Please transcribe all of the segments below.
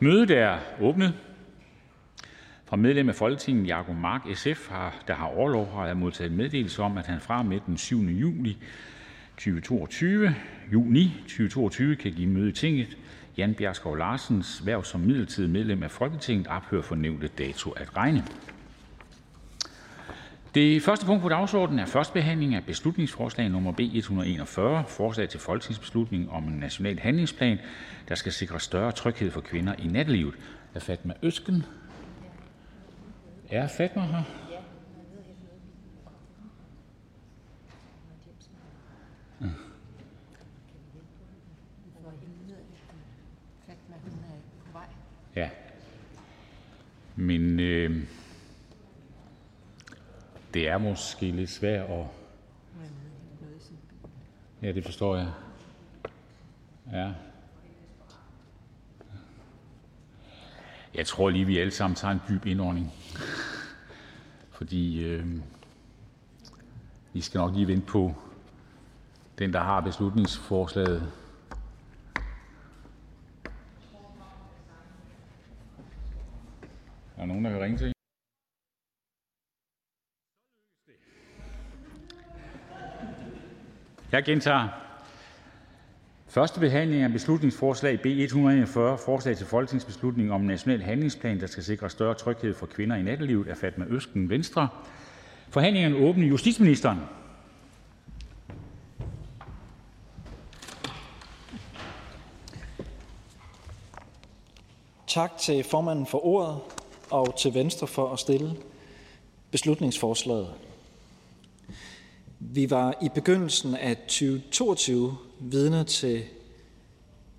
Mødet er åbnet. Fra medlem af Folketinget Jacob Mark (SF), der har orlov, har jeg modtaget meddelelse om, at han fra og med den 7. juni 2022 juni 2022 kan give møde i Tinget. Jan Bjergskov Larsens hverv som midlertidigt medlem af Folketinget ophører for nævnte dato at regne. Det første punkt på dagsordenen er: første behandling af beslutningsforslag nr. B 141: Forslag til folketingsbeslutning om en national handlingsplan, der skal sikre større tryghed for kvinder i nattelivet. Af Fatma Øktem Er Fatma her? Ja. Men øh, det er måske lidt svært at... Ja, det forstår jeg. Ja. Jeg tror lige, vi alle sammen tager en dyb indånding. Fordi øh, vi skal nok lige vente på den, der har beslutningsforslaget. Er der nogen, der kan ringe til Jeg gentager. Første behandling af beslutningsforslag B 141: Forslag til folketingsbeslutning om en national handlingsplan, der skal sikre større tryghed for kvinder i nattelivet. Af Fatma Øktem (Venstre). Forhandlingen er. Justitsministeren. Tak til formanden for ordet og til Venstre for at stille beslutningsforslaget. Vi var i begyndelsen af 2022 vidne til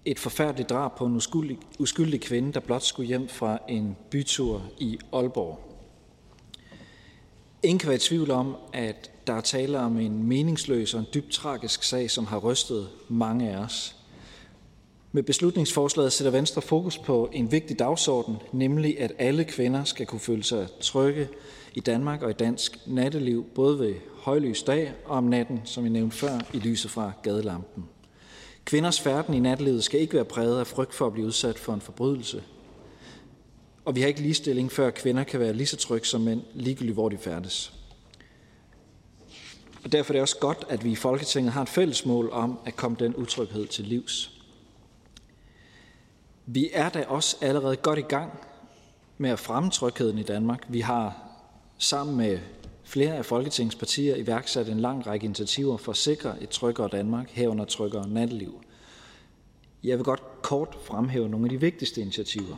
et forfærdeligt drab på en uskyldig, uskyldig kvinde, der blot skulle hjem fra en bytur i Aalborg. Ingen kan være i tvivl om, at der er tale om en meningsløs og en dybt tragisk sag, som har rystet mange af os. Med beslutningsforslaget sætter Venstre fokus på en vigtig dagsorden, nemlig at alle kvinder skal kunne føle sig trygge i Danmark og i dansk natteliv, både ved højlys dag og om natten, som jeg nævnte før, i lyset fra gadelampen. Kvinders færden i nattelivet skal ikke være præget af frygt for at blive udsat for en forbrydelse. Og vi har ikke ligestilling, før kvinder kan være lige så trygge som mænd, ligegyldigt hvor de færdes. Og derfor er det også godt, at vi i Folketinget har et fælles mål om at komme den utryghed til livs. Vi er da også allerede godt i gang med at fremme trygheden i Danmark. Vi har sammen med flere af Folketingets partier iværksat en lang række initiativer for at sikre et tryggere Danmark, herunder tryggere natteliv. Jeg vil godt kort fremhæve nogle af de vigtigste initiativer.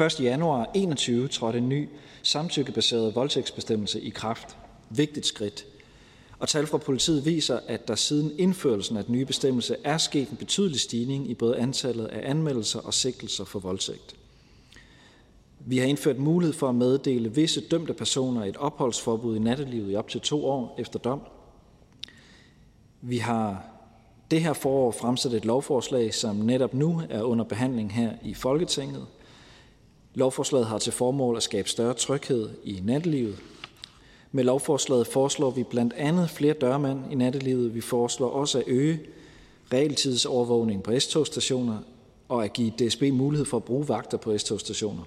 1. januar 21 trådte en ny samtykkebaseret voldtægtsbestemmelse i kraft. Vigtigt skridt. Og tal fra politiet viser, at der siden indførelsen af den nye bestemmelse er sket en betydelig stigning i både antallet af anmeldelser og sigtelser for voldtægt. Vi har indført mulighed for at meddele visse dømte personer et opholdsforbud i nattelivet i op til to år efter dom. Vi har det her forår fremsat et lovforslag, som netop nu er under behandling her i Folketinget. Lovforslaget har til formål at skabe større tryghed i nattelivet. Med lovforslaget foreslår vi blandt andet flere dørmænd i nattelivet. Vi foreslår også at øge realtidsovervågning på S-togstationer og at give DSB mulighed for at bruge vagter på S-togstationer.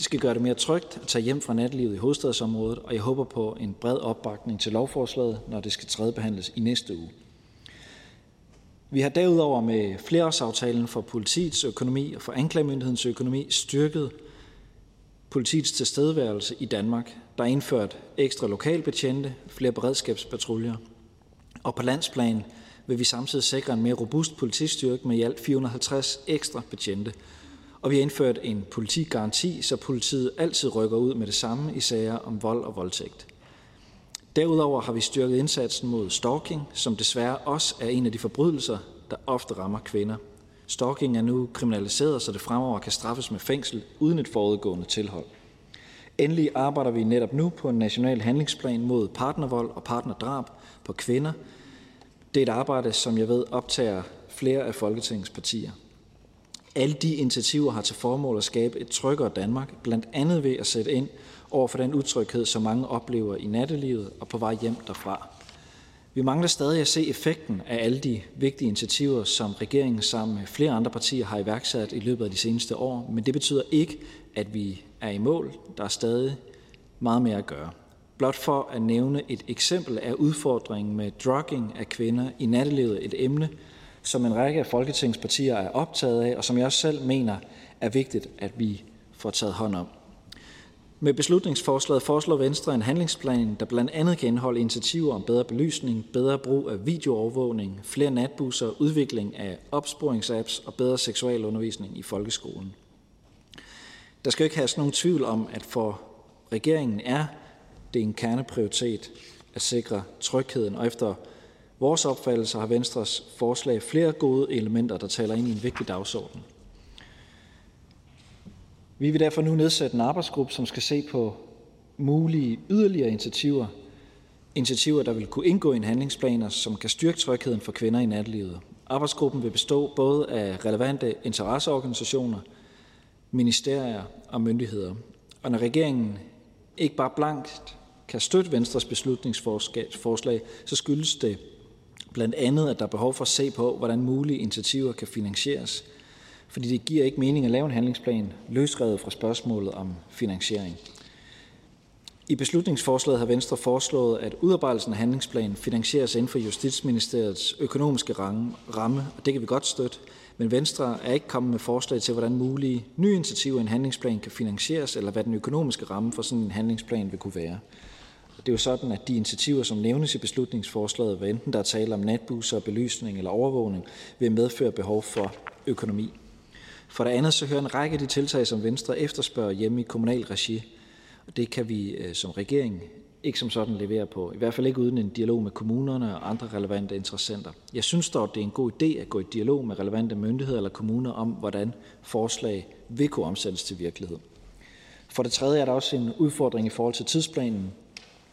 Det skal gøre det mere trygt at tage hjem fra nattelivet i hovedstadsområdet, og jeg håber på en bred opbakning til lovforslaget, når det skal tredjebehandles i næste uge. Vi har derudover med flereårsaftalen for politiets økonomi og for anklagemyndighedens økonomi styrket politiets tilstedeværelse i Danmark. Der er indført ekstra lokalbetjente, flere beredskabspatruljer, og på landsplan vil vi samtidig sikre en mere robust politistyrke med i alt 450 ekstra betjente, og vi har indført en politigaranti, så politiet altid rykker ud med det samme i sager om vold og voldtægt. Derudover har vi styrket indsatsen mod stalking, som desværre også er en af de forbrydelser, der ofte rammer kvinder. Stalking er nu kriminaliseret, så det fremover kan straffes med fængsel uden et forudgående tilhold. Endelig arbejder vi netop nu på en national handlingsplan mod partnervold og partnerdrab på kvinder. Det er et arbejde, som jeg ved optager flere af Folketingets partier. Alle de initiativer har til formål at skabe et tryggere Danmark, blandt andet ved at sætte ind over for den utryghed, som mange oplever i nattelivet og på vej hjem derfra. Vi mangler stadig at se effekten af alle de vigtige initiativer, som regeringen sammen med flere andre partier har iværksat i løbet af de seneste år, men det betyder ikke, at vi er i mål. Der er stadig meget mere at gøre. Blot for at nævne et eksempel er udfordringen med drugging af kvinder i nattelivet, et emne, som en række af Folketingspartier er optaget af, og som jeg også selv mener er vigtigt, at vi får taget hånd om. Med beslutningsforslaget foreslår Venstre en handlingsplan, der blandt andet kan indeholde initiativer om bedre belysning, bedre brug af videoovervågning, flere natbusser, udvikling af opsporingsapps og bedre seksualundervisning i folkeskolen. Der skal ikke have nogen tvivl om, at for regeringen er det en kerneprioritet at sikre trygheden, og efter vores opfattelse har Venstres forslag flere gode elementer, der taler ind i en vigtig dagsorden. Vi vil derfor nu nedsætte en arbejdsgruppe, som skal se på mulige yderligere initiativer, initiativer, der vil kunne indgå i en handlingsplan, som kan styrke trygheden for kvinder i natlivet. Arbejdsgruppen vil bestå både af relevante interesseorganisationer, ministerier og myndigheder. Og når regeringen ikke bare blankt kan støtte Venstres beslutningsforslag, så skyldes det blandt andet, at der er behov for at se på, hvordan mulige initiativer kan finansieres – fordi det giver ikke mening at lave en handlingsplan løsrevet fra spørgsmålet om finansiering. I beslutningsforslaget har Venstre foreslået, at udarbejdelsen af handlingsplanen finansieres inden for Justitsministeriets økonomiske ramme, og det kan vi godt støtte, men Venstre er ikke kommet med forslag til, hvordan mulige nye initiativer i en handlingsplan kan finansieres, eller hvad den økonomiske ramme for sådan en handlingsplan vil kunne være. Det er jo sådan, at de initiativer, som nævnes i beslutningsforslaget, hvad enten der er tale om natbusser, belysning eller overvågning, vil medføre behov for økonomi. For det andet så hører en række af de tiltag, som Venstre efterspørger hjemme i kommunal regi, og det kan vi øh, som regering ikke som sådan levere på. I hvert fald ikke uden en dialog med kommunerne og andre relevante interessenter. Jeg synes dog, det er en god idé at gå i dialog med relevante myndigheder eller kommuner om, hvordan forslag vil kunne omsættes til virkelighed. For det tredje er der også en udfordring i forhold til tidsplanen.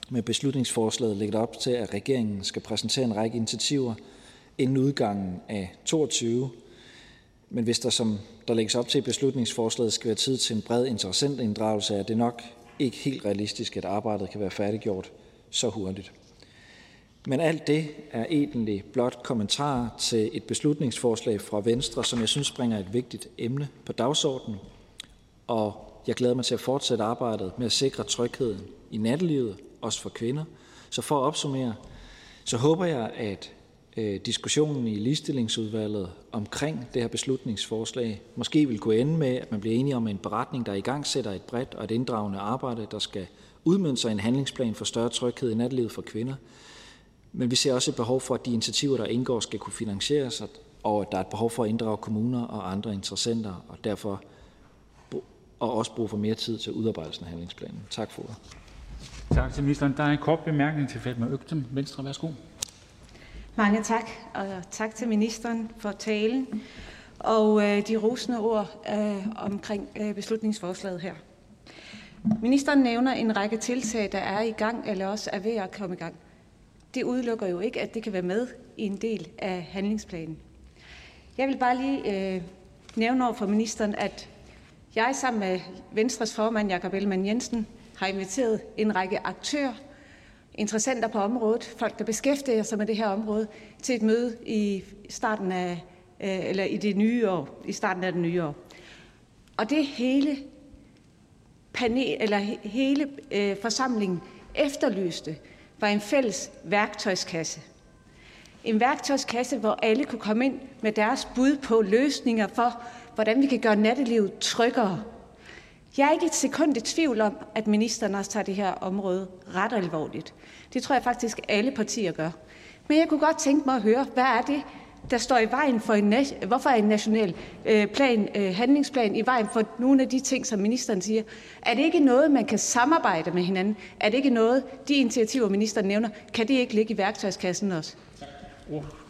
Med beslutningsforslaget ligger op til, at regeringen skal præsentere en række initiativer inden udgangen af 22 men hvis der, som der lægges op til i beslutningsforslaget, skal være tid til en bred interessentinddragelse, er det nok ikke helt realistisk, at arbejdet kan være færdiggjort så hurtigt. Men alt det er egentlig blot kommentar til et beslutningsforslag fra Venstre, som jeg synes bringer et vigtigt emne på dagsordenen. Og jeg glæder mig til at fortsætte arbejdet med at sikre trygheden i nattelivet, også for kvinder. Så for at opsummere, så håber jeg, at Øh, diskussionen i ligestillingsudvalget omkring det her beslutningsforslag måske vil gå ende med, at man bliver enige om en beretning, der i gang sætter et bredt og et inddragende arbejde, der skal udmønte sig en handlingsplan for større tryghed i natlivet for kvinder. Men vi ser også et behov for, at de initiativer, der indgår, skal kunne finansieres, og at der er et behov for at inddrage kommuner og andre interessenter, og derfor og også brug for mere tid til udarbejdelsen af handlingsplanen. Tak for det. Tak til ministeren. Der er en kort bemærkning til Fatma Øgtem. Venstre, værsgo. Mange tak, og tak til ministeren for talen og øh, de rosende ord øh, omkring øh, beslutningsforslaget her. Ministeren nævner en række tiltag, der er i gang eller også er ved at komme i gang. Det udelukker jo ikke, at det kan være med i en del af handlingsplanen. Jeg vil bare lige øh, nævne over for ministeren, at jeg sammen med Venstres formand, Jakob Ellemann Jensen, har inviteret en række aktører interessenter på området, folk, der beskæftiger sig med det her område, til et møde i starten af, øh, eller i det nye år, i starten af det nye år. Og det hele panel, eller hele øh, forsamlingen efterlyste, var en fælles værktøjskasse. En værktøjskasse, hvor alle kunne komme ind med deres bud på løsninger for, hvordan vi kan gøre nattelivet tryggere. Jeg er ikke et sekund i tvivl om, at ministeren også tager det her område ret alvorligt. Det tror jeg faktisk alle partier gør. Men jeg kunne godt tænke mig at høre, hvad er det, der står i vejen for en, hvorfor er en national øh, plan, øh, handlingsplan i vejen for nogle af de ting, som ministeren siger? Er det ikke noget, man kan samarbejde med hinanden? Er det ikke noget, de initiativer, ministeren nævner, kan det ikke ligge i værktøjskassen også?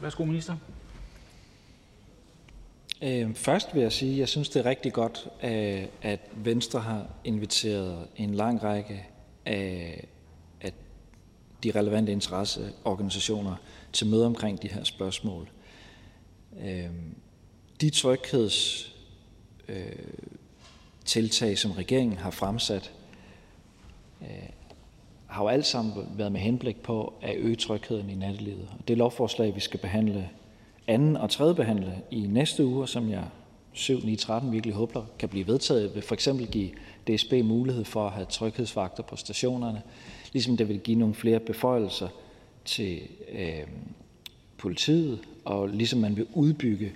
Værsgo, minister. Øhm, først vil jeg sige, at jeg synes, det er rigtig godt, øh, at Venstre har inviteret en lang række af de relevante interesseorganisationer til møde omkring de her spørgsmål. Øhm, de tryghedstiltag, øh, som regeringen har fremsat, øh, har jo alt sammen været med henblik på at øge trygheden i nattelivet. Og det lovforslag, vi skal behandle anden og tredje behandle i næste uge, som jeg 7, 9, 13 virkelig håber kan blive vedtaget, vil for eksempel give DSB mulighed for at have tryghedsvagter på stationerne, ligesom det vil give nogle flere beføjelser til øh, politiet, og ligesom man vil udbygge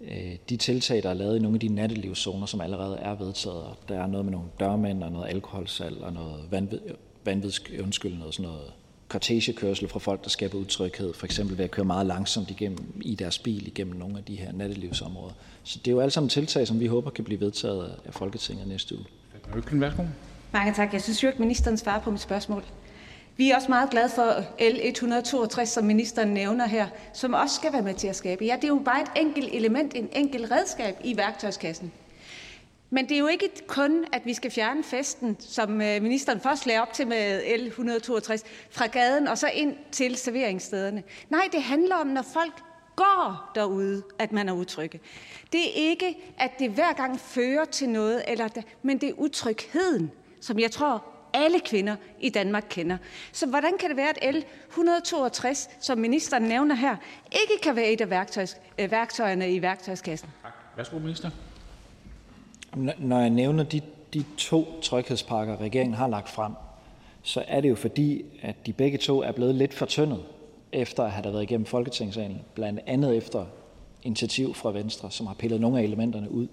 øh, de tiltag, der er lavet i nogle af de nattelivszoner, som allerede er vedtaget. Der er noget med nogle dørmænd og noget alkoholsalg og noget vanvid, vanvidsk, undskyld, noget sådan noget kortegekørsel fra folk, der skaber utryghed, for eksempel ved at køre meget langsomt igennem, i deres bil igennem nogle af de her nattelivsområder. Så det er jo alle sammen tiltag, som vi håber kan blive vedtaget af Folketinget næste uge. Mange tak. Jeg synes jo ikke, ministeren svarer på mit spørgsmål. Vi er også meget glade for L 162, som ministeren nævner her, som også skal være med til at skabe. Ja, det er jo bare et enkelt element, en enkelt redskab i værktøjskassen. Men det er jo ikke kun, at vi skal fjerne festen, som øh, ministeren først lagde op til med L 162, fra gaden og så ind til serveringsstederne. Nej, det handler om, når folk går derude, at man er utrygge. Det er ikke, at det hver gang fører til noget, eller men det er utrygheden, som jeg tror, alle kvinder i Danmark kender. Så hvordan kan det være, at L 162, som ministeren nævner her, ikke kan være et af øh, værktøjerne i værktøjskassen? Tak. Værsgo, minister. Når jeg nævner de, de to tryghedspakker, regeringen har lagt frem, så er det jo fordi, at de begge to er blevet lidt fortyndet, efter at have været igennem Folketingssalen, blandt andet efter initiativ fra Venstre, som har pillet nogle af elementerne ud.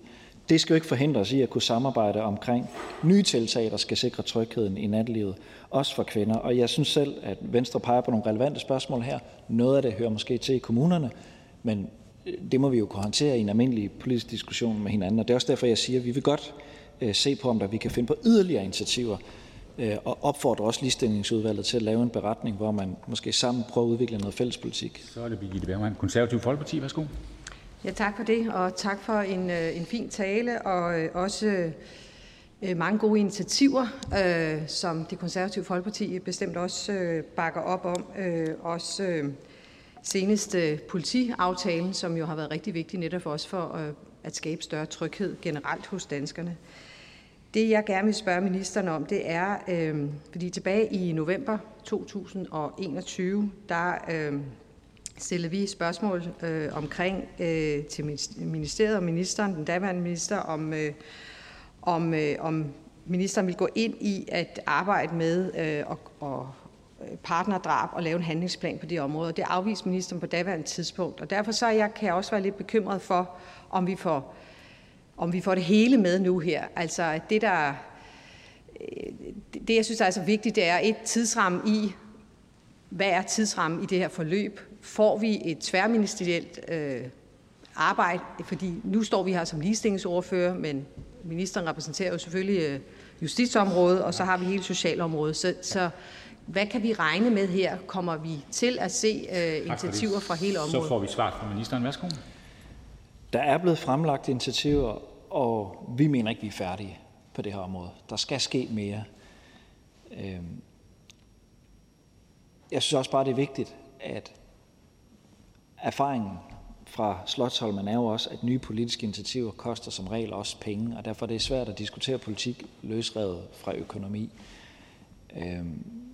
Det skal jo ikke forhindre os i at kunne samarbejde omkring nye tiltag, der skal sikre trygheden i nattelivet, også for kvinder. Og jeg synes selv, at Venstre peger på nogle relevante spørgsmål her. Noget af det hører måske til i kommunerne, men det må vi jo kunne håndtere i en almindelig politisk diskussion med hinanden. Og det er også derfor, jeg siger, at vi vil godt øh, se på, om der vi kan finde på yderligere initiativer, øh, og opfordre også ligestillingsudvalget til at lave en beretning, hvor man måske sammen prøver at udvikle noget fælles politik. Så er det Birgitte Bergman, Konservativ Folkeparti. Værsgo. Ja, tak for det, og tak for en, øh, en fin tale, og også mange gode initiativer, øh, som det konservative Folkeparti bestemt også øh, bakker op om. Øh, også øh, seneste politiaftalen, som jo har været rigtig vigtig netop for os for at skabe større tryghed generelt hos danskerne. Det jeg gerne vil spørge ministeren om, det er, øh, fordi tilbage i november 2021, der øh, stillede vi spørgsmål øh, omkring øh, til ministeriet og ministeren, den daværende minister, om, øh, om, øh, om ministeren vil gå ind i at arbejde med øh, og, og partnerdrab og lave en handlingsplan på det område. Det afviste ministeren på daværende tidspunkt. Og derfor så jeg, kan jeg også være lidt bekymret for, om vi får, om vi får det hele med nu her. Altså det, der, det jeg synes er så vigtigt, det er et tidsramme i, hvad er tidsrammen i det her forløb? Får vi et tværministerielt øh, arbejde? Fordi nu står vi her som ligestillingsordfører, men ministeren repræsenterer jo selvfølgelig øh, justitsområdet, og så har vi hele socialområdet. Så, så hvad kan vi regne med her? Kommer vi til at se øh, initiativer fra hele området? Så får vi svar fra ministeren. Værsgo. Der er blevet fremlagt initiativer, og vi mener ikke, vi er færdige på det her område. Der skal ske mere. Øhm, jeg synes også bare, det er vigtigt, at erfaringen fra Slotsholmen er jo også, at nye politiske initiativer koster som regel også penge, og derfor er det svært at diskutere politik løsrevet fra økonomi. Øhm,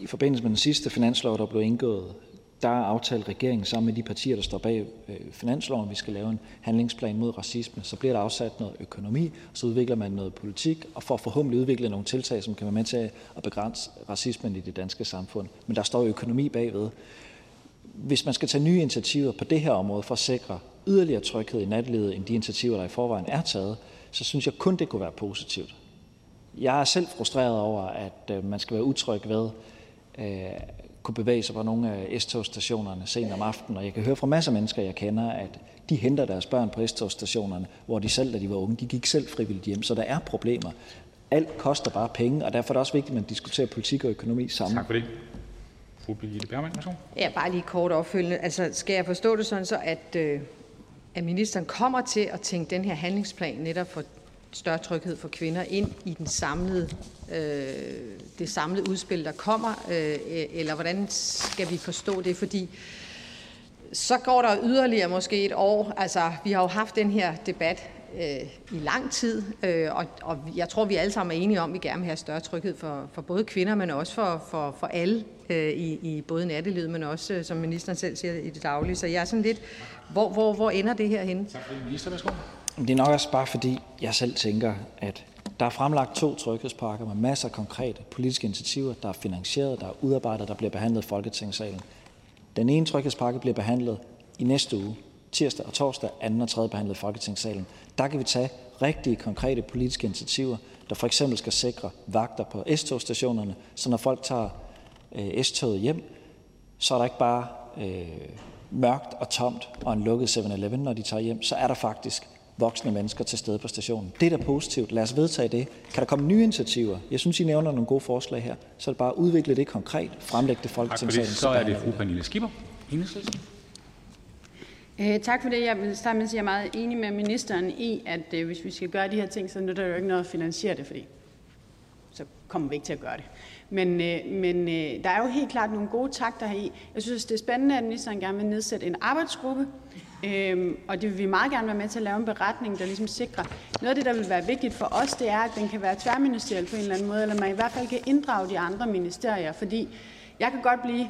i forbindelse med den sidste finanslov, der blev indgået, der aftalte regeringen sammen med de partier, der står bag øh, finansloven, at vi skal lave en handlingsplan mod racisme. Så bliver der afsat noget økonomi, så udvikler man noget politik, og får forhåbentlig udviklet nogle tiltag, som kan være med til at begrænse racismen i det danske samfund. Men der står økonomi bagved. Hvis man skal tage nye initiativer på det her område for at sikre yderligere tryghed i natlivet end de initiativer, der i forvejen er taget, så synes jeg kun, det kunne være positivt. Jeg er selv frustreret over, at øh, man skal være utryg ved kunne bevæge sig på nogle af S-togstationerne sent om aftenen, og jeg kan høre fra masser af mennesker, jeg kender, at de henter deres børn på S-togstationerne, hvor de selv, da de var unge, de gik selv frivilligt hjem. Så der er problemer. Alt koster bare penge, og derfor er det også vigtigt, at man diskuterer politik og økonomi sammen. Tak for det. Fru Birgitte Bergman, værsgo. Ja, bare lige kort opfølgende. Altså, skal jeg forstå det sådan så, at, øh, at ministeren kommer til at tænke den her handlingsplan netop for større tryghed for kvinder ind i den samlede, øh, det samlede udspil, der kommer? Øh, eller hvordan skal vi forstå det? Fordi så går der yderligere måske et år. Altså, vi har jo haft den her debat øh, i lang tid, øh, og, og jeg tror, vi alle sammen er enige om, at vi gerne vil have større tryghed for, for både kvinder, men også for, for, for alle øh, i, i både nattelivet, men også, øh, som ministeren selv siger, i det daglige. Så jeg er sådan lidt, hvor, hvor, hvor ender det her henne? Tak for det, minister. Værsgo. Det er nok også bare fordi, jeg selv tænker, at der er fremlagt to tryghedspakker med masser af konkrete politiske initiativer, der er finansieret, der er udarbejdet, der bliver behandlet i Folketingssalen. Den ene tryghedspakke bliver behandlet i næste uge, tirsdag og torsdag, anden og tredje behandlet i Folketingssalen. Der kan vi tage rigtige, konkrete politiske initiativer, der for eksempel skal sikre vagter på S-togstationerne, så når folk tager øh, S-toget hjem, så er der ikke bare øh, mørkt og tomt og en lukket 7-Eleven, når de tager hjem, så er der faktisk voksne mennesker til stede på stationen. Det er da positivt. Lad os vedtage det. Kan der komme nye initiativer? Jeg synes, I nævner nogle gode forslag her. Så er det bare at udvikle det konkret, fremlægge det Tak for folketingssalen. det. Så er det fru Pernille Skipper. Enhedslisten. Øh, Tak for det. Jeg vil starte med at sige, at jeg er meget enig med ministeren i, at øh, hvis vi skal gøre de her ting, så nytter det jo ikke noget at finansiere det, fordi så kommer vi ikke til at gøre det. Men, øh, men øh, der er jo helt klart nogle gode takter her i. Jeg synes, det er spændende, at ministeren gerne vil nedsætte en arbejdsgruppe, Øhm, og det vil vi meget gerne være med til at lave en beretning, der ligesom sikrer. Noget af det, der vil være vigtigt for os, det er, at den kan være tværministeriel på en eller anden måde, eller man i hvert fald kan inddrage de andre ministerier, fordi jeg kan godt blive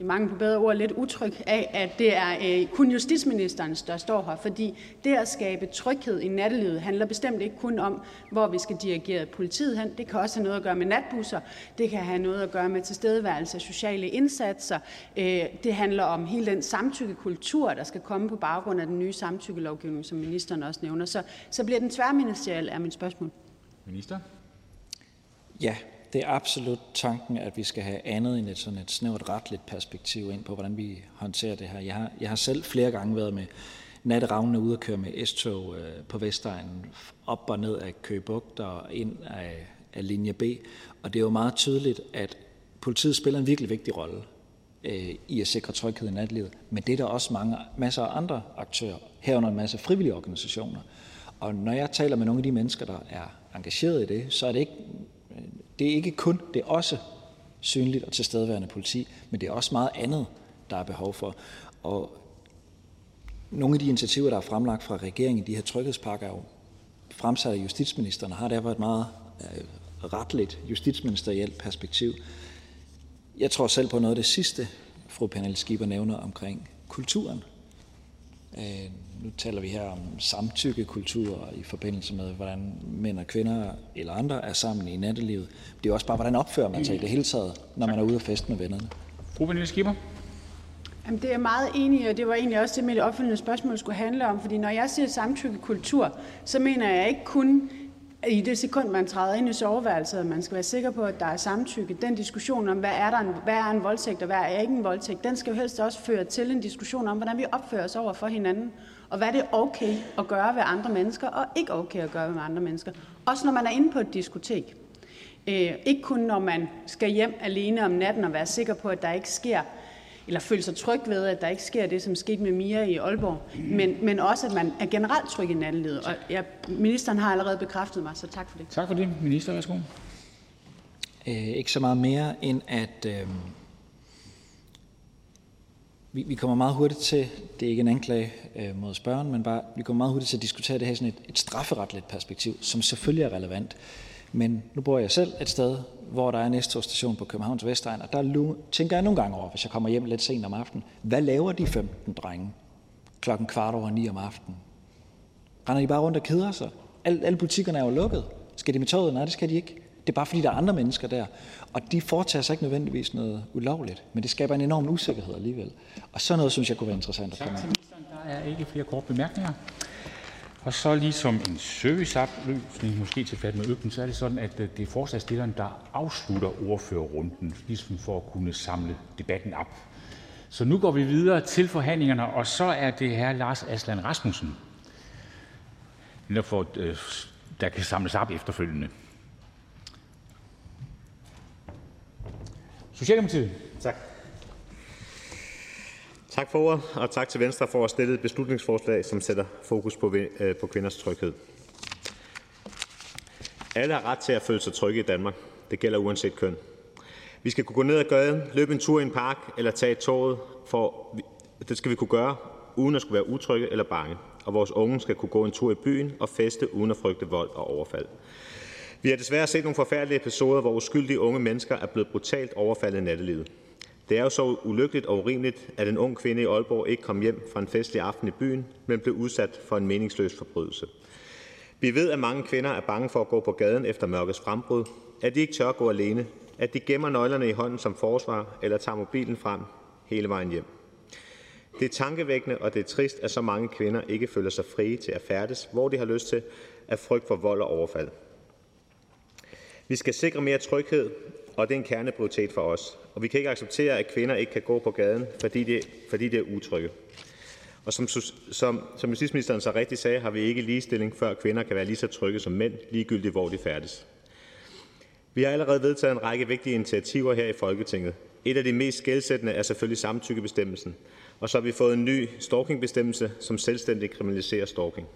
i mange på bedre ord, lidt utryg af, at det er øh, kun justitsministeren, der står her. Fordi det at skabe tryghed i nattelivet handler bestemt ikke kun om, hvor vi skal dirigere politiet hen. Det kan også have noget at gøre med natbusser. Det kan have noget at gøre med tilstedeværelse af sociale indsatser. Øh, det handler om hele den samtykkekultur, der skal komme på baggrund af den nye samtykkelovgivning, som ministeren også nævner. Så, så bliver den tværministeriel, er mit spørgsmål. Minister. Ja, det er absolut tanken, at vi skal have andet end et, sådan et snævert retligt perspektiv ind på, hvordan vi håndterer det her. Jeg har, jeg har selv flere gange været med natteravnene ude at køre med S-tog øh, på Vestegnen, op og ned af Køgebugt og ind af, af linje B. Og det er jo meget tydeligt, at politiet spiller en virkelig vigtig rolle øh, i at sikre tryghed i natlivet. Men det er der også mange, masser af andre aktører, herunder en masse frivillige organisationer. Og når jeg taler med nogle af de mennesker, der er engageret i det, så er det ikke det er ikke kun, det er også synligt og tilstedeværende politi, men det er også meget andet, der er behov for. Og nogle af de initiativer, der er fremlagt fra regeringen i de her tryghedspakker, er jo fremsat af justitsministeren, og har derfor et meget øh, retligt justitsministerielt perspektiv. Jeg tror selv på noget af det sidste, fru Pernille Schieber nævner omkring kulturen. Øh, nu taler vi her om samtykkekultur i forbindelse med, hvordan mænd og kvinder eller andre er sammen i nattelivet. Det er jo også bare, hvordan opfører man sig i det hele taget, når man er ude og feste med vennerne. Fru Pernille Skipper. Jamen, det er jeg meget enig i, og det var egentlig også det, mit opfølgende spørgsmål skulle handle om. Fordi når jeg siger samtykkekultur, så mener jeg ikke kun i det sekund, man træder ind i soveværelset, at man skal være sikker på, at der er samtykke. Den diskussion om, hvad er, der en, hvad er en voldtægt, og hvad er ikke en voldtægt, den skal jo helst også føre til en diskussion om, hvordan vi opfører os over for hinanden. Og hvad det er okay at gøre ved andre mennesker, og ikke okay at gøre ved andre mennesker. Også når man er inde på et diskotek. Øh, ikke kun når man skal hjem alene om natten og være sikker på, at der ikke sker eller føle sig tryg ved, at der ikke sker det, som skete med Mia i Aalborg, men, men også, at man er generelt tryg i nattelivet. Og ja, ministeren har allerede bekræftet mig, så tak for det. Tak for det. Minister, værsgo. Øh, ikke så meget mere end at øh, vi, vi kommer meget hurtigt til, det er ikke en anklage øh, mod spørgeren, men bare, vi kommer meget hurtigt til at diskutere det her i sådan et, et strafferetligt perspektiv, som selvfølgelig er relevant. Men nu bor jeg selv et sted, hvor der er en S-togstation på Københavns Vestegn, og der tænker jeg nogle gange over, hvis jeg kommer hjem lidt sent om aftenen, hvad laver de 15 drenge klokken kvart over ni om aftenen? Render de bare rundt og keder sig? Alle, alle butikkerne er jo lukket. Skal de med toget? Nej, det skal de ikke. Det er bare fordi, der er andre mennesker der. Og de foretager sig ikke nødvendigvis noget ulovligt, men det skaber en enorm usikkerhed alligevel. Og sådan noget synes jeg kunne være interessant at Tak komme til af. ministeren. Der er ikke flere korte bemærkninger. Og så ligesom en serviceoplysning, måske til fat med økken, så er det sådan, at øh, det er forslagstilleren, der afslutter ordførerrunden, ligesom for at kunne samle debatten op. Så nu går vi videre til forhandlingerne, og så er det her Lars Aslan Rasmussen, der, får, øh, der kan samles op efterfølgende. Socialdemokratiet. Tak. For ordet, og tak til Venstre for at stille et beslutningsforslag, som sætter fokus på, øh, på kvinders tryghed. Alle har ret til at føle sig trygge i Danmark. Det gælder uanset køn. Vi skal kunne gå ned ad gaden, løbe en tur i en park eller tage toget, for det skal vi kunne gøre, uden at skulle være utrygge eller bange, og vores unge skal kunne gå en tur i byen og feste uden at frygte vold og overfald. Vi har desværre set nogle forfærdelige episoder, hvor uskyldige unge mennesker er blevet brutalt overfaldet i nattelivet. Det er jo så ulykkeligt og urimeligt, at en ung kvinde i Aalborg ikke kom hjem fra en festlig aften i byen, men blev udsat for en meningsløs forbrydelse. Vi ved, at mange kvinder er bange for at gå på gaden efter mørkets frembrud, at de ikke tør gå alene, at de gemmer nøglerne i hånden som forsvar eller tager mobilen frem hele vejen hjem. Det er tankevækkende, og det er trist, at så mange kvinder ikke føler sig frie til at færdes, hvor de har lyst til, af frygt for vold og overfald. Vi skal sikre mere tryghed, og det er en kerneprioritet for os. Og vi kan ikke acceptere, at kvinder ikke kan gå på gaden, fordi det, fordi det er utrygge. Og som, som, som justitsministeren så rigtigt sagde, har vi ikke ligestilling, før kvinder kan være lige så trygge som mænd, ligegyldigt hvor de færdes. Vi har allerede vedtaget en række vigtige initiativer her i Folketinget. Et af de mest skældsættende er selvfølgelig samtykkebestemmelsen, og så har vi fået en ny stalkingbestemmelse, som selvstændigt kriminaliserer stalking.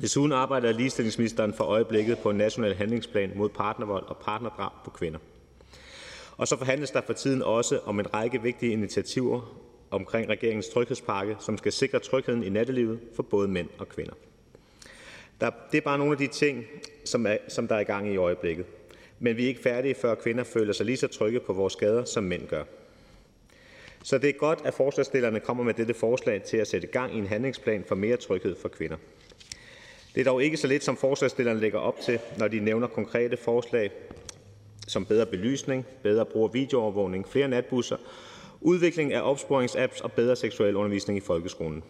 Desuden arbejder ligestillingsministeren for øjeblikket på en national handlingsplan mod partnervold og partnerdrab på kvinder. Og så forhandles der for tiden også om en række vigtige initiativer omkring regeringens tryghedspakke, som skal sikre trygheden i nattelivet for både mænd og kvinder. Der, det er bare nogle af de ting, som, er, som der er i gang i øjeblikket. Men vi er ikke færdige, før kvinder føler sig lige så trygge på vores gader, som mænd gør. Så det er godt, at forslagsstillerne kommer med dette forslag til at sætte gang i en handlingsplan for mere tryghed for kvinder. Det er dog ikke så lidt, som forslagsstillerne lægger op til, når de nævner konkrete forslag som bedre belysning, bedre brug af videoovervågning, flere natbusser, udvikling af opsporingsapps og bedre seksuel undervisning i folkeskolen.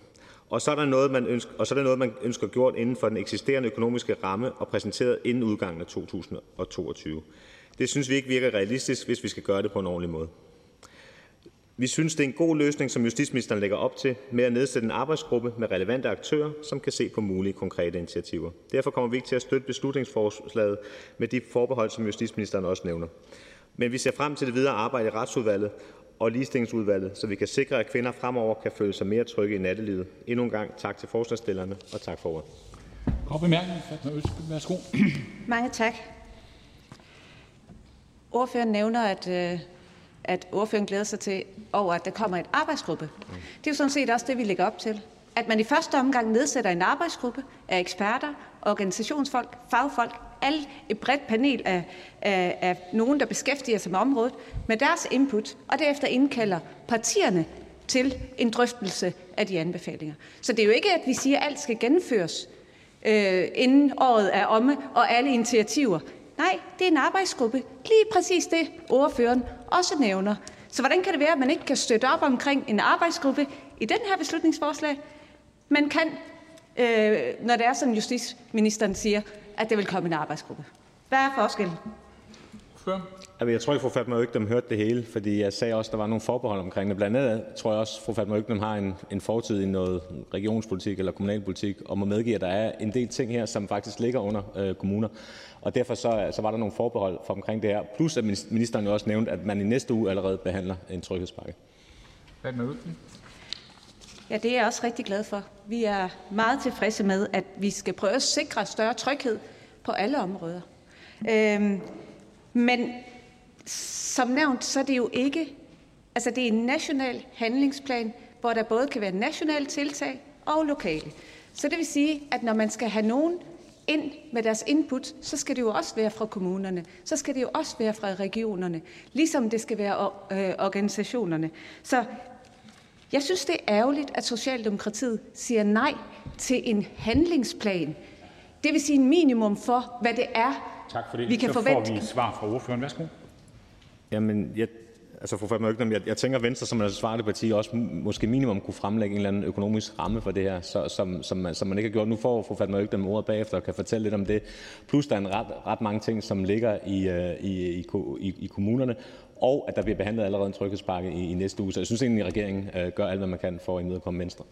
Og så er der noget, man ønsker, og så er der noget, man ønsker gjort inden for den eksisterende økonomiske ramme og præsenteret inden udgangen af 2022. Det synes vi ikke virker realistisk, hvis vi skal gøre det på en ordentlig måde. Vi synes, det er en god løsning, som justitsministeren lægger op til, med at nedsætte en arbejdsgruppe med relevante aktører, som kan se på mulige konkrete initiativer. Derfor kommer vi ikke til at støtte beslutningsforslaget med de forbehold, som justitsministeren også nævner. Men vi ser frem til det videre arbejde i retsudvalget og ligestillingsudvalget, så vi kan sikre, at kvinder fremover kan føle sig mere trygge i nattelivet. Endnu en gang tak til forslagsstillerne, og tak for ordet. Mange tak. Ordføreren nævner, at øh, at ordføreren glæder sig til over, at der kommer et arbejdsgruppe. Det er jo sådan set også det, vi lægger op til. At man i første omgang nedsætter en arbejdsgruppe af eksperter, organisationsfolk, fagfolk, alle et bredt panel af, af, af nogen, der beskæftiger sig med området, med deres input, og derefter indkalder partierne til en drøftelse af de anbefalinger. Så det er jo ikke, at vi siger, at alt skal gennemføres, øh, inden året er omme, og alle initiativer. Nej, det er en arbejdsgruppe. Lige præcis det, ordføreren også nævner. Så hvordan kan det være, at man ikke kan støtte op omkring en arbejdsgruppe i den her beslutningsforslag, men kan, øh, når det er sådan, justitsministeren siger, at det vil komme en arbejdsgruppe? Hvad er forskellen? Jeg tror ikke, fru Fatma Økdem hørte det hele, fordi jeg sagde også, at der var nogle forbehold omkring det. Blandt andet tror jeg også, at fru Fatma Økdem har en, en fortid i noget regionspolitik eller kommunalpolitik, og må medgive, at der er en del ting her, som faktisk ligger under øh, kommuner. Og derfor så, så var der nogle forbehold for omkring det her. Plus at ministeren jo også nævnte, at man i næste uge allerede behandler en tryghedspakke. Ja, det er jeg også rigtig glad for. Vi er meget tilfredse med, at vi skal prøve at sikre større tryghed på alle områder. Øhm, men som nævnt, så er det jo ikke, altså det er en national handlingsplan, hvor der både kan være nationale tiltag og lokale. Så det vil sige, at når man skal have nogen ind med deres input, så skal det jo også være fra kommunerne. Så skal det jo også være fra regionerne, ligesom det skal være øh, organisationerne. Så jeg synes, det er ærgerligt, at Socialdemokratiet siger nej til en handlingsplan. Det vil sige en minimum for, hvad det er, tak for det. vi kan så forvente. får vi et svar fra ordføreren. Værsgo. Jamen, jeg, altså fru Fatma Økdom, jeg, jeg tænker, at Venstre som et ansvarligt parti også måske minimum kunne fremlægge en eller anden økonomisk ramme for det her, så, som, som, man, som man ikke har gjort. Nu får fru Fatma Økdom ordet bagefter og kan fortælle lidt om det. Plus der er en ret, ret mange ting, som ligger i, uh, i, i, i, i kommunerne, og at der bliver behandlet allerede en tryghedspakke i, i næste uge. Så jeg synes egentlig, at regeringen uh, gør alt, hvad man kan for at imødekomme Venstre.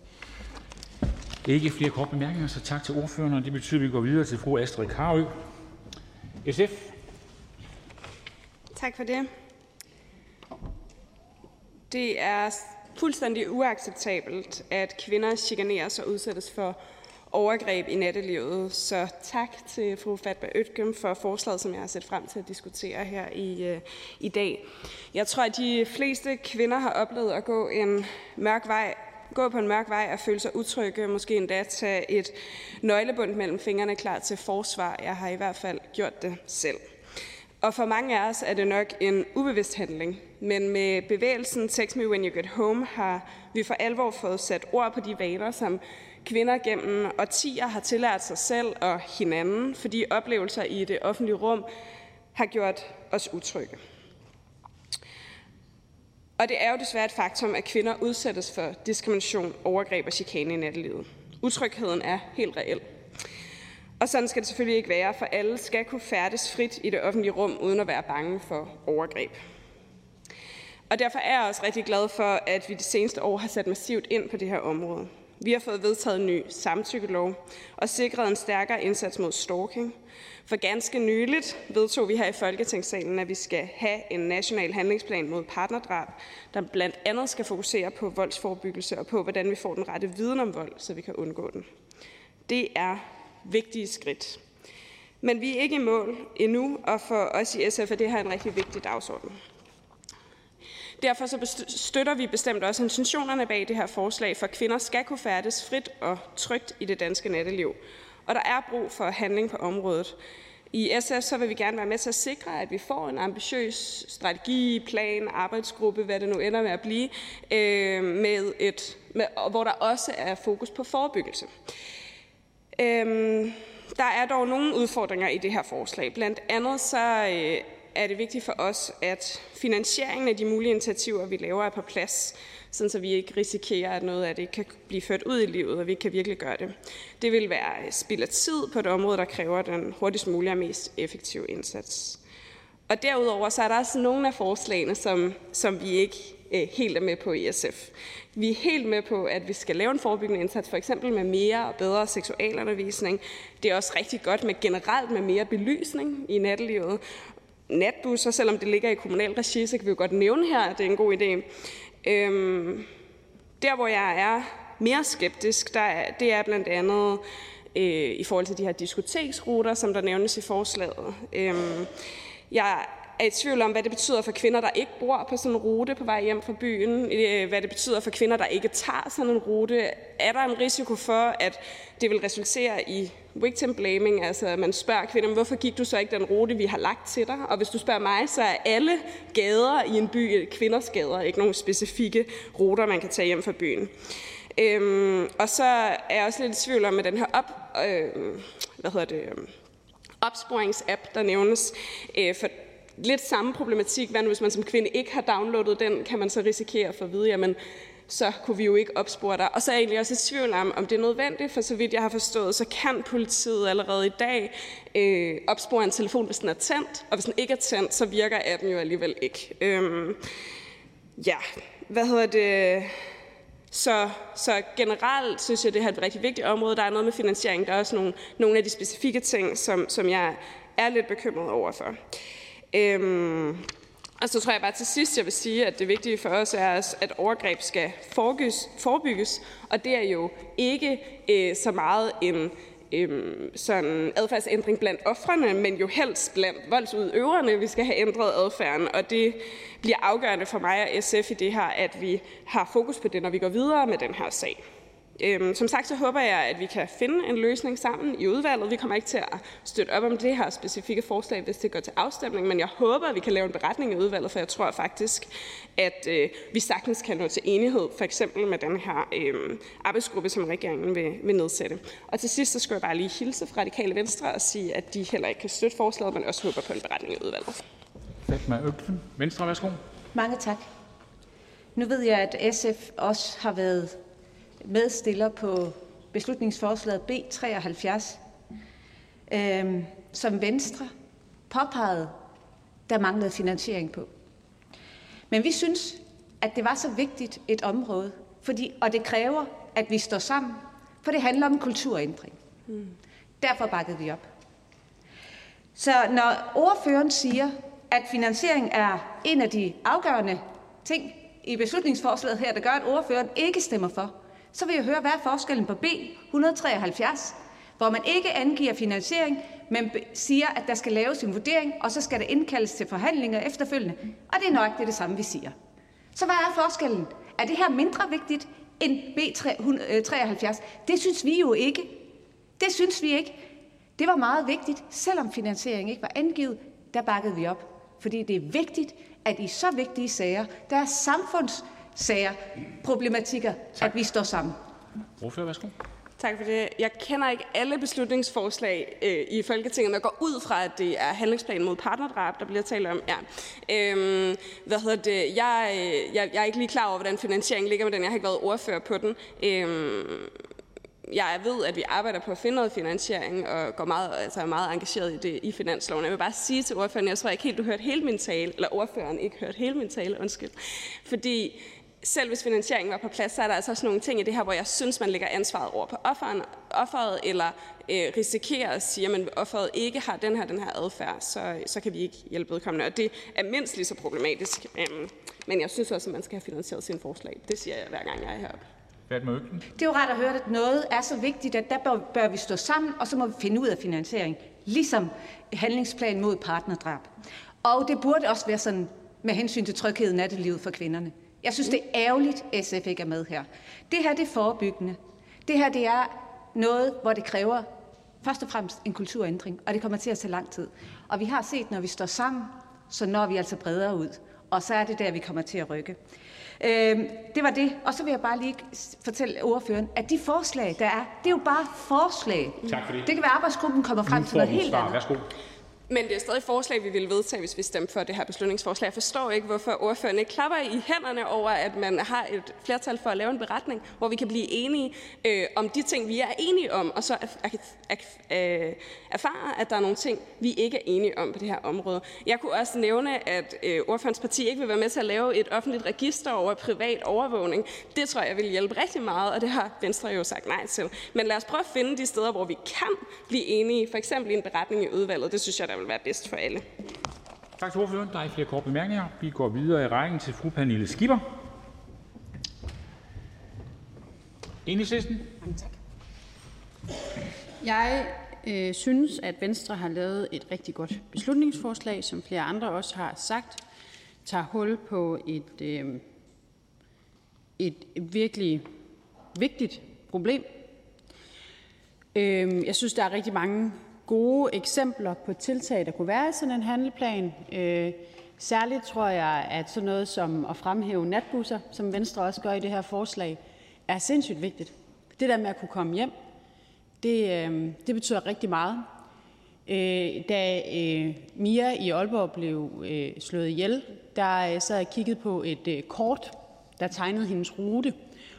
Ikke flere korte bemærkninger, så tak til ordføreren, og det betyder, at vi går videre til fru Astrid Karø. SF. Tak for det. Det er fuldstændig uacceptabelt, at kvinder chikaneres og udsættes for overgreb i nattelivet. Så tak til fru Fatma Øtgem for forslaget, som jeg har set frem til at diskutere her i, øh, i dag. Jeg tror, at de fleste kvinder har oplevet at gå en mørk vej gå på en mørk vej og føle sig utrygge, måske endda tage et nøglebund mellem fingrene klar til forsvar. Jeg har i hvert fald gjort det selv. Og for mange af os er det nok en ubevidst handling, men med bevægelsen Text Me When You Get Home har vi for alvor fået sat ord på de vaner, som kvinder gennem årtier har tillært sig selv og hinanden, fordi oplevelser i det offentlige rum har gjort os utrygge. Og det er jo desværre et faktum, at kvinder udsættes for diskrimination, overgreb og chikane i nattelivet. Utrygheden er helt reel. Og sådan skal det selvfølgelig ikke være, for alle skal kunne færdes frit i det offentlige rum, uden at være bange for overgreb. Og derfor er jeg også rigtig glad for, at vi de seneste år har sat massivt ind på det her område. Vi har fået vedtaget en ny samtykkelov og sikret en stærkere indsats mod stalking. For ganske nyligt vedtog vi her i Folketingssalen, at vi skal have en national handlingsplan mod partnerdrab, der blandt andet skal fokusere på voldsforebyggelse og på, hvordan vi får den rette viden om vold, så vi kan undgå den. Det er vigtige skridt. Men vi er ikke i mål endnu, og for os i SF er det her en rigtig vigtig dagsorden. Derfor så støtter vi bestemt også intentionerne bag det her forslag, for kvinder skal kunne færdes frit og trygt i det danske natteliv. Og der er brug for handling på området. I SF så vil vi gerne være med til at sikre, at vi får en ambitiøs strategi, plan, arbejdsgruppe, hvad det nu ender med at blive, øh, med et, med, hvor der også er fokus på forebyggelse. Øhm, der er dog nogle udfordringer i det her forslag. Blandt andet så øh, er det vigtigt for os, at finansieringen af de mulige initiativer, vi laver, er på plads, sådan så vi ikke risikerer, at noget af det kan blive ført ud i livet, og vi kan virkelig gøre det. Det vil være øh, spild af tid på et område, der kræver den hurtigst mulige og mest effektive indsats. Og derudover så er der også nogle af forslagene, som, som vi ikke Øh, helt er med på i SF. Vi er helt med på, at vi skal lave en forebyggende indsats, for eksempel med mere og bedre seksualundervisning. Det er også rigtig godt med generelt med mere belysning i nattelivet natbusser, selvom det ligger i kommunal regi, så kan vi jo godt nævne her, at det er en god idé. Øhm, der, hvor jeg er mere skeptisk, der er, det er blandt andet øh, i forhold til de her diskoteksruter, som der nævnes i forslaget. Øhm, jeg er i tvivl om, hvad det betyder for kvinder, der ikke bor på sådan en rute på vej hjem fra byen. Øh, hvad det betyder for kvinder, der ikke tager sådan en rute. Er der en risiko for, at det vil resultere i victim blaming, altså at man spørger kvinder, hvorfor gik du så ikke den rute, vi har lagt til dig? Og hvis du spørger mig, så er alle gader i en by øh, kvinders gader, ikke nogen specifikke ruter, man kan tage hjem fra byen. Øhm, og så er jeg også lidt i tvivl om, at den her op, øh, hvad hedder det, øh, opsporingsapp, der nævnes, øh, for lidt samme problematik. Hvad nu, hvis man som kvinde ikke har downloadet den, kan man så risikere at få at vide, jamen, så kunne vi jo ikke opspore dig. Og så er jeg egentlig også i tvivl om, om det er nødvendigt, for så vidt jeg har forstået, så kan politiet allerede i dag øh, opspore en telefon, hvis den er tændt, og hvis den ikke er tændt, så virker appen jo alligevel ikke. Øhm, ja, hvad hedder det? Så, så generelt synes jeg, det her er et rigtig vigtigt område. Der er noget med finansiering. Der er også nogle, nogle af de specifikke ting, som, som jeg er lidt bekymret over for. Øhm, og så tror jeg bare til sidst, jeg vil sige, at det vigtige for os er, at overgreb skal forebygges, og det er jo ikke øh, så meget en øhm, sådan adfærdsændring blandt offrene, men jo helst blandt voldsudøverne, vi skal have ændret adfærden, og det bliver afgørende for mig og SF i det her, at vi har fokus på det, når vi går videre med den her sag. Øhm, som sagt så håber jeg, at vi kan finde en løsning sammen i udvalget. Vi kommer ikke til at støtte op om det her specifikke forslag, hvis det går til afstemning, men jeg håber, at vi kan lave en beretning i udvalget, for jeg tror faktisk, at øh, vi sagtens kan nå til enighed, for eksempel med den her øh, arbejdsgruppe, som regeringen vil, vil nedsætte. Og til sidst så skal jeg bare lige hilse fra Radikale Venstre og sige, at de heller ikke kan støtte forslaget, men også håber på en beretning i udvalget. Venstre, værsgo. Mange tak. Nu ved jeg, at SF også har været medstiller på beslutningsforslaget B 73, øh, som Venstre påpegede, der manglede finansiering på. Men vi synes, at det var så vigtigt et område, fordi, og det kræver, at vi står sammen, for det handler om kulturændring. Mm. Derfor bakkede vi op. Så når ordføreren siger, at finansiering er en af de afgørende ting i beslutningsforslaget her, der gør, at ordføreren ikke stemmer for, så vil jeg høre, hvad er forskellen på B 173, hvor man ikke angiver finansiering, men siger, at der skal laves en vurdering, og så skal der indkaldes til forhandlinger efterfølgende. Og det er nok det, det samme, vi siger. Så hvad er forskellen? Er det her mindre vigtigt end B73. Øh, det synes vi jo ikke. Det synes vi ikke. Det var meget vigtigt, selvom finansieringen ikke var angivet, der bakkede vi op. Fordi det er vigtigt, at i så vigtige sager, der er samfundssager, problematikker, at vi står sammen. Ordfører, værsgo. Tak for det. Jeg kender ikke alle beslutningsforslag øh, i Folketinget, men går ud fra, at det er handlingsplanen mod partnerdrab, der bliver talt om. Ja. Øhm, hvad hedder det? Jeg, jeg, jeg er ikke lige klar over, hvordan finansieringen ligger med den. Jeg har ikke været ordfører på den. Øhm, jeg ved, at vi arbejder på at finde noget finansiering og går meget, altså er meget engageret i det i finansloven. Jeg vil bare sige til ordføreren, jeg tror ikke helt, du hørte hele min tale, eller ordføreren ikke hørte hele min tale, undskyld. Fordi selv hvis finansieringen var på plads, så er der altså også nogle ting i det her, hvor jeg synes, man lægger ansvaret over på offeren, offeret, eller øh, risikerer at sige, at offeret ikke har den her, den her adfærd, så, så kan vi ikke hjælpe vedkommende. Og det er mindst lige så problematisk. Øhm, men jeg synes også, at man skal have finansieret sine forslag. Det siger jeg hver gang, jeg er heroppe. Det er jo rart at høre, at noget er så vigtigt, at der bør, bør vi stå sammen, og så må vi finde ud af finansiering, ligesom handlingsplanen mod partnerdrab. Og det burde også være sådan med hensyn til tryghed i nattelivet for kvinderne. Jeg synes, det er ærgerligt, at SF ikke er med her. Det her det er forebyggende. Det her det er noget, hvor det kræver først og fremmest en kulturændring, og det kommer til at tage lang tid. Og vi har set, når vi står sammen, så når vi altså bredere ud. Og så er det der, vi kommer til at rykke. Øhm, det var det. Og så vil jeg bare lige fortælle ordføreren, at de forslag, der er, det er jo bare forslag. Tak for det. Det kan være, at arbejdsgruppen kommer frem til noget helt andet. Værsgo. Men det er stadig forslag, vi ville vedtage, hvis vi stemmer for det her beslutningsforslag. Jeg forstår ikke, hvorfor ordføreren ikke klapper i hænderne over, at man har et flertal for at lave en beretning, hvor vi kan blive enige øh, om de ting, vi er enige om, og så øh, erfare, at der er nogle ting, vi ikke er enige om på det her område. Jeg kunne også nævne, at øh, ordførens parti ikke vil være med til at lave et offentligt register over privat overvågning. Det tror jeg vil hjælpe rigtig meget, og det har Venstre jo sagt nej til. Men lad os prøve at finde de steder, hvor vi kan blive enige, for eksempel i en beretning i udvalget. Det synes jeg, der vil være bedst for alle. Tak til ordføreren. Der er ikke flere korte bemærkninger. Vi går videre i rækken til fru Pernille Skipper. Enhedslisten. tak. Jeg øh, synes, at Venstre har lavet et rigtig godt beslutningsforslag, som flere andre også har sagt, tager hul på et, øh, et virkelig vigtigt problem. Øh, jeg synes, der er rigtig mange gode eksempler på tiltag, der kunne være i sådan en handleplan. Øh, særligt tror jeg, at sådan noget som at fremhæve natbusser, som Venstre også gør i det her forslag, er sindssygt vigtigt. Det der med at kunne komme hjem, det, øh, det betyder rigtig meget. Øh, da øh, Mia i Aalborg blev øh, slået ihjel, der øh, sad jeg og kiggede på et øh, kort, der tegnede hendes rute.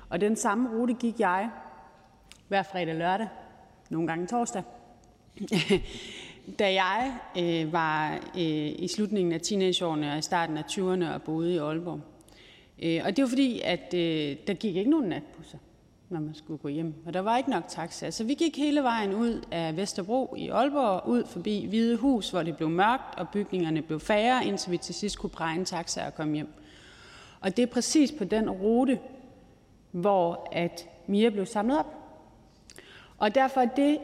Og den samme rute gik jeg hver fredag og lørdag, nogle gange torsdag. Da jeg øh, var øh, i slutningen af teenageårene og i starten af 20'erne og boede i Aalborg. Øh, og det var fordi, at øh, der gik ikke nogen natbusser, når man skulle gå hjem. Og der var ikke nok taxa. Så vi gik hele vejen ud af Vesterbro i Aalborg, ud forbi Hvide Hus, hvor det blev mørkt, og bygningerne blev færre, indtil vi til sidst kunne præge en taxa og komme hjem. Og det er præcis på den rute, hvor at Mia blev samlet op. Og derfor er det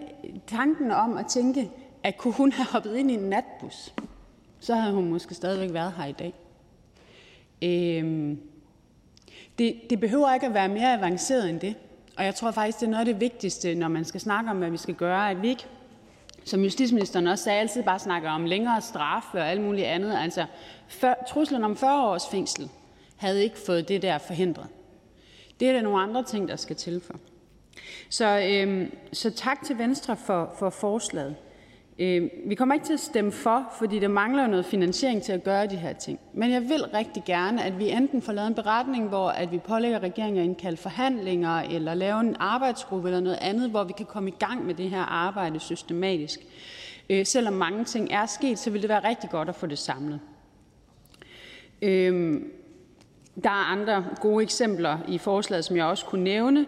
tanken om at tænke, at kunne hun have hoppet ind i en natbus, så havde hun måske stadigvæk været her i dag. Øhm, det, det behøver ikke at være mere avanceret end det. Og jeg tror faktisk, det er noget af det vigtigste, når man skal snakke om, hvad vi skal gøre, at vi ikke, som justitsministeren også sagde, altid bare snakker om længere straf og alt muligt andet. Altså, før, truslen om 40 års fængsel havde ikke fået det der forhindret. Det er der nogle andre ting, der skal til for. Så, øhm, så tak til Venstre for, for forslaget. Øh, vi kommer ikke til at stemme for, fordi der mangler noget finansiering til at gøre de her ting. Men jeg vil rigtig gerne, at vi enten får lavet en beretning, hvor at vi pålægger regeringen at indkalde forhandlinger, eller lave en arbejdsgruppe eller noget andet, hvor vi kan komme i gang med det her arbejde systematisk. Øh, selvom mange ting er sket, så vil det være rigtig godt at få det samlet. Øh, der er andre gode eksempler i forslaget, som jeg også kunne nævne.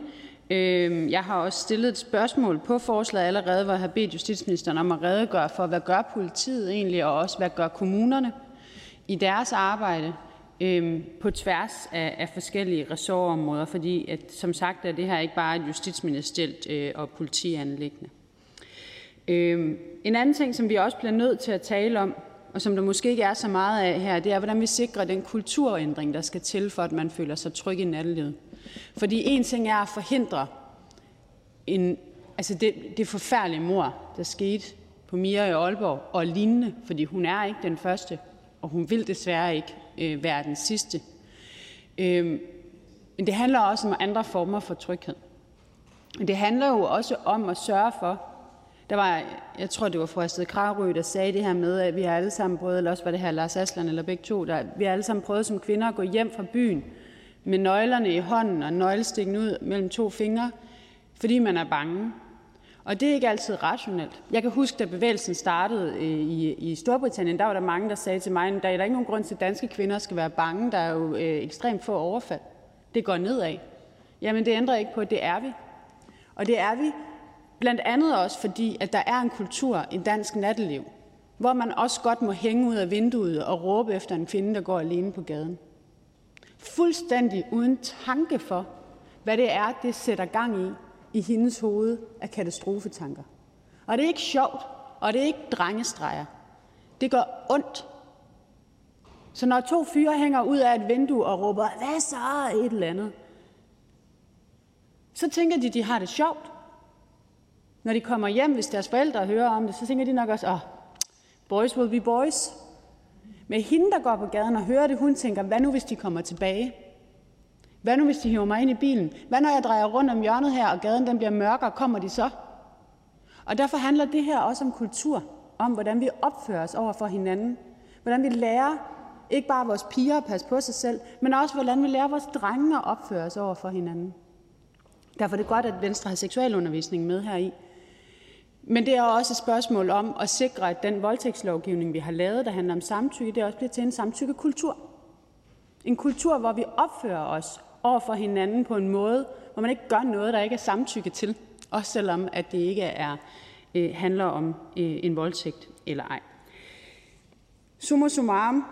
Øhm, jeg har også stillet et spørgsmål på forslaget allerede, hvor jeg har bedt justitsministeren om at redegøre for, hvad gør politiet egentlig, og også hvad gør kommunerne i deres arbejde øhm, på tværs af, af forskellige ressortområder, fordi at, som sagt er det her ikke bare et justitsministerielt øh, og politianlæggende. Øhm, en anden ting, som vi også bliver nødt til at tale om, og som der måske ikke er så meget af her, det er, hvordan vi sikrer den kulturændring, der skal til, for at man føler sig tryg i nattelivet. Fordi en ting er at forhindre en, altså det, det forfærdelige mor, der skete på Mia i Aalborg og lignende, fordi hun er ikke den første, og hun vil desværre ikke øh, være den sidste. Øh, men det handler også om andre former for tryghed. Det handler jo også om at sørge for, der var, jeg tror, det var fru Astrid Kragerø, der sagde det her med, at vi har alle sammen prøvet, eller også var det her Lars Aslan eller begge to, der, vi har alle sammen prøvet som kvinder at gå hjem fra byen med nøglerne i hånden og nøglestikken ud mellem to fingre, fordi man er bange. Og det er ikke altid rationelt. Jeg kan huske, da bevægelsen startede øh, i, i Storbritannien, der var der mange, der sagde til mig at der er ikke nogen grund til, at danske kvinder skal være bange. Der er jo øh, ekstremt få overfald. Det går nedad. Jamen, det ændrer ikke på, at det er vi. Og det er vi blandt andet også, fordi at der er en kultur i dansk natteliv, hvor man også godt må hænge ud af vinduet og råbe efter en kvinde, der går alene på gaden. Fuldstændig uden tanke for, hvad det er, det sætter gang i i hendes hoved af katastrofetanker. Og det er ikke sjovt, og det er ikke drengestreger. Det gør ondt. Så når to fyre hænger ud af et vindue og råber, hvad så, et eller andet, så tænker de, de har det sjovt. Når de kommer hjem, hvis deres forældre hører om det, så tænker de nok også, oh, boys will be boys. Men hende, der går på gaden og hører det, hun tænker, hvad nu hvis de kommer tilbage? Hvad nu hvis de hiver mig ind i bilen? Hvad når jeg drejer rundt om hjørnet her, og gaden den bliver mørkere, kommer de så? Og derfor handler det her også om kultur, om hvordan vi opfører os over for hinanden. Hvordan vi lærer ikke bare vores piger at passe på sig selv, men også hvordan vi lærer vores drenge at opføre os over for hinanden. Derfor er det godt, at Venstre har seksualundervisning med her i. Men det er også et spørgsmål om at sikre, at den voldtægtslovgivning, vi har lavet, der handler om samtykke, det også bliver til en samtykkekultur. En kultur, hvor vi opfører os over for hinanden på en måde, hvor man ikke gør noget, der ikke er samtykke til, også selvom at det ikke er, øh, handler om øh, en voldtægt eller ej. Summa summarum,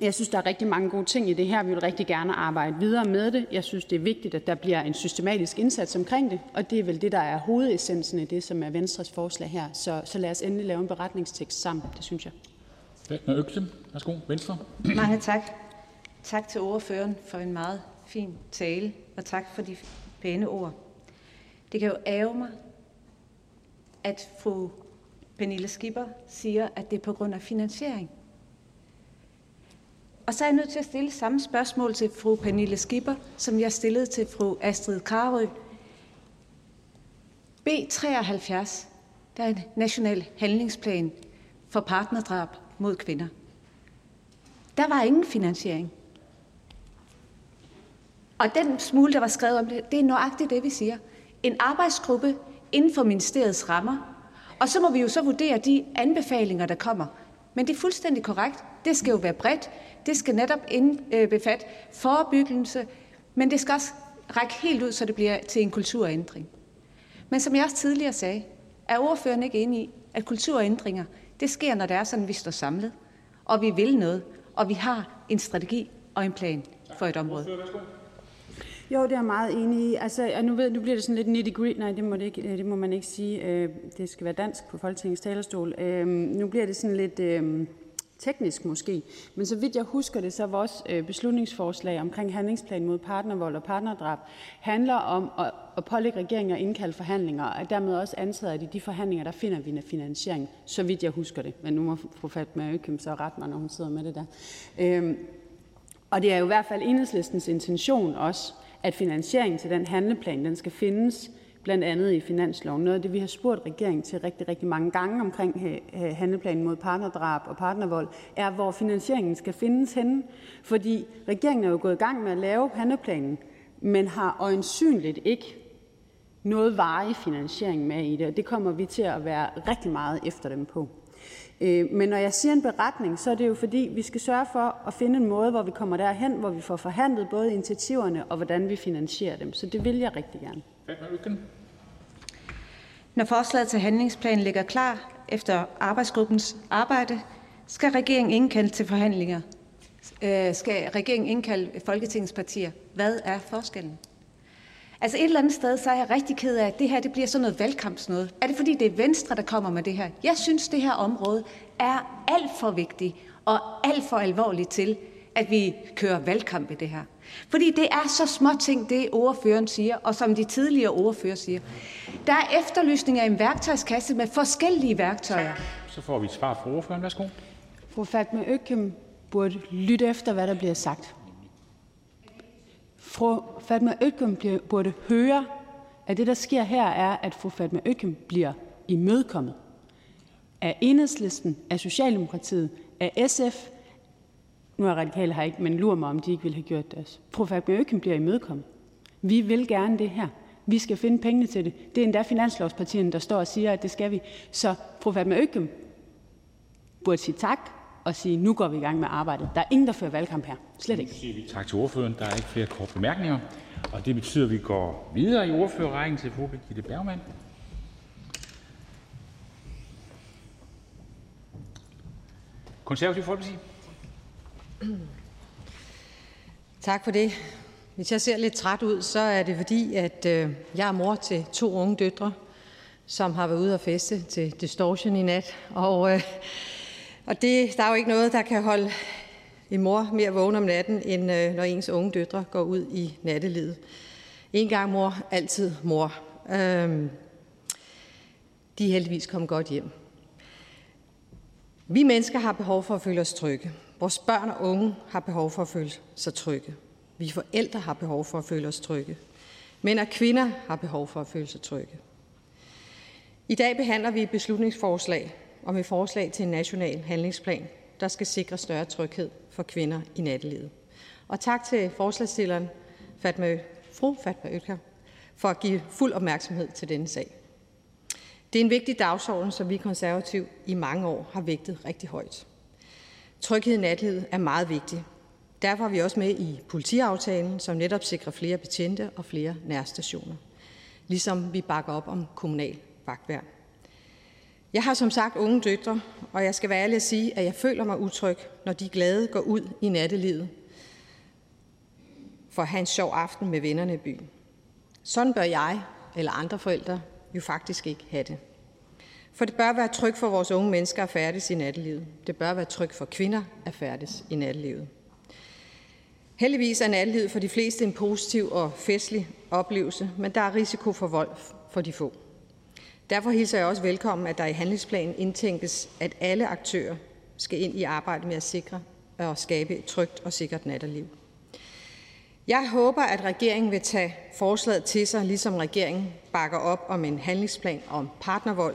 jeg synes, der er rigtig mange gode ting i det her. Vi vil rigtig gerne arbejde videre med det. Jeg synes, det er vigtigt, at der bliver en systematisk indsats omkring det, og det er vel det, der er hovedessensen i det, som er Venstres forslag her. Så, så lad os endelig lave en beretningstekst sammen, det synes jeg. Økse, værsgo, Venstre. Mange tak. Tak til ordføreren for en meget fin tale, og tak for de pæne ord. Det kan jo ære mig, at fru Pernille Skipper siger, at det er på grund af finansiering. Og så er jeg nødt til at stille samme spørgsmål til fru Pernille Skipper, som jeg stillede til fru Astrid Karø. B73, der er en national handlingsplan for partnerdrab mod kvinder. Der var ingen finansiering. Og den smule, der var skrevet om det, det er nøjagtigt det, vi siger. En arbejdsgruppe inden for ministeriets rammer, og så må vi jo så vurdere de anbefalinger, der kommer. Men det er fuldstændig korrekt. Det skal jo være bredt. Det skal netop indbefatte forebyggelse, men det skal også række helt ud, så det bliver til en kulturændring. Men som jeg også tidligere sagde, er ordføreren ikke enig i, at kulturændringer, det sker, når det er sådan, at vi står samlet, og vi vil noget, og vi har en strategi og en plan for et område. Jo, det er jeg meget enig i. Altså, nu, ved, nu bliver det sådan lidt nitty gritty. Nej, det må, det, ikke, det må man ikke sige. Øh, det skal være dansk på Folketingets talerstol. Øh, nu bliver det sådan lidt øh, teknisk måske. Men så vidt jeg husker det, så vores øh, beslutningsforslag omkring handlingsplan mod partnervold og partnerdrab handler om at, at pålægge regeringen at indkalde forhandlinger, og dermed også antaget, at i de forhandlinger, der finder vi en finansiering, så vidt jeg husker det. Men nu må fru Fatma Økøm så ret mig, når hun sidder med det der. Øhm, og det er jo i hvert fald enhedslistens intention også, at finansieringen til den handleplan den skal findes blandt andet i finansloven. Noget af det, vi har spurgt regeringen til rigtig, rigtig mange gange omkring øh, øh, handleplanen mod partnerdrab og partnervold, er, hvor finansieringen skal findes henne. Fordi regeringen er jo gået i gang med at lave handleplanen, men har øjensynligt ikke noget varig finansiering med i det, og det kommer vi til at være rigtig meget efter dem på. Øh, men når jeg siger en beretning, så er det jo fordi, vi skal sørge for at finde en måde, hvor vi kommer derhen, hvor vi får forhandlet både initiativerne og hvordan vi finansierer dem. Så det vil jeg rigtig gerne. Når forslaget til handlingsplan ligger klar efter arbejdsgruppens arbejde, skal regeringen indkalde til forhandlinger. Øh, skal regeringen indkalde Folketingets partier? Hvad er forskellen? Altså et eller andet sted, så er jeg rigtig ked af, at det her det bliver sådan noget valgkampsnød. Er det fordi, det er Venstre, der kommer med det her? Jeg synes, det her område er alt for vigtigt og alt for alvorligt til, at vi kører valgkamp i det her. Fordi det er så små ting, det ordføreren siger, og som de tidligere ordfører siger. Der er efterlysning af en værktøjskasse med forskellige værktøjer. Så får vi et svar fra ordføreren. Værsgo. Fru Fatma Økkem burde lytte efter, hvad der bliver sagt. Fru Fatma Økkem burde høre, at det, der sker her, er, at fru Fatma Økkem bliver imødekommet af enhedslisten, af Socialdemokratiet, af SF. Nu er radikale her ikke, men lurer mig, om de ikke ville have gjort det også. Fru Fatma bliver imødekommet. Vi vil gerne det her. Vi skal finde pengene til det. Det er endda finanslovspartierne, der står og siger, at det skal vi. Så fru Fatma Økkem burde sige tak og sige, nu går vi i gang med arbejdet. Der er ingen, der fører valgkamp her. Slet ikke. siger vi tak til ordføreren. Der er ikke flere korte bemærkninger. Og det betyder, at vi går videre i ordførerrækken til fru Birgitte Bergmann. Konservativ Folkeparti. Tak for det. Hvis jeg ser lidt træt ud, så er det fordi, at øh, jeg er mor til to unge døtre, som har været ude og feste til Distortion i nat. Og, øh, og det, der er jo ikke noget, der kan holde en mor mere vågen om natten, end øh, når ens unge døtre går ud i nattelivet. En gang mor, altid mor. Øhm, de er heldigvis kommet godt hjem. Vi mennesker har behov for at føle os trygge. Vores børn og unge har behov for at føle sig trygge. Vi forældre har behov for at føle os trygge. Mænd og kvinder har behov for at føle sig trygge. I dag behandler vi et beslutningsforslag om et forslag til en national handlingsplan, der skal sikre større tryghed for kvinder i nattelivet. Og tak til forslagsstilleren Fatma, fru Fatma Økker for at give fuld opmærksomhed til denne sag. Det er en vigtig dagsorden, som vi konservativ i mange år har vægtet rigtig højt. Tryghed i natlivet er meget vigtig. Derfor er vi også med i politiaftalen, som netop sikrer flere betjente og flere nærstationer. Ligesom vi bakker op om kommunal vagtværn. Jeg har som sagt unge døtre, og jeg skal være ærlig at sige, at jeg føler mig utryg, når de glade går ud i nattelivet for at have en sjov aften med vennerne i byen. Sådan bør jeg eller andre forældre jo faktisk ikke have det. For det bør være trygt for vores unge mennesker at færdes i nattelivet. Det bør være trygt for kvinder at færdes i nattelivet. Heldigvis er nattelivet for de fleste en positiv og festlig oplevelse, men der er risiko for vold for de få. Derfor hilser jeg også velkommen, at der i handlingsplanen indtænkes, at alle aktører skal ind i arbejdet med at sikre og skabe et trygt og sikkert natterliv. Jeg håber, at regeringen vil tage forslaget til sig, ligesom regeringen bakker op om en handlingsplan om partnervold.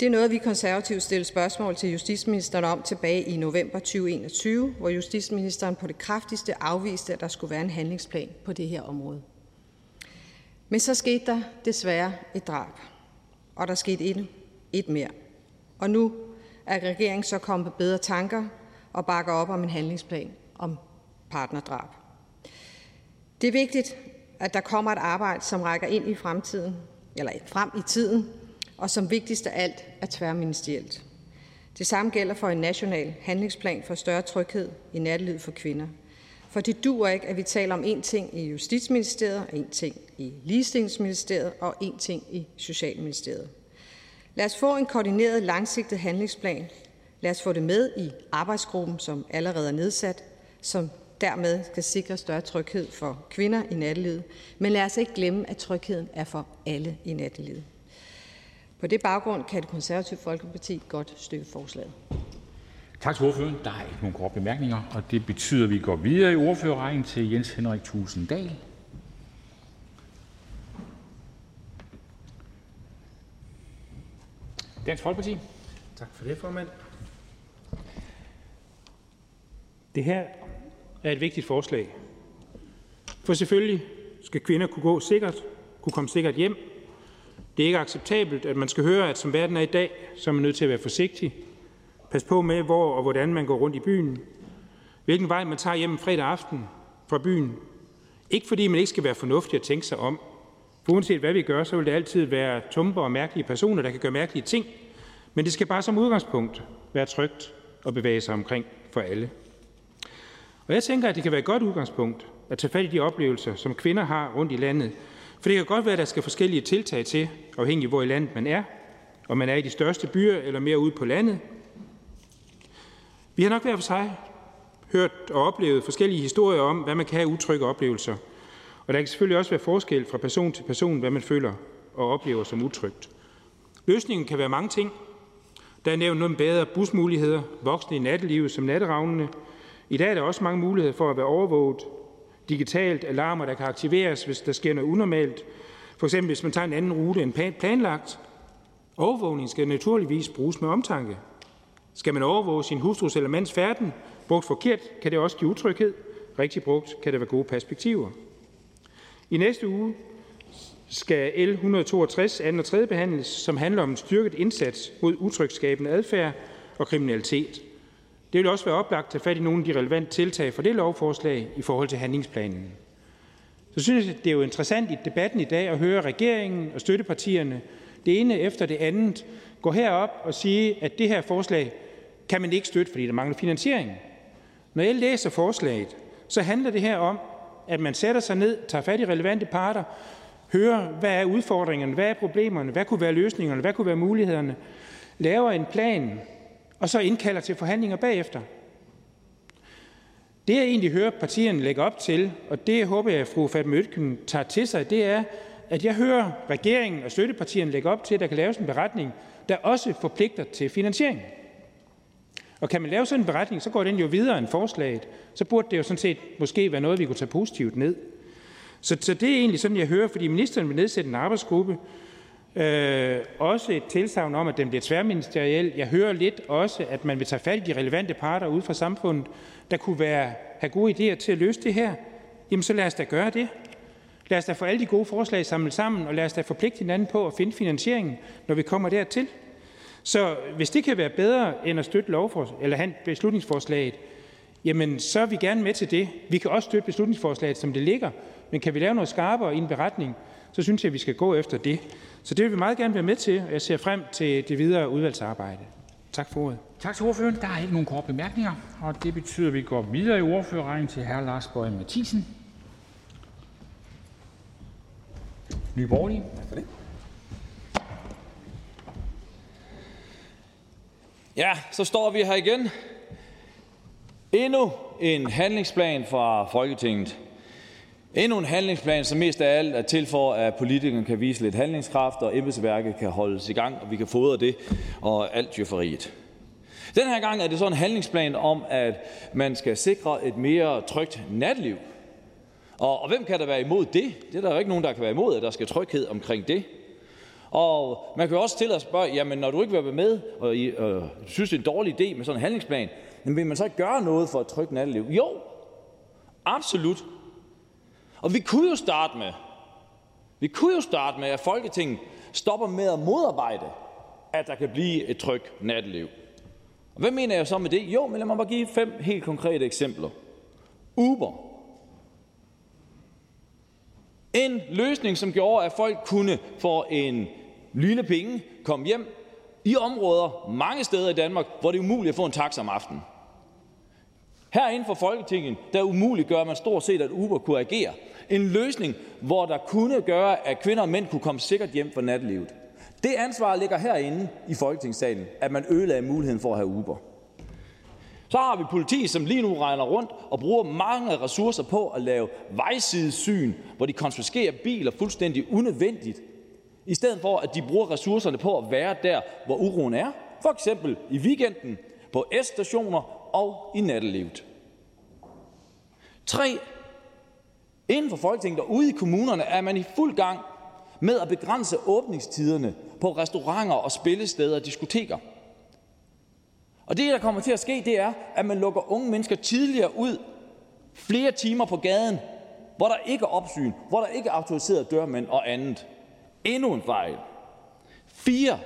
Det er noget, vi konservativt stillede spørgsmål til justitsministeren om tilbage i november 2021, hvor justitsministeren på det kraftigste afviste, at der skulle være en handlingsplan på det her område. Men så skete der desværre et drab, og der skete et, et mere. Og nu er regeringen så kommet på bedre tanker og bakker op om en handlingsplan om partnerdrab. Det er vigtigt, at der kommer et arbejde, som rækker ind i fremtiden, eller frem i tiden, og som vigtigst af alt er tværministerielt. Det samme gælder for en national handlingsplan for større tryghed i nattelivet for kvinder. For det duer ikke, at vi taler om én ting i Justitsministeriet, én ting i Ligestillingsministeriet og én ting i Socialministeriet. Lad os få en koordineret langsigtet handlingsplan. Lad os få det med i arbejdsgruppen, som allerede er nedsat, som dermed skal sikre større tryghed for kvinder i nattelivet. Men lad os ikke glemme, at trygheden er for alle i nattelivet. På det baggrund kan det konservative Folkeparti godt støtte forslaget. Tak til ordføreren. Der er ikke nogen korte bemærkninger, og det betyder, at vi går videre i ordførerrækken til Jens Henrik Tusinddal. Dansk Folkeparti. Tak for det, formand. Det her er et vigtigt forslag. For selvfølgelig skal kvinder kunne gå sikkert, kunne komme sikkert hjem. Det er ikke acceptabelt, at man skal høre, at som verden er i dag, så er man nødt til at være forsigtig. Pas på med, hvor og hvordan man går rundt i byen. Hvilken vej man tager hjem fredag aften fra byen. Ikke fordi man ikke skal være fornuftig og tænke sig om. For uanset hvad vi gør, så vil det altid være tumper og mærkelige personer, der kan gøre mærkelige ting. Men det skal bare som udgangspunkt være trygt at bevæge sig omkring for alle. Og jeg tænker, at det kan være et godt udgangspunkt at tage fat i de oplevelser, som kvinder har rundt i landet. For det kan godt være, at der skal forskellige tiltag til, afhængig hvor i landet man er. Om man er i de største byer eller mere ude på landet. Vi har nok hver for sig hørt og oplevet forskellige historier om, hvad man kan have utrygge oplevelser. Og der kan selvfølgelig også være forskel fra person til person, hvad man føler og oplever som utrygt. Løsningen kan være mange ting. Der er nævnt noget bedre busmuligheder, voksne i nattelivet som natteravnene. I dag er der også mange muligheder for at være overvåget. Digitalt alarmer, der kan aktiveres, hvis der sker noget unormalt. For eksempel hvis man tager en anden rute end planlagt. Overvågning skal naturligvis bruges med omtanke. Skal man overvåge sin hustrus eller mands færden? Brugt forkert kan det også give utryghed. Rigtig brugt kan det være gode perspektiver. I næste uge skal L 162 anden og tredje behandles, som handler om en styrket indsats mod utrygskabende adfærd og kriminalitet. Det vil også være oplagt at tage fat i nogle af de relevante tiltag for det lovforslag i forhold til handlingsplanen. Så synes jeg, det er jo interessant i debatten i dag at høre regeringen og støttepartierne, det ene efter det andet, gå herop og sige, at det her forslag kan man ikke støtte, fordi der mangler finansiering. Når jeg læser forslaget, så handler det her om, at man sætter sig ned, tager fat i relevante parter, hører, hvad er udfordringerne, hvad er problemerne, hvad kunne være løsningerne, hvad kunne være mulighederne, laver en plan, og så indkalder til forhandlinger bagefter. Det, jeg egentlig hører partierne lægge op til, og det håber jeg, at fru Fatma Øtken tager til sig, det er, at jeg hører regeringen og støttepartierne lægge op til, at der kan laves en beretning, der også forpligter til finansiering. Og kan man lave sådan en beretning, så går den jo videre end forslaget. Så burde det jo sådan set måske være noget, vi kunne tage positivt ned. Så, så det er egentlig sådan, jeg hører, fordi ministeren vil nedsætte en arbejdsgruppe. Øh, også et tilsavn om, at den bliver tværministeriel. Jeg hører lidt også, at man vil tage fat i de relevante parter ude fra samfundet, der kunne være, have gode idéer til at løse det her. Jamen så lad os da gøre det. Lad os da få alle de gode forslag samlet sammen, og lad os da forpligte hinanden på at finde finansieringen, når vi kommer dertil. Så hvis det kan være bedre end at støtte lovforslag, eller have beslutningsforslaget, jamen så er vi gerne med til det. Vi kan også støtte beslutningsforslaget, som det ligger, men kan vi lave noget skarpere i en beretning, så synes jeg, at vi skal gå efter det. Så det vil vi meget gerne være med til, og jeg ser frem til det videre udvalgsarbejde. Tak for ordet. Tak til ordføreren. Der er ikke nogen korte bemærkninger, og det betyder, at vi går videre i ordførerrækken til hr. Lars Bøge Mathisen. Nye Borgerlige. Tak for det. Ja, så står vi her igen. Endnu en handlingsplan fra Folketinget. Endnu en handlingsplan, som mest af alt er til for, at politikerne kan vise lidt handlingskraft, og embedsværket kan holdes i gang, og vi kan fodre det og alt djøfferiet. Den her gang er det så en handlingsplan om, at man skal sikre et mere trygt natliv. Og, og hvem kan der være imod det? Det er der jo ikke nogen, der kan være imod, at der skal tryghed omkring det. Og man kan jo også stille og spørge, jamen når du ikke vil være med, og I, øh, synes, det er en dårlig idé med sådan en handlingsplan, men vil man så ikke gøre noget for et trygt natteliv? Jo, absolut. Og vi kunne jo starte med, vi kunne jo starte med, at Folketinget stopper med at modarbejde, at der kan blive et trygt natteliv. Og hvad mener jeg så med det? Jo, men lad mig bare give fem helt konkrete eksempler. Uber. En løsning, som gjorde, at folk kunne få en lille penge komme hjem i områder mange steder i Danmark, hvor det er umuligt at få en taxa om aftenen. Herinde for Folketinget, der umuligt gør man stort set, at Uber kunne agere. En løsning, hvor der kunne gøre, at kvinder og mænd kunne komme sikkert hjem fra nattelivet. Det ansvar ligger herinde i Folketingssalen, at man ødelagde muligheden for at have Uber. Så har vi politi, som lige nu regner rundt og bruger mange ressourcer på at lave vejsidesyn, hvor de konfiskerer biler fuldstændig unødvendigt, i stedet for at de bruger ressourcerne på at være der, hvor uroen er, for eksempel i weekenden, på S-stationer og i nattelivet. Tre Inden for Folketinget og ude i kommunerne er man i fuld gang med at begrænse åbningstiderne på restauranter og spillesteder og diskoteker. Og det, der kommer til at ske, det er, at man lukker unge mennesker tidligere ud flere timer på gaden, hvor der ikke er opsyn, hvor der ikke er autoriserede dørmænd og andet. Endnu en fejl. 4.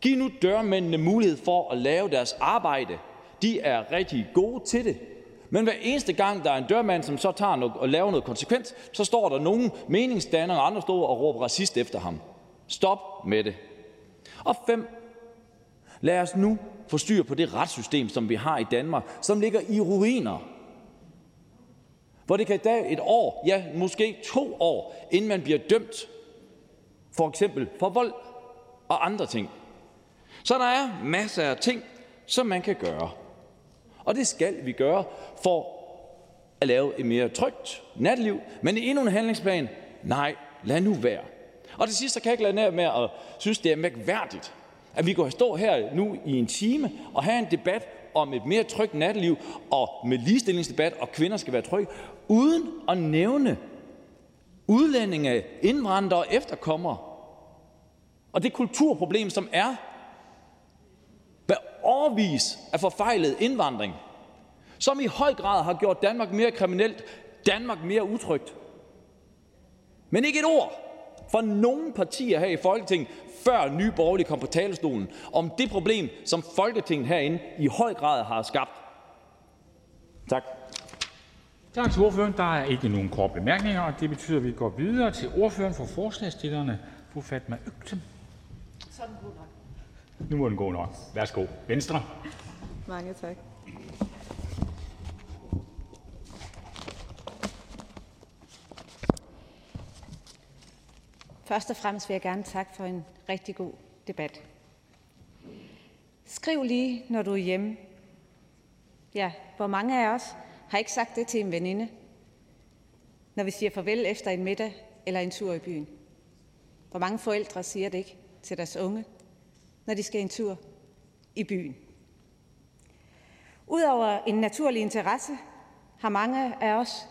Giv nu dørmændene mulighed for at lave deres arbejde. De er rigtig gode til det. Men hver eneste gang, der er en dørmand, som så tager noget, og laver noget konsekvent, så står der nogen meningsdannere og andre står og råber racist efter ham. Stop med det. Og fem. Lad os nu få styr på det retssystem, som vi har i Danmark, som ligger i ruiner. Hvor det kan tage et år, ja måske to år, inden man bliver dømt for eksempel for vold og andre ting. Så der er masser af ting, som man kan gøre. Og det skal vi gøre for at lave et mere trygt natliv. Men endnu en handlingsplan? Nej, lad nu være. Og til sidst så kan jeg ikke lade være med at synes, det er mærkværdigt, at vi går stå her nu i en time og have en debat om et mere trygt natteliv og med ligestillingsdebat, og kvinder skal være trygge, uden at nævne udlændinge, indvandrere og efterkommere. Og det kulturproblem, som er hvad overvis af forfejlet indvandring, som i høj grad har gjort Danmark mere kriminelt, Danmark mere utrygt. Men ikke et ord fra nogen partier her i Folketinget, før Nye Borgerlige kom på talerstolen, om det problem, som Folketinget herinde i høj grad har skabt. Tak. Tak til ordføreren. Der er ikke nogen korte bemærkninger, og det betyder, at vi går videre til ordføreren for forslagsstillerne, fru Fatma Øktem. Sådan god nok. Nu må den gå nok. Værsgo. Venstre. Mange tak. Først og fremmest vil jeg gerne takke for en rigtig god debat. Skriv lige, når du er hjemme. Ja, hvor mange af os har ikke sagt det til en veninde, når vi siger farvel efter en middag eller en tur i byen? Hvor mange forældre siger det ikke til deres unge, når de skal en tur i byen? Udover en naturlig interesse har mange af os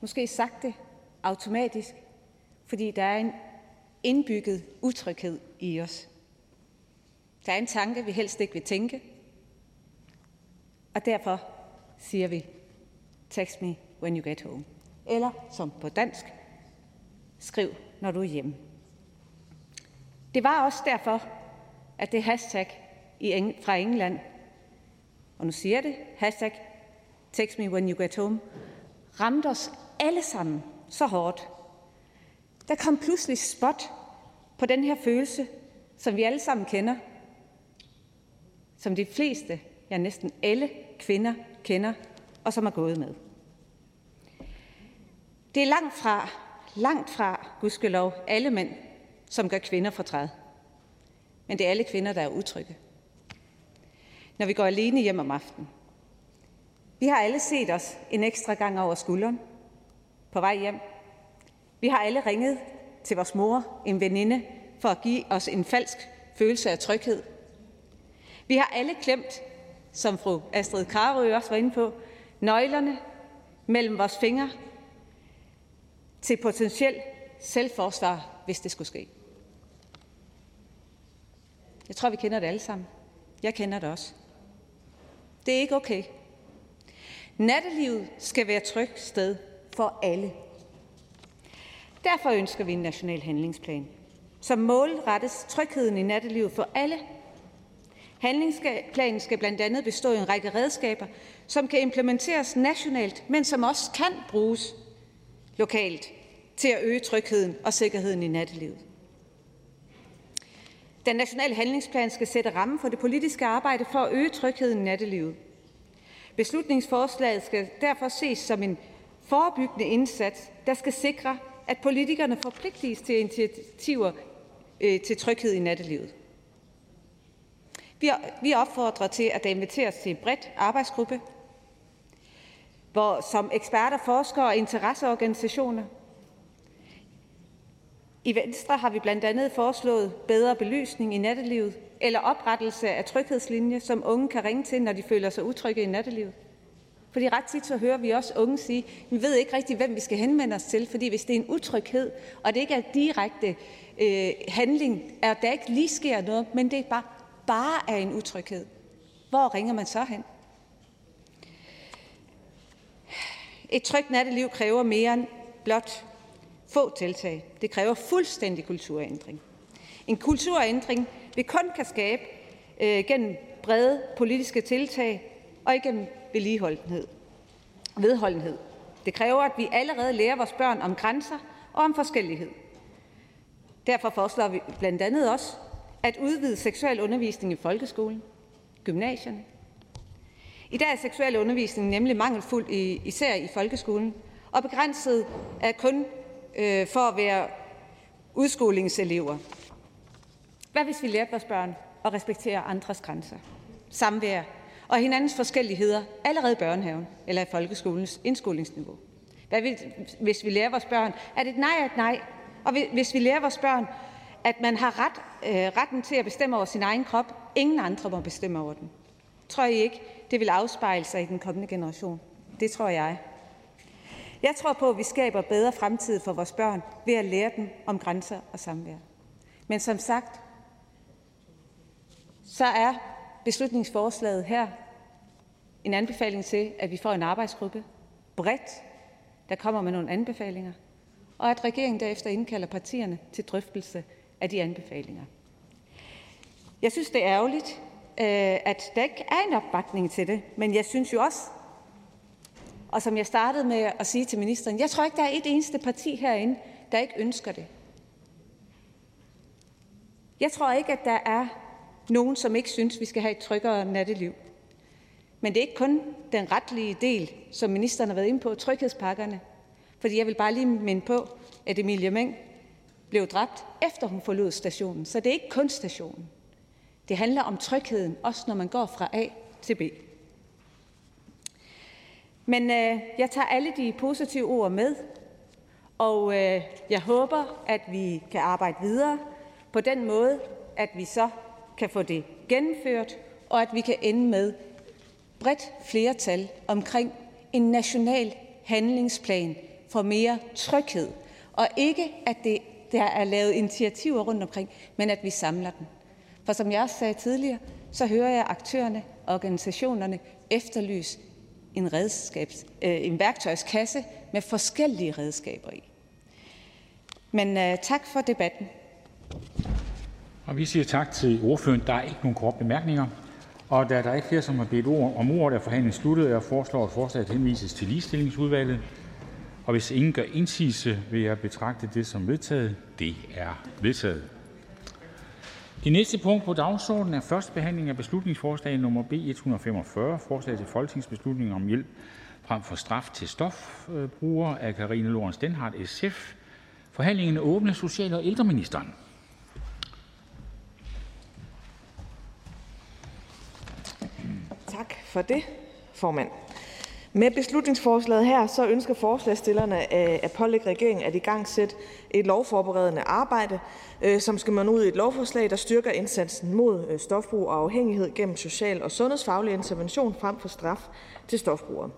måske sagt det automatisk, fordi der er en indbygget utryghed i os. Der er en tanke, vi helst ikke vil tænke, og derfor siger vi, text me when you get home. Eller som på dansk, skriv, når du er hjemme. Det var også derfor, at det hashtag fra England, og nu siger jeg det, hashtag text me when you get home, ramte os alle sammen så hårdt. Der kom pludselig spot på den her følelse, som vi alle sammen kender, som de fleste, ja næsten alle kvinder kender, og som er gået med. Det er langt fra, langt fra, gudskelov, alle mænd, som gør kvinder fortræd. Men det er alle kvinder, der er utrygge. Når vi går alene hjem om aftenen. Vi har alle set os en ekstra gang over skulderen på vej hjem. Vi har alle ringet til vores mor, en veninde, for at give os en falsk følelse af tryghed. Vi har alle klemt, som fru Astrid Karø også var inde på, nøglerne mellem vores fingre til potentiel selvforsvar, hvis det skulle ske. Jeg tror, vi kender det alle sammen. Jeg kender det også. Det er ikke okay. Nattelivet skal være et trygt sted for alle. Derfor ønsker vi en national handlingsplan, som målrettes trygheden i nattelivet for alle. Handlingsplanen skal blandt andet bestå af en række redskaber, som kan implementeres nationalt, men som også kan bruges lokalt til at øge trygheden og sikkerheden i nattelivet. Den nationale handlingsplan skal sætte rammen for det politiske arbejde for at øge trygheden i nattelivet. Beslutningsforslaget skal derfor ses som en forebyggende indsats, der skal sikre, at politikerne forpligtes til initiativer øh, til tryghed i nattelivet. Vi, vi opfordrer til, at der inviteres til en bredt arbejdsgruppe, hvor som eksperter, forskere og interesseorganisationer. I Venstre har vi blandt andet foreslået bedre belysning i nattelivet eller oprettelse af tryghedslinje, som unge kan ringe til, når de føler sig utrygge i nattelivet. Fordi ret tit så hører vi også unge sige, vi ved ikke rigtig, hvem vi skal henvende os til, fordi hvis det er en utryghed, og det ikke er direkte øh, handling, at der ikke lige sker noget, men det er bare, bare er en utryghed, hvor ringer man så hen? Et trygt natteliv kræver mere end blot få tiltag. Det kræver fuldstændig kulturændring. En kulturændring, vi kun kan skabe øh, gennem brede politiske tiltag og igennem vedligeholdenhed. vedholdenhed. Det kræver, at vi allerede lærer vores børn om grænser og om forskellighed. Derfor foreslår vi blandt andet også at udvide seksuel undervisning i folkeskolen, gymnasierne. I dag er seksuel undervisning nemlig mangelfuld, især i folkeskolen, og begrænset af kun øh, for at være udskolingselever. Hvad hvis vi lærte vores børn at respektere andres grænser, samvær og hinandens forskelligheder allerede i børnehaven eller i folkeskolens indskolingsniveau. Hvad hvis vi lærer vores børn, at et nej er et nej, og hvis vi lærer vores børn, at man har ret, øh, retten til at bestemme over sin egen krop, ingen andre må bestemme over den. Tror I ikke, det vil afspejle sig i den kommende generation? Det tror jeg. Jeg tror på, at vi skaber bedre fremtid for vores børn ved at lære dem om grænser og samvær. Men som sagt, så er beslutningsforslaget her en anbefaling til, at vi får en arbejdsgruppe bredt, der kommer med nogle anbefalinger, og at regeringen derefter indkalder partierne til drøftelse af de anbefalinger. Jeg synes, det er ærgerligt, øh, at der ikke er en opbakning til det, men jeg synes jo også, og som jeg startede med at sige til ministeren, jeg tror ikke, der er et eneste parti herinde, der ikke ønsker det. Jeg tror ikke, at der er nogen, som ikke synes, vi skal have et tryggere natteliv. Men det er ikke kun den retlige del, som ministeren har været inde på, tryghedspakkerne. Fordi jeg vil bare lige minde på, at Emilie Meng blev dræbt, efter hun forlod stationen. Så det er ikke kun stationen. Det handler om trygheden, også når man går fra A til B. Men øh, jeg tager alle de positive ord med, og øh, jeg håber, at vi kan arbejde videre på den måde, at vi så kan få det gennemført, og at vi kan ende med bredt flertal omkring en national handlingsplan for mere tryghed. Og ikke, at det, der er lavet initiativer rundt omkring, men at vi samler den. For som jeg også sagde tidligere, så hører jeg aktørerne, organisationerne efterlyse en, redskabs, øh, en værktøjskasse med forskellige redskaber i. Men øh, tak for debatten. Og vi siger tak til ordføreren. Der er ikke nogen korte bemærkninger. Og da der er ikke flere, som har bedt ord om ordet, er forhandlingen sluttet. Jeg foreslår, at forslaget henvises til ligestillingsudvalget. Og hvis ingen gør indsigelse, vil jeg betragte det som vedtaget. Det er vedtaget. Det næste punkt på dagsordenen er første behandling af beslutningsforslag nummer B 145, forslag til folketingsbeslutning om hjælp frem for straf til stofbrugere af Karine Lorenz Denhardt, SF. Forhandlingen er åbnet. Social- og ældreministeren. Tak for det, formand. Med beslutningsforslaget her så ønsker forslagsstillerne øh, at pålægge regeringen at i gang sætte et lovforberedende arbejde, øh, som skal man ud i et lovforslag, der styrker indsatsen mod øh, stofbrug og afhængighed gennem social- og sundhedsfaglig intervention frem for straf til stofbrugere.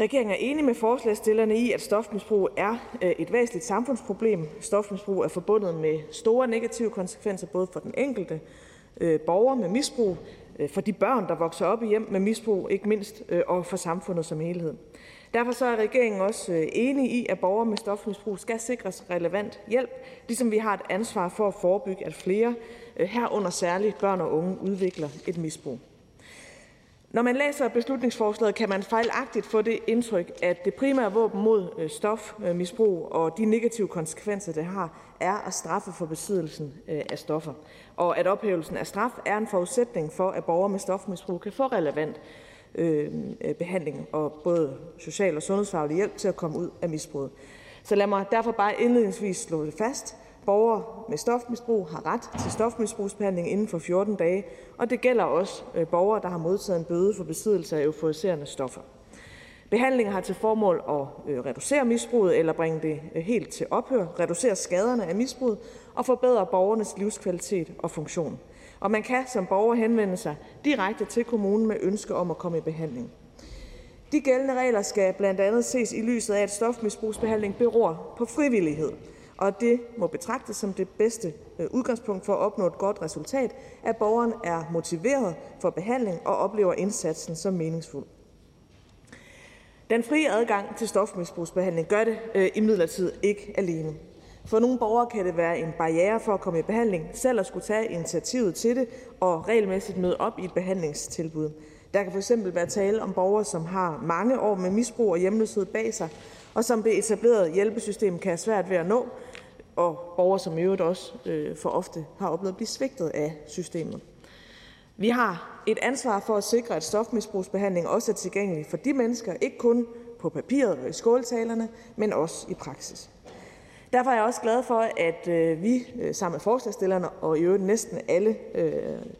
Regeringen er enig med forslagsstillerne i, at stofmisbrug er et væsentligt samfundsproblem. Stofmisbrug er forbundet med store negative konsekvenser både for den enkelte borger med misbrug, Øh, for de børn, der vokser op i hjem med misbrug, ikke mindst, øh, og for samfundet som helhed. Derfor så er regeringen også enige enig i, at borgere med stofmisbrug skal sikres relevant hjælp, ligesom vi har et ansvar for at forebygge, at flere, herunder særligt børn og unge, udvikler et misbrug. Når man læser beslutningsforslaget, kan man fejlagtigt få det indtryk, at det primære våben mod øh, stofmisbrug og de negative konsekvenser, det har, er at straffe for besiddelsen øh, af stoffer og at ophævelsen af straf er en forudsætning for, at borgere med stofmisbrug kan få relevant øh, øh, behandling og både social og sundhedsfaglig hjælp til at komme ud af misbruget. Så lad mig derfor bare indledningsvis slå det fast. Borgere med stofmisbrug har ret til stofmisbrugsbehandling inden for 14 dage, og det gælder også øh, borgere, der har modtaget en bøde for besiddelse af euforiserende stoffer. Behandlingen har til formål at øh, reducere misbruget eller bringe det øh, helt til ophør, reducere skaderne af misbruget og forbedre borgernes livskvalitet og funktion. Og man kan som borger henvende sig direkte til kommunen med ønske om at komme i behandling. De gældende regler skal blandt andet ses i lyset af, at stofmisbrugsbehandling beror på frivillighed, og det må betragtes som det bedste øh, udgangspunkt for at opnå et godt resultat, at borgeren er motiveret for behandling og oplever indsatsen som meningsfuld. Den frie adgang til stofmisbrugsbehandling gør det øh, imidlertid ikke alene. For nogle borgere kan det være en barriere for at komme i behandling selv at skulle tage initiativet til det og regelmæssigt møde op i et behandlingstilbud. Der kan fx være tale om borgere, som har mange år med misbrug og hjemløshed bag sig, og som det etablerede hjælpesystem kan have svært ved at nå, og borgere, som i øvrigt også øh, for ofte har oplevet at blive svigtet af systemet. Vi har et ansvar for at sikre, at stofmisbrugsbehandling også er tilgængelig for de mennesker, ikke kun på papiret og i skåltalerne, men også i praksis. Derfor er jeg også glad for, at øh, vi øh, sammen med forslagstillerne og i øvrigt næsten alle øh,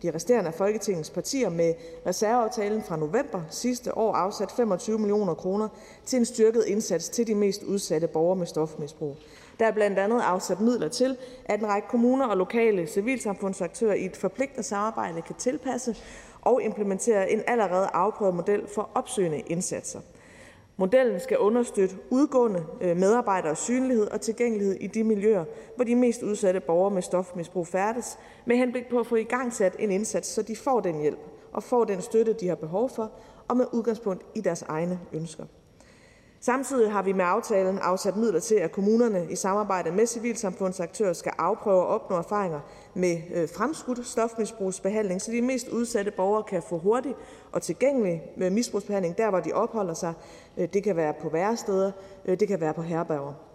de resterende af Folketingets partier med reserveaftalen fra november sidste år afsat 25 millioner kroner til en styrket indsats til de mest udsatte borgere med stofmisbrug. Der er blandt andet afsat midler til, at en række kommuner og lokale civilsamfundsaktører i et forpligtende samarbejde kan tilpasse og implementere en allerede afprøvet model for opsøgende indsatser. Modellen skal understøtte udgående øh, medarbejderes synlighed og tilgængelighed i de miljøer, hvor de mest udsatte borgere med stofmisbrug færdes, med henblik på at få i gang sat en indsats, så de får den hjælp og får den støtte, de har behov for, og med udgangspunkt i deres egne ønsker. Samtidig har vi med aftalen afsat midler til, at kommunerne i samarbejde med civilsamfundsaktører skal afprøve og opnå erfaringer med øh, fremskudt stofmisbrugsbehandling, så de mest udsatte borgere kan få hurtig og tilgængelig øh, misbrugsbehandling der, hvor de opholder sig. Øh, det kan være på væresteder, det kan være på herberger.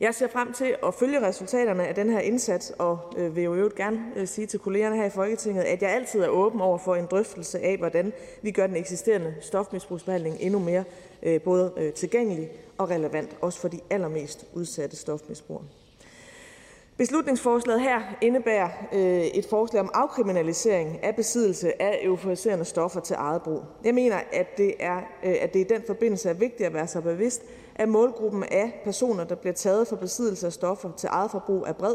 Jeg ser frem til at følge resultaterne af den her indsats, og øh, vil jo øvrigt gerne øh, sige til kollegerne her i Folketinget, at jeg altid er åben over for en drøftelse af, hvordan vi gør den eksisterende stofmisbrugsbehandling endnu mere øh, både tilgængelig og relevant, også for de allermest udsatte stofmisbrugere. Beslutningsforslaget her indebærer et forslag om afkriminalisering af besiddelse af euforiserende stoffer til eget brug. Jeg mener, at det, er, at det i den forbindelse er vigtigt at være så bevidst, at målgruppen af personer, der bliver taget for besiddelse af stoffer til eget forbrug, er bred.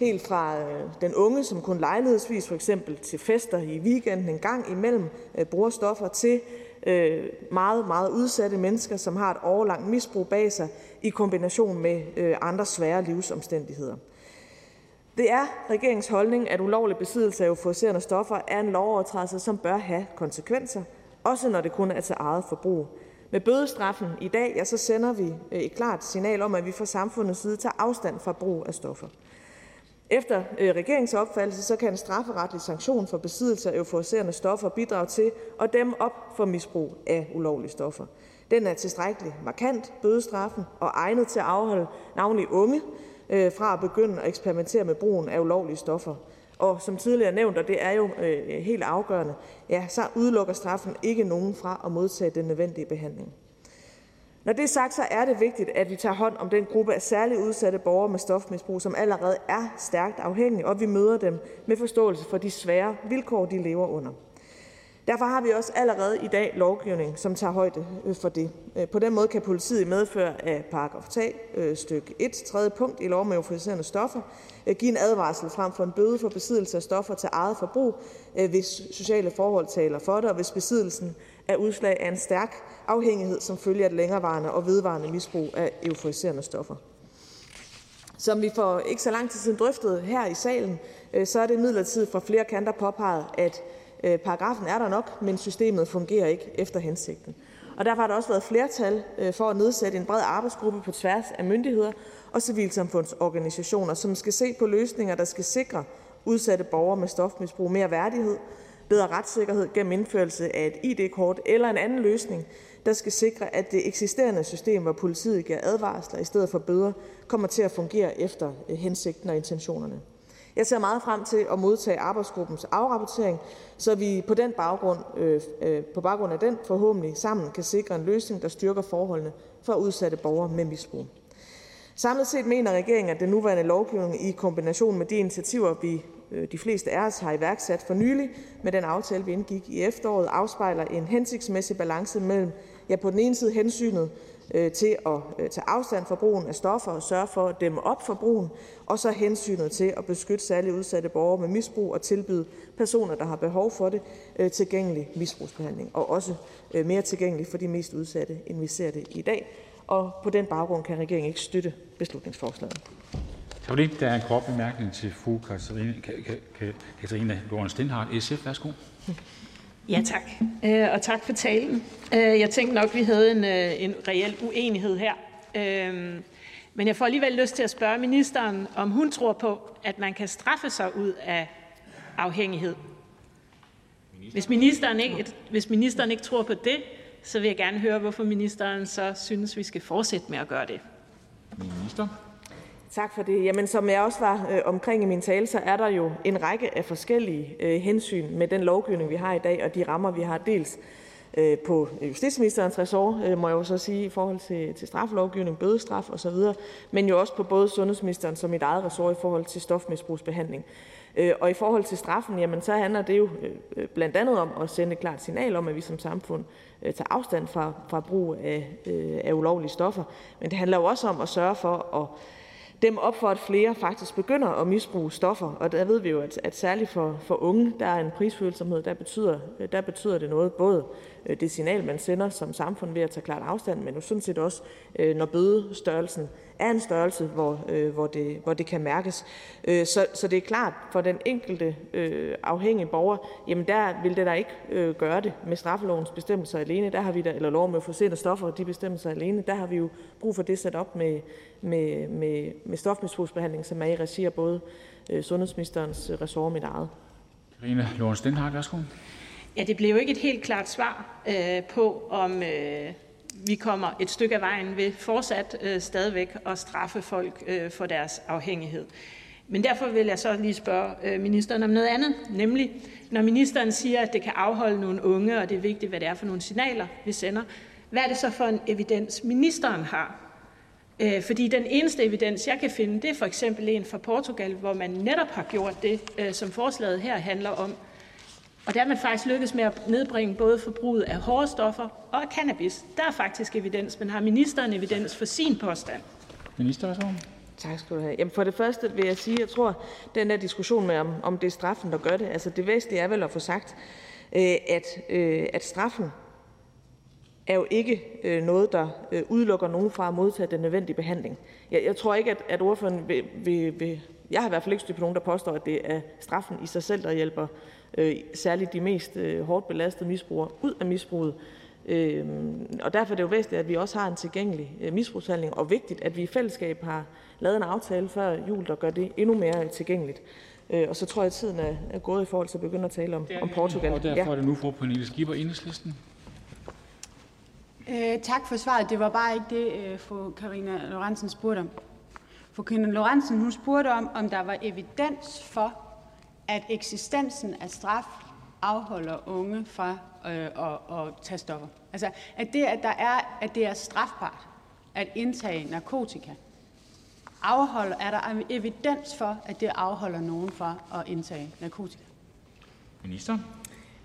Helt fra øh, den unge, som kun lejlighedsvis for eksempel til fester i weekenden en gang imellem øh, bruger stoffer, til øh, meget, meget udsatte mennesker, som har et overlangt misbrug bag sig i kombination med andre svære livsomstændigheder. Det er regeringens holdning, at ulovlig besiddelse af euforiserende stoffer er en lovovertrædelse, som bør have konsekvenser, også når det kun er til eget forbrug. Med bødestraffen i dag ja, så sender vi øh, et klart signal om, at vi fra samfundets side tager afstand fra brug af stoffer. Efter øh, regeringens opfattelse så kan en strafferetlig sanktion for besiddelse af euforiserende stoffer bidrage til at dæmme op for misbrug af ulovlige stoffer. Den er tilstrækkeligt markant, bødestraffen, og egnet til at afholde navnlig unge øh, fra at begynde at eksperimentere med brugen af ulovlige stoffer. Og som tidligere nævnt, og det er jo øh, helt afgørende, ja, så udelukker straffen ikke nogen fra at modtage den nødvendige behandling. Når det er sagt, så er det vigtigt, at vi tager hånd om den gruppe af særligt udsatte borgere med stofmisbrug, som allerede er stærkt afhængige, og vi møder dem med forståelse for de svære vilkår, de lever under. Derfor har vi også allerede i dag lovgivning, som tager højde øh, for det. Øh, på den måde kan politiet i medfør af paragraf 3 øh, stykke 1, tredje punkt i lov om euforiserende stoffer give en advarsel frem for en bøde for besiddelse af stoffer til eget forbrug, hvis sociale forhold taler for det, og hvis besiddelsen er udslag af en stærk afhængighed som følger et længerevarende og vedvarende misbrug af euforiserende stoffer. Som vi for ikke så lang tid siden drøftede her i salen, så er det midlertid fra flere kanter påpeget, at Paragraffen paragrafen er der nok, men systemet fungerer ikke efter hensigten. Og derfor har der også været flertal øh, for at nedsætte en bred arbejdsgruppe på tværs af myndigheder og civilsamfundsorganisationer, som skal se på løsninger, der skal sikre udsatte borgere med stofmisbrug mere værdighed, bedre retssikkerhed gennem indførelse af et ID-kort eller en anden løsning, der skal sikre, at det eksisterende system, hvor politiet giver advarsler i stedet for bøder, kommer til at fungere efter øh, hensigten og intentionerne. Jeg ser meget frem til at modtage arbejdsgruppens afrapportering, så vi på den baggrund, øh, øh, på baggrund af den forhåbentlig sammen kan sikre en løsning, der styrker forholdene for udsatte borgere med misbrug. Samlet set mener regeringen, at den nuværende lovgivning i kombination med de initiativer, vi øh, de fleste af os har iværksat for nylig med den aftale, vi indgik i efteråret, afspejler en hensigtsmæssig balance mellem ja, på den ene side hensynet Øh, til at øh, tage afstand fra brugen af stoffer og sørge for at dæmme op for brugen, og så hensynet til at beskytte særligt udsatte borgere med misbrug og tilbyde personer, der har behov for det, øh, tilgængelig misbrugsbehandling, og også øh, mere tilgængelig for de mest udsatte, end vi ser det i dag. Og på den baggrund kan regeringen ikke støtte beslutningsforslaget. Tak for det. Der er en kort bemærkning til fru Katarina, Katarina Lorenz Stenhardt, SF. Værsgo. Ja, tak. Øh, og tak for talen. Øh, jeg tænkte nok, vi havde en, øh, en reel uenighed her. Men jeg får alligevel lyst til at spørge ministeren, om hun tror på, at man kan straffe sig ud af afhængighed. Hvis ministeren ikke, hvis ministeren ikke tror på det, så vil jeg gerne høre, hvorfor ministeren så synes, vi skal fortsætte med at gøre det. Minister. Tak for det. Jamen, som jeg også var øh, omkring i min tale, så er der jo en række af forskellige øh, hensyn med den lovgivning, vi har i dag, og de rammer, vi har dels øh, på justitsministerens ressort, øh, må jeg jo så sige, i forhold til, til straffelovgivning, bødestraf osv., men jo også på både sundhedsministeren som mit eget ressort i forhold til stofmisbrugsbehandling. Øh, og i forhold til straffen, jamen, så handler det jo øh, blandt andet om at sende et klart signal om, at vi som samfund øh, tager afstand fra, fra brug af, øh, af ulovlige stoffer. Men det handler jo også om at sørge for at dem op for, at flere faktisk begynder at misbruge stoffer. Og der ved vi jo, at, at særligt for, for unge, der er en prisfølsomhed, der betyder, der betyder det noget, både øh, det signal, man sender som samfund ved at tage klart afstand, men jo sådan set også, øh, når bødestørrelsen er en størrelse, hvor, øh, hvor, det, hvor det kan mærkes. Så, så det er klart, for den enkelte afhængige borger, jamen der vil det da ikke gøre det med straffelovens bestemmelser alene, der har vi da, eller lov med forsendte stoffer og de bestemmelser alene, der har vi jo brug for det sat op med, med, med, med stofmisbrugsbehandling, som er i regi af både øh, sundhedsministerens ressort og mit eget. Karina Lorenz Denhardt, værsgo. Ja, det blev jo ikke et helt klart svar øh, på, om øh, vi kommer et stykke af vejen ved fortsat øh, stadigvæk at straffe folk øh, for deres afhængighed. Men derfor vil jeg så lige spørge øh, ministeren om noget andet, nemlig når ministeren siger, at det kan afholde nogle unge, og det er vigtigt, hvad det er for nogle signaler, vi sender. Hvad er det så for en evidens, ministeren har? Øh, fordi den eneste evidens, jeg kan finde, det er for eksempel en fra Portugal, hvor man netop har gjort det, øh, som forslaget her handler om, og der er man faktisk lykkedes med at nedbringe både forbruget af hårde stoffer og cannabis. Der er faktisk evidens, men har ministeren evidens for sin påstand? Minister, værsgo. Tak skal du have. Jamen for det første vil jeg sige, at jeg tror, at den der diskussion med, om, om det er straffen, der gør det, altså det væsentlige er vel at få sagt, øh, at, øh, at straffen er jo ikke øh, noget, der udelukker nogen fra at modtage den nødvendige behandling. Jeg, jeg tror ikke, at, at ordføreren vil. Jeg har i hvert fald ikke styrt på nogen, der påstår, at det er straffen i sig selv, der hjælper øh, særligt de mest øh, hårdt belastede misbrugere ud af misbruget. Øh, og derfor er det jo væsentligt, at vi også har en tilgængelig øh, misbrugshandling, og vigtigt, at vi i fællesskab har lavet en aftale før jul, der gør det endnu mere tilgængeligt. Øh, og så tror jeg, at tiden er, gået i forhold til at begynde at tale om, Portugal. Og derfor er det nu fru Pernille Skipper, Enhedslisten. Øh, tak for svaret. Det var bare ikke det, øh, fru Karina Lorentzen spurgte om. Fru Karina Lorentzen hun spurgte om, om der var evidens for, at eksistensen af straf afholder unge fra øh, at, at tage stoffer. Altså, at det, at, der er, at det er strafbart at indtage narkotika, afholder, er der evidens for, at det afholder nogen fra at indtage narkotika? Minister?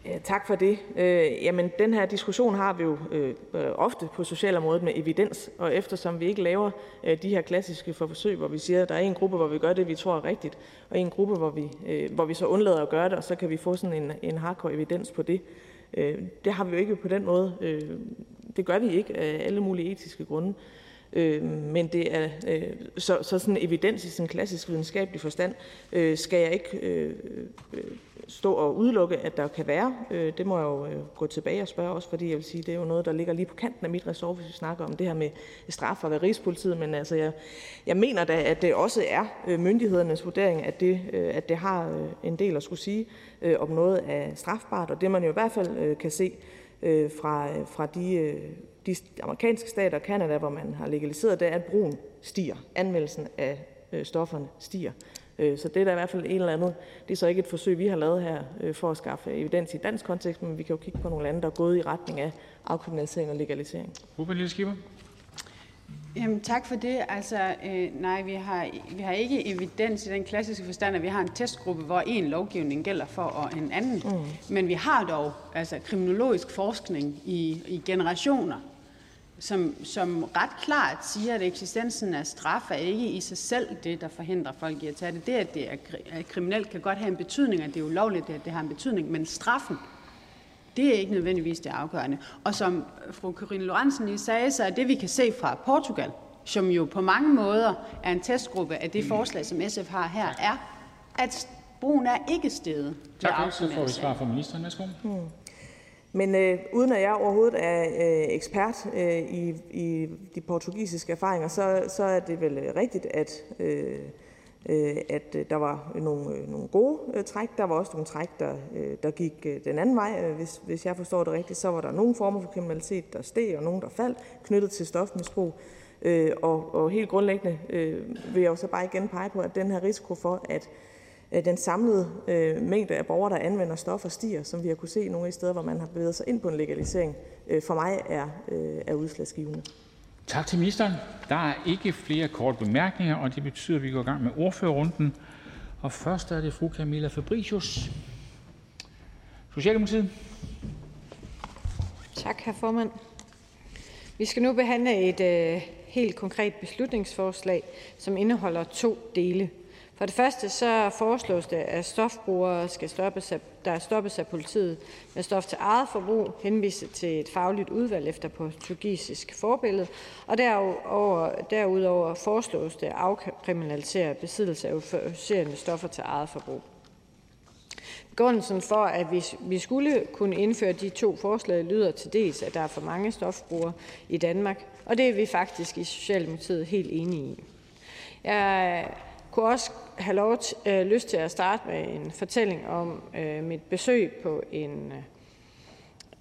Øh, tak for det. Øh, jamen, den her diskussion har vi jo øh, øh, ofte på socialområdet med evidens, og eftersom vi ikke laver øh, de her klassiske forsøg, hvor vi siger, at der er en gruppe, hvor vi gør det, vi tror er rigtigt, og en gruppe, hvor vi, øh, hvor vi så undlader at gøre det, og så kan vi få sådan en, en hardcore evidens på det. Øh, det har vi jo ikke på den måde. Øh, det gør vi ikke af alle mulige etiske grunde. Øh, men det er øh, så, så sådan evidens i sådan klassisk videnskabelig forstand øh, skal jeg ikke øh, øh, stå og udelukke, at der kan være. Øh, det må jeg jo øh, gå tilbage og spørge også, fordi jeg vil sige, det er jo noget, der ligger lige på kanten af mit ressort, hvis vi snakker om det her med straf og Rigspolitiet. Men altså, jeg, jeg mener da, at det også er øh, myndighedernes vurdering, at det, øh, at det har øh, en del at skulle sige øh, om noget af strafbart. Og det man jo i hvert fald øh, kan se øh, fra, øh, fra de øh, de amerikanske stater og Canada, hvor man har legaliseret det, er, at brugen stiger. Anvendelsen af øh, stofferne stiger. Øh, så det er da i hvert fald en eller andet. Det er så ikke et forsøg, vi har lavet her øh, for at skaffe evidens i dansk kontekst, men vi kan jo kigge på nogle lande, der er gået i retning af afkriminalisering og legalisering. Skipper. Jamen, tak for det. Altså, øh, nej, vi har, vi har ikke evidens i den klassiske forstand, at vi har en testgruppe, hvor en lovgivning gælder for og en anden. Mm. Men vi har dog altså, kriminologisk forskning i, i generationer, som, som ret klart siger, at eksistensen af straf er ikke i sig selv det, der forhindrer folk i at tage det. Det, at det er kriminelt, kan godt have en betydning, at det er ulovligt, at det har en betydning, men straffen, det er ikke nødvendigvis det afgørende. Og som fru Karine Lorentzen lige sagde, så er det, vi kan se fra Portugal, som jo på mange måder er en testgruppe af det forslag, som SF har her, er, at brugen er ikke steget. Tak, så får vi svar fra ministeren. Værsgo. Hmm. Men øh, uden at jeg overhovedet er øh, ekspert øh, i, i de portugisiske erfaringer, så, så er det vel øh, rigtigt, at, øh, øh, at øh, der var nogle, øh, nogle gode øh, træk. Der var også nogle træk, der, øh, der gik øh, den anden vej. Øh, hvis, hvis jeg forstår det rigtigt, så var der nogle former for kriminalitet, der steg, og nogle, der faldt, knyttet til stofmisbrug. Øh, og, og helt grundlæggende øh, vil jeg jo så bare igen pege på, at den her risiko for, at øh, den samlede øh, mængde af borgere, der anvender stoffer, stiger, som vi har kunne se nogle af de steder, hvor man har bevæget sig ind på en legalisering, øh, for mig er, øh, er udslagsgivende. Tak til ministeren. Der er ikke flere korte bemærkninger, og det betyder, at vi går i gang med ordførerrunden. Og først er det fru Camilla Fabricius, Socialdemokratiet. Tak, herr formand. Vi skal nu behandle et øh, helt konkret beslutningsforslag, som indeholder to dele. For det første så foreslås det, at stofbrugere, skal stoppes af, der stoppes af politiet med stof til eget forbrug, henvise til et fagligt udvalg efter portugisisk forbillede, og derudover, derudover foreslås det at afkriminalisere besiddelse af euforiserende stoffer til eget forbrug. Begrundelsen for, at vi, vi skulle kunne indføre de to forslag, lyder til dels, at der er for mange stofbrugere i Danmark, og det er vi faktisk i Socialdemokratiet helt enige i. Jeg kunne også have lov til, øh, lyst til at starte med en fortælling om øh, mit besøg på en, øh,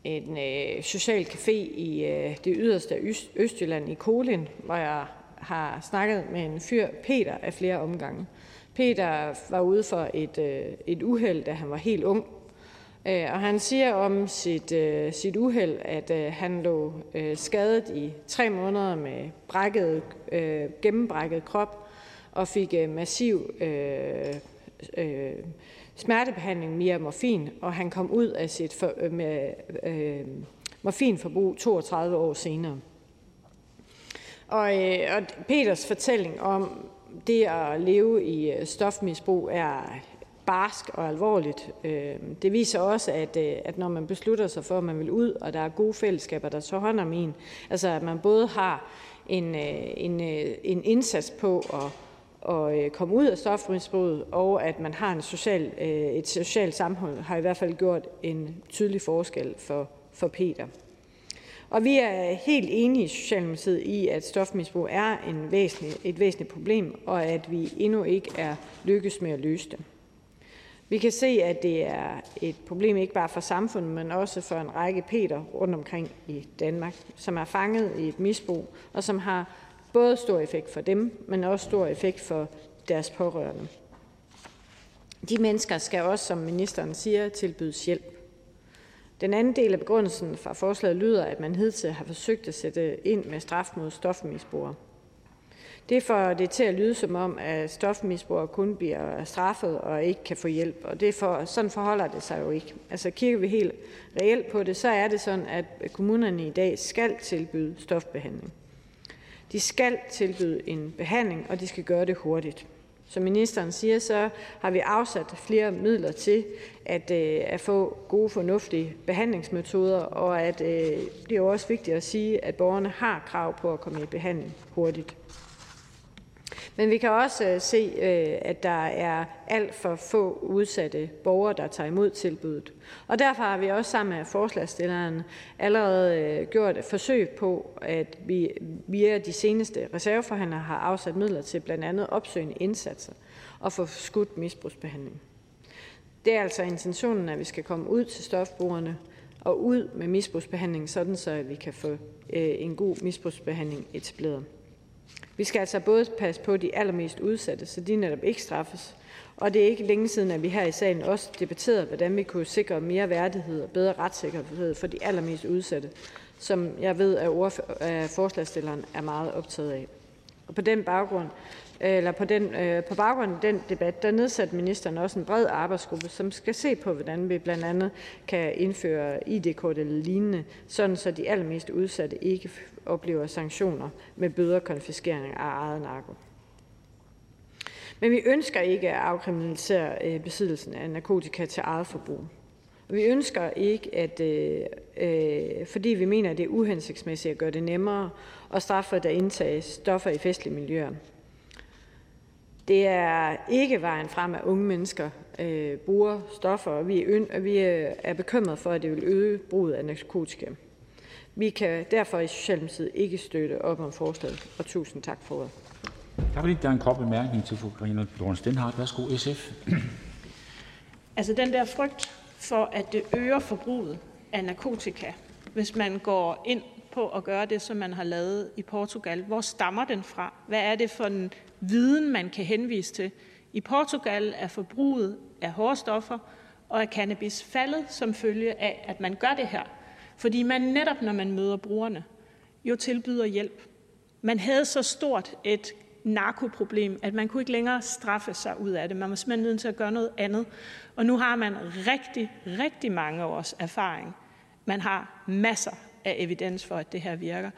en øh, social café i øh, det yderste Øst, Østjylland i Kolin, hvor jeg har snakket med en fyr, Peter, af flere omgange. Peter var ude for et, øh, et uheld, da han var helt ung. Øh, og han siger om sit, øh, sit uheld, at øh, han lå øh, skadet i tre måneder med brækket, øh, gennembrækket krop og fik øh, massiv øh, øh, smertebehandling via morfin, og han kom ud af sit for, øh, med, øh, morfinforbrug 32 år senere. Og, øh, og Peters fortælling om det at leve i øh, stofmisbrug er barsk og alvorligt. Øh, det viser også, at, øh, at når man beslutter sig for, at man vil ud, og der er gode fællesskaber, der tager hånd om en, altså at man både har en, en, en indsats på at at øh, komme ud af stofmisbruget, og at man har en social, øh, et socialt sammenhold, har i hvert fald gjort en tydelig forskel for, for Peter. Og vi er helt enige i Socialdemokratiet i, at stofmisbrug er en væsentlig, et væsentligt problem, og at vi endnu ikke er lykkes med at løse det. Vi kan se, at det er et problem ikke bare for samfundet, men også for en række Peter rundt omkring i Danmark, som er fanget i et misbrug, og som har både stor effekt for dem, men også stor effekt for deres pårørende. De mennesker skal også, som ministeren siger, tilbydes hjælp. Den anden del af begrundelsen fra forslaget lyder, at man hidtil har forsøgt at sætte ind med straf mod stofmisbrugere. Det får det til at lyde som om, at stofmisbrugere kun bliver straffet og ikke kan få hjælp, og det for, sådan forholder det sig jo ikke. Altså kigger vi helt reelt på det, så er det sådan, at kommunerne i dag skal tilbyde stofbehandling. De skal tilbyde en behandling, og de skal gøre det hurtigt. Som ministeren siger, så har vi afsat flere midler til at, øh, at få gode, fornuftige behandlingsmetoder, og at øh, det er også vigtigt at sige, at borgerne har krav på at komme i behandling hurtigt. Men vi kan også øh, se, øh, at der er alt for få udsatte borgere, der tager imod tilbuddet. Og derfor har vi også sammen med forslagsstillerne allerede øh, gjort et forsøg på, at vi via de seneste reserveforhandlere har afsat midler til blandt andet opsøgende indsatser og få skudt misbrugsbehandling. Det er altså intentionen, at vi skal komme ud til stofbrugerne og ud med misbrugsbehandling, sådan så vi kan få en god misbrugsbehandling etableret. Vi skal altså både passe på de allermest udsatte, så de netop ikke straffes, og det er ikke længe siden, at vi her i salen også debatterede, hvordan vi kunne sikre mere værdighed og bedre retssikkerhed for de allermest udsatte, som jeg ved, at forslagsstilleren er meget optaget af. Og på den baggrund eller på, den, øh, på baggrund af den debat, der nedsatte ministeren også en bred arbejdsgruppe, som skal se på, hvordan vi blandt andet kan indføre ID-kort eller lignende, sådan så de allermest udsatte ikke oplever sanktioner med bøder og konfiskering af eget narko. Men vi ønsker ikke at afkriminalisere øh, besiddelsen af narkotika til eget forbrug. Vi ønsker ikke, at, øh, øh fordi vi mener, at det er uhensigtsmæssigt at gøre det nemmere at straffe, der indtages stoffer i festlige miljøer. Det er ikke vejen frem, at unge mennesker øh, bruger stoffer, og vi, er, vi er bekymret for, at det vil øge bruget af narkotika. Vi kan derfor i Socialdemokratiet ikke støtte op om forslaget, og tusind tak for ordet. Der lige der en kort bemærkning til fru Karina Lorentzen Denhardt. Værsgo, SF. Altså den der frygt for, at det øger forbruget af narkotika, hvis man går ind på at gøre det, som man har lavet i Portugal. Hvor stammer den fra? Hvad er det for en viden, man kan henvise til I Portugal er forbruget af hårde stoffer og af cannabis faldet som følge af, at man gør det her, fordi man netop, når man møder brugerne, jo tilbyder hjælp. Man havde så stort et narkoproblem, at man kunne ikke længere straffe sig ud af det. Man var simpelthen nødt til at gøre noget andet. Og nu har man rigtig, rigtig mange års erfaring. Man har masser af evidens for, at det her virker.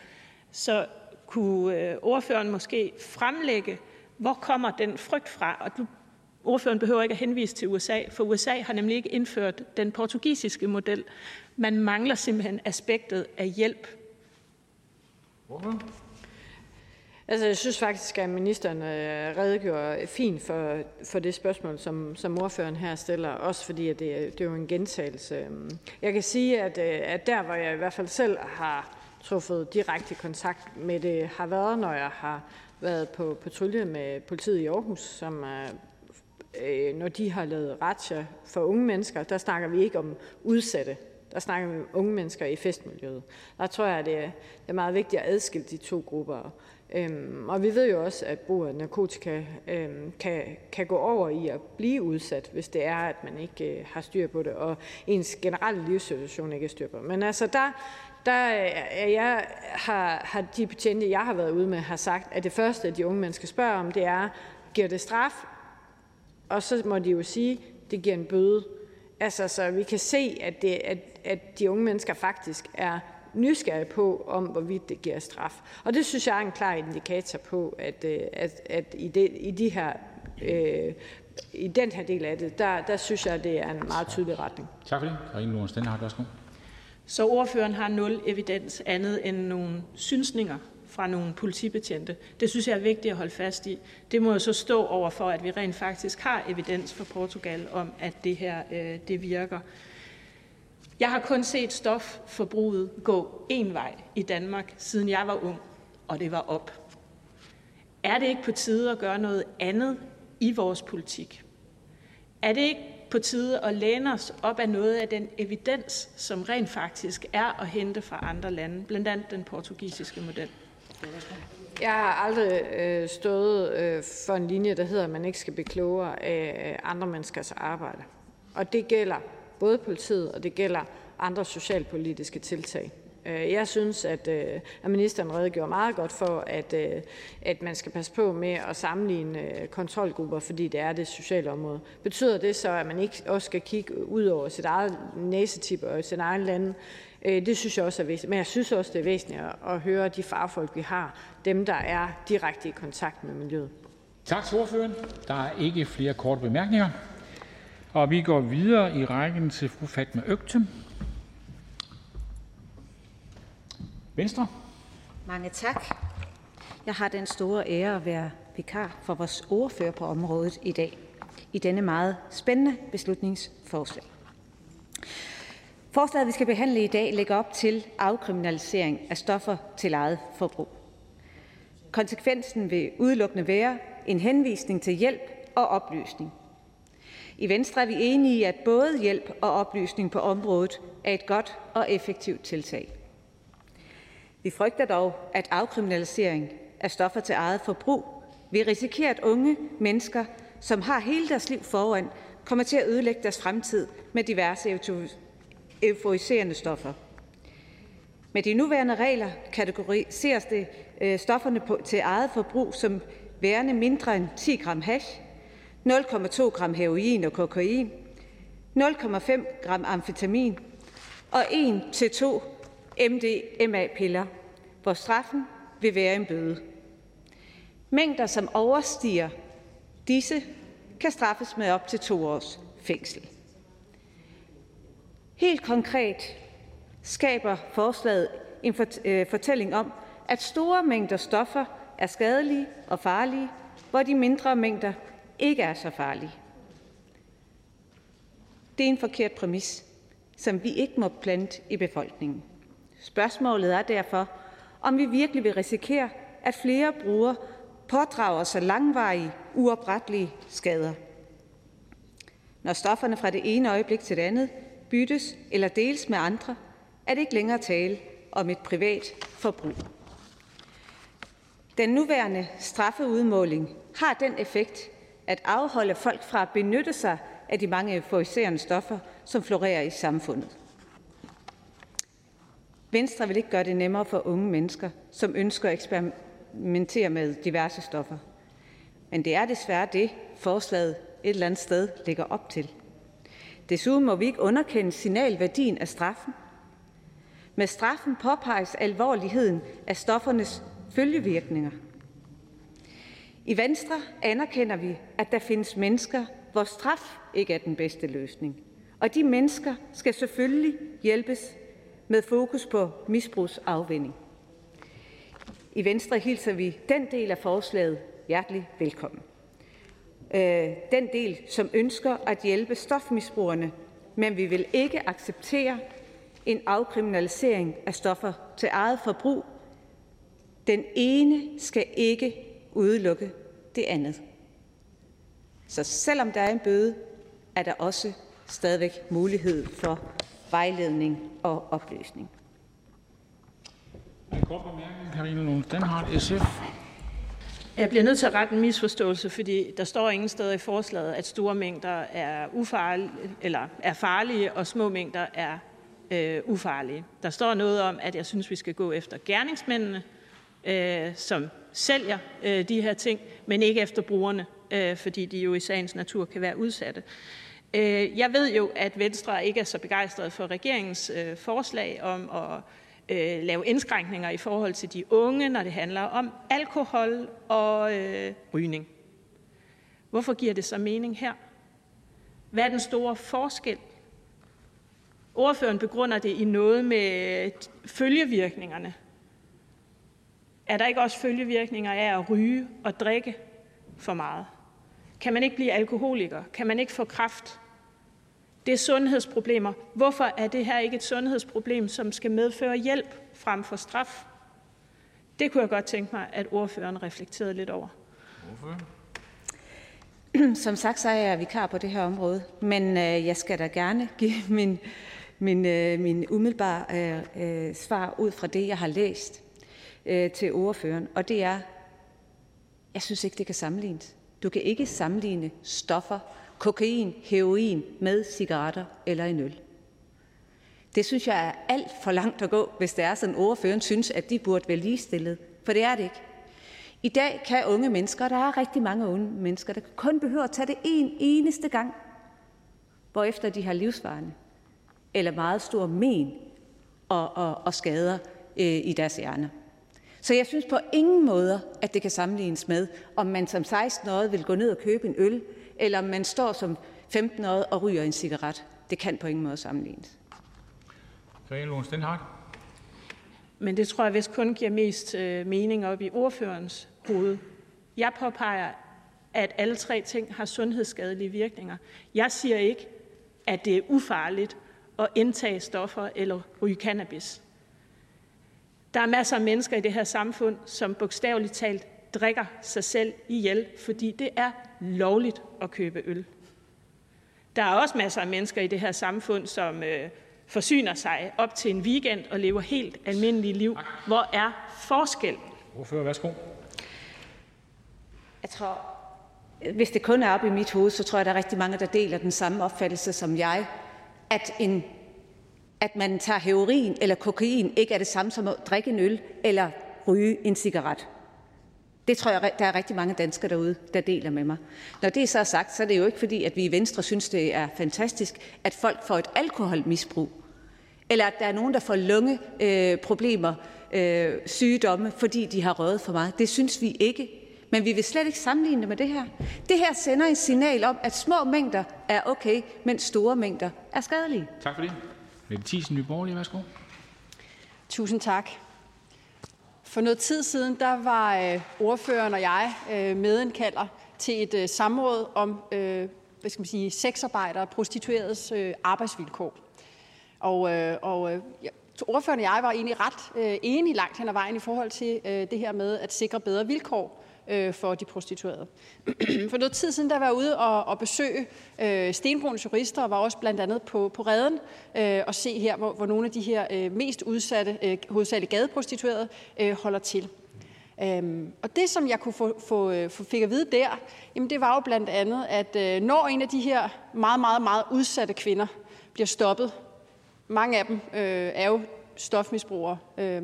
Så kunne øh, ordføreren måske fremlægge, hvor kommer den frygt fra? Og du, ordføreren behøver ikke at henvise til USA, for USA har nemlig ikke indført den portugisiske model. Man mangler simpelthen aspektet af hjælp. Altså, jeg synes faktisk, at ministeren øh, redegjorde fint for, for det spørgsmål, som, som ordføreren her stiller, også fordi at det, det er jo en gentagelse. Jeg kan sige, at, øh, at der, hvor jeg i hvert fald selv har truffet direkte kontakt med det, har været, når jeg har været på patrulje med politiet i Aarhus, som øh, når de har lavet ratcher for unge mennesker, der snakker vi ikke om udsatte. Der snakker vi om unge mennesker i festmiljøet. Der tror jeg, det er, det er meget vigtigt at adskille de to grupper. Øhm, og vi ved jo også, at brug af narkotika øhm, kan, kan gå over i at blive udsat, hvis det er, at man ikke øh, har styr på det, og ens generelle livssituation ikke er styr på. Men altså, der, der øh, er jeg, har, har de betjente, jeg har været ude med, har sagt, at det første, de unge mennesker spørger om, det er, giver det straf? Og så må de jo sige, det giver en bøde. Altså, så vi kan se, at, det, at, at de unge mennesker faktisk er nysgerrige på, om hvorvidt det giver straf. Og det synes jeg er en klar indikator på, at, øh, at, at i, det, i de her øh, i den her del af det, der, der synes jeg, det er en meget tydelig retning. Tak for det. Karine Lorenz Denhardt, værsgo. Så ordføreren har nul evidens andet end nogle synsninger fra nogle politibetjente. Det synes jeg er vigtigt at holde fast i. Det må jo så stå over for, at vi rent faktisk har evidens fra Portugal om, at det her øh, det virker. Jeg har kun set stofforbruget gå en vej i Danmark, siden jeg var ung, og det var op. Er det ikke på tide at gøre noget andet i vores politik? Er det ikke på tide at læne os op af noget af den evidens, som rent faktisk er at hente fra andre lande, blandt andet den portugisiske model? Jeg har aldrig øh, stået øh, for en linje, der hedder, at man ikke skal blive klogere af andre menneskers arbejde. Og det gælder både politiet, og det gælder andre socialpolitiske tiltag. Øh, jeg synes, at, øh, at ministeren redegjorde meget godt for, at, øh, at man skal passe på med at sammenligne øh, kontrolgrupper, fordi det er det sociale område. Betyder det så, at man ikke også skal kigge ud over sit eget næsetip og sit eget land? Det synes jeg også er væsentligt. Men jeg synes også, det er væsentligt at høre de fagfolk, vi har, dem, der er direkte i kontakt med miljøet. Tak til ordføreren. Der er ikke flere korte bemærkninger. Og vi går videre i rækken til fru Fatma Øgtem, Venstre. Mange tak. Jeg har den store ære at være vikar for vores ordfører på området i dag i denne meget spændende beslutningsforslag. Forslaget, vi skal behandle i dag, lægger op til afkriminalisering af stoffer til eget forbrug. Konsekvensen vil udelukkende være en henvisning til hjælp og oplysning. I Venstre er vi enige i, at både hjælp og oplysning på området er et godt og effektivt tiltag. Vi frygter dog, at afkriminalisering af stoffer til eget forbrug vil risikere, at unge mennesker, som har hele deres liv foran, kommer til at ødelægge deres fremtid med diverse euforiserende stoffer. Med de nuværende regler kategoriseres det øh, stofferne på, til eget forbrug som værende mindre end 10 gram hash, 0,2 gram heroin og kokain, 0,5 gram amfetamin og 1-2 MDMA-piller, hvor straffen vil være en bøde. Mængder, som overstiger disse, kan straffes med op til to års fængsel. Helt konkret skaber forslaget en øh, fortælling om, at store mængder stoffer er skadelige og farlige, hvor de mindre mængder ikke er så farlige. Det er en forkert præmis, som vi ikke må plante i befolkningen. Spørgsmålet er derfor, om vi virkelig vil risikere, at flere brugere pådrager sig langvarige, uoprettelige skader. Når stofferne fra det ene øjeblik til det andet byttes eller deles med andre, er det ikke længere tale om et privat forbrug. Den nuværende straffeudmåling har den effekt, at afholde folk fra at benytte sig af de mange euforiserende stoffer, som florerer i samfundet. Venstre vil ikke gøre det nemmere for unge mennesker, som ønsker at eksperimentere med diverse stoffer. Men det er desværre det, forslaget et eller andet sted ligger op til. Desuden må vi ikke underkende signalværdien af straffen. Med straffen påpeges alvorligheden af stoffernes følgevirkninger. I Venstre anerkender vi, at der findes mennesker, hvor straf ikke er den bedste løsning. Og de mennesker skal selvfølgelig hjælpes med fokus på misbrugsafvinding. I Venstre hilser vi den del af forslaget hjertelig velkommen. Øh, den del, som ønsker at hjælpe stofmisbrugerne, men vi vil ikke acceptere en afkriminalisering af stoffer til eget forbrug. Den ene skal ikke udelukke det andet. Så selvom der er en bøde, er der også stadigvæk mulighed for vejledning og oplysning. Jeg bliver nødt til at rette en misforståelse, fordi der står ingen steder i forslaget, at store mængder er, ufarlige, eller er farlige, og små mængder er øh, ufarlige. Der står noget om, at jeg synes, vi skal gå efter gerningsmændene, øh, som sælger øh, de her ting, men ikke efter brugerne, øh, fordi de jo i sagens natur kan være udsatte. Øh, jeg ved jo, at Venstre ikke er så begejstret for regeringens øh, forslag om at øh, lave indskrænkninger i forhold til de unge, når det handler om alkohol og øh, rygning. Hvorfor giver det så mening her? Hvad er den store forskel? Ordføreren begrunder det i noget med følgevirkningerne. Er der ikke også følgevirkninger af at ryge og drikke for meget? Kan man ikke blive alkoholiker? Kan man ikke få kræft? Det er sundhedsproblemer. Hvorfor er det her ikke et sundhedsproblem, som skal medføre hjælp frem for straf? Det kunne jeg godt tænke mig, at ordføreren reflekterede lidt over. Som sagt, så er jeg vikar på det her område, men øh, jeg skal da gerne give min, min, øh, min umiddelbare øh, øh svar ud fra det, jeg har læst øh, til ordføreren, og det er, jeg synes ikke, det kan sammenlignes. Du kan ikke sammenligne stoffer, kokain, heroin med cigaretter eller en øl. Det synes jeg er alt for langt at gå, hvis det er sådan, ordføreren synes, at de burde være ligestillet. For det er det ikke. I dag kan unge mennesker, der er rigtig mange unge mennesker, der kun behøver at tage det en eneste gang, hvorefter de har livsvarende eller meget stor men og, og, og skader øh, i deres hjerne. Så jeg synes på ingen måder, at det kan sammenlignes med, om man som 16-årig vil gå ned og købe en øl, eller om man står som 15-årig og ryger en cigaret. Det kan på ingen måde sammenlignes. Men det tror jeg vist kun giver mest øh, mening op i ordførens hoved. Jeg påpeger, at alle tre ting har sundhedsskadelige virkninger. Jeg siger ikke, at det er ufarligt at indtage stoffer eller ryge cannabis. Der er masser af mennesker i det her samfund, som bogstaveligt talt drikker sig selv ihjel, fordi det er lovligt at købe øl. Der er også masser af mennesker i det her samfund, som øh, forsyner sig op til en weekend og lever helt almindelige liv. Hvor er forskel? Ordfører, værsgo. Jeg tror, hvis det kun er op i mit hoved, så tror jeg, der er rigtig mange, der deler den samme opfattelse som jeg, at en at man tager heroin eller kokain, ikke er det samme som at drikke en øl eller ryge en cigaret. Det tror jeg, der er rigtig mange danskere derude, der deler med mig. Når det så er sagt, så er det jo ikke fordi, at vi i Venstre synes, det er fantastisk, at folk får et alkoholmisbrug, eller at der er nogen, der får lungeproblemer, øh, øh, sygdomme, fordi de har røget for meget. Det synes vi ikke. Men vi vil slet ikke sammenligne det med det her. Det her sender et signal om, at små mængder er okay, mens store mængder er skadelige. Tak for det. Mette Thiesen, Nye Borgerlige, værsgo. Tusind tak. For noget tid siden, der var øh, ordføreren og jeg øh, medindkalder til et øh, samråd om øh, hvad skal man sige, sexarbejdere og prostitueredes øh, arbejdsvilkår. Og, øh, og øh, ordføreren og jeg var egentlig ret øh, enige langt hen ad vejen i forhold til øh, det her med at sikre bedre vilkår øh, for de prostituerede. For noget tid siden der var jeg ude og, og besøge øh, Stenbroens jurister, og var også blandt andet på, på redden øh, og se her, hvor, hvor nogle af de her øh, mest udsatte, øh, hovedsageligt gadeprostituerede, øh, holder til. Øhm, og det, som jeg kunne få, få, øh, få fik at vide der, jamen det var jo blandt andet, at øh, når en af de her meget, meget, meget udsatte kvinder bliver stoppet, mange af dem øh, er jo stofmisbrugere, øh,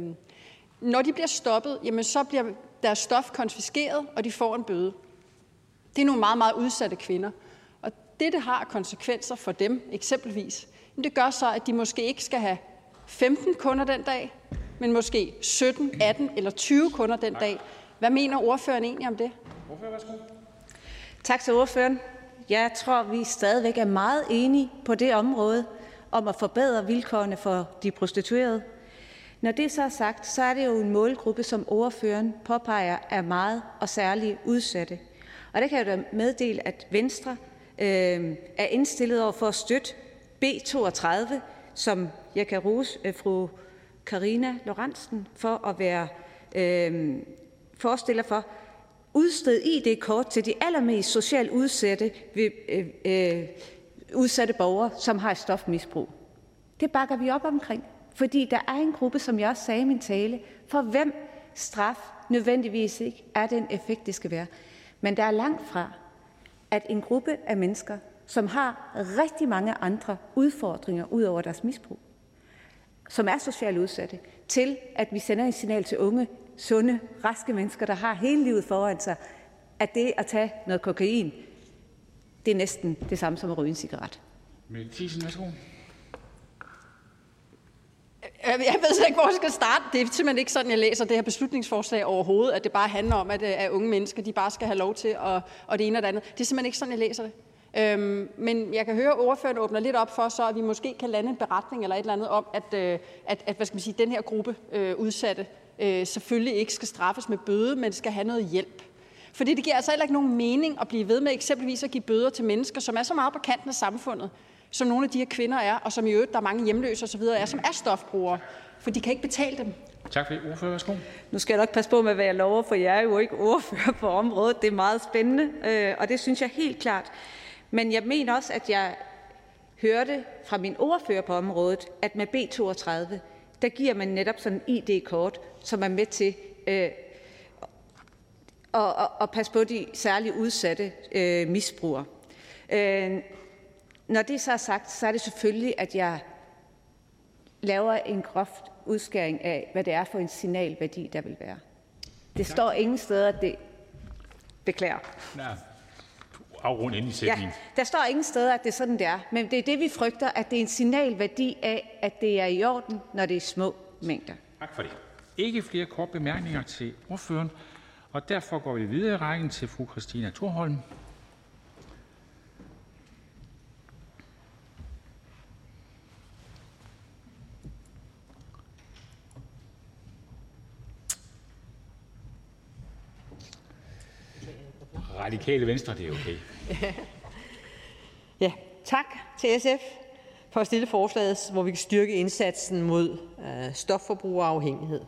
når de bliver stoppet, jamen så bliver deres stof konfiskeret, og de får en bøde. Det er nogle meget, meget udsatte kvinder. Og det, det har konsekvenser for dem eksempelvis, det gør så, at de måske ikke skal have 15 kunder den dag, men måske 17, 18 eller 20 kunder den dag. Hvad mener ordføreren egentlig om det? Ordfører, værsgo. Tak til ordføreren. Jeg tror, vi stadigvæk er meget enige på det område om at forbedre vilkårene for de prostituerede. Når det så er sagt, så er det jo en målgruppe, som ordføreren påpeger er meget og særligt udsatte. Og der kan jeg da meddele, at Venstre øh, er indstillet over for at støtte B32, som jeg kan rose øh, fru Karina Lorentzen for at være øh, forestiller for, Udsted ID-kort til de allermest socialt udsatte, øh, øh, udsatte borgere, som har et stofmisbrug. Det bakker vi op omkring, fordi der er en gruppe, som jeg også sagde i min tale, for hvem straf nødvendigvis ikke er den effekt, det skal være. Men der er langt fra, at en gruppe af mennesker, som har rigtig mange andre udfordringer ud over deres misbrug, som er socialt udsatte, til at vi sender en signal til unge, sunde, raske mennesker, der har hele livet foran sig, at det at tage noget kokain, det er næsten det samme som at ryge en cigaret. Mette Thiesen, værsgo. Øh, jeg ved slet ikke, hvor jeg skal starte. Det er simpelthen ikke sådan, jeg læser det her beslutningsforslag overhovedet, at det bare handler om, at, øh, at unge mennesker de bare skal have lov til at, og det ene og det andet. Det er simpelthen ikke sådan, jeg læser det. Øhm, men jeg kan høre, at ordføreren åbner lidt op for, så at vi måske kan lande en beretning eller et eller andet om, at, øh, at, at hvad skal man sige, den her gruppe øh, udsatte øh, selvfølgelig ikke skal straffes med bøde, men skal have noget hjælp. Fordi det giver altså heller ikke nogen mening at blive ved med eksempelvis at give bøder til mennesker, som er så meget på kanten af samfundet, som nogle af de her kvinder er, og som i øvrigt, der er mange hjemløse osv., er, som er stofbrugere, for de kan ikke betale dem. Tak for det. Ordfører, værsgo. Nu skal jeg nok passe på med, hvad jeg lover, for jeg er jo ikke ordfører på området. Det er meget spændende, øh, og det synes jeg helt klart. Men jeg mener også, at jeg hørte fra min ordfører på området, at med B32, der giver man netop sådan en ID-kort, som er med til øh, at, at, at passe på de særligt udsatte øh, misbrugere. Øh, når det så er sagt, så er det selvfølgelig, at jeg laver en groft udskæring af, hvad det er for en signalværdi, der vil være. Det står ingen steder, at det beklager. Ja. Afrund ind i sætningen. Ja, der står ingen steder, at det er sådan, det er. Men det er det, vi frygter, at det er en signalværdi af, at det er i orden, når det er små mængder. Tak for det. Ikke flere kort bemærkninger til ordføreren, og derfor går vi videre i rækken til fru Christina Thorholm. Radikale Venstre, det er okay. Ja, tak til SF for at stille forslaget, hvor vi kan styrke indsatsen mod øh, stofforbrug og afhængighed.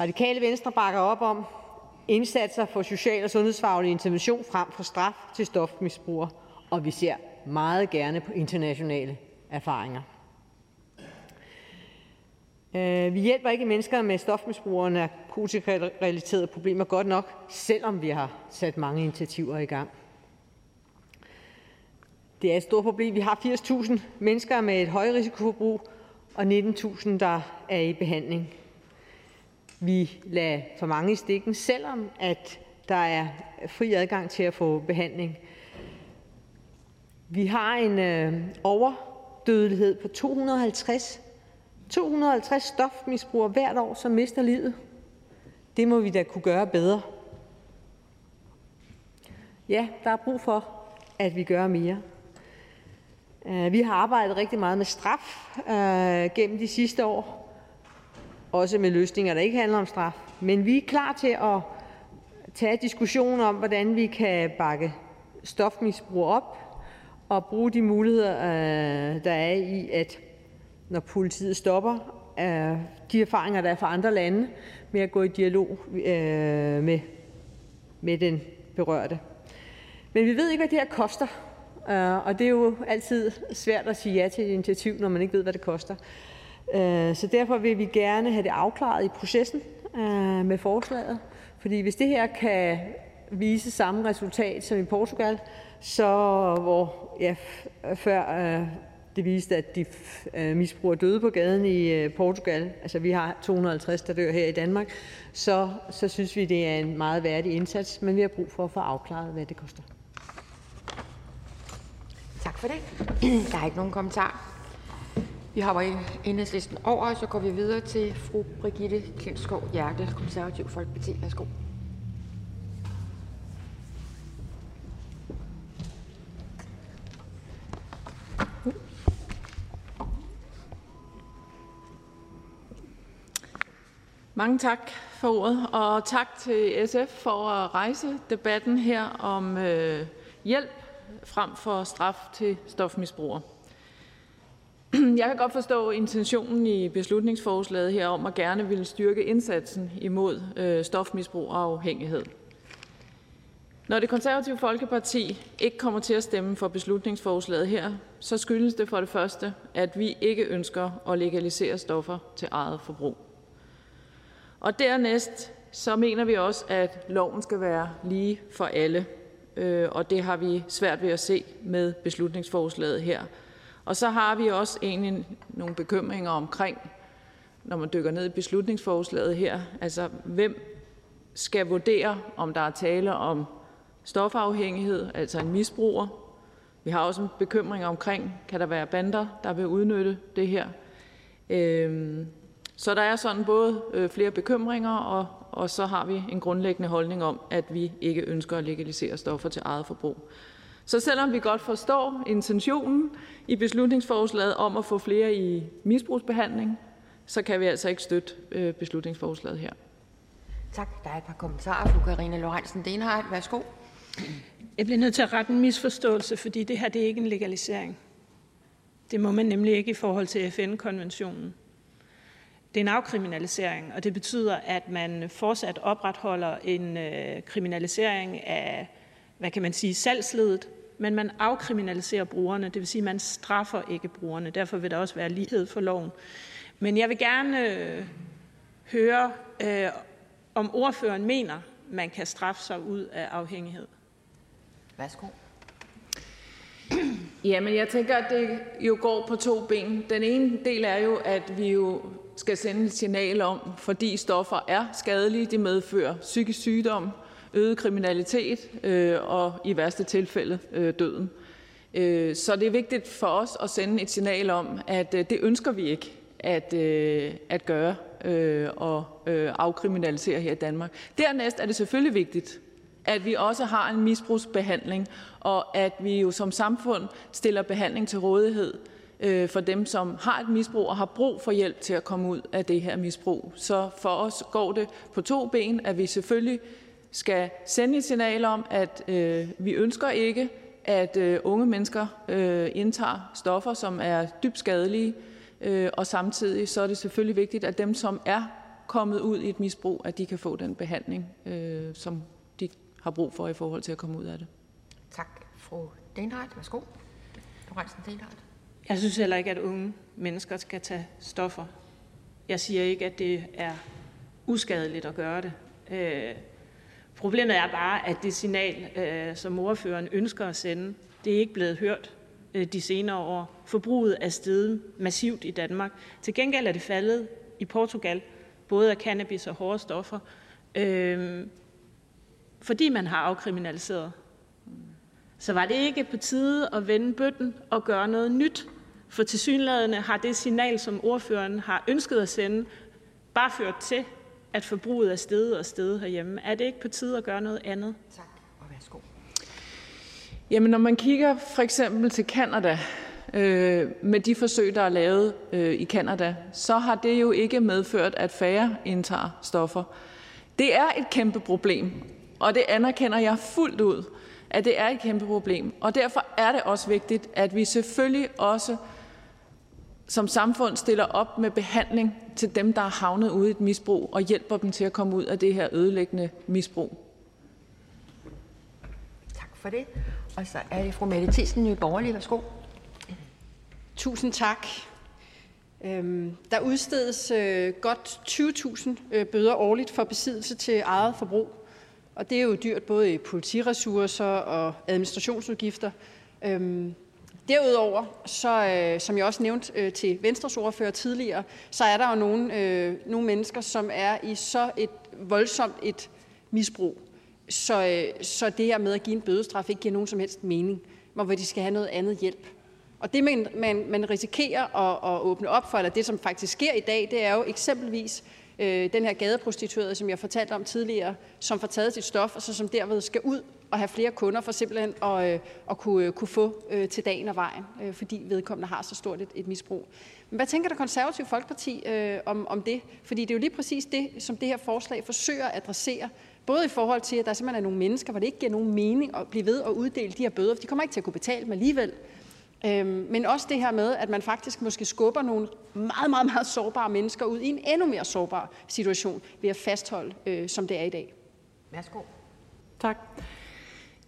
Radikale Venstre bakker op om indsatser for social- og sundhedsfaglig intervention frem for straf til stofmisbrugere, og vi ser meget gerne på internationale erfaringer. Øh, vi hjælper ikke mennesker med stofmisbrugere, narkotikarelaterede problemer godt nok, selvom vi har sat mange initiativer i gang. Det er et stort problem. Vi har 80.000 mennesker med et højrisikoforbrug og 19.000, der er i behandling. Vi lader for mange i stikken, selvom at der er fri adgang til at få behandling. Vi har en øh, overdødelighed på 250 250 stofmisbrugere hvert år, som mister livet. Det må vi da kunne gøre bedre. Ja, der er brug for, at vi gør mere. Øh, vi har arbejdet rigtig meget med straf øh, gennem de sidste år. Også med løsninger, der ikke handler om straf. Men vi er klar til at tage diskussioner om, hvordan vi kan bakke stofmisbrug op og bruge de muligheder, øh, der er i, at når politiet stopper øh, de erfaringer, der er fra andre lande, med at gå i dialog øh, med, med den berørte. Men vi ved ikke, hvad det her koster, øh, og det er jo altid svært at sige ja til et initiativ, når man ikke ved, hvad det koster. Øh, så derfor vil vi gerne have det afklaret i processen, øh, med forslaget. Fordi hvis det her kan vise samme resultat som i Portugal, så hvor ja, før øh, det viste, at de misbruger misbrugere døde på gaden i øh, Portugal, altså vi har 250, der dør her i Danmark, så, så synes vi, det er en meget værdig indsats, men vi har brug for at få afklaret, hvad det koster. Tak for det. Der er ikke nogen kommentar. Vi hopper enhedslisten over, og så går vi videre til fru Brigitte Klintskov Jerkel, Konservativ Folkeparti. Værsgo. Mange tak for ordet, og tak til SF for at rejse debatten her om øh, hjælp frem for straf til stofmisbrugere. Jeg kan godt forstå intentionen i beslutningsforslaget her om at gerne ville styrke indsatsen imod øh, stofmisbrug og afhængighed. Når det konservative Folkeparti ikke kommer til at stemme for beslutningsforslaget her, så skyldes det for det første, at vi ikke ønsker at legalisere stoffer til eget forbrug. Og dernæst så mener vi også, at loven skal være lige for alle, øh, og det har vi svært ved at se med beslutningsforslaget her. Og så har vi også egentlig nogle bekymringer omkring, når man dykker ned i beslutningsforslaget her, altså hvem skal vurdere, om der er tale om stofafhængighed, altså en misbruger. Vi har også en bekymring omkring, kan der være bander, der vil udnytte det her. Øhm, så der er sådan både øh, flere bekymringer, og, og så har vi en grundlæggende holdning om, at vi ikke ønsker at legalisere stoffer til eget forbrug. Så selvom vi godt forstår intentionen i beslutningsforslaget om at få flere i misbrugsbehandling, så kan vi altså ikke støtte øh, beslutningsforslaget her. Tak. Der er et par kommentarer. Fru Karina Lorentzen Denhardt, værsgo. Jeg bliver nødt til at rette en misforståelse, fordi det her det er ikke en legalisering. Det må man nemlig ikke i forhold til FN-konventionen. Det er en afkriminalisering, og det betyder, at man fortsat opretholder en øh, kriminalisering af, hvad kan man sige, salgsledet, men man afkriminaliserer brugerne, det vil sige, at man straffer ikke brugerne. Derfor vil der også være lighed for loven. Men jeg vil gerne øh, høre, øh, om ordføreren mener, man kan straffe sig ud af afhængighed. Værsgo. Jamen, jeg tænker, at det jo går på to ben. Den ene del er jo, at vi jo skal sende et signal om, fordi stoffer er skadelige, de medfører psykisk sygdom, øget kriminalitet øh, og i værste tilfælde øh, døden. Øh, så det er vigtigt for os at sende et signal om, at øh, det ønsker vi ikke at, øh, at gøre øh, og øh, afkriminalisere her i Danmark. Dernæst er det selvfølgelig vigtigt, at vi også har en misbrugsbehandling, og at vi jo som samfund stiller behandling til rådighed øh, for dem, som har et misbrug og har brug for hjælp til at komme ud af det her misbrug. Så for os går det på to ben, at vi selvfølgelig skal sende et signal om, at øh, vi ønsker ikke, at øh, unge mennesker øh, indtager stoffer, som er dybt skadelige, øh, og samtidig så er det selvfølgelig vigtigt, at dem, som er kommet ud i et misbrug, at de kan få den behandling, øh, som de har brug for i forhold til at komme ud af det. Tak. Fru Denhardt, værsgo. Lorentzen Denhardt. Jeg synes heller ikke, at unge mennesker skal tage stoffer. Jeg siger ikke, at det er uskadeligt at gøre det. Øh, problemet er bare, at det signal, øh, som ordføreren ønsker at sende, det er ikke blevet hørt øh, de senere år. Forbruget er steget massivt i Danmark. Til gengæld er det faldet i Portugal, både af cannabis og hårde stoffer, øh, fordi man har afkriminaliseret. Så var det ikke på tide at vende bøtten og gøre noget nyt? For tilsyneladende har det signal, som ordføreren har ønsket at sende, bare ført til, at forbruget er steget og steget herhjemme. Er det ikke på tide at gøre noget andet? Tak, og værsgo. Jamen, når man kigger for eksempel til Kanada, øh, med de forsøg, der er lavet øh, i Kanada, så har det jo ikke medført, at færre indtager stoffer. Det er et kæmpe problem, og det anerkender jeg fuldt ud, at det er et kæmpe problem. Og derfor er det også vigtigt, at vi selvfølgelig også som samfund stiller op med behandling til dem, der er havnet ude i et misbrug, og hjælper dem til at komme ud af det her ødelæggende misbrug. Tak for det. Og så er det fru Mette Thiesen, Nye Borgerlige. Værsgo. Tusind tak. Øhm, der udstedes øh, godt 20.000 øh, bøder årligt for besiddelse til eget forbrug. Og det er jo dyrt både i politiressourcer og administrationsudgifter. Øhm, derudover, så, øh, som jeg også nævnte øh, til Venstres ordfører tidligere, så er der jo nogle, øh, nogle mennesker, som er i så et voldsomt et misbrug, så, øh, så det her med at give en bødestraf ikke giver nogen som helst mening, hvor de skal have noget andet hjælp. Og det, man, man, man risikerer at, at åbne op for, eller det, som faktisk sker i dag, det er jo eksempelvis øh, den her gadeprostituerede, som jeg fortalte om tidligere, som får taget sit stof, og så som derved skal ud og have flere kunder for simpelthen at, øh, at kunne, øh, kunne få øh, til dagen og vejen, øh, fordi vedkommende har så stort et, et misbrug. Men hvad tænker det konservative Folkeparti øh, om, om det? Fordi det er jo lige præcis det, som det her forslag forsøger at adressere, både i forhold til, at der simpelthen er nogle mennesker, hvor det ikke giver nogen mening at blive ved at uddele de her bøder, for de kommer ikke til at kunne betale dem alligevel. Øhm, men også det her med, at man faktisk måske skubber nogle meget, meget, meget sårbare mennesker ud i en endnu mere sårbar situation ved at fastholde, øh, som det er i dag. Værsgo. Tak.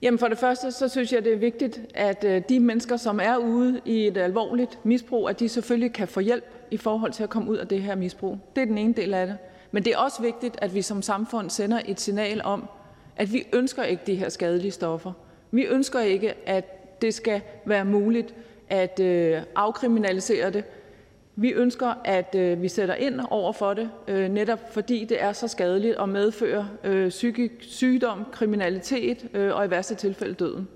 Jamen for det første, så synes jeg, det er vigtigt, at øh, de mennesker, som er ude i et alvorligt misbrug, at de selvfølgelig kan få hjælp i forhold til at komme ud af det her misbrug. Det er den ene del af det. Men det er også vigtigt, at vi som samfund sender et signal om, at vi ønsker ikke de her skadelige stoffer. Vi ønsker ikke, at det skal være muligt at øh, afkriminalisere det. Vi ønsker, at øh, vi sætter ind over for det, øh, netop fordi det er så skadeligt og medfører øh, psykisk sygdom, kriminalitet øh, og i værste tilfælde døden.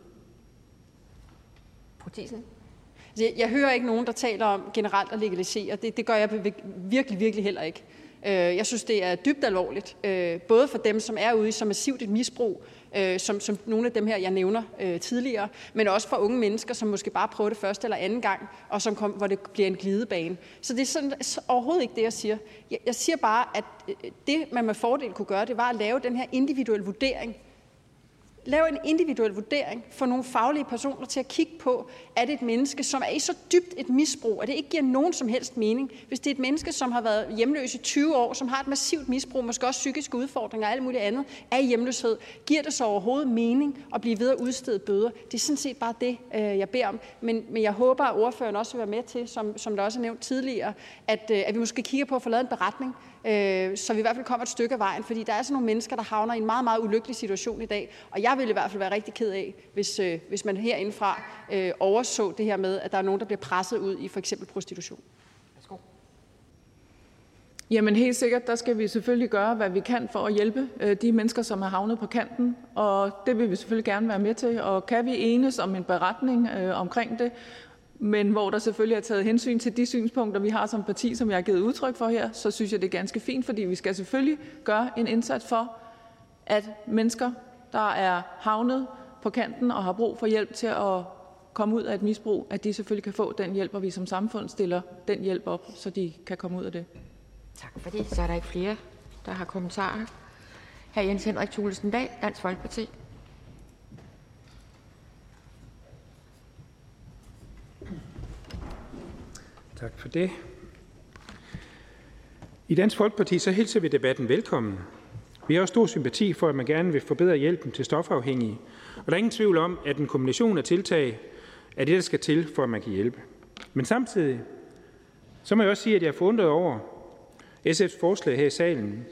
Jeg, jeg hører ikke nogen, der taler om generelt at legalisere. Det, det gør jeg virkelig, virkelig heller ikke. Øh, jeg synes, det er dybt alvorligt, øh, både for dem, som er ude i så massivt et misbrug, øh, som, som nogle af dem her, jeg nævner øh, tidligere, men også for unge mennesker, som måske bare prøver det første eller anden gang, og som kom, hvor det bliver en glidebane. Så det er sådan, overhovedet ikke det, jeg siger. Jeg, jeg siger bare, at øh, det, man med fordel kunne gøre, det var at lave den her individuelle vurdering lave en individuel vurdering for nogle faglige personer til at kigge på, er det et menneske, som er i så dybt et misbrug, at det ikke giver nogen som helst mening. Hvis det er et menneske, som har været hjemløs i 20 år, som har et massivt misbrug, måske også psykiske udfordringer og alt muligt andet, er hjemløshed, giver det så overhovedet mening at blive ved at udstede bøder? Det er sådan set bare det, øh, jeg beder om. Men, men jeg håber, at ordføreren også vil være med til, som, som der også er nævnt tidligere, at, øh, at vi måske kigger på at få lavet en beretning, øh, så vi i hvert fald kommer et stykke af vejen. Fordi der er sådan nogle mennesker, der havner i en meget, meget ulykkelig situation i dag. Og jeg ville i hvert fald være rigtig ked af, hvis, øh, hvis man herindefra øh, overså det her med, at der er nogen, der bliver presset ud i for eksempel prostitution. Jamen helt sikkert, der skal vi selvfølgelig gøre, hvad vi kan for at hjælpe øh, de mennesker, som er havnet på kanten, og det vil vi selvfølgelig gerne være med til. Og kan vi enes om en beretning øh, omkring det, men hvor der selvfølgelig er taget hensyn til de synspunkter, vi har som parti, som jeg har givet udtryk for her, så synes jeg, det er ganske fint, fordi vi skal selvfølgelig gøre en indsats for, at mennesker, der er havnet på kanten og har brug for hjælp til at komme ud af et misbrug, at de selvfølgelig kan få den hjælp, og vi som samfund stiller den hjælp op, så de kan komme ud af det. Tak for det. Så er der ikke flere, der har kommentarer. Hr. Jens Henrik Thulesen Dahl, Dansk Folkeparti. Tak for det. I Dansk Folkeparti så hilser vi debatten velkommen. Vi har også stor sympati for, at man gerne vil forbedre hjælpen til stofafhængige, og der er ingen tvivl om, at en kombination af tiltag er det, der skal til, for at man kan hjælpe. Men samtidig så må jeg også sige, at jeg er forundret over SF's forslag her i salen,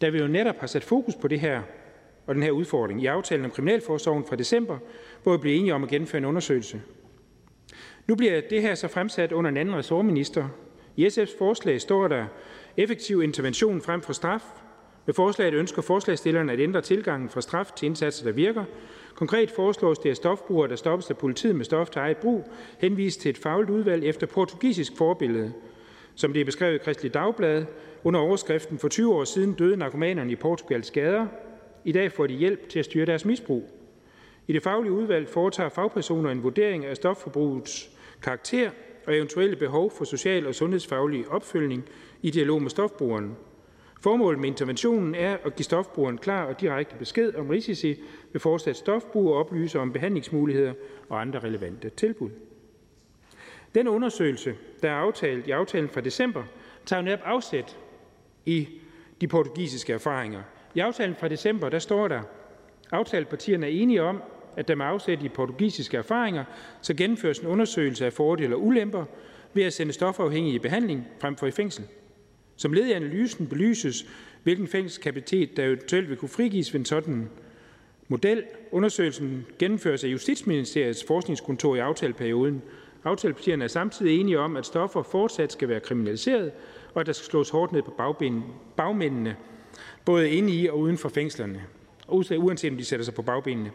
da vi jo netop har sat fokus på det her og den her udfordring i aftalen om kriminalforsorgen fra december, hvor vi blev enige om at gennemføre en undersøgelse nu bliver det her så fremsat under en anden ressortminister. I SF's forslag står der effektiv intervention frem for straf. Med forslaget ønsker forslagstillerne at ændre tilgangen fra straf til indsatser, der virker. Konkret foreslås det, at stofbrugere, der stoppes af politiet med stof til eget brug, henvises til et fagligt udvalg efter portugisisk forbillede, som det er beskrevet i Kristelig Dagblad under overskriften For 20 år siden døde narkomanerne i Portugals gader. I dag får de hjælp til at styre deres misbrug. I det faglige udvalg foretager fagpersoner en vurdering af stofforbrugets karakter og eventuelle behov for social og sundhedsfaglig opfølgning i dialog med stofbrugeren. Formålet med interventionen er at give stofbrugeren klar og direkte besked om risici ved fortsat stofbrug og oplyse om behandlingsmuligheder og andre relevante tilbud. Den undersøgelse, der er aftalt i aftalen fra december, tager netop afsæt i de portugisiske erfaringer. I aftalen fra december der står der, Aftalepartierne er enige om, at der med afsæt i portugisiske erfaringer så gennemføres en undersøgelse af fordele og ulemper ved at sende stofafhængige i behandling frem for i fængsel. Som led i analysen belyses, hvilken fængselskapacitet der eventuelt vil kunne frigives ved en sådan model. Undersøgelsen gennemføres af Justitsministeriets forskningskontor i aftaleperioden. Aftalepartierne er samtidig enige om, at stoffer fortsat skal være kriminaliseret, og at der skal slås hårdt ned på bagmændene, både inde i og uden for fængslerne, uanset om de sætter sig på bagbenene.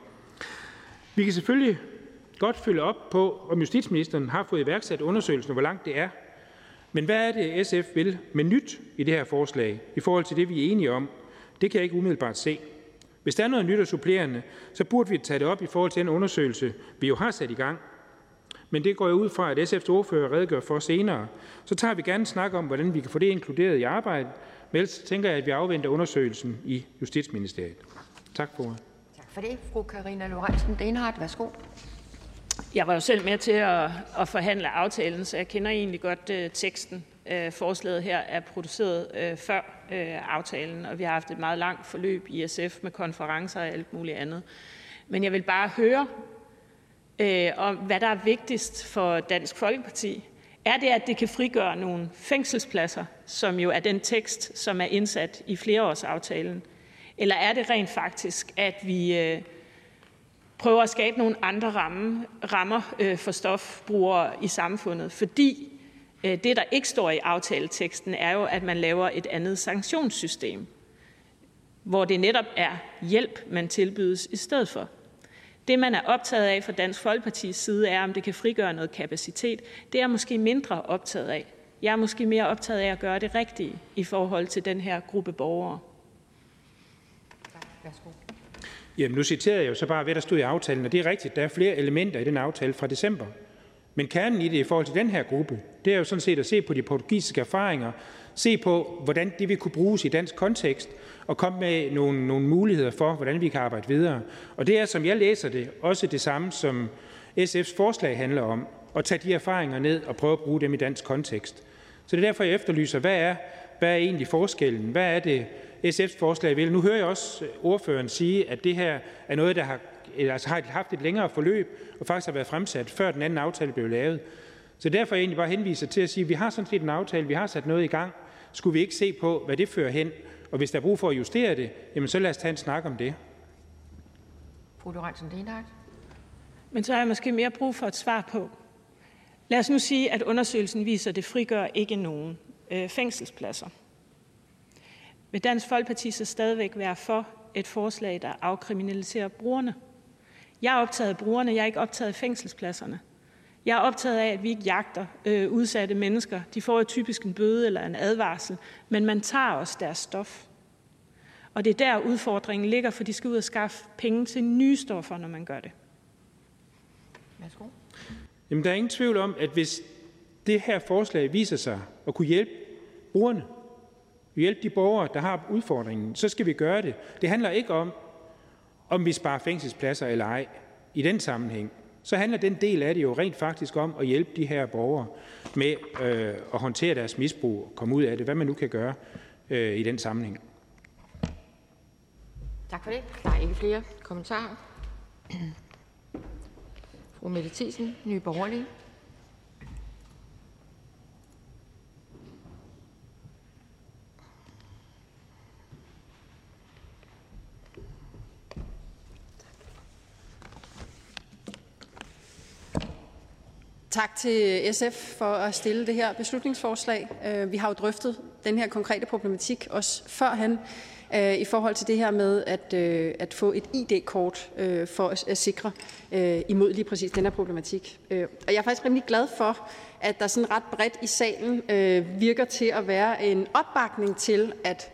Vi kan selvfølgelig godt følge op på, om justitsministeren har fået iværksat undersøgelsen, og hvor langt det er. Men hvad er det, SF vil med nyt i det her forslag i forhold til det, vi er enige om? Det kan jeg ikke umiddelbart se. Hvis der er noget nyt og supplerende, så burde vi tage det op i forhold til den undersøgelse, vi jo har sat i gang. Men det går jeg ud fra, at SF's ordfører redegør for senere. Så tager vi gerne snak om, hvordan vi kan få det inkluderet i arbejdet. Men ellers tænker jeg, at vi afventer undersøgelsen i Justitsministeriet. Tak for ordet for det. Fru Karina Lorentzen Denhardt, værsgo. Jeg var jo selv med til at, at forhandle aftalen, så jeg kender egentlig godt uh, teksten. Uh, forslaget her er produceret uh, før uh, aftalen, og vi har haft et meget langt forløb i SF med konferencer og alt muligt andet. Men jeg vil bare høre, uh, om hvad der er vigtigst for Dansk Folkeparti. Er det, at det kan frigøre nogle fængselspladser, som jo er den tekst, som er indsat i flereårsaftalen? Eller er det rent faktisk, at vi øh, prøver at skabe nogle andre ramme, rammer øh, for stofbrugere i samfundet. Fordi øh, det, der ikke står i aftaleteksten, er jo, at man laver et andet sanktionssystem, hvor det netop er hjælp, man tilbydes i stedet for. Det, man er optaget af fra Dansk Folkepartis side, er, om det kan frigøre noget kapacitet. Det er måske mindre optaget af. Jeg er måske mere optaget af at gøre det rigtige i forhold til den her gruppe borgere. Værsgo. Jamen, nu citerede jeg jo så bare, hvad der stod i aftalen, og det er rigtigt, der er flere elementer i den aftale fra december. Men kernen i det i forhold til den her gruppe, det er jo sådan set at se på de portugisiske erfaringer, se på, hvordan det vil kunne bruges i dansk kontekst, og komme med nogle, nogle muligheder for, hvordan vi kan arbejde videre. Og det er, som jeg læser det, også det samme, som SF's forslag handler om, at tage de erfaringer ned og prøve at bruge dem i dansk kontekst. Så det er derfor, jeg efterlyser, hvad er, hvad er egentlig forskellen? Hvad er det, SF's forslag vil. Nu hører jeg også ordføreren sige, at det her er noget, der har, altså har haft et længere forløb og faktisk har været fremsat, før den anden aftale blev lavet. Så derfor er jeg egentlig bare henviser til at sige, at vi har sådan set en aftale, vi har sat noget i gang. Skulle vi ikke se på, hvad det fører hen? Og hvis der er brug for at justere det, jamen så lad os tage en snak om det. Fru Lorentzen Men så har jeg måske mere brug for et svar på. Lad os nu sige, at undersøgelsen viser, at det frigør ikke nogen øh, fængselspladser. Vil Dansk Folkeparti så stadigvæk være for et forslag, der afkriminaliserer brugerne? Jeg er optaget af brugerne, jeg er ikke optaget af fængselspladserne. Jeg er optaget af, at vi ikke jagter øh, udsatte mennesker. De får jo typisk en bøde eller en advarsel, men man tager også deres stof. Og det er der udfordringen ligger, for de skal ud og skaffe penge til nye stoffer, når man gør det. Værsgo. Jamen, der er ingen tvivl om, at hvis det her forslag viser sig at kunne hjælpe brugerne, hjælpe de borgere, der har udfordringen, så skal vi gøre det. Det handler ikke om, om vi sparer fængselspladser eller ej i den sammenhæng. Så handler den del af det jo rent faktisk om at hjælpe de her borgere med øh, at håndtere deres misbrug og komme ud af det, hvad man nu kan gøre øh, i den sammenhæng. Tak for det. Der er ikke flere kommentarer. Fru Mette Thiesen, Nye Borgerlige. Tak til SF for at stille det her beslutningsforslag. Øh, vi har jo drøftet den her konkrete problematik også førhen øh, i forhold til det her med at, øh, at få et ID-kort for at sikre imod lige præcis den her problematik. Og jeg er faktisk rimelig glad for, at der sådan ret bredt i salen virker til at være en opbakning til, at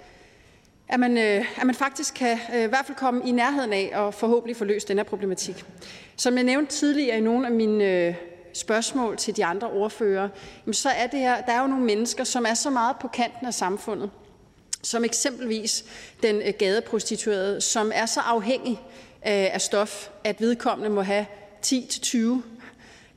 at man, at man faktisk kan i hvert fald komme i nærheden af og forhåbentlig få løst den her problematik. Som jeg nævnte tidligere i nogle af mine spørgsmål til de andre ordførere, så er det her, der er jo nogle mennesker, som er så meget på kanten af samfundet, som eksempelvis den øh, gadeprostituerede, som er så afhængig øh, af stof, at vedkommende må have 10-20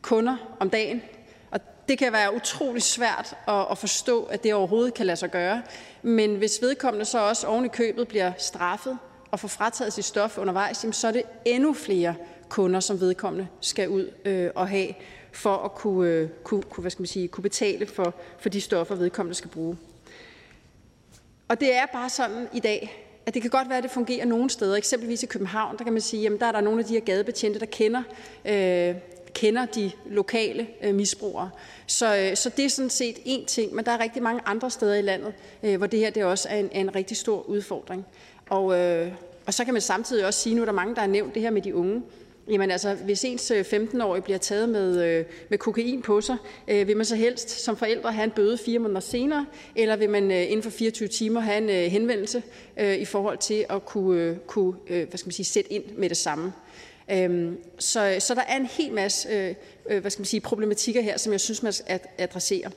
kunder om dagen. Og det kan være utrolig svært at forstå, at det overhovedet kan lade sig gøre. Men hvis vedkommende så også oven i købet bliver straffet og får frataget sit stof undervejs, så er det endnu flere kunder, som vedkommende skal ud øh, og have for at kunne, øh, kunne, kunne, hvad skal man sige, kunne betale for, for de stoffer, vedkommende skal bruge. Og det er bare sådan i dag, at det kan godt være, at det fungerer nogle steder. Eksempelvis i København, der kan man sige, at der er der nogle af de her gadebetjente, der kender, øh, kender de lokale øh, misbrugere. Så, øh, så det er sådan set én ting, men der er rigtig mange andre steder i landet, øh, hvor det her det også er en, er en rigtig stor udfordring. Og, øh, og så kan man samtidig også sige, nu er der mange, der har nævnt det her med de unge, Jamen altså, hvis ens øh, 15-årige bliver taget med, øh, med kokain på sig, øh, vil man så helst som forældre have en bøde fire måneder senere, eller vil man øh, inden for 24 timer have en øh, henvendelse øh, i forhold til at kunne, øh, kunne øh, hvad skal man sige, sætte ind med det samme? Øhm, så, så der er en hel masse øh, øh, hvad skal man sige, problematikker her, som jeg synes, man skal adressere.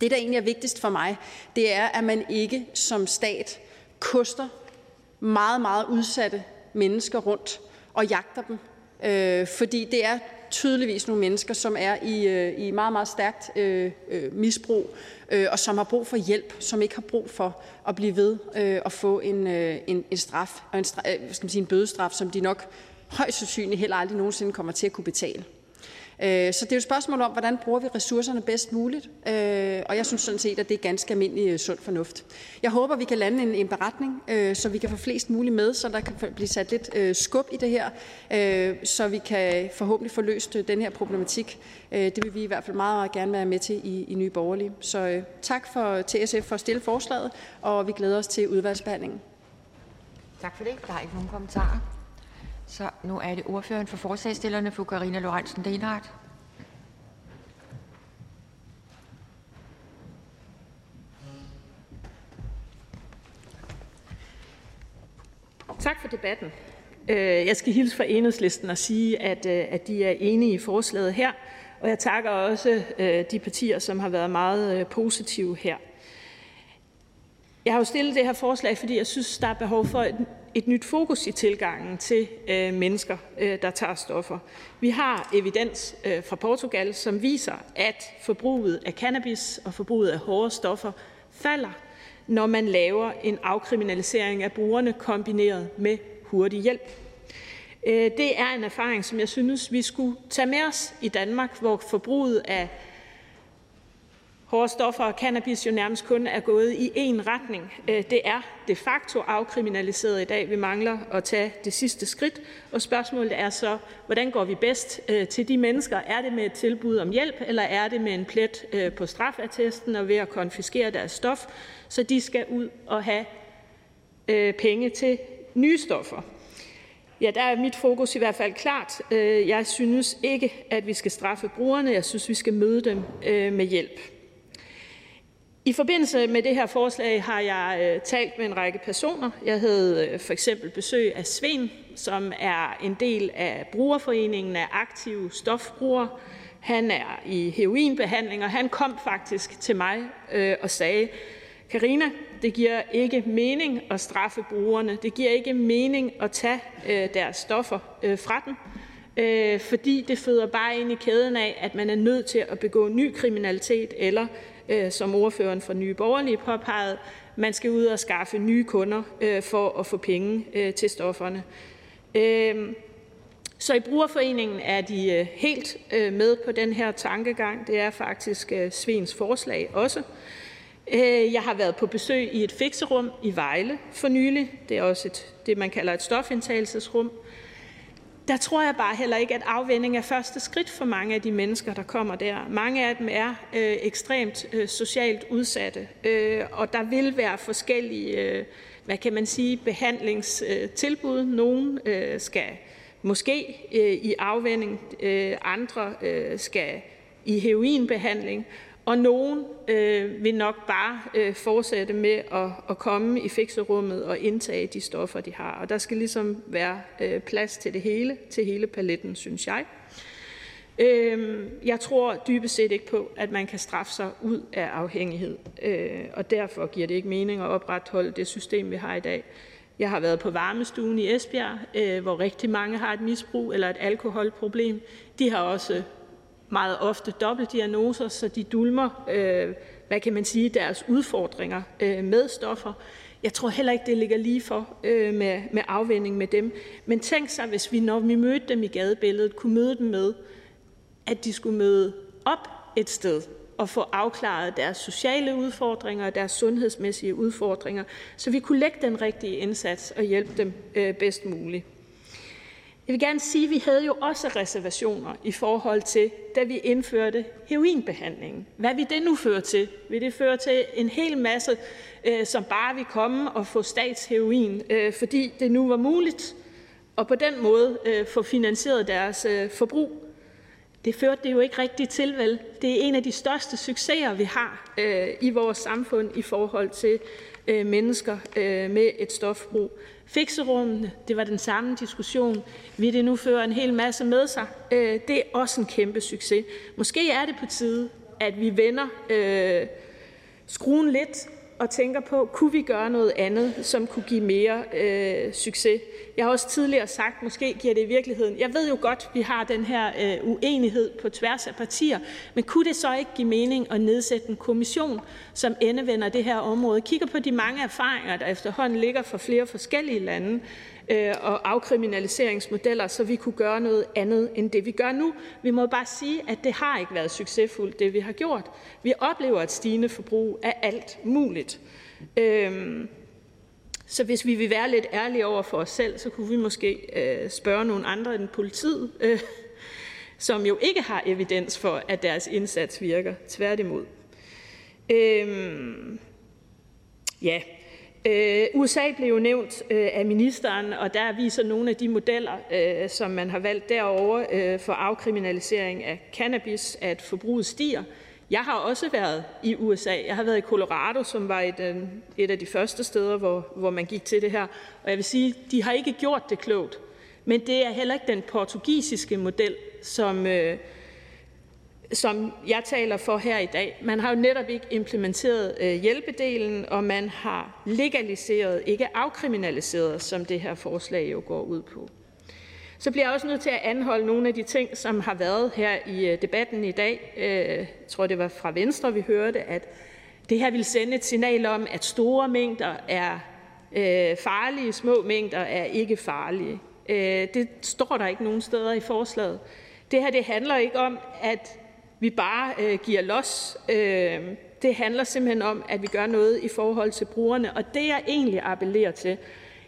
Det, der egentlig er vigtigst for mig, det er, at man ikke som stat koster meget, meget udsatte mennesker rundt og jagter dem Øh, fordi det er tydeligvis nogle mennesker, som er i, øh, i meget, meget stærkt øh, øh, misbrug, øh, og som har brug for hjælp, som ikke har brug for at blive ved øh, at få en, øh, en, en straf, og en, straf, øh, skal man sige, en bødestraf, som de nok højst sandsynligt heller aldrig nogensinde kommer til at kunne betale. Øh, så det er jo et spørgsmål om, hvordan bruger vi ressourcerne bedst muligt, øh, og jeg synes sådan set, at det er ganske almindelig øh, sund fornuft. Jeg håber, vi kan lande en, en beretning, øh, så vi kan få flest muligt med, så der kan blive sat lidt øh, skub i det her, så vi kan forhåbentlig få løst den her problematik. Det vil vi i hvert fald meget, meget gerne være med til i, i Nye Borgerlige. Så tak for, til SF for at stille forslaget, og vi glæder os til udvalgsbehandlingen. Tak for det. Der er ikke nogen kommentarer. Så nu er det ordføreren for forslagsstillerne, fru Karina Lorentzen Denhardt. Tak for debatten. Øh, jeg skal hilse fra enhedslisten og sige, at, øh, at de er enige i forslaget her, og jeg takker også øh, de partier, som har været meget positive her. Jeg har jo stillet det her forslag, fordi jeg synes, der er behov for et et nyt fokus i tilgangen til øh, mennesker, øh, der tager stoffer. Vi har evidens øh, fra Portugal, som viser, at forbruget af cannabis og forbruget af hårde stoffer falder, når man laver en afkriminalisering af brugerne kombineret med hurtig hjælp. Øh, det er en erfaring, som jeg synes, vi skulle tage med os i Danmark, hvor forbruget af hårde stoffer og cannabis jo nærmest kun er gået i én retning. Øh, det er de facto afkriminaliseret i dag. Vi mangler at tage det sidste skridt, og spørgsmålet er så, hvordan går vi bedst øh, til de mennesker? Er det med et tilbud om hjælp, eller er det med en plet øh, på strafattesten og ved at konfiskere deres stof, så de skal ud og have penge til nye stoffer? Ja, der er mit fokus i hvert fald klart. Jeg synes ikke, at vi skal straffe brugerne. Jeg synes, vi skal møde dem med hjælp. I forbindelse med det her forslag har jeg øh, talt med en række personer. Jeg havde øh, for eksempel besøg af Svend, som er en del af brugerforeningen af aktive stofbrugere. Han er i heroinbehandling, og han kom faktisk til mig øh, og sagde, Karina, det giver ikke mening at straffe brugerne. Det giver ikke mening at tage øh, deres stoffer fra dem, fordi det føder bare ind i kæden af, at man er nødt til at begå ny kriminalitet eller Øh, som ordføreren for Nye Borgerlige påpegede, man skal ud og skaffe nye kunder øh, for at få penge øh, til stofferne. Øhm, så i brugerforeningen er de øh, helt øh, med på den her tankegang. Det er faktisk øh, Svens forslag også. Jeg har været på besøg i et fikserum i Vejle for nylig. Det er også et, det, man kalder et stofindtagelsesrum. Der tror jeg bare heller ikke, at afvænding er første skridt for mange af de mennesker, der kommer der. Mange af dem er øh, ekstremt øh, socialt udsatte, øh, og der vil være forskellige, øh, hvad kan man sige, behandlingstilbud. Øh, Nogle øh, skal måske øh, i afvænding, øh, andre øh, skal i heroinbehandling, og nogen øh, vil nok bare øh, fortsætte med at, at komme i fikserummet og indtage de stoffer, de har. Og der skal ligesom være øh, plads til det hele, til hele paletten, synes jeg. Øh, jeg tror dybest set ikke på, at man kan straffe sig ud af afhængighed, øh, og derfor giver det ikke mening at opretholde det system, vi har i dag. Jeg har været på varmestuen i Esbjerg, øh, hvor rigtig mange har et misbrug eller et alkoholproblem. De har også meget ofte dobbeltdiagnoser, så de dulmer øh, hvad kan man sige, deres udfordringer øh, med stoffer. Jeg tror heller ikke, det ligger lige for øh, med, med afvending med dem. Men tænk sig, hvis vi, når vi mødte dem i gadebilledet, kunne møde dem med, at de skulle møde op et sted og få afklaret deres sociale udfordringer og deres sundhedsmæssige udfordringer, så vi kunne lægge den rigtige indsats og hjælpe dem øh, bedst muligt. Jeg vil gerne sige, at vi havde jo også reservationer i forhold til, da vi indførte heroinbehandlingen. Hvad vil det nu føre til? Vil det føre til en hel masse, øh, som bare vil komme og få statsheroin, øh, fordi det nu var muligt, og på den måde øh, få finansieret deres forbrug? Det førte det jo ikke rigtigt til, vel? Det er en af de største succeser, vi har øh, i vores samfund i forhold til øh, mennesker øh, med et stofbrug. Fikserummene, det var den samme diskussion. Vil det nu føre en hel masse med sig? Øh, det er også en kæmpe succes. Måske er det på tide, at vi vender øh, skruen lidt og tænker på, kunne vi gøre noget andet, som kunne give mere øh, succes. Jeg har også tidligere sagt, måske giver det i virkeligheden. Jeg ved jo godt, vi har den her øh, uenighed på tværs af partier, men kunne det så ikke give mening at nedsætte en kommission, som endevender det her område, kigger på de mange erfaringer, der efterhånden ligger fra flere forskellige lande, øh, og afkriminaliseringsmodeller, så vi kunne gøre noget andet end det, vi gør nu. Vi må bare sige, at det har ikke været succesfuldt, det vi har gjort. Vi oplever et stigende forbrug af alt muligt. Øhm, så hvis vi vil være lidt ærlige over for os selv, så kunne vi måske øh, spørge nogle andre end politiet, øh, som jo ikke har evidens for, at deres indsats virker. Tværtimod. Øhm, ja, Øh, USA blev jo nævnt øh, af ministeren, og der viser nogle af de modeller, øh, som man har valgt derovre for afkriminalisering af cannabis, at forbruget stiger. Jeg har også været i USA. Jeg har været i Colorado, som var et, et af de første steder, hvor, hvor man gik til det her. Og jeg vil sige, de har ikke gjort det klogt. Men det er heller ikke den portugisiske model, som, øh, som jeg taler for her i dag. Man har jo netop ikke implementeret øh, hjælpedelen, og man har legaliseret, ikke afkriminaliseret, som det her forslag jo går ud på. Så bliver jeg også nødt til at anholde nogle af de ting, som har været her i øh, debatten i dag. Øh, jeg tror, det var fra Venstre, vi hørte, at det her vil sende et signal om, at store mængder er farlige, små mængder er ikke farlige. Det står der ikke nogen steder i forslaget. Det her det handler ikke om, at vi bare øh, giver los. Øh, det handler simpelthen om, at vi gør noget i forhold til brugerne, og det jeg egentlig appellerer til.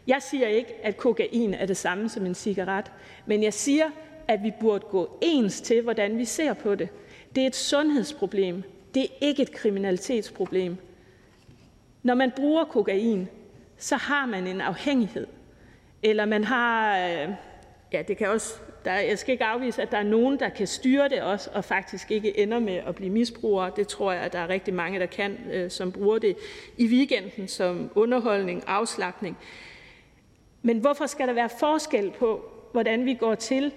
Jeg siger ikke, at kokain er det samme som en cigaret, men jeg siger, at vi burde gå ens til, hvordan vi ser på det. Det er et sundhedsproblem. Det er ikke et kriminalitetsproblem. Når man bruger kokain, så har man en afhængighed. Eller man har, øh, ja, det kan også der, jeg skal ikke afvise, at der er nogen, der kan styre det også, og faktisk ikke ender med at blive misbrugere. Det tror jeg, at der er rigtig mange, der kan, øh, som bruger det i weekenden som underholdning, afslappning. Men hvorfor skal der være forskel på, hvordan vi går til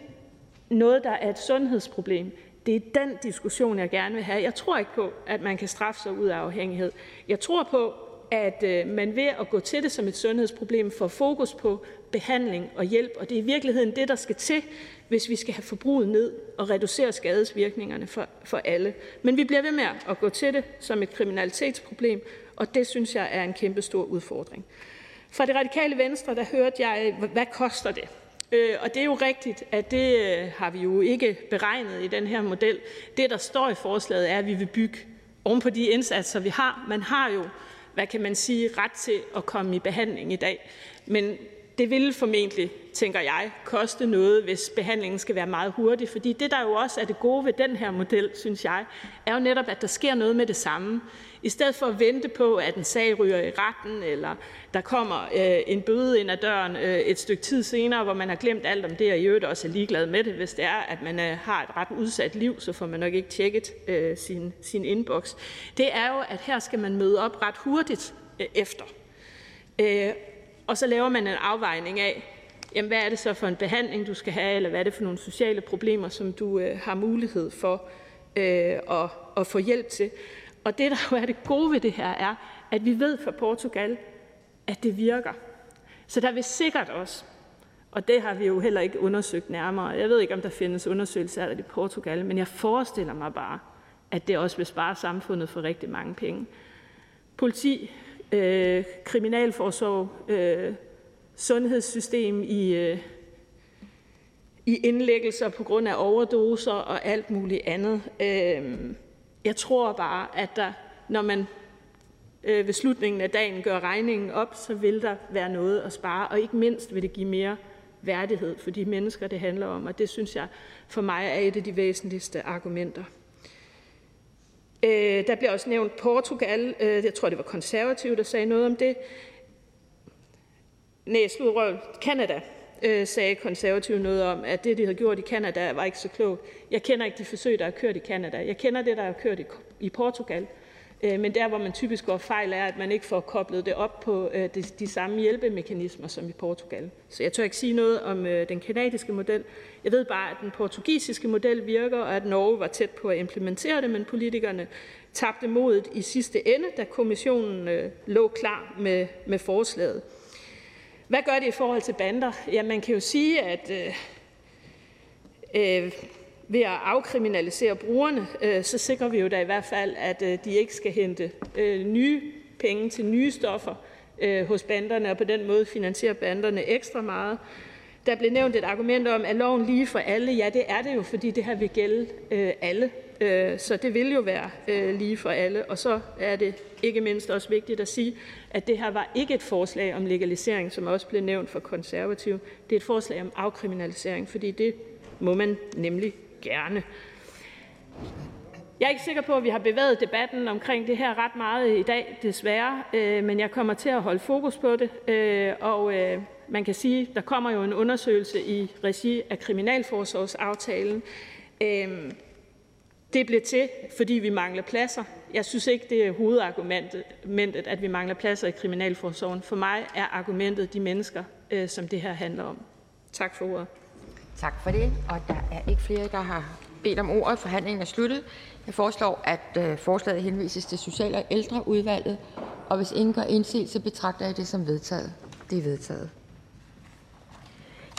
noget, der er et sundhedsproblem? Det er den diskussion, jeg gerne vil have. Jeg tror ikke på, at man kan straffe sig ud af afhængighed. Jeg tror på, at øh, man ved at gå til det som et sundhedsproblem får fokus på behandling og hjælp, og det er i virkeligheden det, der skal til, hvis vi skal have forbruget ned og reducere skadesvirkningerne for, for alle. Men vi bliver ved med at gå til det som et kriminalitetsproblem, og det synes jeg er en kæmpe stor udfordring. Fra det radikale venstre, der hørte jeg, hvad koster det? Øh, og det er jo rigtigt, at det øh, har vi jo ikke beregnet i den her model. Det, der står i forslaget, er, at vi vil bygge oven på de indsatser, vi har. Man har jo, hvad kan man sige, ret til at komme i behandling i dag. Men det vil formentlig, tænker jeg, koste noget, hvis behandlingen skal være meget hurtig. Fordi det, der jo også er det gode ved den her model, synes jeg, er jo netop, at der sker noget med det samme. I stedet for at vente på, at en sag ryger i retten, eller der kommer øh, en bøde ind ad døren øh, et stykke tid senere, hvor man har glemt alt om det, og i øvrigt også er ligeglad med det. Hvis det er, at man øh, har et ret udsat liv, så får man nok ikke tjekket øh, sin, sin inbox. Det er jo, at her skal man møde op ret hurtigt øh, efter. Øh, og så laver man en afvejning af, jamen, hvad er det så for en behandling, du skal have, eller hvad er det for nogle sociale problemer, som du øh, har mulighed for øh, at, at få hjælp til. Og det, der jo er det gode ved det her, er, at vi ved fra Portugal, at det virker. Så der vil sikkert også, og det har vi jo heller ikke undersøgt nærmere, jeg ved ikke, om der findes undersøgelser af det i Portugal, men jeg forestiller mig bare, at det også vil spare samfundet for rigtig mange penge. Politi, øh, kriminalforsorg, øh, sundhedssystem i, øh, i indlæggelser på grund af overdoser og alt muligt andet. Øh, jeg tror bare, at der, når man øh, ved slutningen af dagen gør regningen op, så vil der være noget at spare, og ikke mindst vil det give mere værdighed for de mennesker, det handler om, og det synes jeg for mig er et af de væsentligste argumenter. Øh, der bliver også nævnt Portugal. Øh, jeg tror, det var konservative, der sagde noget om det. Nej, sludrøv. Canada øh, sagde konservative noget om, at det, de havde gjort i Canada, var ikke så klogt. Jeg kender ikke de forsøg, der er kørt i Canada. Jeg kender det, der er kørt i, i Portugal. Øh, men der, hvor man typisk går fejl, er, at man ikke får koblet det op på øh, de, de samme hjælpemekanismer som i Portugal. Så jeg tør ikke sige noget om øh, den kanadiske model. Jeg ved bare, at den portugisiske model virker, og at Norge var tæt på at implementere det, men politikerne tabte modet i sidste ende, da kommissionen øh, lå klar med, med forslaget. Hvad gør det i forhold til bander? Ja, man kan jo sige, at øh, øh, ved at afkriminalisere brugerne, øh, så sikrer vi jo da i hvert fald, at øh, de ikke skal hente øh, nye penge til nye stoffer hos banderne, og på den måde finansierer banderne ekstra meget. Der blev nævnt et argument om, at loven lige for alle. Ja, det er det jo, fordi det her vil gælde alle. Så det vil jo være lige for alle. Og så er det ikke mindst også vigtigt at sige, at det her var ikke et forslag om legalisering, som også blev nævnt for konservative. Det er et forslag om afkriminalisering, fordi det må man nemlig gerne. Jeg er ikke sikker på, at vi har bevæget debatten omkring det her ret meget i dag, desværre, øh, men jeg kommer til at holde fokus på det. Øh, og øh, man kan sige, at der kommer jo en undersøgelse i regi af Kriminalforsorgsaftalen. Øhm, det blev til, fordi vi mangler pladser. Jeg synes ikke, det er hovedargumentet, at vi mangler pladser i Kriminalforsorgen. For mig er argumentet de mennesker, øh, som det her handler om. Tak for ordet. Tak for det. Og der er ikke flere, der har bedt om ordet. Forhandlingen er sluttet. Jeg foreslår, at øh, forslaget henvises til Social- og Ældreudvalget. Og hvis ingen gør indsigelse, betragter jeg det som vedtaget. Det er vedtaget.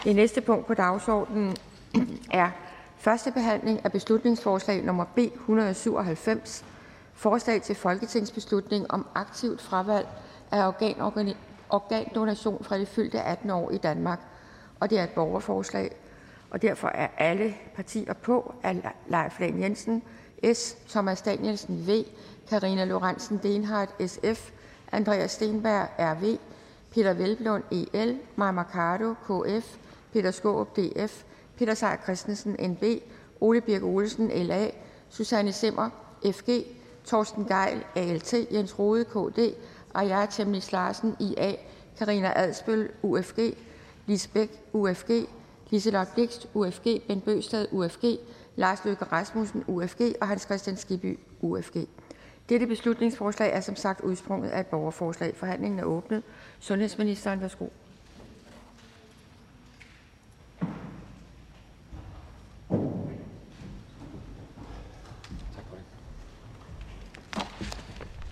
Det næste punkt på dagsordenen er første behandling af beslutningsforslag nummer B 197. Forslag til folketingsbeslutning om aktivt fravalg af organdonation fra det fyldte 18 år i Danmark. Og det er et borgerforslag og derfor er alle partier på af Leif Lahn Jensen (S), Thomas Danielsen (V), Karina Lorentzen Dehnhardt (SF), Andreas Steenberg (RV), Peter Velblund, (EL), Mai Mercado (KF), Peter Skåb, (DF), Peter Seier Christensen (NB), Ole Birk Olesen (LA), Susanne Simmer, (FG), Torsten Geil, (ALT), Jens Rode, (KD), Aaja Temnis Larsen (IA), Karina Adsbøl (UFG), Lisbæk, (UFG), Liselott Blixt (UFG), Bent Bøgsted (UFG), Lars Løkke Rasmussen (UFG) og Hans Kristian Skibby (UFG). Dette beslutningsforslag er som sagt udsprunget af et borgerforslag. Forhandlingen er åbnet. Sundhedsministeren, værsgo.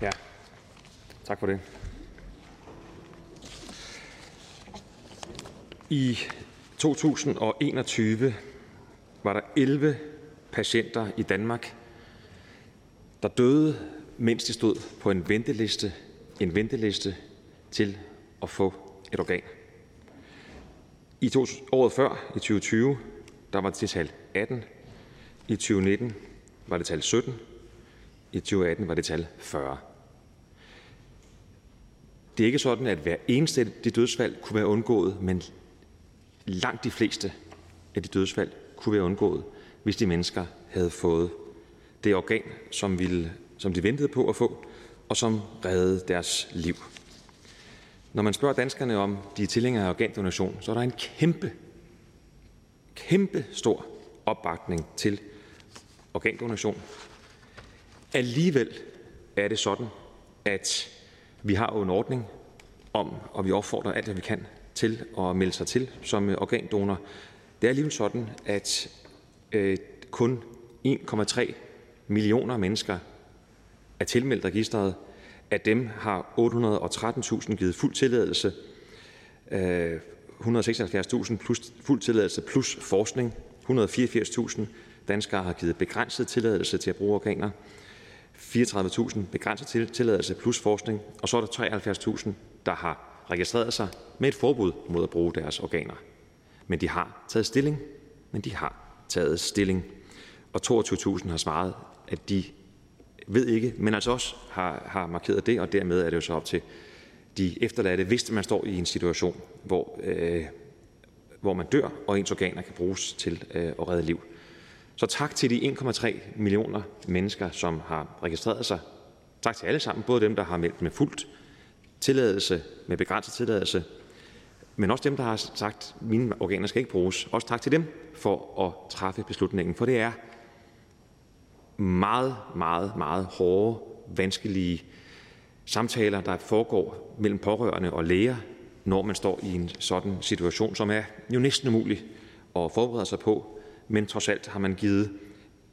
Ja, tak for det. I 2021 var der 11 patienter i Danmark, der døde, mens de stod på en venteliste en venteliste til at få et organ. I to, året før, i 2020, der var det tal 18. I 2019 var det tal 17. I 2018 var det tal 40. Det er ikke sådan, at hver eneste af de dødsfald kunne være undgået, men langt de fleste af de dødsfald kunne være undgået, hvis de mennesker havde fået det organ, som, ville, som de ventede på at få, og som reddede deres liv. Når man spørger danskerne om de er tilhængere af organdonation, så er der en kæmpe, kæmpe stor opbakning til organdonation. Alligevel er det sådan, at vi har jo en ordning om, og vi opfordrer alt, hvad vi kan, til at melde sig til som øh, organdonor. Det er alligevel sådan, at øh, kun 1,3 millioner mennesker er tilmeldt registret. Af dem har 813.000 givet fuld tilladelse, øh, 176.000 plus fuld tilladelse plus forskning, 184.000 danskere har givet begrænset tilladelse til at bruge organer, 34.000 begrænset tilladelse plus forskning, og så er der 73.000, der har registreret sig med et forbud mod at bruge deres organer. Men de har taget stilling. men de har taget stilling. Og 22.000 har svaret, at de ved ikke, men altså også har, har markeret det, og dermed er det jo så op til de efterladte, hvis man står i en situation, hvor, øh, hvor man dør, og ens organer kan bruges til øh, at redde liv. Så tak til de 1,3 millioner mennesker, som har registreret sig. Tak til alle sammen, både dem, der har meldt med fuldt med begrænset tilladelse, men også dem, der har sagt, at mine organer skal ikke bruges. Også tak til dem for at træffe beslutningen, for det er meget, meget, meget hårde, vanskelige samtaler, der foregår mellem pårørende og læger, når man står i en sådan situation, som er jo næsten umulig at forberede sig på, men trods alt har man givet,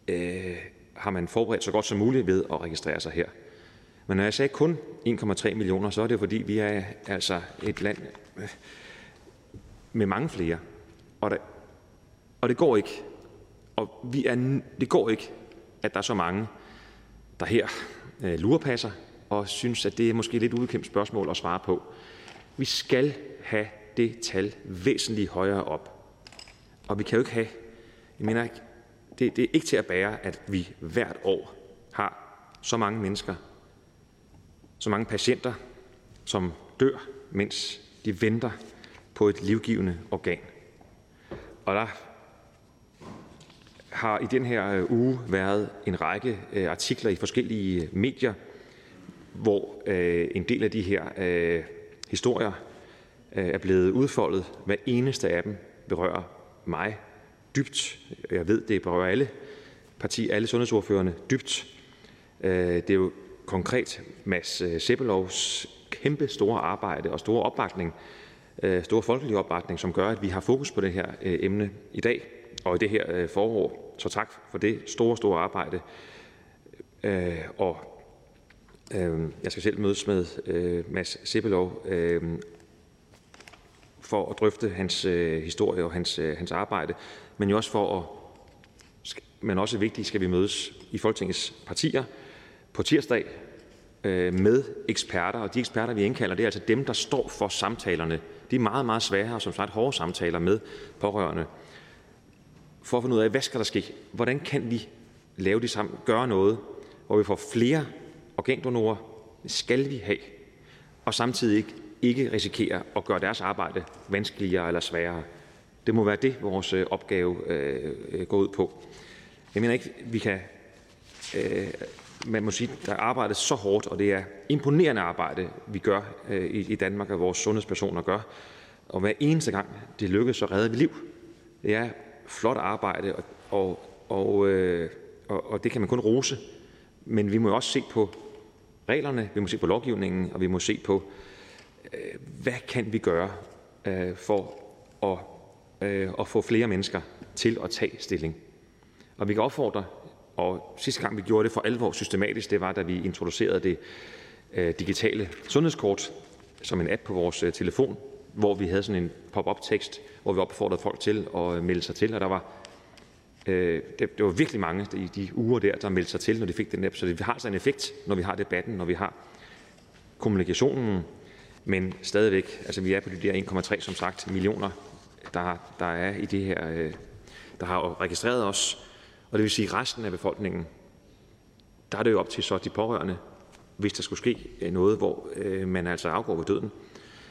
øh, har man forberedt så godt som muligt ved at registrere sig her. Men når jeg sagde kun 1,3 millioner, så er det fordi, vi er altså et land øh, med mange flere. Og, der, og det går ikke. Og vi er, det går ikke, at der er så mange, der her øh, lurepasser og synes, at det er måske lidt udkæmt spørgsmål at svare på. Vi skal have det tal væsentligt højere op. Og vi kan jo ikke have, jeg mener ikke, det, det er ikke til at bære, at vi hvert år har så mange mennesker, så mange patienter, som dør, mens de venter på et livgivende organ. Og der har i den her øh, uge været en række øh, artikler i forskellige medier, hvor øh, en del af de her historier er blevet udfoldet. Hver eneste af dem berører mig dybt. Jeg ved, det berører alle partier, alle sundhedsordførerne dybt. Det er jo konkret Mads øh, Sebbelovs kæmpe store arbejde og store opbakning, øh, store folkelige opbakning, som gør, at vi har fokus på det her øh, emne i dag og i det her forår. Så tak for det store, store arbejde. Og jeg skal selv mødes med Mads Sebelov for at drøfte hans historie og hans, hans arbejde, men jo også for at men også vigtigt skal vi mødes i Folketingets partier på tirsdag øh, med eksperter, og de eksperter, vi indkalder, det er altså dem, der står for samtalerne. De er meget, meget svære og som sagt hårde samtaler med pårørende, for at finde ud af, hvad skal der ske? Hvordan kan vi lave det sammen, gøre noget, hvor vi får flere organdonorer? Skal vi have. Og samtidig ikke, ikke risikere at gøre deres arbejde vanskeligere eller sværere. Det må være det, vores øh, opgave øh, øh, går ud på. Jeg mener ikke, vi kan... Øh, man må sige, der arbejdes så hårdt, og det er imponerende arbejde, vi gør øh, i, i Danmark, og vores sundhedspersoner gør. Og hver eneste gang det lykkes, så redder vi liv. Det er flot arbejde, og, og, og, øh, og, og det kan man kun rose. Men vi må også se på reglerne, vi må se på lovgivningen, og vi må se på, øh, hvad kan vi gøre øh, for at, øh, at få flere mennesker til at tage stilling. Og vi kan opfordre, og sidste gang vi gjorde det for alvor systematisk, det var, da vi introducerede det øh, digitale sundhedskort som en app på vores øh, telefon, hvor vi havde sådan en pop-up tekst, hvor vi opfordrede folk til at øh, melde sig til, og der var øh, det, det var virkelig mange i de uger der, der meldte sig til, når de fik den app. Så det har altså en effekt, når vi har debatten, når vi har kommunikationen, men stadigvæk, altså vi er på de der 1,3 som sagt millioner, der, der er i det her, øh, der har registreret os, og det vil sige resten af befolkningen, der er det jo op til så de pårørende, hvis der skulle ske øh, noget, hvor øh, man altså afgår ved døden.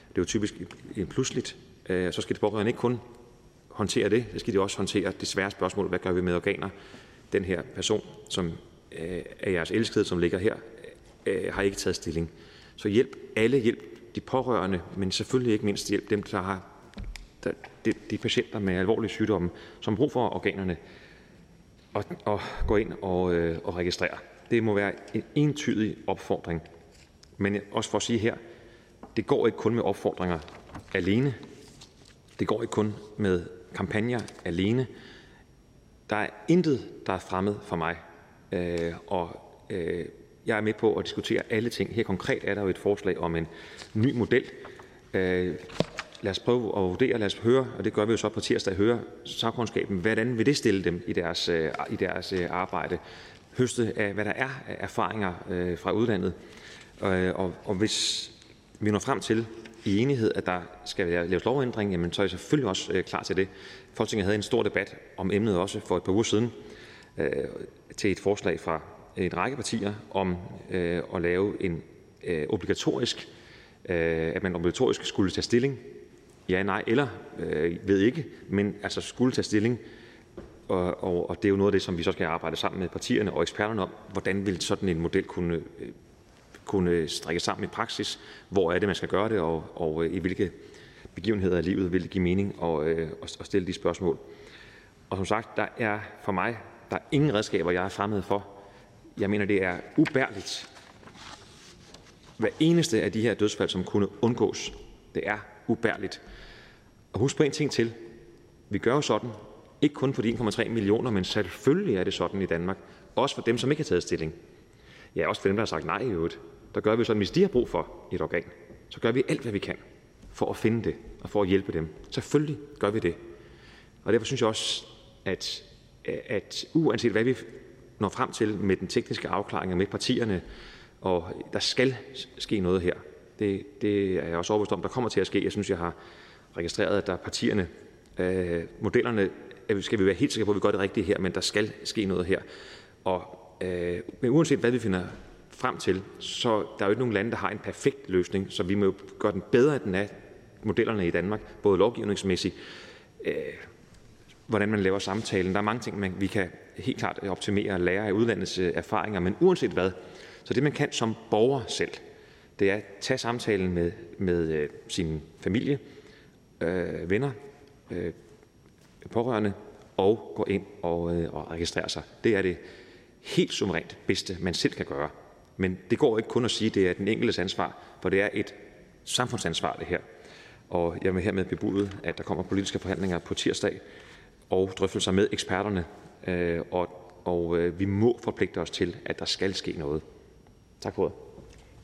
Det er jo typisk en pludseligt. Øh, så skal de pårørende ikke kun håndtere det, så skal de også håndtere det svære spørgsmål, hvad gør vi med organer? Den her person, som øh, er jeres elskede, som ligger her, øh, har ikke taget stilling. Så hjælp alle, hjælp de pårørende, men selvfølgelig ikke mindst hjælp dem, der har der, de, de patienter med alvorlige sygdomme, som har brug for organerne, og, og gå ind og, øh, og registrere. Det må være en entydig opfordring. Men også for at sige her, det går ikke kun med opfordringer alene. Det går ikke kun med kampagner alene. Der er intet, der er fremmed for mig. Øh, og øh, jeg er med på at diskutere alle ting. Her konkret er der jo et forslag om en ny model. Øh, Lad os prøve at vurdere, lad os høre, og det gør vi jo så på tirsdag, høre sagkundskaben, hvordan vil det stille dem i deres, øh, i deres øh, arbejde, høste af, hvad der er af erfaringer øh, fra udlandet. Og, og hvis vi når frem til i enighed, at der skal laves lovændring, jamen, så er jeg selvfølgelig også klar til det. Folketinget havde en stor debat om emnet også for et par uger siden til et forslag fra en række partier om at lave en obligatorisk, at man obligatorisk skulle tage stilling, ja, nej eller øh, ved ikke, men altså skulle tage stilling og, og, og det er jo noget af det, som vi så skal arbejde sammen med partierne og eksperterne om. Hvordan vil sådan en model kunne, øh, kunne strikke sammen i praksis? Hvor er det, man skal gøre det, og, og øh, i hvilke begivenheder af livet vil det give mening at, øh, og, at stille de spørgsmål? Og som sagt, der er for mig der er ingen redskaber, jeg er fremmed for. Jeg mener, det er ubærligt. Hver eneste af de her dødsfald, som kunne undgås, det er ubærligt. Og husk på en ting til. Vi gør jo sådan, ikke kun for de 1,3 millioner, men selvfølgelig er det sådan i Danmark. Også for dem, som ikke har taget stilling. Ja, også for dem, der har sagt nej i øvrigt. Der gør vi sådan, hvis de har brug for et organ, så gør vi alt, hvad vi kan for at finde det og for at hjælpe dem. Selvfølgelig gør vi det. Og derfor synes jeg også, at, at uanset hvad vi når frem til med den tekniske afklaring med partierne, og der skal ske noget her. Det, det er jeg også overbevist om, der kommer til at ske. Jeg synes, jeg har registreret, at der er partierne, øh, modellerne skal vi være helt sikre på, at vi gør det rigtige her, men der skal ske noget her. Og, øh, men uanset hvad vi finder frem til, så der er jo ikke nogen lande, der har en perfekt løsning, så vi må jo gøre den bedre, end den er modellerne i Danmark, både lovgivningsmæssigt, øh, hvordan man laver samtalen. Der er mange ting, man, vi kan helt klart optimere og lære af udlandets øh, erfaringer, men uanset hvad, så det man kan som borger selv, det er at tage samtalen med, med øh, sin familie, Øh, venner, øh, pårørende og gå ind og, øh, og registrere sig. Det er det helt suverænt bedste, man selv kan gøre. Men det går ikke kun at sige, at det er den enkeltes ansvar, for det er et samfundsansvar, det her. Og jeg vil hermed bebude, at der kommer politiske forhandlinger på tirsdag og drøftelser med eksperterne, øh, og, og øh, vi må forpligte os til, at der skal ske noget. Tak for ordet.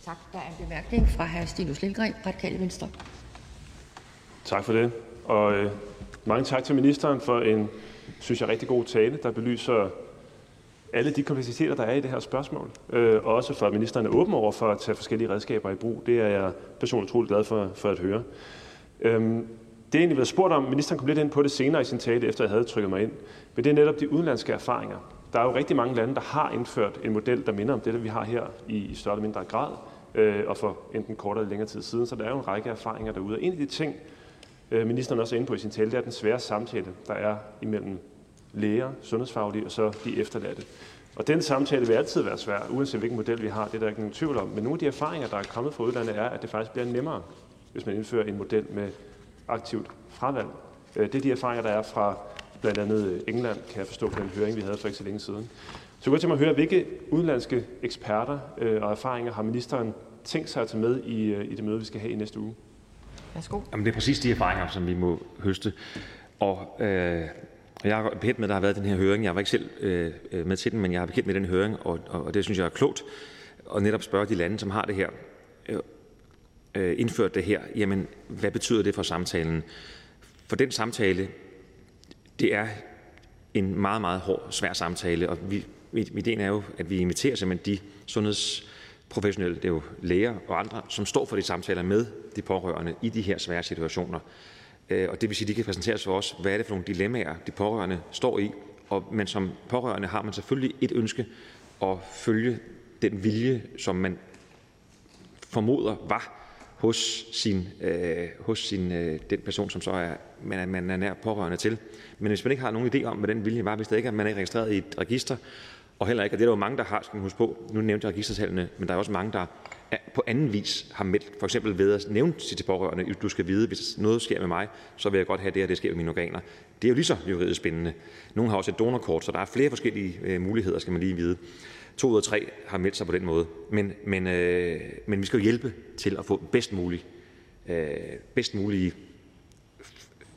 Tak. Der er en bemærkning fra hr. Stinus Lindgren, Radikale Venstre. Tak for det. Og øh, mange tak til ministeren for en, synes jeg, rigtig god tale, der belyser alle de kompleksiteter, der er i det her spørgsmål. Øh, og også for, at ministeren er åben over for at tage forskellige redskaber i brug. Det er jeg personligt utrolig glad for, for at høre. Øhm, det er egentlig blevet spurgt om, ministeren kom lidt ind på det senere i sin tale, efter jeg havde trykket mig ind, men det er netop de udenlandske erfaringer. Der er jo rigtig mange lande, der har indført en model, der minder om det, der vi har her i større eller mindre grad, øh, og for enten kortere eller længere tid siden. Så der er jo en række erfaringer derude. Og en af de ting, Øh, ministeren også er inde på i sin tale, det er den svære samtale, der er imellem læger, sundhedsfaglige og så de efterladte. Og den samtale vil altid være svær, uanset hvilken model vi har. Det er der ikke nogen tvivl om. Men nogle af de erfaringer, der er kommet fra udlandet, er, at det faktisk bliver nemmere, hvis man indfører en model med aktivt fravalg. Øh, det er de erfaringer, der er fra blandt andet øh, England, kan jeg forstå på den høring, vi havde for ikke så længe siden. Så jeg kunne tænke mig at høre, hvilke udenlandske eksperter øh, og erfaringer har ministeren tænkt sig at tage med i, i det møde, vi skal have i næste uge? Værsgo. Jamen, det er præcis de erfaringer, som vi må høste. Og øh, jeg har bekendt med, at der har været den her høring. Jeg var ikke selv øh, med til den, men jeg har bekendt med den høring, og, og det synes jeg er klogt at netop spørge de lande, som har det her, øh, øh, indført det her, jamen, hvad betyder det for samtalen? For den samtale, det er en meget, meget hård, svær samtale, og vi, ideen er jo, at vi inviterer simpelthen de sundheds professionelle, det er jo læger og andre, som står for de samtaler med de pårørende i de her svære situationer. Øh, og det vil sige, at de kan præsentere for os, hvad er det for nogle dilemmaer, de pårørende står i. Og, men som pårørende har man selvfølgelig et ønske at følge den vilje, som man formoder var hos, sin, øh, hos sin, øh, den person, som så er, man, man er nær pårørende til. Men hvis man ikke har nogen idé om, hvad den vilje var, hvis det ikke er, man er registreret i et register, og heller ikke, og det er der jo mange, der har, skal man huske på, nu nævnte jeg registertallene, men der er også mange, der på anden vis har meldt, for eksempel ved at nævne til de pårørende, du skal vide, hvis noget sker med mig, så vil jeg godt have det, og det sker med mine organer. Det er jo lige så juridisk spændende. Nogle har også et donorkort, så der er flere forskellige øh, muligheder, skal man lige vide. To ud af tre har meldt sig på den måde. Men, men, øh, men vi skal jo hjælpe til at få bedst mulig, øh, bedst mulige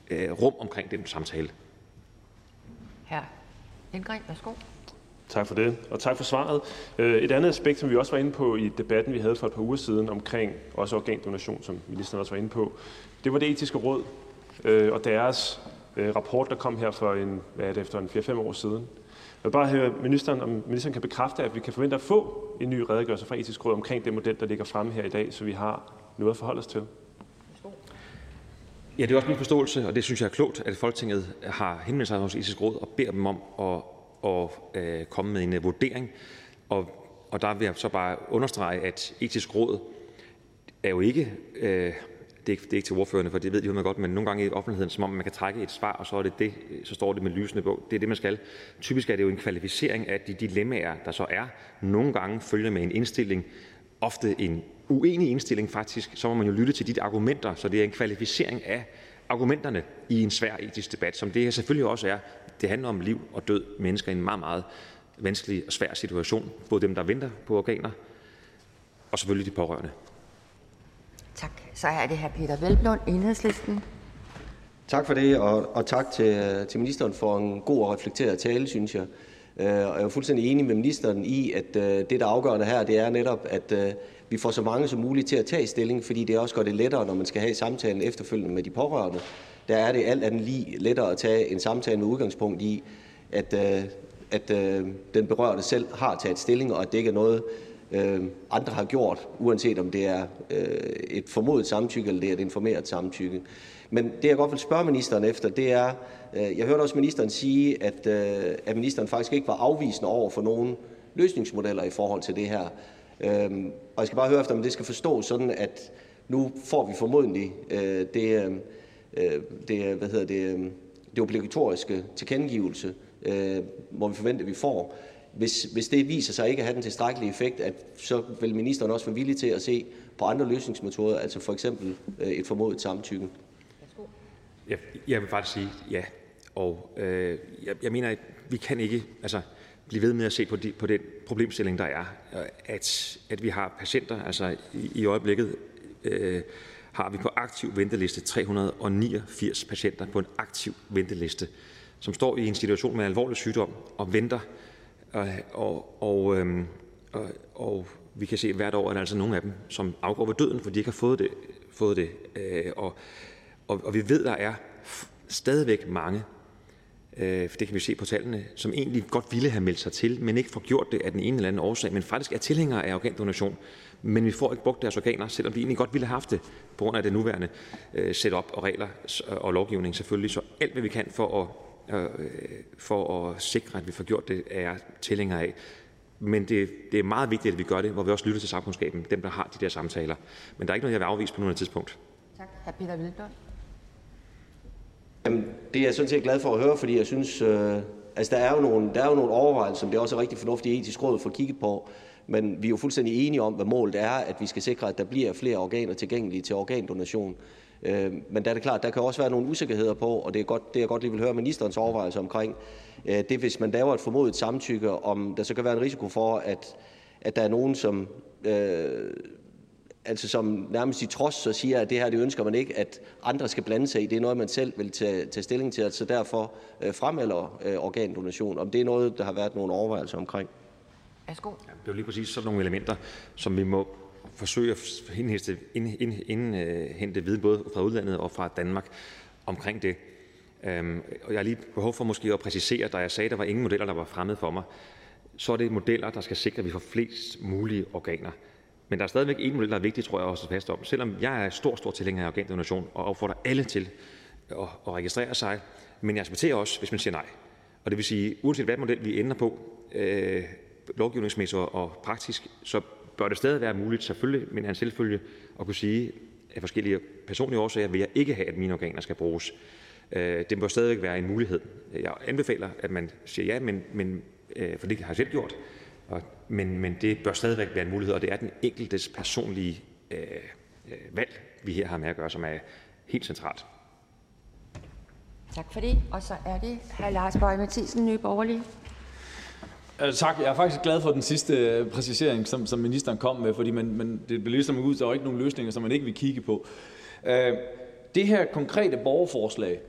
øh, rum omkring den samtale. Her. Lindgren, værsgo. Tak for det, og tak for svaret. Øh, et andet aspekt, som vi også var inde på i debatten, vi havde for et par uger siden omkring også organdonation, som ministeren også var inde på, det var det etiske råd øh, og deres øh, rapport, der kom her for en, hvad er det, efter en 4-5 år siden. Jeg vil bare høre ministeren, om ministeren kan bekræfte, at vi kan forvente at få en ny redegørelse fra etisk råd omkring den model, der ligger fremme her i dag, så vi har noget at forholde os til. Ja, det er også min forståelse, og det synes jeg er klogt, at Folketinget har henvendt sig hos Etisk Råd og beder dem om at, at, øh, komme med en øh, vurdering. Og, og der vil jeg så bare understrege, at Etisk Råd er jo ikke øh, det er, ikke, det er ikke til ordførende, for det ved de jo godt, men nogle gange i offentligheden, som om man kan trække et svar, og så, er det det, så står det med lysende bog. Det er det, man skal. Typisk er det jo en kvalificering af de dilemmaer, der så er. Nogle gange følger med en indstilling, ofte en uenig indstilling faktisk, så må man jo lytte til de argumenter, så det er en kvalificering af argumenterne i en svær etisk debat, som det her selvfølgelig også er. Det handler om liv og død mennesker i en meget, meget vanskelig og svær situation. Både dem, der venter på organer, og selvfølgelig de pårørende. Tak. Så er det hr. Peter Velblund, Enhedslisten. Tak for det, og, og tak til, til ministeren for en god og reflekteret tale, synes jeg. Øh, og jeg er fuldstændig enig med ministeren i, at øh, det, der er afgørende her, det er netop, at øh, vi får så mange som muligt til at tage stilling, fordi det også gør det lettere, når man skal have samtalen efterfølgende med de pårørende. Der er det alt andet lige lettere at tage en samtale med udgangspunkt i, at, øh, at øh, den berørte selv har taget stilling, og at det ikke er noget, øh, andre har gjort, uanset om det er øh, et formodet samtykke eller det er et informeret samtykke. Men det, jeg godt vil spørge ministeren efter, det er, øh, jeg hørte også ministeren sige, at, øh, at ministeren faktisk ikke var afvisende over for nogen løsningsmodeller i forhold til det her. Øh, og jeg skal bare høre efter, om det skal forstås sådan, at nu får vi formodentlig øh, det, øh, øh, det, øh, hvad hedder det, det obligatoriske tilkendegivelse, øh, må vi forvente, at vi får. Hvis, hvis det viser sig ikke at have den tilstrækkelige effekt, at, så vil ministeren også være villig til at se på andre løsningsmetoder, altså for eksempel et formodet samtykke? Jeg, jeg vil faktisk vi blive ved med at se på, de, på den problemstilling, der er. Øh, at, at vi har patienter, altså i, i øjeblikket øh, har vi på aktiv venteliste 389 patienter på en aktiv venteliste, som står i en situation med alvorlig sygdom og venter øh, og, og, øhm, og, og vi kan se hvert år, at der er altså nogle af dem, som afgår ved døden, fordi de ikke har fået det. Fået det. Øh, og, og, og vi ved, der er stadigvæk mange, Øh, det kan vi se på tallene, som egentlig godt ville have meldt sig til, men ikke får gjort det af den ene eller anden årsag, men faktisk er tilhængere af organdonation, men vi får ikke brugt deres organer, selvom vi egentlig godt ville have haft det, på grund af det nuværende øh, setup og regler og lovgivning selvfølgelig. Så alt, hvad vi kan for at Øh, for at sikre, at vi får gjort det, er jeg tilhænger af. Men det, det er meget vigtigt, at vi gør det, hvor vi også lytter til sagkundskaben, dem, der har de der samtaler. Men der er ikke noget, jeg vil afvise på nuværende tidspunkt. Tak. Hr. Peter Hvelplund. Jamen, det er jeg sådan set glad for at høre, fordi jeg synes, øh, altså der er jo nogle, der er jo nogle overvejelser, som det også er rigtig fornuftigt etisk råd for kigget på, men vi er jo fuldstændig enige om, hvad målet er, at vi skal sikre, at der bliver flere organer tilgængelige til organdonation. Øh, men der er det klart, der kan også være nogle usikkerheder på, og det er godt, det jeg godt lige vil høre ministerens overvejelser omkring, øh, det hvis man laver et formodet samtykke, om der så kan være en risiko for, at, at der er nogen, som, øh, som nærmest i trods så siger, at det her det ønsker man ikke, at andre skal blande sig i. Det er noget, man selv vil tage, tage stilling til, altså derfor øh, fremmelder øh, organdonation. Om det er noget, der har været nogle overvejelser omkring. Værsgo. Ja, det er jo lige præcis sådan nogle elementer, som vi må forsøge at indhente, indhente viden både fra udlandet og fra Danmark omkring det. Øhm, og jeg har lige behov for måske at præcisere, da jeg sagde, at der var ingen modeller, der var fremmed for mig, så er det modeller, der skal sikre, at vi får flest mulige organer. Men der er stadigvæk en model, der er vigtig, tror jeg også holde fast om. Selvom jeg er stor, stor tilhænger af organdonation og opfordrer alle til at, at registrere sig, men jeg respekterer også, hvis man siger nej. Og det vil sige, uanset hvad model vi ender på, øh, lovgivningsmæssigt og praktisk, så bør det stadig være muligt, selvfølgelig, men en selvfølge, at kunne sige, af forskellige personlige årsager vil jeg ikke have, at mine organer skal bruges. Øh, det bør stadigvæk være en mulighed. Jeg anbefaler, at man siger ja, men, men, øh, for det har jeg selv gjort, men, men det bør stadigvæk være en mulighed, og det er den enkeltes personlige øh, øh valg, vi her har med at gøre, som er helt centralt. Tak for det. Og så er det hr. Lars Bøge Mathisen, Nye Borgerlige. Tak. Jeg er faktisk glad for den sidste øh, præcisering, som, som ministeren kom med, fordi man, man, det blev ligesom ud, der var ikke nogen løsninger, som man ikke vil kigge på. Øh, det her konkrete borgerforslag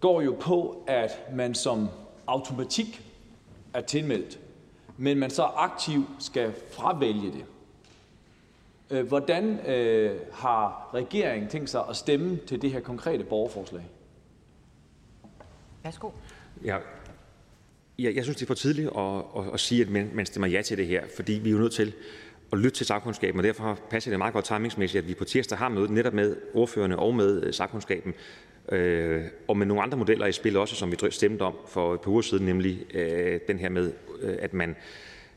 går jo på, at man som automatik er tilmeldt, men man så aktivt skal fravælge det. Øh, hvordan øh, har regeringen tænkt sig at stemme til det her konkrete borgerforslag? Værsgo. Ja, jeg, jeg synes, det er for tidligt at, at, at sige, at man, man stemmer ja til det her, fordi vi er jo nødt til at lytte til sagkundskaben, og derfor passer det meget godt timingsmæssigt, at vi på tirsdag har mødet netop med ordførerne og med øh, sagkundskaben, øh, og med nogle andre modeller i spil også, som vi stemte om for et par uger siden, nemlig øh, den her med, øh, at man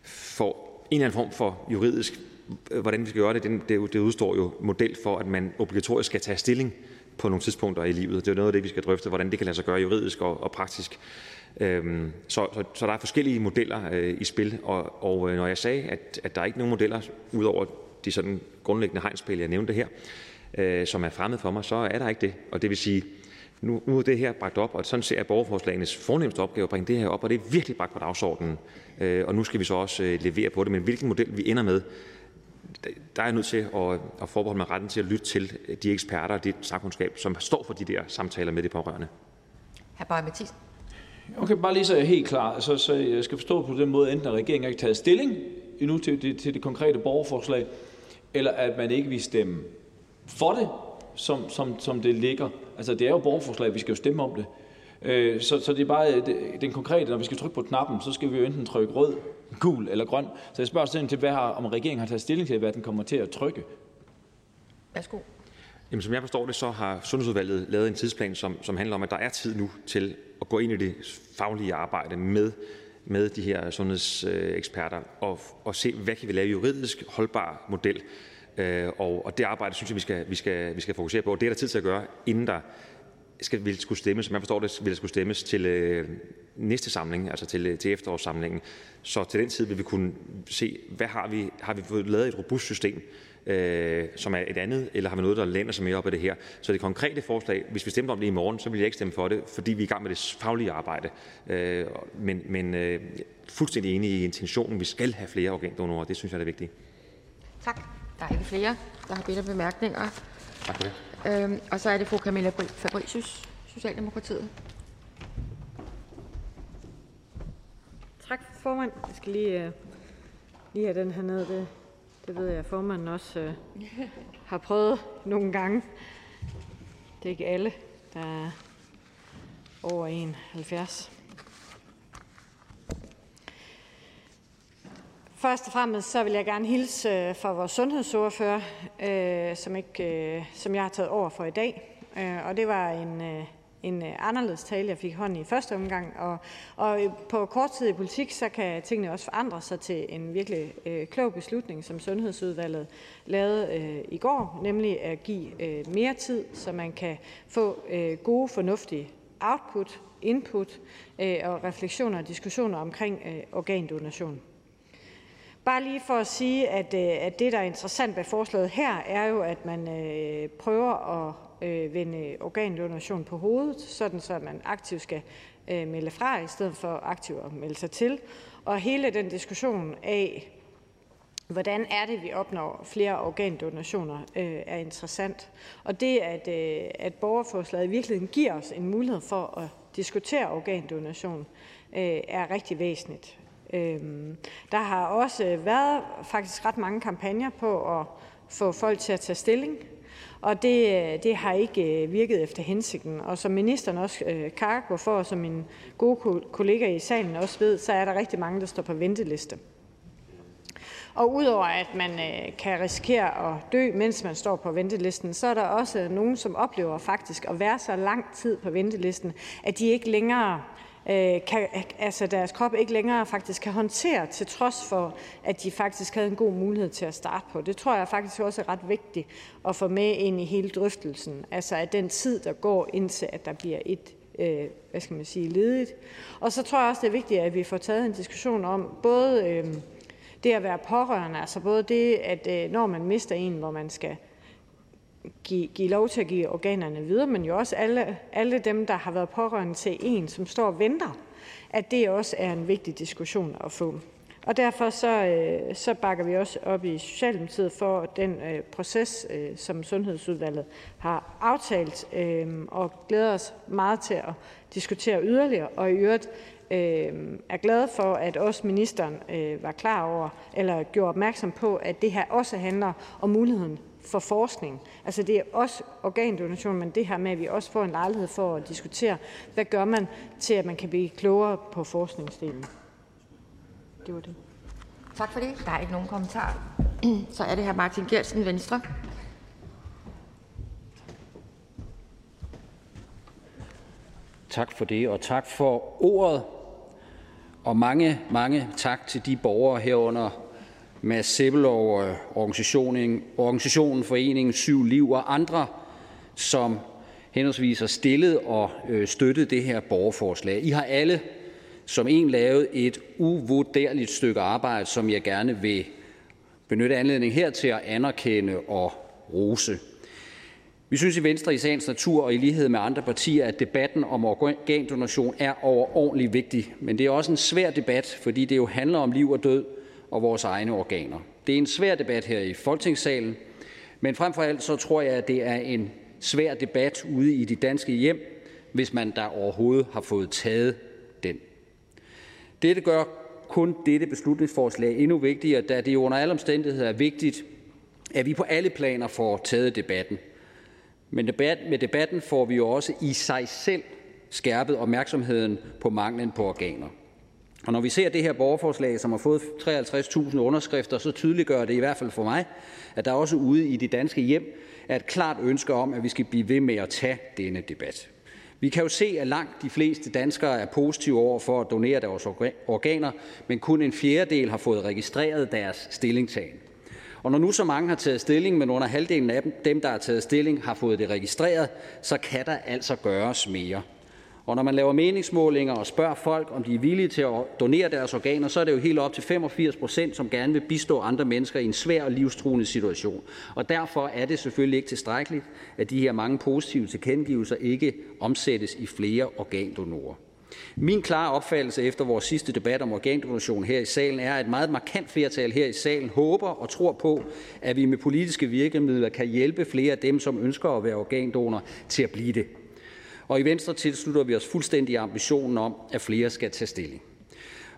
får en eller anden form for juridisk, øh, hvordan vi skal gøre det, det, det udstår jo model for, at man obligatorisk skal tage stilling på nogle tidspunkter i livet. Det er noget af det, vi skal drøfte, hvordan det kan lade sig gøre juridisk og, og praktisk. Øhm, så, så, så der er forskellige modeller øh, i spil, og, og øh, når jeg sagde, at, at der er ikke nogen modeller, udover de sådan grundlæggende hegnspæle, jeg nævnte her, øh, som er fremmed for mig, så er der ikke det. Og det vil sige, nu, nu er det her bragt op, og sådan ser jeg borgerforslagenes fornemmeste opgave at bringe det her op, og det er virkelig bragt på dagsordenen. Øh, og nu skal vi så også øh, levere på det. Men hvilken model vi ender med, der er jeg nødt til at, at forbeholde mig retten til at lytte til de eksperter og det sagkundskab, som står for de der samtaler med de pårørende. Hr. Bøge Mathisen. Okay, bare lige så jeg er helt klar. Så, så jeg skal forstå på den måde, enten at regeringen ikke taget stilling endnu til det, til det konkrete borgerforslag, eller at man ikke vil stemme for det, som, som, som det ligger. Altså, det er jo borgerforslag, vi skal jo stemme om det. Øh, så, så det er bare det, den konkrete, når vi skal trykke på knappen, så skal vi jo enten trykke rød, gul eller grøn. Så jeg spørger simpelthen til, hvad har, om regeringen har taget stilling til, hvad den kommer til at trykke. Værsgo. Jamen, som jeg forstår det, så har Sundhedsudvalget lavet en tidsplan, som, som handler om, at der er tid nu til at gå ind i det faglige arbejde med, med de her sundhedseksperter og, og se, hvad kan vi lave juridisk holdbar model. Øh, og, og det arbejde synes jeg, vi skal, vi, skal, vi skal fokusere på. Og det er der tid til at gøre, inden der skal, vil skulle stemmes, som jeg forstår det, vil der skulle stemmes til øh, næste samling, altså til, øh, til efterårssamlingen. Så til den tid vil vi kunne se, hvad har vi, har vi fået lavet et robust system, øh, som er et andet, eller har vi noget, der læner sig mere op af det her. Så det konkrete forslag, hvis vi stemmer om det i morgen, så vil jeg ikke stemme for det, fordi vi er i gang med det faglige arbejde. Øh, men men øh, fuldstændig enig i intentionen. Vi skal have flere organdonorer. Det synes jeg er vigtigt. Tak. Der er ikke flere, der har bedt om bemærkninger. Tak for det. Øhm, og så er det fru Camilla Fabricius, Socialdemokratiet. Tak, formand. Jeg skal lige, uh, lige have den her ned. Det, det ved jeg, at formanden også uh, har prøvet nogle gange. Det er ikke alle, der er over 71. Først og fremmest så vil jeg gerne hilse øh, fra vores sundhedsordfører, øh, som, ikke, øh, som jeg har taget over for i dag. Øh, og det var en, øh, en øh, anderledes tale, jeg fik hånden i første omgang. Og, og på kort tid i politik, så kan tingene også forandre sig til en virkelig øh, klog beslutning, som Sundhedsudvalget lavede øh, i går, nemlig at give øh, mere tid, så man kan få øh, gode, fornuftige output, input øh, og refleksioner og diskussioner omkring øh, organdonation. Bare lige for at sige, at, øh, at det, der er interessant ved forslaget her, er jo, at man øh, prøver at øh, vende organdonation på hovedet, sådan så man aktivt skal øh, melde fra, i stedet for aktivt at melde sig til. Og hele den diskussion af, hvordan er det, vi opnår flere organdonationer, øh, er interessant. Og det, at, øh, at borgerforslaget i virkeligheden giver os en mulighed for at diskutere organdonation, øh, er rigtig væsentligt. Øhm, der har også været faktisk ret mange kampagner på at få folk til at tage stilling, og det, øh, det har ikke øh, virket efter hensigten. Og som ministeren også øh, kan for, og som min gode kollega i salen også ved, så er der rigtig mange, der står på venteliste. Og udover at man øh, kan risikere at dø, mens man står på ventelisten, så er der også nogen, som oplever faktisk at være så lang tid på ventelisten, at de ikke længere Øh, kan, altså deres krop ikke længere faktisk kan håndtere, til trods for, at de faktisk havde en god mulighed til at starte på. Det tror jeg faktisk også er ret vigtigt at få med ind i hele drøftelsen. Altså at den tid, der går indtil, at der bliver et øh, hvad skal man sige, ledigt. Og så tror jeg også, det er vigtigt, at vi får taget en diskussion om både øh, det at være pårørende, altså både det, at øh, når man mister en, hvor man skal give, give lov til at give organerne videre, men jo også alle, alle dem, der har været pårørende til en, som står og venter, at det også er en vigtig diskussion at få. Og derfor så, øh, så bakker vi også op i Socialdemokratiet for den øh, proces, øh, som Sundhedsudvalget har aftalt, øh, og glæder os meget til at diskutere yderligere, og i øvrigt øh, er glade for, at også ministeren øh, var klar over, eller gjorde opmærksom på, at det her også handler om muligheden for forskning. Altså det er også organdonation, men det her med, at vi også får en lejlighed for at diskutere, hvad gør man til, at man kan blive klogere på forskningsdelen. Det var det. Tak for det. Der er ikke nogen kommentar. Så er det her Martin Gertsen, Venstre. Tak for det, og tak for ordet. Og mange, mange tak til de borgere herunder Mads Sebelov, øh, organisationen, organisationen Foreningen Syv Liv og andre, som henholdsvis har stillet og øh, støttet det her borgerforslag. I har alle som en lavet et uvurderligt stykke arbejde, som jeg gerne vil benytte anledning her til at anerkende og rose. Vi synes i Venstre i sagens natur og i lighed med andre partier, at debatten om organdonation er overordentlig vigtig. Men det er også en svær debat, fordi det jo handler om liv og død og vores egne organer. Det er en svær debat her i Folketingssalen, men frem for alt så tror jeg, at det er en svær debat ude i de danske hjem, hvis man der overhovedet har fået taget den. Dette gør kun dette beslutningsforslag endnu vigtigere, da det under alle omstændigheder er vigtigt, at vi på alle planer får taget debatten. Men debat, med debatten får vi jo også i sig selv skærpet opmærksomheden på manglen på organer. Og når vi ser det her borgerforslag, som har fået 53.000 underskrifter, så tydeliggør det i hvert fald for mig, at der også ude i de danske hjem er et klart ønske om, at vi skal blive ved med at tage denne debat. Vi kan jo se, at langt de fleste danskere er positive over for at donere deres organer, men kun en fjerdedel har fået registreret deres stillingtagen. Og når nu så mange har taget stilling, men under halvdelen af dem, der har taget stilling, har fået det registreret, så kan der altså gøres mere. Og når man laver meningsmålinger og spørger folk, om de er villige til at donere deres organer, så er det jo helt op til 85 procent, som gerne vil bistå andre mennesker i en svær og livstruende situation. Og derfor er det selvfølgelig ikke tilstrækkeligt, at de her mange positive tilkendegivelser ikke omsættes i flere organdonorer. Min klare opfattelse efter vores sidste debat om organdonation her i salen er, at et meget markant flertal her i salen håber og tror på, at vi med politiske virkemidler kan hjælpe flere af dem, som ønsker at være organdonor, til at blive det. Og i Venstre tilslutter vi os fuldstændig ambitionen om, at flere skal tage stilling.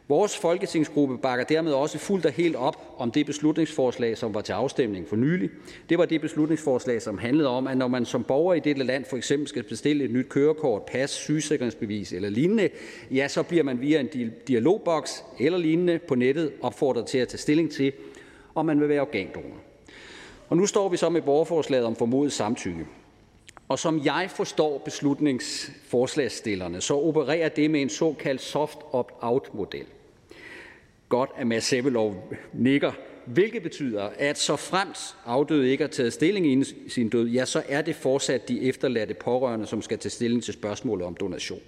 Vores folketingsgruppe bakker dermed også fuldt og helt op om det beslutningsforslag, som var til afstemning for nylig. Det var det beslutningsforslag, som handlede om, at når man som borger i dette land for eksempel skal bestille et nyt kørekort, pas, sygesikringsbevis eller lignende, ja, så bliver man via en dialogboks eller lignende på nettet opfordret til at tage stilling til, om man vil være organdonor. Og nu står vi så med borgerforslaget om formodet samtykke. Og som jeg forstår beslutningsforslagsstillerne, så opererer det med en såkaldt soft opt-out-model. Godt, at Mads Sebelov nikker, hvilket betyder, at så fremt afdøde ikke har taget stilling inden sin død, ja, så er det fortsat de efterladte pårørende, som skal tage stilling til spørgsmålet om donation.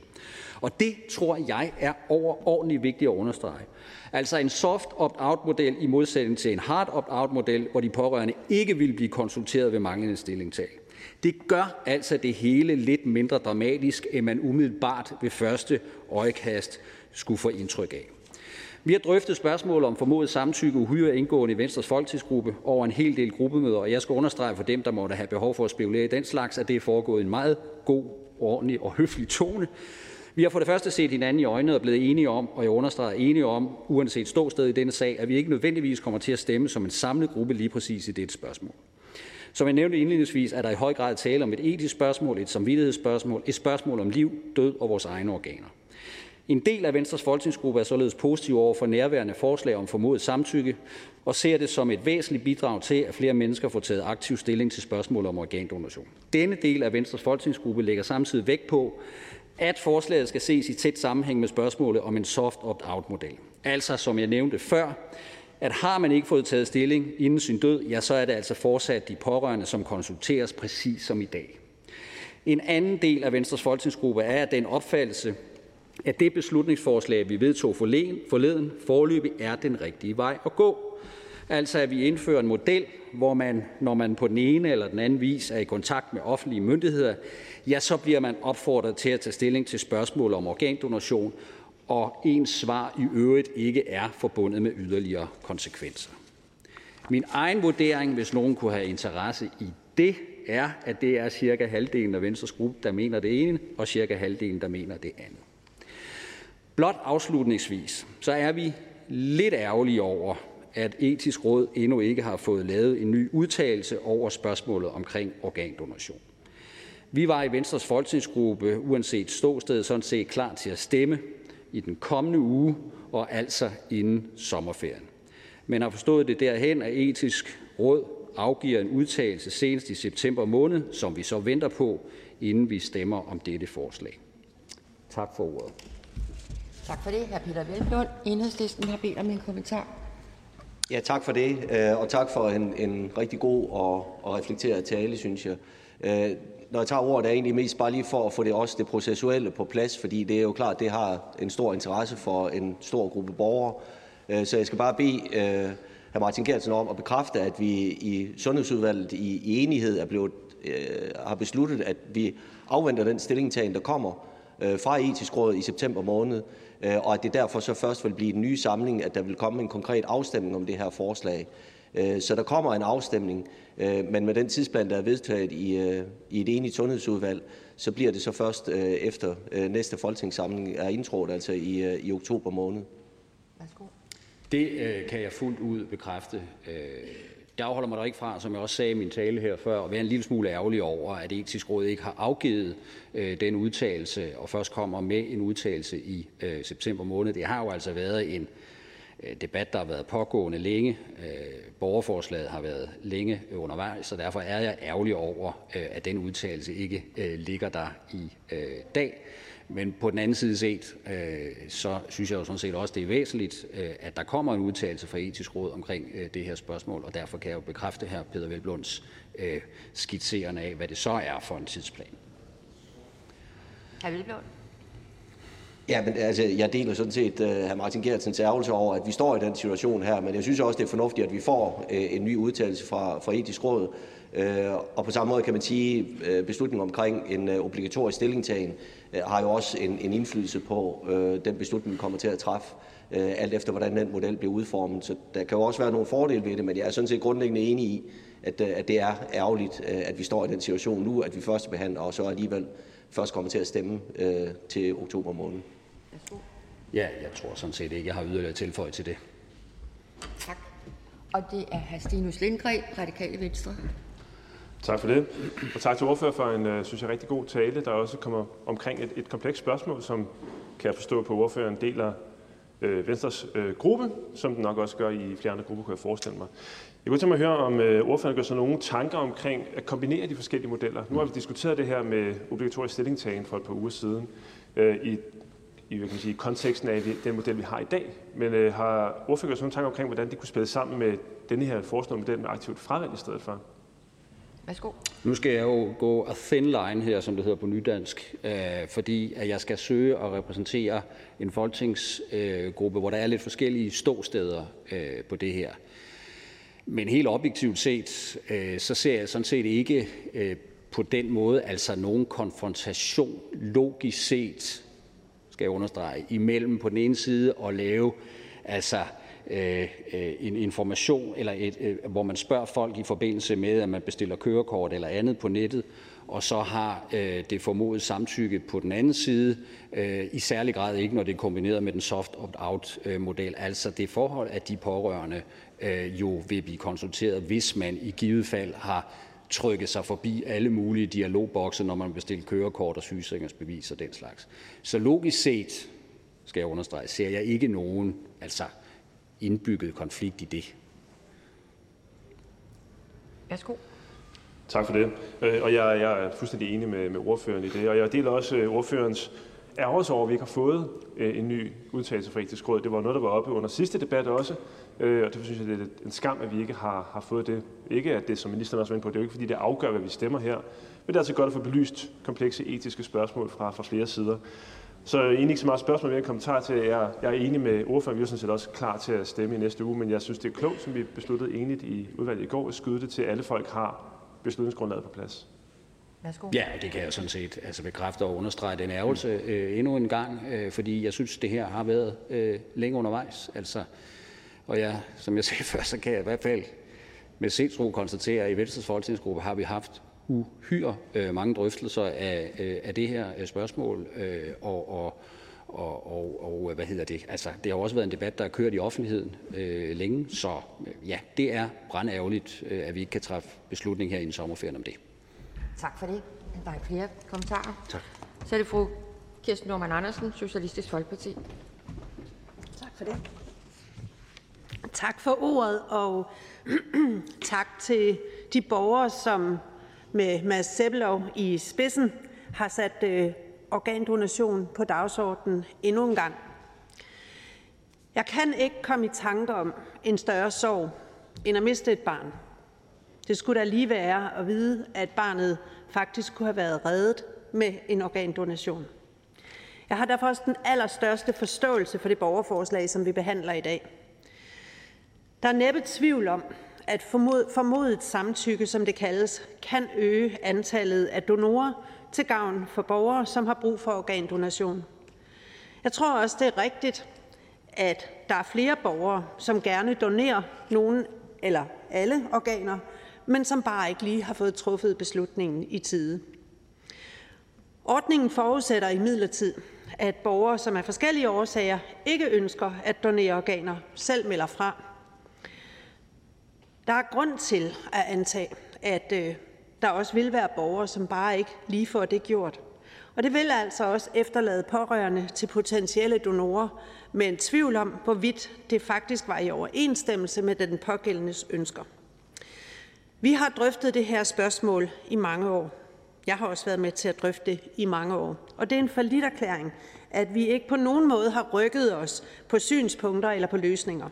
Og det tror jeg er overordentligt vigtigt at understrege. Altså en soft opt-out-model i modsætning til en hard opt-out-model, hvor de pårørende ikke vil blive konsulteret ved manglende stillingtag. Det gør altså det hele lidt mindre dramatisk, end man umiddelbart ved første øjekast skulle få indtryk af. Vi har drøftet spørgsmål om formodet samtykke uhyre indgående i Venstres folketingsgruppe over en hel del gruppemøder, og jeg skal understrege for dem, der måtte have behov for at spekulere i den slags, at det er foregået i en meget god, ordentlig og høflig tone. Vi har for det første set hinanden i øjnene og blevet enige om, og jeg understreger enige om, uanset ståsted i denne sag, at vi ikke nødvendigvis kommer til at stemme som en samlet gruppe lige præcis i dette spørgsmål. Som jeg nævnte indledningsvis, er der i høj grad tale om et etisk spørgsmål, et samvittighedsspørgsmål, et spørgsmål om liv, død og vores egne organer. En del af Venstres folketingsgruppe er således positiv over for nærværende forslag om formodet samtykke og ser det som et væsentligt bidrag til, at flere mennesker får taget aktiv stilling til spørgsmål om organdonation. Denne del af Venstres folketingsgruppe lægger samtidig vægt på, at forslaget skal ses i tæt sammenhæng med spørgsmålet om en soft opt-out-model. Altså, som jeg nævnte før, at har man ikke fået taget stilling inden sin død, ja, så er det altså fortsat de pårørende, som konsulteres præcis som i dag. En anden del af Venstres folketingsgruppe er at den opfattelse, at det beslutningsforslag, vi vedtog forleden, forløbig er den rigtige vej at gå. Altså at vi indfører en model, hvor man, når man på den ene eller den anden vis er i kontakt med offentlige myndigheder, ja, så bliver man opfordret til at tage stilling til spørgsmål om organdonation, og ens svar i øvrigt ikke er forbundet med yderligere konsekvenser. Min egen vurdering, hvis nogen kunne have interesse i det, er, at det er cirka halvdelen af Venstres gruppe, der mener det ene, og cirka halvdelen, der mener det andet. Blot afslutningsvis, så er vi lidt ærgerlige over, at etisk råd endnu ikke har fået lavet en ny udtalelse over spørgsmålet omkring organdonation. Vi var i Venstres folketingsgruppe, uanset ståsted, sådan set klar til at stemme i den kommende uge og altså inden sommerferien. Men har forstået det derhen, at etisk råd afgiver en udtalelse senest i september måned, som vi så venter på, inden vi stemmer om dette forslag. Tak for ordet. Tak for det. Hr. Peter Velblund, Enhedslisten, har bedt om en kommentar. Ja, tak for det, øh, og tak for en, en rigtig god og, og reflekteret tale, synes jeg. Når jeg tager ordet, er egentlig mest bare lige for at få det også det processuelle på plads, fordi det er jo klart, det har en stor interesse for en stor gruppe borgere. Øh, så jeg skal bare bede øh, hr. Martin Geertsen om at bekræfte, at vi i Sundhedsudvalget i, i enighed er blevet, øh, har besluttet, at vi afventer den stillingtagen, der kommer fra Etisk Råd i september måned, og at det derfor så først vil blive den nye samling, at der vil komme en konkret afstemning om det her forslag. Øh, så der kommer en afstemning, men med den tidsplan, der er vedtaget i, øh, i et enigt sundhedsudvalg, så bliver det så først efter næste folketingssamling er indtrådt, altså i, i oktober måned. Det øh, kan jeg fuldt ud bekræfte. Det afholder mig da ikke fra, som jeg også sagde i min tale her før, at være en lille smule ærgerlig over, at Etisk Råd ikke har afgivet øh, den udtalelse og først kommer med en udtalelse i øh, september måned. Det har jo altså været en Øh, Øh, debat, der har været pågående længe. Øh, borgerforslaget har været længe undervejs, så derfor er jeg ærgerlig over, øh, at den udtalelse ikke ligger der i dag. Men på den anden side set, så synes jeg jo sådan set også, det er væsentligt, at der kommer en udtalelse fra Etisk Råd omkring det her spørgsmål, og derfor kan jeg jo bekræfte her Peter Velblunds skitserende af, hvad det så er for en tidsplan. Hr. Velblund. Ja, men altså, jeg deler sådan set uh, hr. Martin Geertsens ærgelse over, at vi står i den situation her, men jeg synes også, det er fornuftigt, at vi får uh, en ny udtalelse fra, fra etisk råd. Uh, og på samme måde kan man sige, at uh, beslutningen omkring en uh, obligatorisk stillingtagen uh, har jo også en, en indflydelse på uh, den beslutning, vi kommer til at træffe, uh, alt efter hvordan den model bliver udformet. Så der kan jo også være nogle fordele ved det, men jeg er sådan set grundlæggende enig i, at, uh, at det er ærgerligt, uh, at vi står i den situation nu, at vi først behandler og så alligevel først kommer til at stemme uh, til oktober måned. Ja, jeg tror sådan set ikke, jeg har yderligere tilføjet til det. Tak. Og det er hr. Stinus Lindgreen, Radikale Venstre. Tak for det, og tak til ordfører for en, øh, synes jeg, rigtig god tale, der også kommer omkring et, et komplekst spørgsmål, som kan jeg forstå på ordføreren deler øh, Venstres øh, gruppe, som den nok også gør i flere andre grupper, kunne jeg forestille mig. Jeg kunne tænke mig at høre, om øh, ordføreren gør sig nogle tanker omkring at kombinere de forskellige modeller. Nu har vi diskuteret det her med obligatorisk stillingtagen for et par uger siden. Øh, I i hvad kan man sige, konteksten af den model, vi har i dag. Men øh, har ordføreren sådan en tanke omkring, hvordan det kunne spille sammen med denne her foreslåede model med aktivt fravalg i stedet for? Værsgo. Nu skal jeg jo gå a thin line her, som det hedder på nydansk, øh, fordi at jeg skal søge at repræsentere en folketingsgruppe, øh, hvor der er lidt forskellige ståsteder øh, på det her. Men helt objektivt set, øh, så ser jeg sådan set ikke øh, på den måde altså nogen konfrontation logisk set skal jeg understrege, imellem på den ene side at lave altså, øh, øh, en information, eller et, øh, hvor man spørger folk i forbindelse med, at man bestiller kørekort eller andet på nettet, og så har øh, det formodet samtykke på den anden side, øh, i særlig grad ikke, når det er kombineret med den soft opt-out-model. Øh, altså det forhold, at de pårørende øh, jo vil blive konsulteret, hvis man i givet fald har trykke sig forbi alle mulige dialogbokse, når man bestiller kørekort og sygesikringsbevis og den slags. Så logisk set, skal jeg understrege, ser jeg ikke nogen altså indbygget konflikt i det. Værsgo. Tak for det. Øh, og jeg, jeg er fuldstændig enig med, med ordføreren i det, og jeg deler også øh, ordførens ærgelse over, at vi ikke har fået øh, en ny udtalelse fra etisk råd. Det var noget, der var oppe under sidste debat også, øh, og det synes jeg, det er en skam, at vi ikke har, har fået det. Ikke at det, som ministeren også var inde på, det er jo ikke, fordi det afgør, hvad vi stemmer her, men det er altså godt at få belyst komplekse etiske spørgsmål fra, fra flere sider. Så egentlig ikke så meget spørgsmål, men en kommentar til, at jeg, jeg er enig med ordføreren. Vi er sådan set også klar til at stemme i næste uge, men jeg synes, det er klogt, som vi besluttede enigt i udvalget i går, at skyde det til, at alle folk har beslutningsgrundlaget på plads. Værsgo. Ja, det kan jeg sådan set altså bekræfte og understrege den ærgelse øh, endnu en gang, øh, fordi jeg synes, det her har været øh, længe undervejs. Altså, og jeg, som jeg sagde før, så kan jeg i hvert fald med sindsro konstatere, at i Venstres folketingsgruppe har vi haft uhyre øh, mange drøftelser af, øh, af det her øh, spørgsmål, øh, og, og, og, og, og hvad hedder det? Altså, det har også været en debat, der har kørt i offentligheden øh, længe, så øh, ja, det er brandærgerligt, øh, at vi ikke kan træffe beslutning her i en sommerferien om det. Tak for det. Der er ikke flere kommentarer. Tak. Så er det fru Kirsten Norman Andersen, Socialistisk Folkeparti. Tak for det. Tak for ordet, og tak til de borgere, som med Mads Sebbelov i spidsen har sat øh, organdonation på dagsordenen endnu en gang. Jeg kan ikke komme i tanke om en større sorg end at miste et barn. Det skulle da lige være at vide, at barnet faktisk kunne have været reddet med en organdonation. Jeg har derfor også den allerstørste forståelse for det borgerforslag, som vi behandler i dag. Der er næppe tvivl om, at formodet samtykke, som det kaldes, kan øge antallet af donorer til gavn for borgere, som har brug for organdonation. Jeg tror også, det er rigtigt, at der er flere borgere, som gerne donerer nogen eller alle organer, men som bare ikke lige har fået truffet beslutningen i tide. Ordningen forudsætter imidlertid, at borgere, som af forskellige årsager ikke ønsker at donere organer, selv melder fra. Der er grund til at antage, at øh, der også vil være borgere, som bare ikke lige får det gjort. Og det vil altså også efterlade pårørende til potentielle donorer med en tvivl om, hvorvidt det faktisk var i overensstemmelse med den pågældendes ønsker. Vi har drøftet det her spørgsmål i mange år. Jeg har også været med til at drøfte det i mange år. Og det er en forlitterklæring, at vi ikke på nogen måde har rykket os på synspunkter eller på løsninger.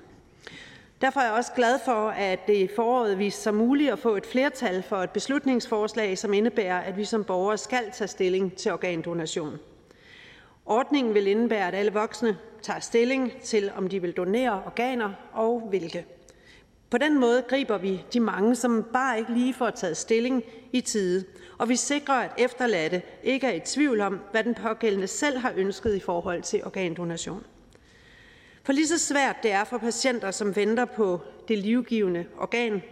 Derfor er jeg også glad for, at det i foråret viste sig muligt at få et flertal for et beslutningsforslag, som indebærer, at vi som borgere skal tage stilling til organdonation. Ordningen vil indebære, at alle voksne tager stilling til, om de vil donere organer og hvilke. På den måde griber vi de mange, som bare ikke lige får taget stilling i tide, og vi sikrer, at efterladte ikke er i tvivl om, hvad den pågældende selv har ønsket i forhold til organdonation. For lige så svært det er for patienter, som venter på det livgivende organ,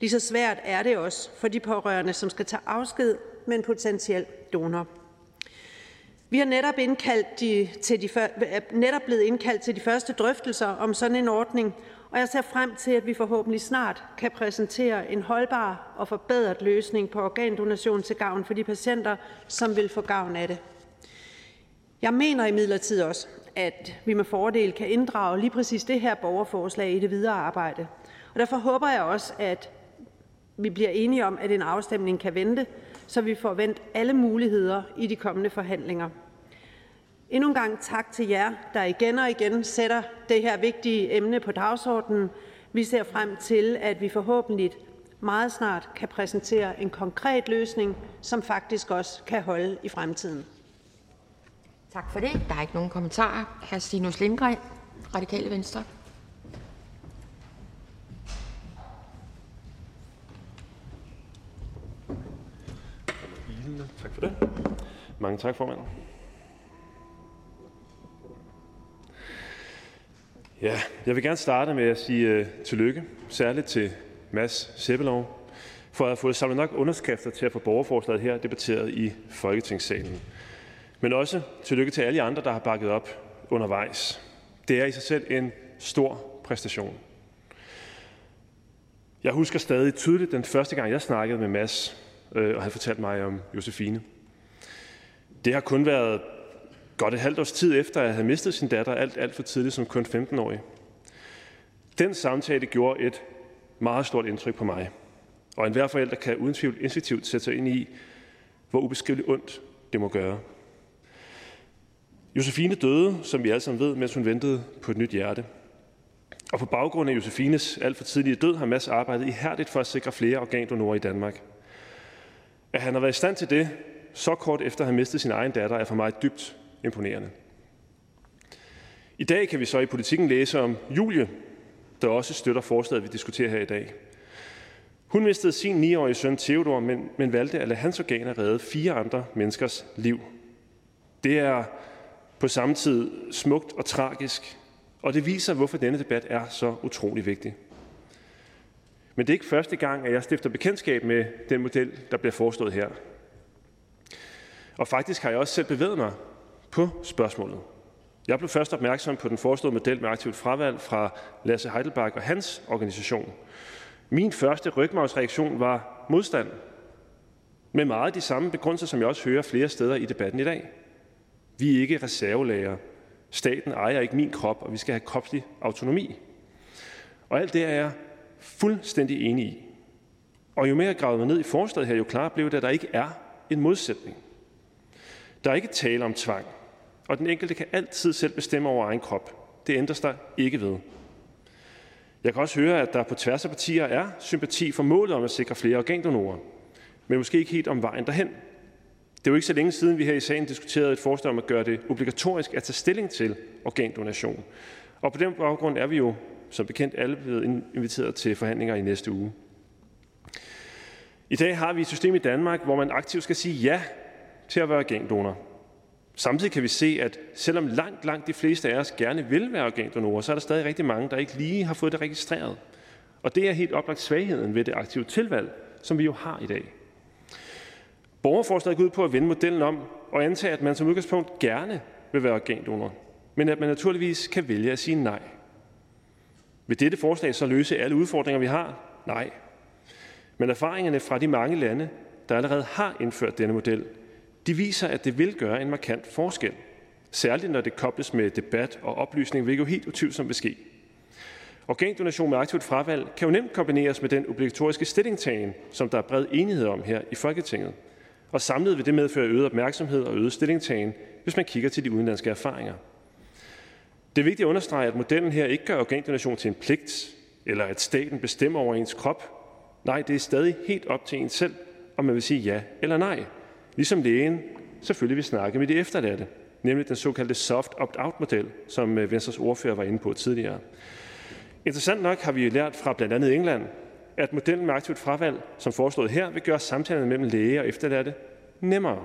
lige så svært er det også for de pårørende, som skal tage afsked med en potentiel donor. Vi er netop, indkaldt de, til de, øh, netop blevet indkaldt til de første drøftelser om sådan en ordning, og jeg ser frem til, at vi forhåbentlig snart kan præsentere en holdbar og forbedret løsning på organdonation til gavn for de patienter, som vil få gavn af det. Jeg mener imidlertid også, at vi med fordel kan inddrage lige præcis det her borgerforslag i det videre arbejde. Og derfor håber jeg også, at vi bliver enige om, at en afstemning kan vente, så vi får vendt alle muligheder i de kommende forhandlinger. Endnu en gang tak til jer, der igen og igen sætter det her vigtige emne på dagsordenen. Vi ser frem til, at vi forhåbentlig meget snart kan præsentere en konkret løsning, som faktisk også kan holde i fremtiden. Tak for det. Der er ikke nogen kommentarer. Hr. Stinus Lindgren, Radikale Venstre. Tak for det. Mange tak, formand. Ja, jeg vil gerne starte med at sige uh, tillykke, særligt til Mads Sebbelov, for at have fået samlet nok underskrifter til at få borgerforslaget her debatteret i Folketingssalen. Men også tillykke til alle jer andre, der har bakket op undervejs. Det er i sig selv en stor præstation. Jeg husker stadig tydeligt den første gang, jeg snakkede med Mads, øh, og han fortalte mig om Josefine. Det har kun været godt et halvt års tid efter, at jeg havde mistet sin datter alt, alt for tidligt som kun 15-årig. Den samtale gjorde et meget stort indtryk på mig, og enhver forælder kan uden tvivl instinktivt sætte sig ind i, hvor ubeskriveligt ondt det må gøre. Josefine døde, som vi alle sammen ved, mens hun ventede på et nyt hjerte. Og på baggrund af Josefines alt for tidlige død har Mads arbejdet ihærdigt for at sikre flere organdonorer i Danmark. At han har været i stand til det, så kort efter at have mistet sin egen datter, er for mig dybt imponerende. I dag kan vi så i politikken læse om Julie, der også støtter forslaget, vi diskuterer her i dag. Hun mistede sin 9-årige søn Theodor, men, men valgte at lade hans organer redde fire andre menneskers liv. Det er på samme tid smukt og tragisk, og det viser, hvorfor denne debat er så utrolig vigtig. Men det er ikke første gang, at jeg stifter bekendtskab med den model, der bliver foreslået her. Og faktisk har jeg også selv bevæget mig på spørgsmålet. Jeg blev først opmærksom på den foreslåede model med aktivt fravalg fra Lasse Heidelberg og hans organisation. Min første rygmavsreaktion var modstand. Med meget de samme begrundelser, som jeg også hører flere steder i debatten i dag. Vi er ikke reservelager. Staten ejer ikke min krop, og vi skal have kropslig autonomi. Og alt det er jeg fuldstændig enig i. Og jo mere jeg gravede mig ned i forslaget her, jo klarere blev det, at der ikke er en modsætning. Der er ikke tale om tvang, og den enkelte kan altid selv bestemme over egen krop. Det ændres der ikke ved. Jeg kan også høre, at der på tværs af partier er sympati for målet om at sikre flere organdonorer, men måske ikke helt om vejen derhen. Det er jo ikke så længe siden, vi her i sagen diskuterede et forslag om at gøre det obligatorisk at tage stilling til organdonation. Og på den baggrund er vi jo som bekendt alle blevet inviteret til forhandlinger i næste uge. I dag har vi et system i Danmark, hvor man aktivt skal sige ja til at være organdonor. Samtidig kan vi se, at selvom langt, langt de fleste af os gerne vil være organdonorer, så er der stadig rigtig mange, der ikke lige har fået det registreret. Og det er helt oplagt svagheden ved det aktive tilvalg, som vi jo har i dag. Borgerforslaget går ud på at vende modellen om og antage, at man som udgangspunkt gerne vil være organdonor, men at man naturligvis kan vælge at sige nej. Vil dette forslag så løse alle udfordringer, vi har? Nej. Men erfaringerne fra de mange lande, der allerede har indført denne model, de viser, at det vil gøre en markant forskel. Særligt når det kobles med debat og oplysning, hvilket jo helt utvivlsomt vil ske. Organdonation med aktivt fravalg kan jo nemt kombineres med den obligatoriske stillingtagen, som der er bred enighed om her i Folketinget. Og samlet vil det medføre øget opmærksomhed og øget stillingtagen, hvis man kigger til de udenlandske erfaringer. Det er vigtigt at understrege, at modellen her ikke gør organdonation til en pligt, eller at staten bestemmer over ens krop. Nej, det er stadig helt op til en selv, om man vil sige ja eller nej. Ligesom lægen selvfølgelig vil snakke med de efterladte, nemlig den såkaldte soft opt-out-model, som øh, Venstres ordfører var inde på tidligere. Interessant nok har vi lært fra blandt andet England, at modellen med aktivt fravalg, som foreslået her, vil gøre samtalerne mellem læge og efterladte nemmere.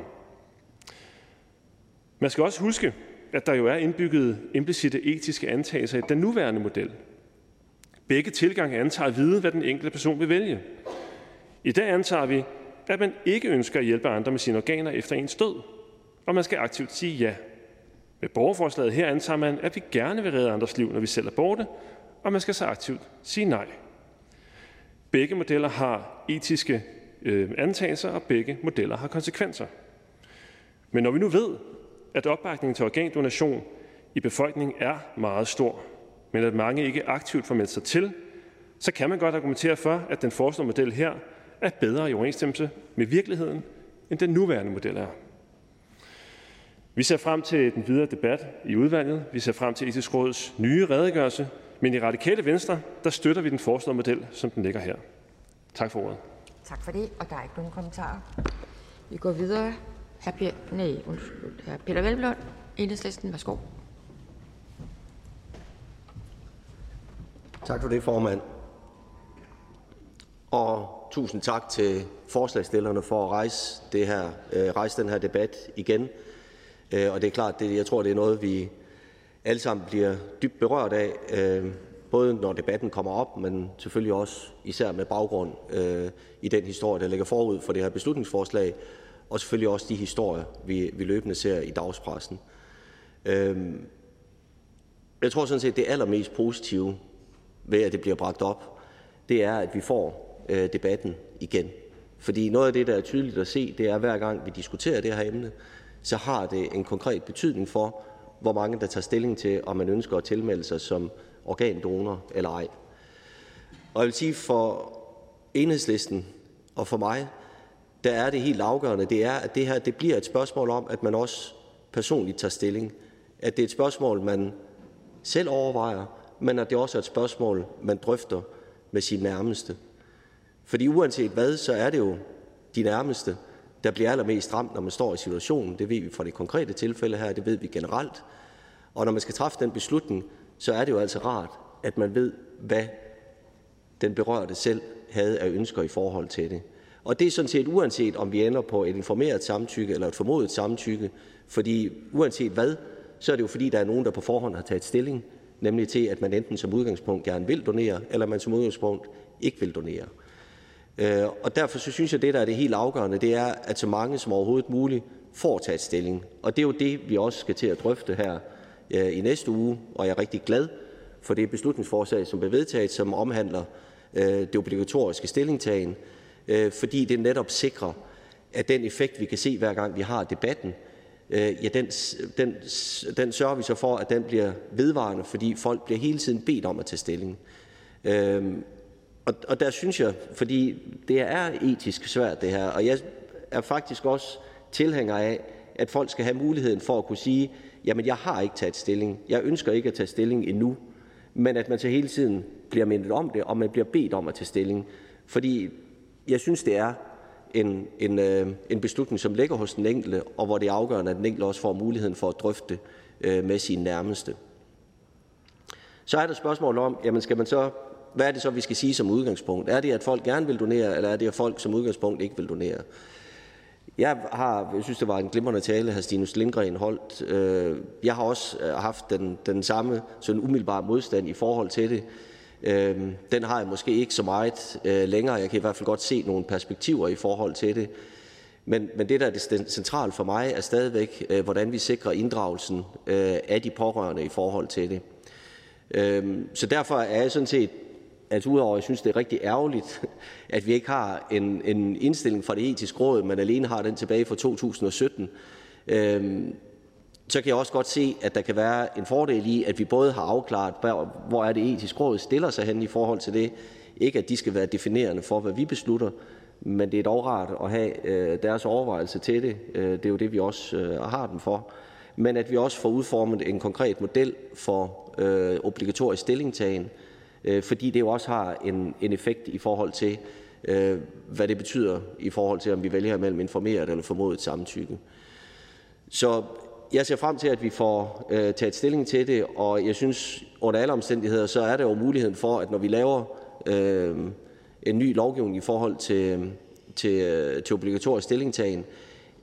Man skal også huske, at der jo er indbygget implicite etiske antagelser i den nuværende model. Begge tilgange antager at vide, hvad den enkelte person vil vælge. I dag antager vi, at man ikke ønsker at hjælpe andre med sine organer efter ens død, og man skal aktivt sige ja. Med borgerforslaget her antager man, at vi gerne vil redde andres liv, når vi selv er borte, og man skal så aktivt sige nej. Begge modeller har etiske øh, antagelser, og begge modeller har konsekvenser. Men når vi nu ved, at opbakningen til organdonation i befolkningen er meget stor, men at mange ikke aktivt får meldt sig til, så kan man godt argumentere for, at den foreslåede model her er bedre i overensstemmelse med virkeligheden, end den nuværende model er. Vi ser frem til den videre debat i udvalget. Vi ser frem til Etisk Råds nye redegørelse. Men i Radikale Venstre, der støtter vi den foreslåede model, som den ligger her. Tak for ordet. Tak for det, og der er ikke nogen kommentarer. Vi går videre. Hr. Peter, nej, undskyld. Hr. Peter Velblom, Enhedslisten, værsgo. Tak for det, formand. Og tusind tak til forslagsstillerne for at rejse, det her, øh, rejse den her debat igen. Øh, og det er klart, det, jeg tror, det er noget, vi alle sammen bliver dybt berørt af, øh, både når debatten kommer op, men selvfølgelig også især med baggrund øh, i den historie, der ligger forud for det her beslutningsforslag, og selvfølgelig også de historier, vi, vi løbende ser i dagspressen. Øh, jeg tror sådan set, det allermest positive ved, at det bliver bragt op, det er, at vi får øh, debatten igen. Fordi noget af det, der er tydeligt at se, det er, at hver gang vi diskuterer det her emne, så har det en konkret betydning for, hvor mange der tager stilling til, om man ønsker at tilmelde sig som organdonor eller ej. Og jeg vil sige, for enhedslisten og for mig, der er det helt afgørende, det er, at det her det bliver et spørgsmål om, at man også personligt tager stilling. At det er et spørgsmål, man selv overvejer, men at det også er et spørgsmål, man drøfter med sine nærmeste. Fordi uanset hvad, så er det jo de nærmeste, der bliver allermest ramt, når man står i situationen. Det ved vi fra det konkrete tilfælde her, det ved vi generelt. Og når man skal træffe den beslutning, så er det jo altså rart, at man ved, hvad den berørte selv havde af ønsker i forhold til det. Og det er sådan set uanset, om vi ender på et informeret samtykke eller et formodet samtykke, fordi uanset hvad, så er det jo fordi, der er nogen, der på forhånd har taget stilling, nemlig til, at man enten som udgangspunkt gerne vil donere, eller man som udgangspunkt ikke vil donere. Øh, og derfor så synes jeg, at det, der er det helt afgørende, det er, at så mange som overhovedet muligt får taget stilling. Og det er jo det, vi også skal til at drøfte her øh, i næste uge, og jeg er rigtig glad for det beslutningsforslag, som blev vedtaget, som omhandler øh, det obligatoriske stillingtagen, øh, fordi det netop sikrer, at den effekt, vi kan se, hver gang vi har debatten, ja, den, den, den sørger vi så for, at den bliver vedvarende, fordi folk bliver hele tiden bedt om at tage stilling. Og, og der synes jeg, fordi det er etisk svært det her, og jeg er faktisk også tilhænger af, at folk skal have muligheden for at kunne sige, jamen jeg har ikke taget stilling, jeg ønsker ikke at tage stilling endnu, men at man så hele tiden bliver mindet om det, og man bliver bedt om at tage stilling. Fordi jeg synes, det er en, en, øh, en beslutning, som ligger hos den enkelte, og hvor det er afgørende, at den enkelte også får muligheden for at drøfte det øh, med sine nærmeste. Så er der spørgsmål om, jamen skal man så, hvad er det så, vi skal sige som udgangspunkt? Er det, at folk gerne vil donere, eller er det, at folk som udgangspunkt ikke vil donere? Jeg har, jeg synes, det var en glimrende tale, hr. Stinus Lindgren holdt. Øh, jeg har også øh, haft den, den samme sådan umiddelbare modstand i forhold til det. Øh, den har jeg måske ikke så meget længere. Jeg kan i hvert fald godt se nogle perspektiver i forhold til det. Men, men det, der er det centrale for mig, er stadigvæk, hvordan vi sikrer inddragelsen af de pårørende i forhold til det. Så derfor er jeg sådan set, altså udover at jeg synes, det er rigtig ærgerligt, at vi ikke har en, en indstilling fra det etiske råd, men alene har den tilbage fra 2017, øhm, så kan jeg også godt se, at der kan være en fordel i, at vi både har afklaret, hvor er det etiske råd stiller sig hen i forhold til det. Ikke at de skal være definerende for, hvad vi beslutter, men det er dog rart at have øh, deres overvejelse til det. Øh, det er jo det, vi også øh, har dem for. Men at vi også får udformet en konkret model for øh, obligatorisk stillingtagen, øh, Øh, fordi det jo også har en, en effekt i forhold til, øh, hvad det betyder i forhold til, om vi vælger mellem informeret eller formodet samtykke. Så jeg ser frem til, at vi får øh, taget stilling til det, og jeg synes under alle omstændigheder, så er der jo muligheden for, at når vi laver øh, en ny lovgivning i forhold til, til, øh, til obligatorisk stillingtagen,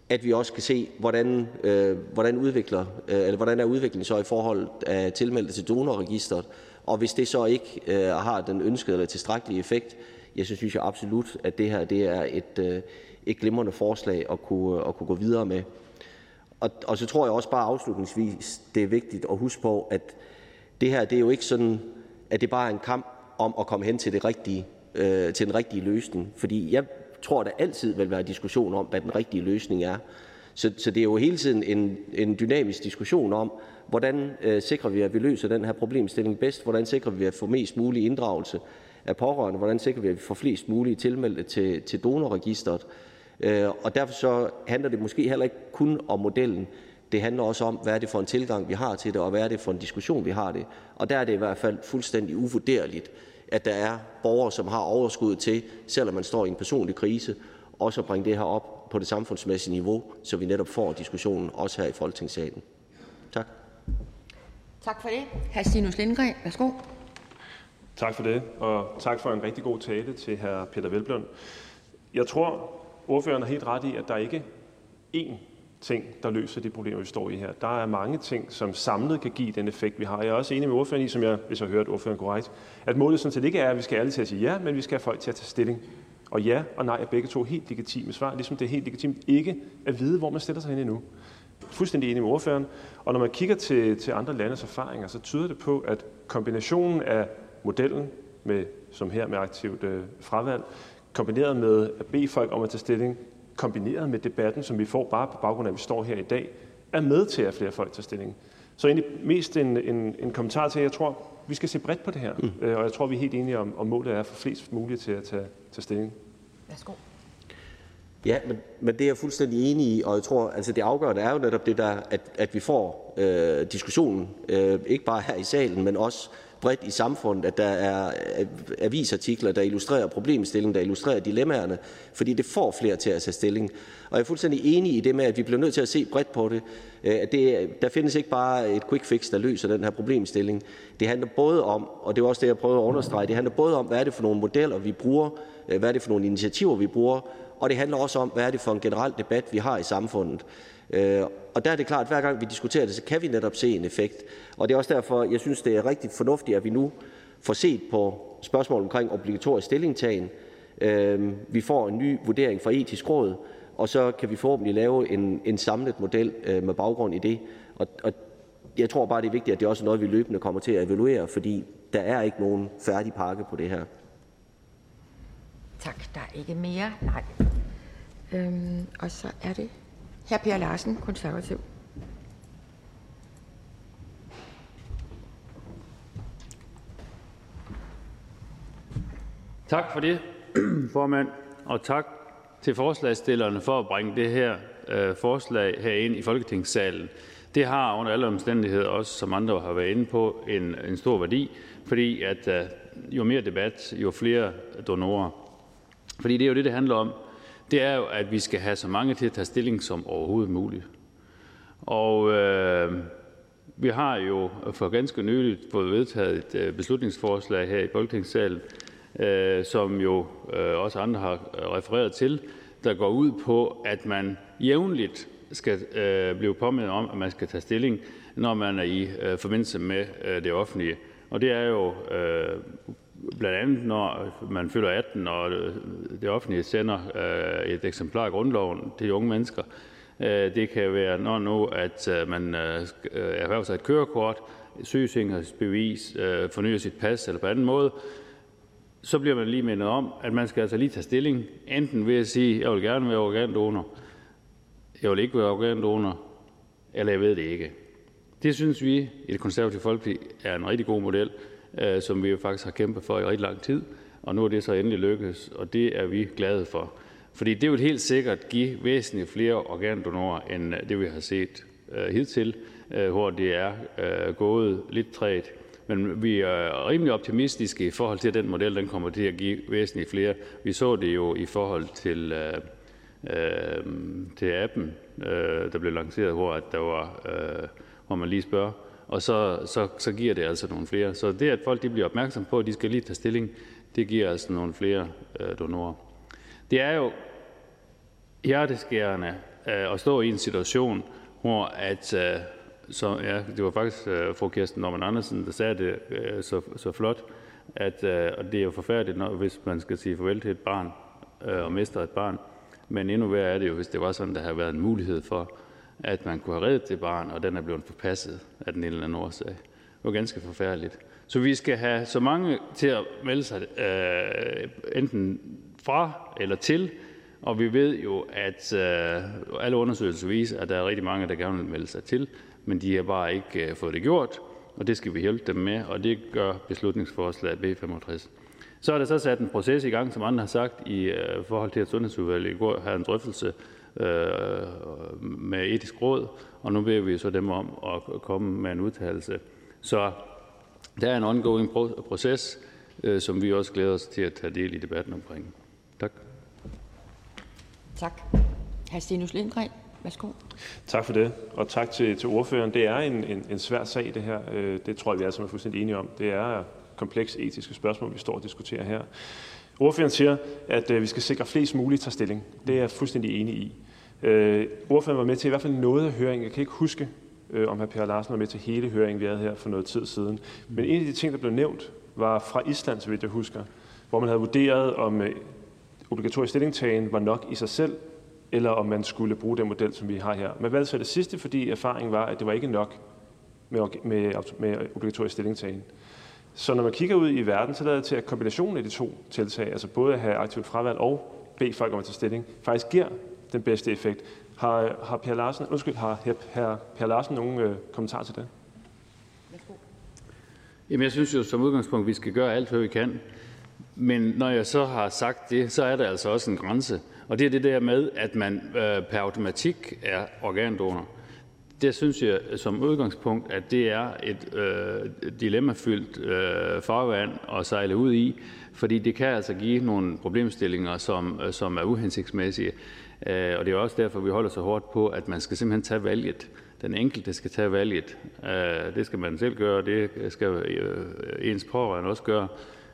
at vi også kan se, hvordan, øh, hvordan, udvikler, øh, eller hvordan er udviklingen så i forhold af tilmeldte til donorregisteret, og hvis det så ikke øh, har den ønskede eller tilstrækkelige effekt, jeg så synes jeg absolut, at det her det er et, øh, et glimrende forslag at kunne, øh, at kunne gå videre med. Og, og så tror jeg også bare afslutningsvis, det er vigtigt at huske på, at det her det er jo ikke sådan, at det bare er en kamp om at komme hen til, det rigtige, øh, til den rigtige løsning. Fordi jeg tror, der altid vil være diskussion om, hvad den rigtige løsning er. Så, så det er jo hele tiden en, en dynamisk diskussion om, hvordan øh, sikrer vi, at vi løser den her problemstilling bedst? Hvordan sikrer vi, at vi får mest mulig inddragelse af pårørende? Hvordan sikrer vi, at vi får flest mulige tilmeldte til, til donorregisteret? Øh, og derfor så handler det måske heller ikke kun om modellen. Det handler også om, hvad er det for en tilgang, vi har til det, og hvad er det for en diskussion, vi har det. Og der er det i hvert fald fuldstændig uvurderligt, at der er borgere, som har overskud til, selvom man står i en personlig krise, også at bringe det her op på det samfundsmæssige niveau, så vi netop får diskussionen også her i Folketingssalen. Tak. Tak for det. Hr. Stinus Lindgreen, værsgo. Tak for det, og tak for en rigtig god tale til hr. Peter Velblom. Jeg tror, ordføreren har helt ret i, at der ikke er én ting, der løser de problemer, vi står i her. Der er mange ting, som samlet kan give den effekt, vi har. Jeg er også enig med ordføreren i, som jeg, hvis jeg har hørt ordføreren korrekt, at målet sådan set ikke er, at vi skal alle til at sige ja, men vi skal have folk til at tage stilling. Og ja og nej er begge to helt legitime svar, ligesom det er helt legitimt ikke at vide, hvor man stiller sig hen endnu. Fuldstændig enig med ordføreren. Og når man kigger til, til andre landes erfaringer, så tyder det på, at kombinationen af modellen, med, som her med aktivt øh, fravalg, kombineret med at bede folk om at tage stilling, kombineret med debatten, som vi får bare på baggrund af, at vi står her i dag, er med til, at flere folk tager stilling. Så egentlig mest en, en, en kommentar til, at jeg tror, vi skal se bredt på det her. Mm. Øh, og jeg tror, vi er helt enige om, om målet er for flest muligt til at tage, tage stilling. Værsgo. Ja, men, men det er jeg fuldstændig enig i, og jeg tror, altså det afgørende er jo netop det der, at, at vi får øh, diskussionen, øh, ikke bare her i salen, men også bredt i samfundet, at der er øh, avisartikler, der illustrerer problemstillingen, der illustrerer dilemmaerne, fordi det får flere til at tage stilling. Og jeg er fuldstændig enig i det med, at vi bliver nødt til at se bredt på det. Øh, at det der findes ikke bare et quick fix, der løser den her problemstilling. Det handler både om, og det er også det, jeg prøver at understrege, det handler både om, hvad er det for nogle modeller, vi bruger, øh, hvad er det for nogle initiativer, vi bruger, og det handler også om, hvad er det for en generel debat, vi har i samfundet. Øh, og der er det klart, at hver gang vi diskuterer det, så kan vi netop se en effekt. Og det er også derfor, jeg synes, det er rigtig fornuftigt, at vi nu får set på spørgsmålet omkring obligatorisk stillingtagen. Øh, vi får en ny vurdering fra etisk råd, og så kan vi forhåbentlig lave en, en samlet model øh, med baggrund i det. Og, og jeg tror bare, det er vigtigt, at det også er noget, vi løbende kommer til at evaluere, fordi der er ikke nogen færdig pakke på det her. Tak. Der er ikke mere. Nej. Øhm, og så er det hr. Per Larsen, konservativ. Tak for det, formand, og tak til forslagsstillerne for at bringe det her øh, forslag herind i Folketingssalen. Det har under alle omstændigheder også, som andre har været inde på, en, en stor værdi, fordi at øh, jo mere debat, jo flere donorer. Fordi det er jo det, det handler om. Det er jo, at vi skal have så mange til at tage stilling som overhovedet muligt. Og øh, vi har jo for ganske nyligt fået vedtaget et øh, beslutningsforslag her i Folketingssalen, øh, som jo øh, også andre har øh, refereret til, der går ud på, at man jævnligt skal øh, blive påmindet om, at man skal tage stilling, når man er i forbindelse med det offentlige. Og det er jo øh, andet, når man fylder 18, og det offentlige sender øh, et eksemplar af grundloven til unge mennesker, øh, det kan være, når nu at øh, man erhverver sig et kørekort, sygesikringsbevis, fornyer sit pas eller på anden måde, så bliver man lige mindet om, at man skal altså lige tage stilling, enten ved at sige, jeg vil gerne være organdonor, jeg vil ikke være organdonor, eller jeg ved det ikke. Det synes vi i det konservative Folkeparti er en rigtig god model, Øh, som vi jo faktisk har kæmpet for i rigtig lang tid, og nu er det så endelig lykkedes, og det er vi glade for. Fordi det vil helt sikkert give væsentligt flere organdonorer end øh, det, vi har set øh, hidtil, øh, hvor det er øh, gået lidt træt. Men vi er rimelig optimistiske i forhold til, at den model den kommer til at give væsentligt flere. Vi så det jo i forhold til, øh, til appen, øh, der blev lanceret, hvor, at der var, øh, hvor man lige spørger, og så, så, så giver det altså nogle flere. Så det, at folk de bliver opmærksom på, at de skal lige tage stilling, det giver altså nogle flere øh, donorer. Det er jo hjerteskærende øh, at stå i en situation, hvor at, øh, så, ja, det var faktisk øh, fru Kirsten Norman Andersen, der sagde det øh, så, så flot, at øh, og det er jo forfærdeligt, når, hvis man skal sige farvel til et barn øh, og mister et barn. Men endnu værre er det jo, hvis det var sådan, der havde været en mulighed for, at man kunne have reddet det barn, og den er blevet forpasset af den ene eller anden årsag. Det var ganske forfærdeligt. Så vi skal have så mange til at melde sig øh, enten fra eller til, og vi ved jo, at øh, alle undersøgelser viser, at der er rigtig mange, der gerne vil melde sig til, men de har bare ikke øh, fået det gjort, og det skal vi hjælpe dem med, og det gør beslutningsforslaget B65. Så er der så sat en proces i gang, som andre har sagt, i øh, forhold til, at Sundhedsudvalget i går havde en drøftelse øh, med etisk råd, og nu beder vi så dem om at komme med en udtalelse. Så der er en ongoing proces, øh, som vi også glæder os til at tage del i debatten omkring. Tak. Tak. Hr. Stinus Lindgren, værsgo. Tak for det, og tak til, til ordføreren. Det er en, en, en svær sag, det her. Øh, det tror jeg, vi er som er fuldstændig enige om. Det er kompleks etiske spørgsmål, vi står og diskuterer her. Ordføreren siger, at øh, vi skal sikre flest muligt tager stilling. Det er jeg fuldstændig enig i. Øh, ordføreren var med til i hvert fald noget af høringen. Jeg kan ikke huske, øh, om hr. Per Larsen var med til hele høringen, vi havde her for noget tid siden. Men en af de ting, der blev nævnt, var fra Island, så vidt jeg husker, hvor man havde vurderet, om øh, obligatorisk stillingtagen var nok i sig selv, eller om man skulle bruge den model, som vi har her. Man valgte så det sidste, fordi erfaringen var, at det var ikke nok med, med, med obligatorisk stillingtagen. Så når man kigger ud i verden, så lader det til, at kombinationen af de to tiltag, altså både at have aktivt fravalg og bede folk om at tage stilling, faktisk giver den bedste effekt. Har, har Per Larsen, undskyld, har her, her Per Larsen nogen øh, kommentar til det? Jamen, jeg synes jo som udgangspunkt, vi skal gøre alt, hvad vi kan men når jeg så har sagt det, så er der altså også en grænse, og det er det der med, at man øh, per automatik er organdonor. Det synes jeg som udgangspunkt, at det er et øh, dilemmafyldt øh, farvand at sejle ud i, fordi det kan altså give nogle problemstillinger, som, øh, som er uhensigtsmæssige. Øh, og det er også derfor, vi holder så hårdt på, at man skal simpelthen tage valget. Den enkelte skal tage valget. Øh, det skal man selv gøre, det skal øh, ens pårørende også gøre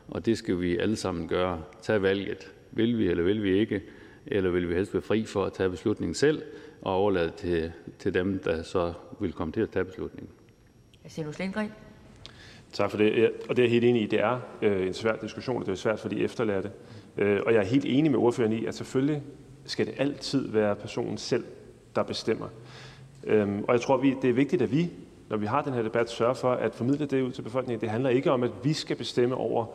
og det skal vi alle sammen gøre. Tag valget. Vil vi, eller vil vi ikke? Eller vil vi helst være fri for at tage beslutningen selv og overlade til, til dem, der så vil komme til at tage beslutningen? Sinus Lindgren. Tak for det. Og det er jeg helt enig i. Det er øh, en svær diskussion, og det er svært for de efterladte. Øh, og jeg er helt enig med ordføreren i, at selvfølgelig skal det altid være personen selv, der bestemmer. Øhm, og jeg tror, vi, det er vigtigt, at vi, når vi har den her debat, sørger for at formidle det ud til befolkningen. Det handler ikke om, at vi skal bestemme over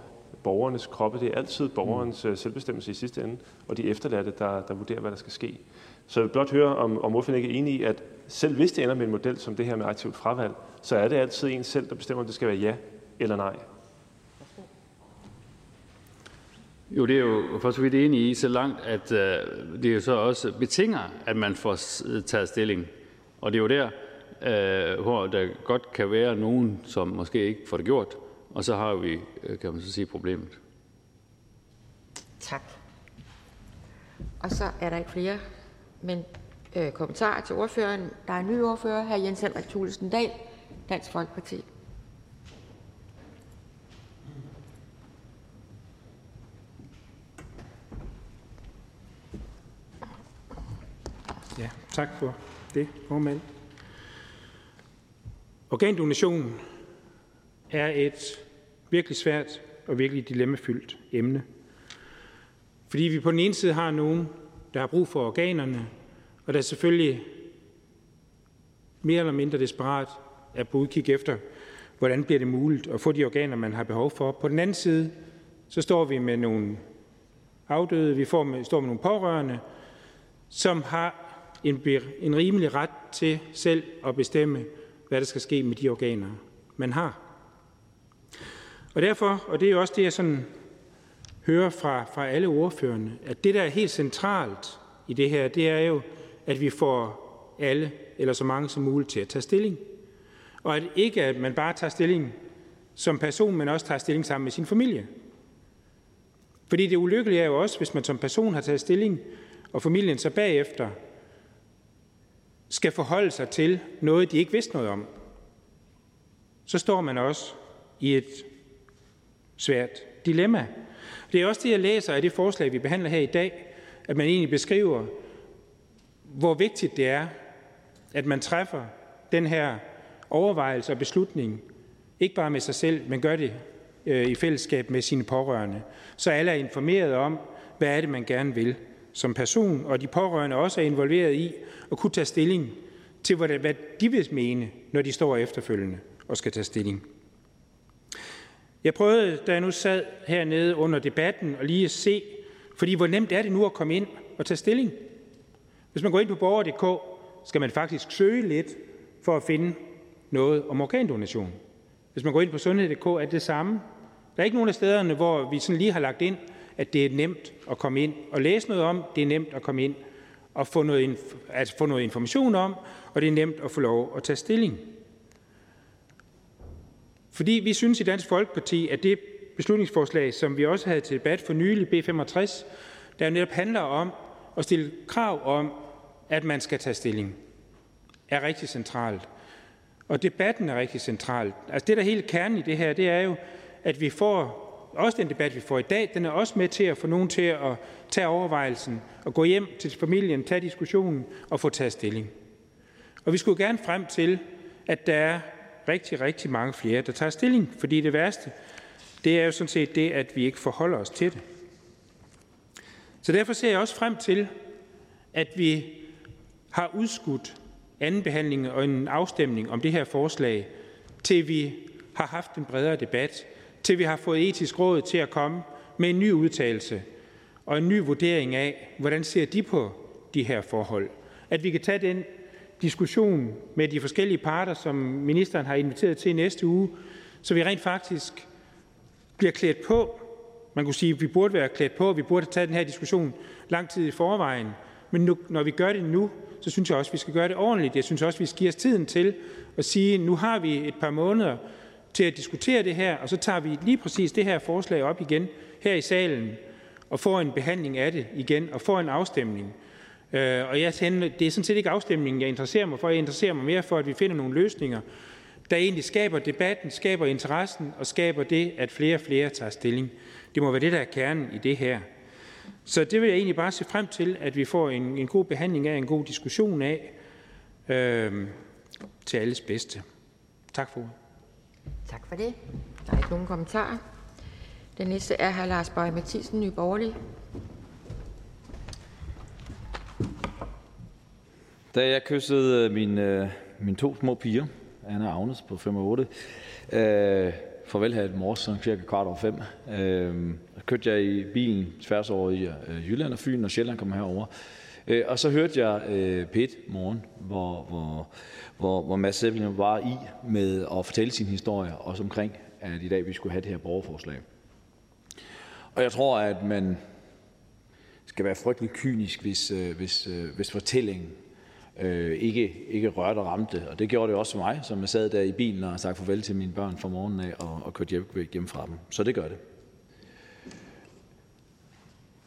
borgernes kroppe. Det er altid borgerens mm. selvbestemmelse i sidste ende, og de efterladte, der, der vurderer, hvad der skal ske. Så jeg vil blot høre, om, om ordføreren ikke er enig i, at selv hvis det ender med en model som det her med aktivt fravalg, så er det altid en selv, der bestemmer, om det skal være ja eller nej. Jo, det er jo for så vidt enig i, så langt, at øh, det jo så også betinger, at man får taget stilling. Og det er jo der, øh, hvor der godt kan være nogen, som måske ikke får det gjort, og så har vi, øh, kan man så sige, problemet. Tak. Og så er der ikke flere men, øh, kommentarer til ordføreren. Der er en ny ordfører, hr. Jens Henrik Thulesen Dahl, Dansk Folkeparti. Ja, tak for det, formand. Organdonation er et virkelig svært og virkelig dilemmafyldt emne. Fordi vi på den ene side har nogen, der har brug for organerne, og der selvfølgelig mere eller mindre desperat er på udkig efter, hvordan bliver det muligt at få de organer, man har behov for. På den anden side, så står vi med nogle afdøde, vi får med, står med nogle pårørende, som har en, en rimelig ret til selv at bestemme, hvad der skal ske med de organer, man har. Og derfor, og det er jo også det, jeg sådan høre fra, fra alle ordførerne, at det, der er helt centralt i det her, det er jo, at vi får alle, eller så mange som muligt, til at tage stilling. Og at ikke, at man bare tager stilling som person, men også tager stilling sammen med sin familie. Fordi det ulykkelige er jo også, hvis man som person har taget stilling, og familien så bagefter skal forholde sig til noget, de ikke vidste noget om, så står man også i et svært dilemma. Det er også det, jeg læser af det forslag, vi behandler her i dag, at man egentlig beskriver, hvor vigtigt det er, at man træffer den her overvejelse og beslutning, ikke bare med sig selv, men gør det øh, i fællesskab med sine pårørende, så alle er informeret om, hvad er det, man gerne vil som person, og de pårørende også er involveret i at kunne tage stilling til, hvad de vil mene, når de står efterfølgende og skal tage stilling. Jeg prøvede, da jeg nu sad hernede under debatten, og lige at se, fordi hvor nemt er det nu at komme ind og tage stilling? Hvis man går ind på borger.dk, skal man faktisk søge lidt for at finde noget om organdonation. Hvis man går ind på sundhed.dk, er det det samme. Der er ikke nogen af stederne, hvor vi sådan lige har lagt ind, at det er nemt at komme ind og læse noget om, det er nemt at komme ind og få noget, altså få noget information om, og det er nemt at få lov at tage stilling. Fordi vi synes i Dansk Folkeparti, at det beslutningsforslag, som vi også havde til debat for nylig, B65, der netop handler om at stille krav om, at man skal tage stilling, er rigtig centralt. Og debatten er rigtig central. Altså det, der er hele kernen i det her, det er jo, at vi får også den debat, vi får i dag, den er også med til at få nogen til at tage overvejelsen og gå hjem til familien, tage diskussionen og få taget stilling. Og vi skulle gerne frem til, at der er rigtig, rigtig mange flere, der tager stilling, fordi det værste, det er jo sådan set det, at vi ikke forholder os til det. Så derfor ser jeg også frem til, at vi har udskudt anden behandling og en afstemning om det her forslag, til vi har haft en bredere debat, til vi har fået etisk råd til at komme med en ny udtalelse og en ny vurdering af, hvordan ser de på de her forhold. At vi kan tage den diskussion med de forskellige parter, som ministeren har inviteret til i næste uge, så vi rent faktisk bliver klædt på. Man kunne sige, at vi burde være klædt på, vi burde tage den her diskussion lang tid i forvejen. Men nu, når vi gør det nu, så synes jeg også, at vi skal gøre det ordentligt. Jeg synes også, at vi skal give os tiden til at sige, at nu har vi et par måneder til at diskutere det her, og så tager vi lige præcis det her forslag op igen her i salen og får en behandling af det igen og får en afstemning. Øh, og jeg tænker, det er sådan set ikke afstemningen, jeg interesserer mig for. Jeg interesserer mig mere for, at vi finder nogle løsninger, der egentlig skaber debatten, skaber interessen og skaber det, at flere og flere tager stilling. Det må være det, der er kernen i det her. Så det vil jeg egentlig bare se frem til, at vi får en, en god behandling af, en god diskussion af, øh, til alles bedste. Tak for Tak for det. Der er ikke nogen kommentarer. Den næste er hr. Lars Bøge Mathisen, Nye Borgerlige. Da jeg kyssede øh, mine, øh, mine to små piger, Anna og Agnes på 5 og 8, øh, farvel her i morges, sådan cirka kvart over fem, øh, kørte jeg i bilen tværs over i øh, Jylland og Fyn, og Sjælland kom herover. Øh, og så hørte jeg øh, Pet morgen, hvor, hvor, hvor, hvor Mads Sæbling var i med at fortælle sin historie, også omkring, at i dag vi skulle have det her borgerforslag. Og jeg tror, at man skal være frygtelig kynisk, hvis, øh, hvis, øh, hvis fortællingen øh, ikke, ikke rørte og ramte. Og det gjorde det også for mig, som jeg sad der i bilen og sagde farvel til mine børn fra morgenen af og, og kørte hjem, hjem fra dem. Så det gør det.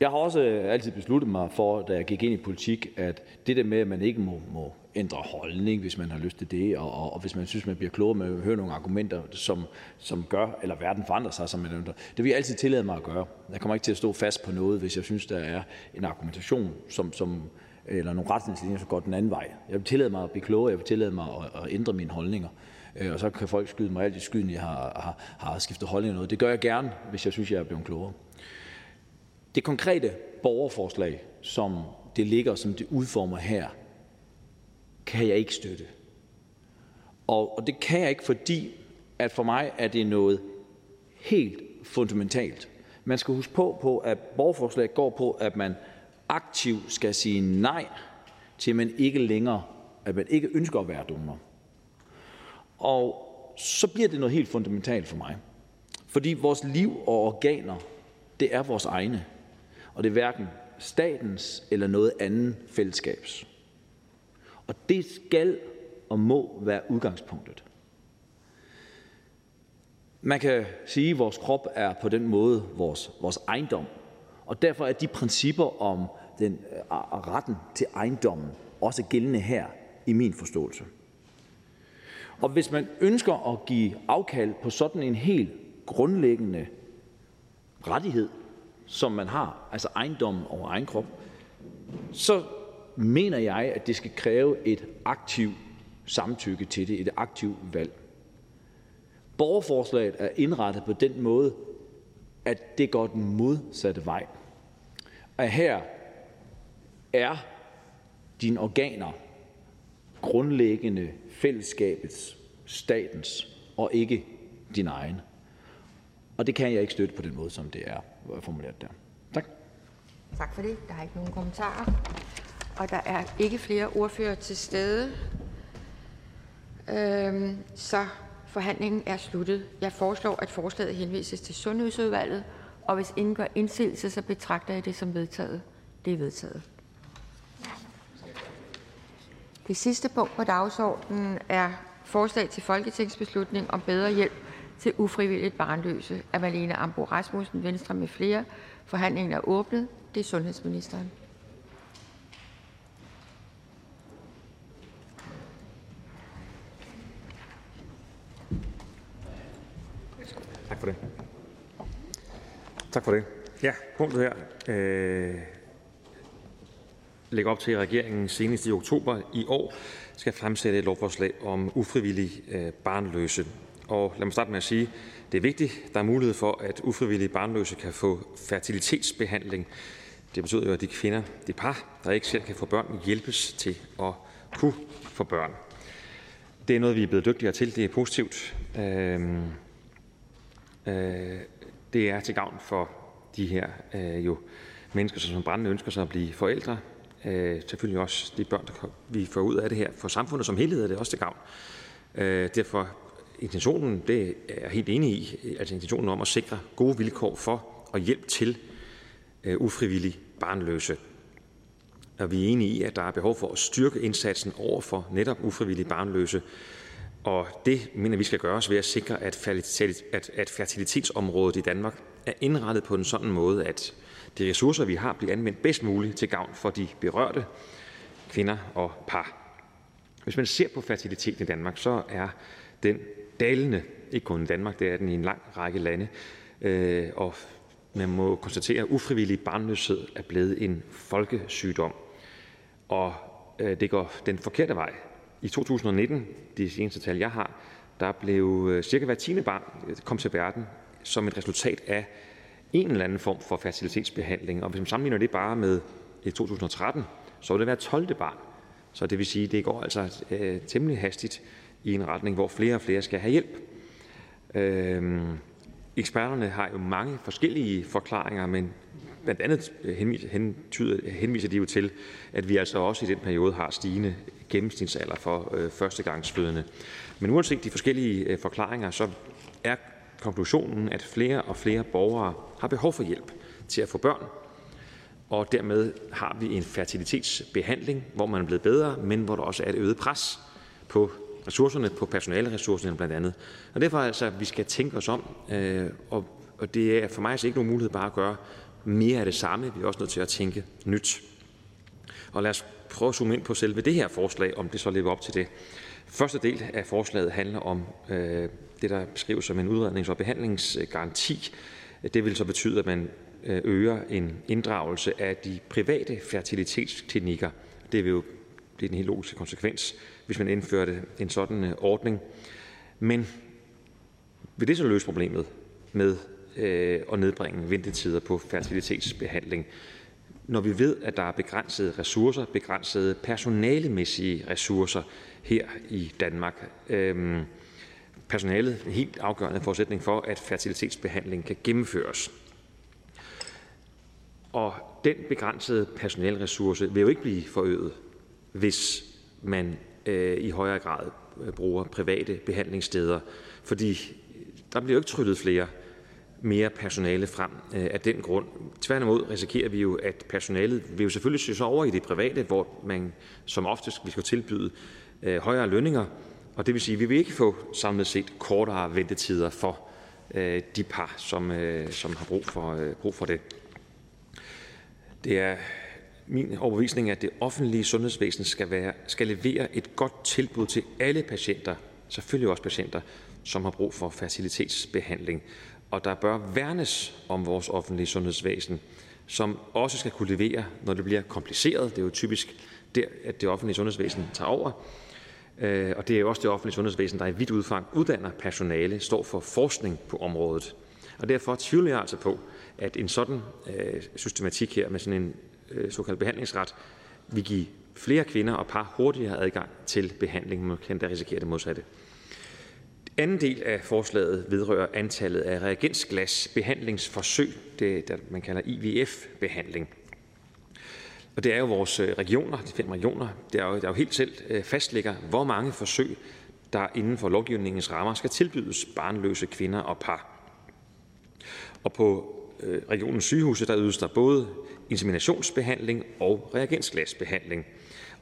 Jeg har også øh, altid besluttet mig for, da jeg gik ind i politik, at det der med, at man ikke må, må ændre holdning, hvis man har lyst til det, og, og, og hvis man synes, man bliver klogere med at høre nogle argumenter, som, som gør, eller verden forandrer sig, som man ændrer. Det vil jeg altid tillade mig at gøre. Jeg kommer ikke til at stå fast på noget, hvis jeg synes, der er en argumentation, som, som, eller nogle retningslinjer, som går den anden vej. Jeg vil tillade mig at blive klogere, jeg vil tillade mig at, at ændre mine holdninger. Øh, og så kan folk skyde mig alt i skyen, jeg har, har, har skiftet holdning noget. Det gør jeg gerne, hvis jeg synes, jeg er blevet klogere. Det konkrete borgerforslag, som det ligger, som det udformer her, kan jeg ikke støtte. Og, og det kan jeg ikke, fordi at for mig er det noget helt fundamentalt. Man skal huske på, på at borgerforslag går på, at man aktivt skal sige nej til, at man ikke længere, at man ikke ønsker at være donor. Og så bliver det noget helt fundamentalt for mig. Fordi vores liv og organer, det er vores egne. Og det er hverken statens eller noget andet fællesskabs. Og det skal og må være udgangspunktet. Man kan sige, at vores krop er på den måde vores, vores ejendom. Og derfor er de principper om den øh, retten til ejendommen også gældende her i min forståelse. Og hvis man ønsker at give afkald på sådan en helt grundlæggende rettighed, som man har, altså ejendommen over egen krop, så mener jeg, at det skal kræve et aktivt samtykke til det, et aktivt valg. Borgerforslaget er indrettet på den måde, at det går den modsatte vej. Og her er dine organer grundlæggende fællesskabets, statens og ikke din egen. Og det kan jeg ikke støtte på den måde, som det er formuleret der. Tak. Tak for det. Der er ikke nogen kommentarer. Og der er ikke flere ordfører til stede. Øhm, så forhandlingen er sluttet. Jeg foreslår, at forslaget henvises til Sundhedsudvalget, og hvis ingen gør indsigelse, så betragter jeg det som vedtaget. Det er vedtaget. Det sidste punkt på dagsordenen er forslag til folketingsbeslutning om bedre hjælp til ufrivilligt barnløse af Malene Ambo Rasmussen, Venstre med flere. Forhandlingen er åbnet. Det er sundhedsministeren. For det. Tak for det. Ja, punktet her øh, lægger op til, at regeringen senest i oktober i år skal fremsætte et lovforslag om ufrivillig øh, barnløse. Og lad mig starte med at sige, det er vigtigt, der er mulighed for, at ufrivillige barnløse kan få fertilitetsbehandling. Det betyder jo, at de kvinder, de par, der ikke selv kan få børn, hjælpes til at kunne få børn. Det er noget, vi er blevet dygtigere til. Det er positivt. Øh, øh, det er til gavn for de her øh, jo mennesker, som brændende ønsker sig at blive forældre. Øh, selvfølgelig også de børn, der vi får ud af det her. For samfundet som helhed er det også til gavn. Øh, derfor intentionen, det er jeg helt enig i, altså intentionen om at sikre gode vilkår for og hjælp til øh, ufrivillig barnløse. Og vi er enige i, at der er behov for at styrke indsatsen over for netop ufrivillig barnløse, og det mener vi skal gøres ved at sikre, at, at fertilitetsområdet i Danmark er indrettet på en sådan måde, at de ressourcer, vi har, bliver anvendt bedst muligt til gavn for de berørte kvinder og par. Hvis man ser på fertiliteten i Danmark, så er den dalende, ikke kun i Danmark, det er den i en lang række lande, øh, og man må konstatere, at ufrivillig barnløshed er blevet en folkesygdom, og øh, det går den forkerte vej. I 2019, de seneste tal jeg har, der blev øh, cirka hver tiende barn øh, kom til verden som et resultat af en eller anden form for fertilitetsbehandling. Og hvis man sammenligner det bare med øh, i 2013, så var det være 12. barn. Så det vil sige, at det går altså øh, temmelig hastigt i en retning, hvor flere og flere skal have hjælp. Øh, eksperterne har jo mange forskellige forklaringer, men blandt andet øh, henviser de jo til, at vi altså også i den periode har stigende gennemsnitsalder for øh, førstegangsfødende. Men uanset de forskellige øh, forklaringer, så er konklusionen, at flere og flere borgere har behov for hjælp til at få børn, og dermed har vi en fertilitetsbehandling, hvor man er blevet bedre, men hvor der også er et øget pres på ressourcerne, på personaleressourcerne blandt andet. Og derfor altså, at vi skal tænke os om, øh, og, og det er for mig altså ikke nogen mulighed bare at gøre mere af det samme. Vi er også nødt til at tænke nyt. Og lad os prøve at zoome ind på selve det her forslag, om det så lever op til det. Første del af forslaget handler om øh, det, der beskrives som en udrednings- og behandlingsgaranti. Det vil så betyde, at man øh, øger en inddragelse af de private fertilitetsklinikker. Det vil jo blive den helt logiske konsekvens, hvis man indførte en sådan øh, ordning. Men vil det så løse problemet med øh, nedbringe ventetider på fertilitetsbehandling? Når vi ved, at der er begrænsede ressourcer, begrænsede personalemæssige ressourcer her i Danmark. Øhm, personalet er en helt afgørende forudsætning for, at fertilitetsbehandling kan gennemføres. Og den begrænsede personalressource vil jo ikke blive forøget, hvis man øh, i højere grad øh, bruger private behandlingssteder, fordi der bliver jo ikke tryllet flere mere personale frem øh, af den grund. Tværtimod risikerer vi jo, at personalet vil jo selvfølgelig søge sig over i det private, hvor man som oftest vil skulle tilbyde øh, højere lønninger, og det vil sige, at vi vil ikke få samlet set kortere ventetider for øh, de par, som, som har brug for, brug for det. Det er min overbevisning, at det offentlige sundhedsvæsen skal, være, skal levere et godt tilbud til alle patienter, selvfølgelig også patienter, som har brug for fertilitetsbehandling. Og der bør værnes om vores offentlige sundhedsvæsen, som også skal kunne levere, når det bliver kompliceret. Det er jo typisk der, at det offentlige sundhedsvæsen tager over. Øh, og det er jo også det offentlige sundhedsvæsen, der i vidt udfang uddanner personale, står for forskning på området. Og derfor tvivler jeg altså på, at en sådan øh, systematik her med sådan en øh, såkaldt behandlingsret vil give flere kvinder og par hurtigere adgang til behandling, man kan da risikere det modsatte. Anden del af forslaget vedrører antallet af reagensglasbehandlingsforsøg, det der man kalder IVF-behandling. Og det er jo vores øh, regioner, de fem regioner, der er jo, der er jo helt selv øh, fastlægger, hvor mange forsøg, der inden for lovgivningens rammer skal tilbydes barnløse kvinder og par. Og på øh, regionens sygehuse, der ydes der både inseminationsbehandling og reagensglasbehandling.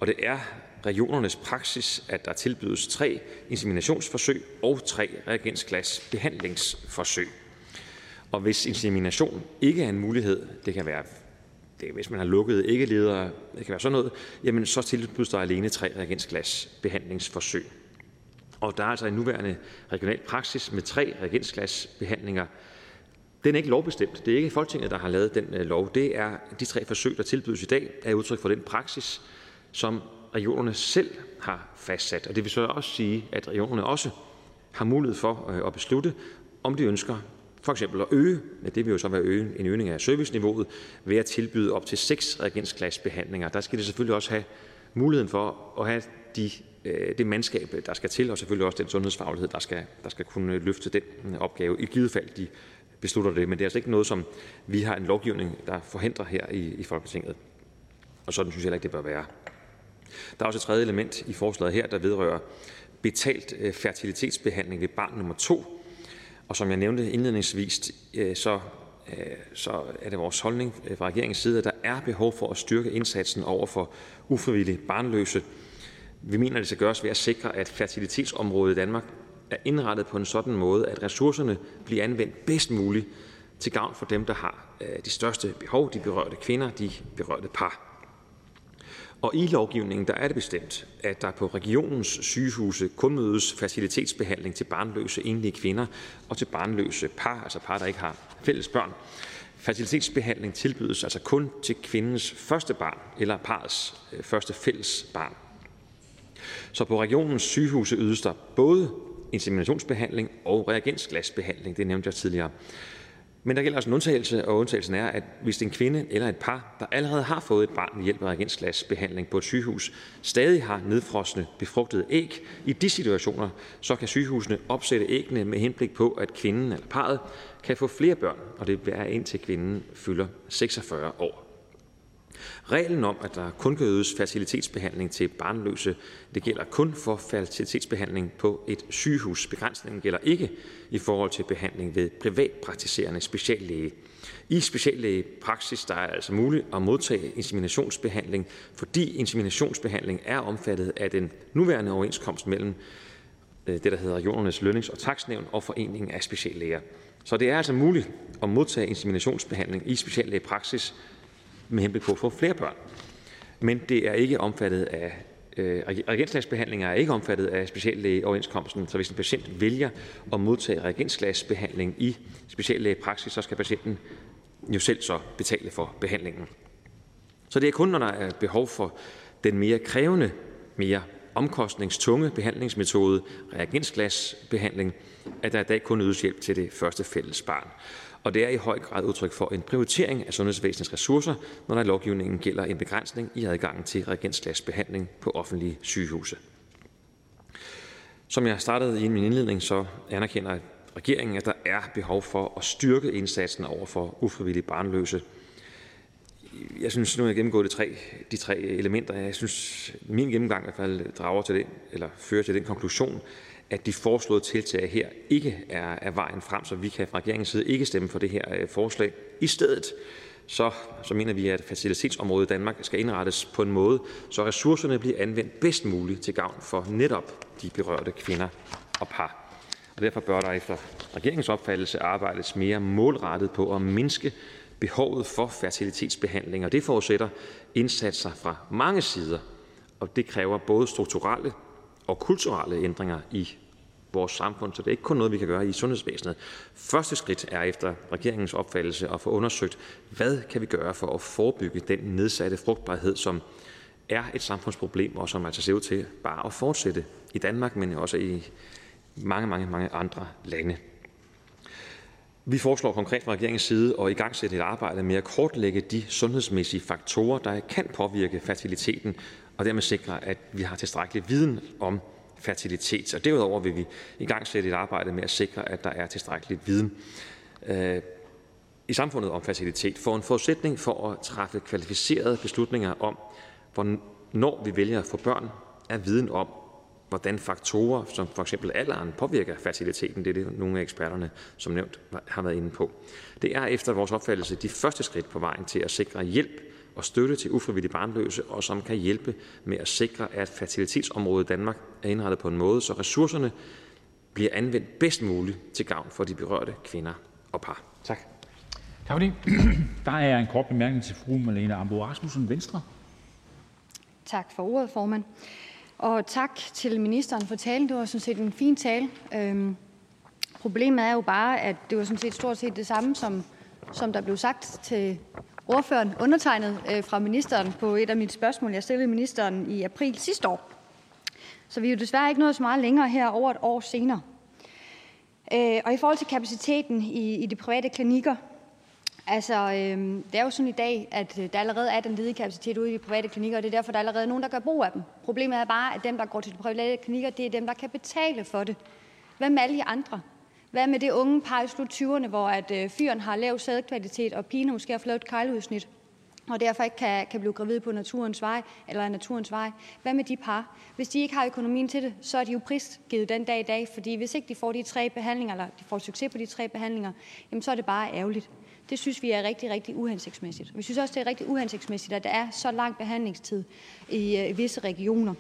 Og det er regionernes praksis, at der tilbydes tre inseminationsforsøg og tre reagensglasbehandlingsforsøg. Og hvis insemination ikke er en mulighed, det kan være det, hvis man har lukket ikke leder, det kan være sådan noget, jamen så tilbydes der alene tre reagensglasbehandlingsforsøg. Og der er altså en nuværende regional praksis med tre reagensglasbehandlinger den er ikke lovbestemt. Det er ikke Folketinget, der har lavet den øh, lov. Det er de tre forsøg, der tilbydes i dag, er udtryk for den praksis, som regionerne selv har fastsat. Og det vil så også sige, at regionerne også har mulighed for øh, at beslutte, om de ønsker for eksempel at øge, ja, det vil jo så være øge, en øgning af serviceniveauet, ved at tilbyde op til seks reagensglasbehandlinger. Der skal det selvfølgelig også have muligheden for at have de, øh, det mandskab, der skal til, og selvfølgelig også den sundhedsfaglighed, der skal, der skal kunne løfte den øh, opgave, i givet fald de beslutter det. Men det er altså ikke noget, som vi har en lovgivning, der forhindrer her i, i Folketinget. Og sådan synes jeg heller ikke, det bør være. Der er også et tredje element i forslaget her, der vedrører betalt øh, fertilitetsbehandling ved barn nummer to. Og som jeg nævnte indledningsvis, øh, så, øh, så er det vores holdning fra regeringens side, at der er behov for at styrke indsatsen over for ufrivillige barnløse. Vi mener, at det skal gøres ved at sikre, at fertilitetsområdet i Danmark er indrettet på en sådan måde, at ressourcerne bliver anvendt bedst muligt til gavn for dem, der har de største behov, de berørte kvinder, de berørte par. Og i lovgivningen der er det bestemt, at der på regionens sygehuse kun mødes facilitetsbehandling til barnløse enlige kvinder og til barnløse par, altså par, der ikke har fælles børn. Facilitetsbehandling tilbydes altså kun til kvindens første barn eller parets øh, første fælles barn. Så på regionens sygehuse ydes der både inseminationsbehandling og reagensglasbehandling. Det nævnte jeg tidligere. Men der gælder også en undtagelse, og undtagelsen er, at hvis en kvinde eller et par, der allerede har fået et barn ved hjælp af reagensglasbehandling på et sygehus, stadig har nedfrosne befrugtede æg, i de situationer, så kan sygehusene opsætte æggene med henblik på, at kvinden eller parret kan få flere børn, og det er indtil kvinden fylder 46 år. Reglen om, at der kun kan ydes fertilitetsbehandling til barnløse, det gælder kun for fertilitetsbehandling på et sygehus. Begrænsningen gælder ikke i forhold til behandling ved privatpraktiserende speciallæge. I speciallægepraksis der er det altså muligt at modtage inseminationsbehandling, fordi inseminationsbehandling er omfattet af den nuværende overenskomst mellem øh, det, der hedder Regionernes Lønnings- og Taksnævn og Foreningen af Speciallæger. Så det er altså muligt at modtage inseminationsbehandling i speciallægepraksis med henblik på at få flere børn. Men det er ikke omfattet af øh, reagensglasbehandlinger er ikke omfattet af speciallægeoverenskomsten, så hvis en patient vælger at modtage reagensglasbehandling i speciallægepraksis, så skal patienten jo selv så betale for behandlingen. Så det er kun, når der er behov for den mere krævende, mere omkostningstunge behandlingsmetode, reagensglasbehandling, at der i dag kun ydes hjælp til det første fælles barn. Og det er i høj grad udtryk for en prioritering af sundhedsvæsenets ressourcer, når der i lovgivningen gælder en begrænsning i adgangen til reagensglasbehandling på offentlige sygehuse. Som jeg startede i min indledning, så anerkender regeringen, at der er behov for at styrke indsatsen over for ufrivillige barnløse. Jeg synes, nu har jeg gennemgået de tre, de tre elementer. Jeg synes, min gennemgang i hvert fald drager til det, eller fører til den konklusion, at de foreslåede tiltag her ikke er, er vejen frem, så vi kan fra regeringens side ikke stemme for det her øh, forslag. I stedet så, så mener vi, at facilitetsområdet i Danmark skal indrettes på en måde, så ressourcerne bliver anvendt bedst muligt til gavn for netop de berørte kvinder og par. Og derfor bør der efter regeringens opfattelse arbejdes mere målrettet på at mindske behovet for fertilitetsbehandling, og det forudsætter indsatser fra mange sider, og det kræver både strukturelle og kulturelle ændringer i vores samfund, så det er ikke kun noget, vi kan gøre i sundhedsvæsenet. Første skridt er efter regeringens opfattelse at få undersøgt, hvad kan vi gøre for at forebygge den nedsatte frugtbarhed, som er et samfundsproblem, og som altså ser ud til bare at fortsætte i Danmark, men også i mange, mange, mange andre lande. Vi foreslår konkret fra regeringens side at i gang sætte et arbejde med at kortlægge de sundhedsmæssige faktorer, der kan påvirke fertiliteten, og dermed sikre, at vi har tilstrækkelig viden om fertilitet. Og derudover vil vi i gang sætte et arbejde med at sikre, at der er tilstrækkelig viden øh, i samfundet om fertilitet. For en forudsætning for at træffe kvalificerede beslutninger om, hvornår vi vælger at få børn, er viden om, hvordan faktorer som for eksempel alderen påvirker fertiliteten. Det er det, nogle af eksperterne som nævnt har været inde på. Det er efter vores opfattelse de første skridt på vejen til at sikre hjælp og støtte til ufrivillige barnløse, og som kan hjælpe med at sikre, at fertilitetsområdet i Danmark er indrettet på en måde, så ressourcerne bliver anvendt bedst muligt til gavn for de berørte kvinder og par. Tak. Tak for det. Der er en kort bemærkning til fru Malene Ambo Rasmussen, Venstre. Tak for ordet, formand. Og tak til ministeren for talen. Det var sådan set en fin tale. Øhm, problemet er jo bare, at det var sådan set stort set det samme, som, som der blev sagt til ordføreren undertegnet øh, fra ministeren på et af mine spørgsmål, jeg stillede ministeren i april sidste år. Så vi er jo desværre ikke nået så meget længere her over et år senere. Øh, og i forhold til kapaciteten i, i de private klinikker, altså øh, det er jo sådan i dag, at øh, der allerede er den ledige kapacitet ude i de private klinikker, og det er derfor, der er allerede nogen, der gør brug af dem. Problemet er bare, at dem, der går til de private klinikker, det er dem, der kan betale for det. Hvad med alle de andre? Hvad med det unge par i slut 20'erne, hvor at øh, fyren har lav sædkvalitet, og pigen måske har fået kejludsnit, og derfor ikke kan, kan blive gravid på naturens vej, eller naturens vej. Hvad med de par? Hvis de ikke har økonomien til det, så er de jo prisgivet den dag i dag, fordi hvis ikke de får de tre behandlinger, eller de får succes på de tre behandlinger, jamen så er det bare ærgerligt. Det synes vi er rigtig, rigtig uhensigtsmæssigt. Vi synes også, det er rigtig uhensigtsmæssigt, at der er så lang behandlingstid i, øh, i visse regioner.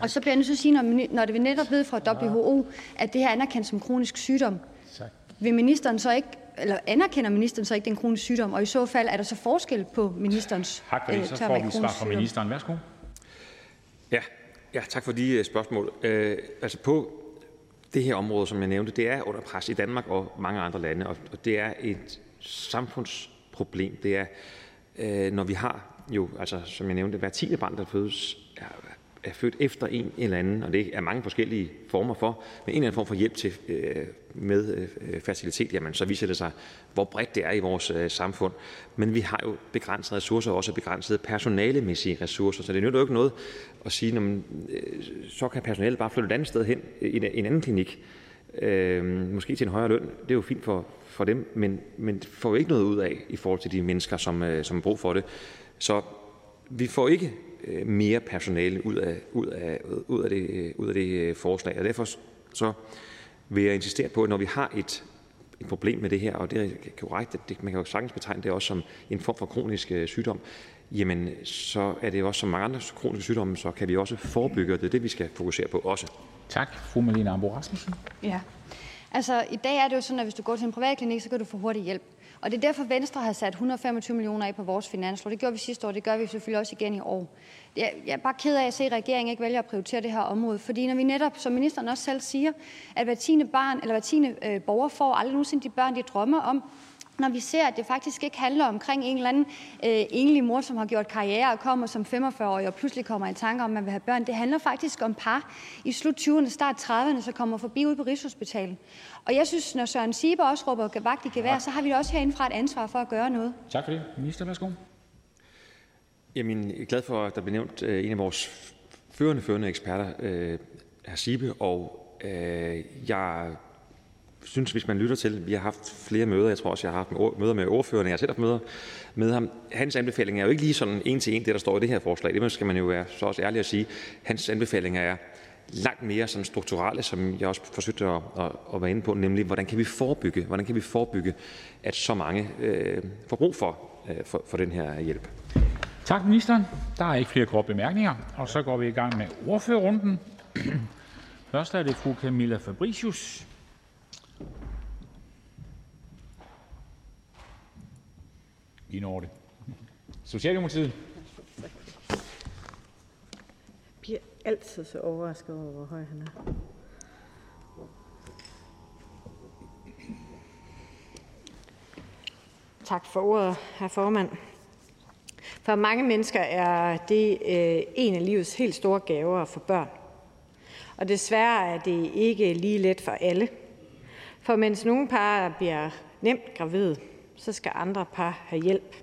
Og så bliver jeg nødt til at sige, når, når det vi netop ved fra WHO, at det her er anerkendt som kronisk sygdom, vil ministeren så ikke, eller anerkender ministeren så ikke den kronisk sygdom, og i så fald er der så forskel på ministerens Tak for det. Øh, så får vi svar fra ministeren. Værsgo. Ja, ja tak for de øh, spørgsmål. Øh, altså på det her område, som jeg nævnte, det er under pres i Danmark og mange andre lande, og, og det er et samfundsproblem. Det er, øh, når vi har jo, altså som jeg nævnte, hver tiende barn, der fødes, er er født efter en eller anden, og det er mange forskellige former for, men en eller anden form for hjælp til, øh, med øh, fertilitet, jamen så viser det sig, hvor bredt det er i vores øh, samfund. Men vi har jo begrænsede ressourcer, også begrænsede personalemæssige ressourcer, så det nytter jo ikke noget at sige, jamen, øh, så kan personalet bare flytte et andet sted hen, øh, i en anden klinik, øh, måske til en højere løn. Det er jo fint for, for dem, men, men får jo ikke noget ud af i forhold til de mennesker, som, øh, som har brug for det. Så vi får ikke mere personale ud af, ud af, ud af, det, ud af det forslag, og derfor så vil jeg insistere på, at når vi har et, et problem med det her, og det er korrekt, at det, man kan jo sagtens betegne det også som en form for kronisk sygdom, jamen så er det også som mange andre kroniske sygdomme, så kan vi også forebygge, og det er det, vi skal fokusere på også. Tak. Fru Malene Ambo Rasmussen. Ja. Altså, i dag er det jo sådan, at hvis du går til en privat klinik, så kan du få hurtig hjælp. Og det er derfor, Venstre har sat 125 millioner af på vores finanslov. Det gjorde vi sidste år, det gør vi selvfølgelig også igen i år. Jeg er bare ked af at se, at regeringen ikke vælger at prioritere det her område. Fordi når vi netop, som ministeren også selv siger, at hver tiende barn eller hver tiende øh, borger får aldrig nogensinde de børn, de drømmer om, når vi ser, at det faktisk ikke handler omkring en eller anden øh, enlig mor, som har gjort karriere og kommer som 45-årig og pludselig kommer i tanker om, at man vil have børn. Det handler faktisk om par i slut 20'erne, start 30'erne, som kommer forbi ud på Rigshospitalet. Og jeg synes, når Søren Sieber også råber vagt i gevær, så har vi også herindefra et ansvar for at gøre noget. Tak for det. Minister, værsgo. Jamen, jeg er glad for, at der blev nævnt øh, en af vores førende, førende eksperter, øh, hr. Sibe, og øh, jeg synes, hvis man lytter til, vi har haft flere møder, jeg tror også, jeg har haft møder med ordførerne, jeg har selv haft møder med ham. Hans anbefaling er jo ikke lige sådan en til en, det der står i det her forslag. Det skal man jo være så også ærlig at sige. Hans anbefalinger er langt mere sådan strukturelle, som jeg også forsøgte at, at, at være inde på, nemlig hvordan kan vi forebygge, hvordan kan vi forebygge at så mange øh, får brug for, øh, for, for den her hjælp. Tak, ministeren. Der er ikke flere korte bemærkninger, og så går vi i gang med ordførerrunden. Først er det fru Camilla Fabricius, I når det. Socialdemokratiet. Jeg bliver altid så overrasket over, hvor høj han er. Tak for ordet, herr formand. For mange mennesker er det øh, en af livets helt store gaver for børn. Og desværre er det ikke lige let for alle. For mens nogle par bliver nemt gravid, så skal andre par have hjælp.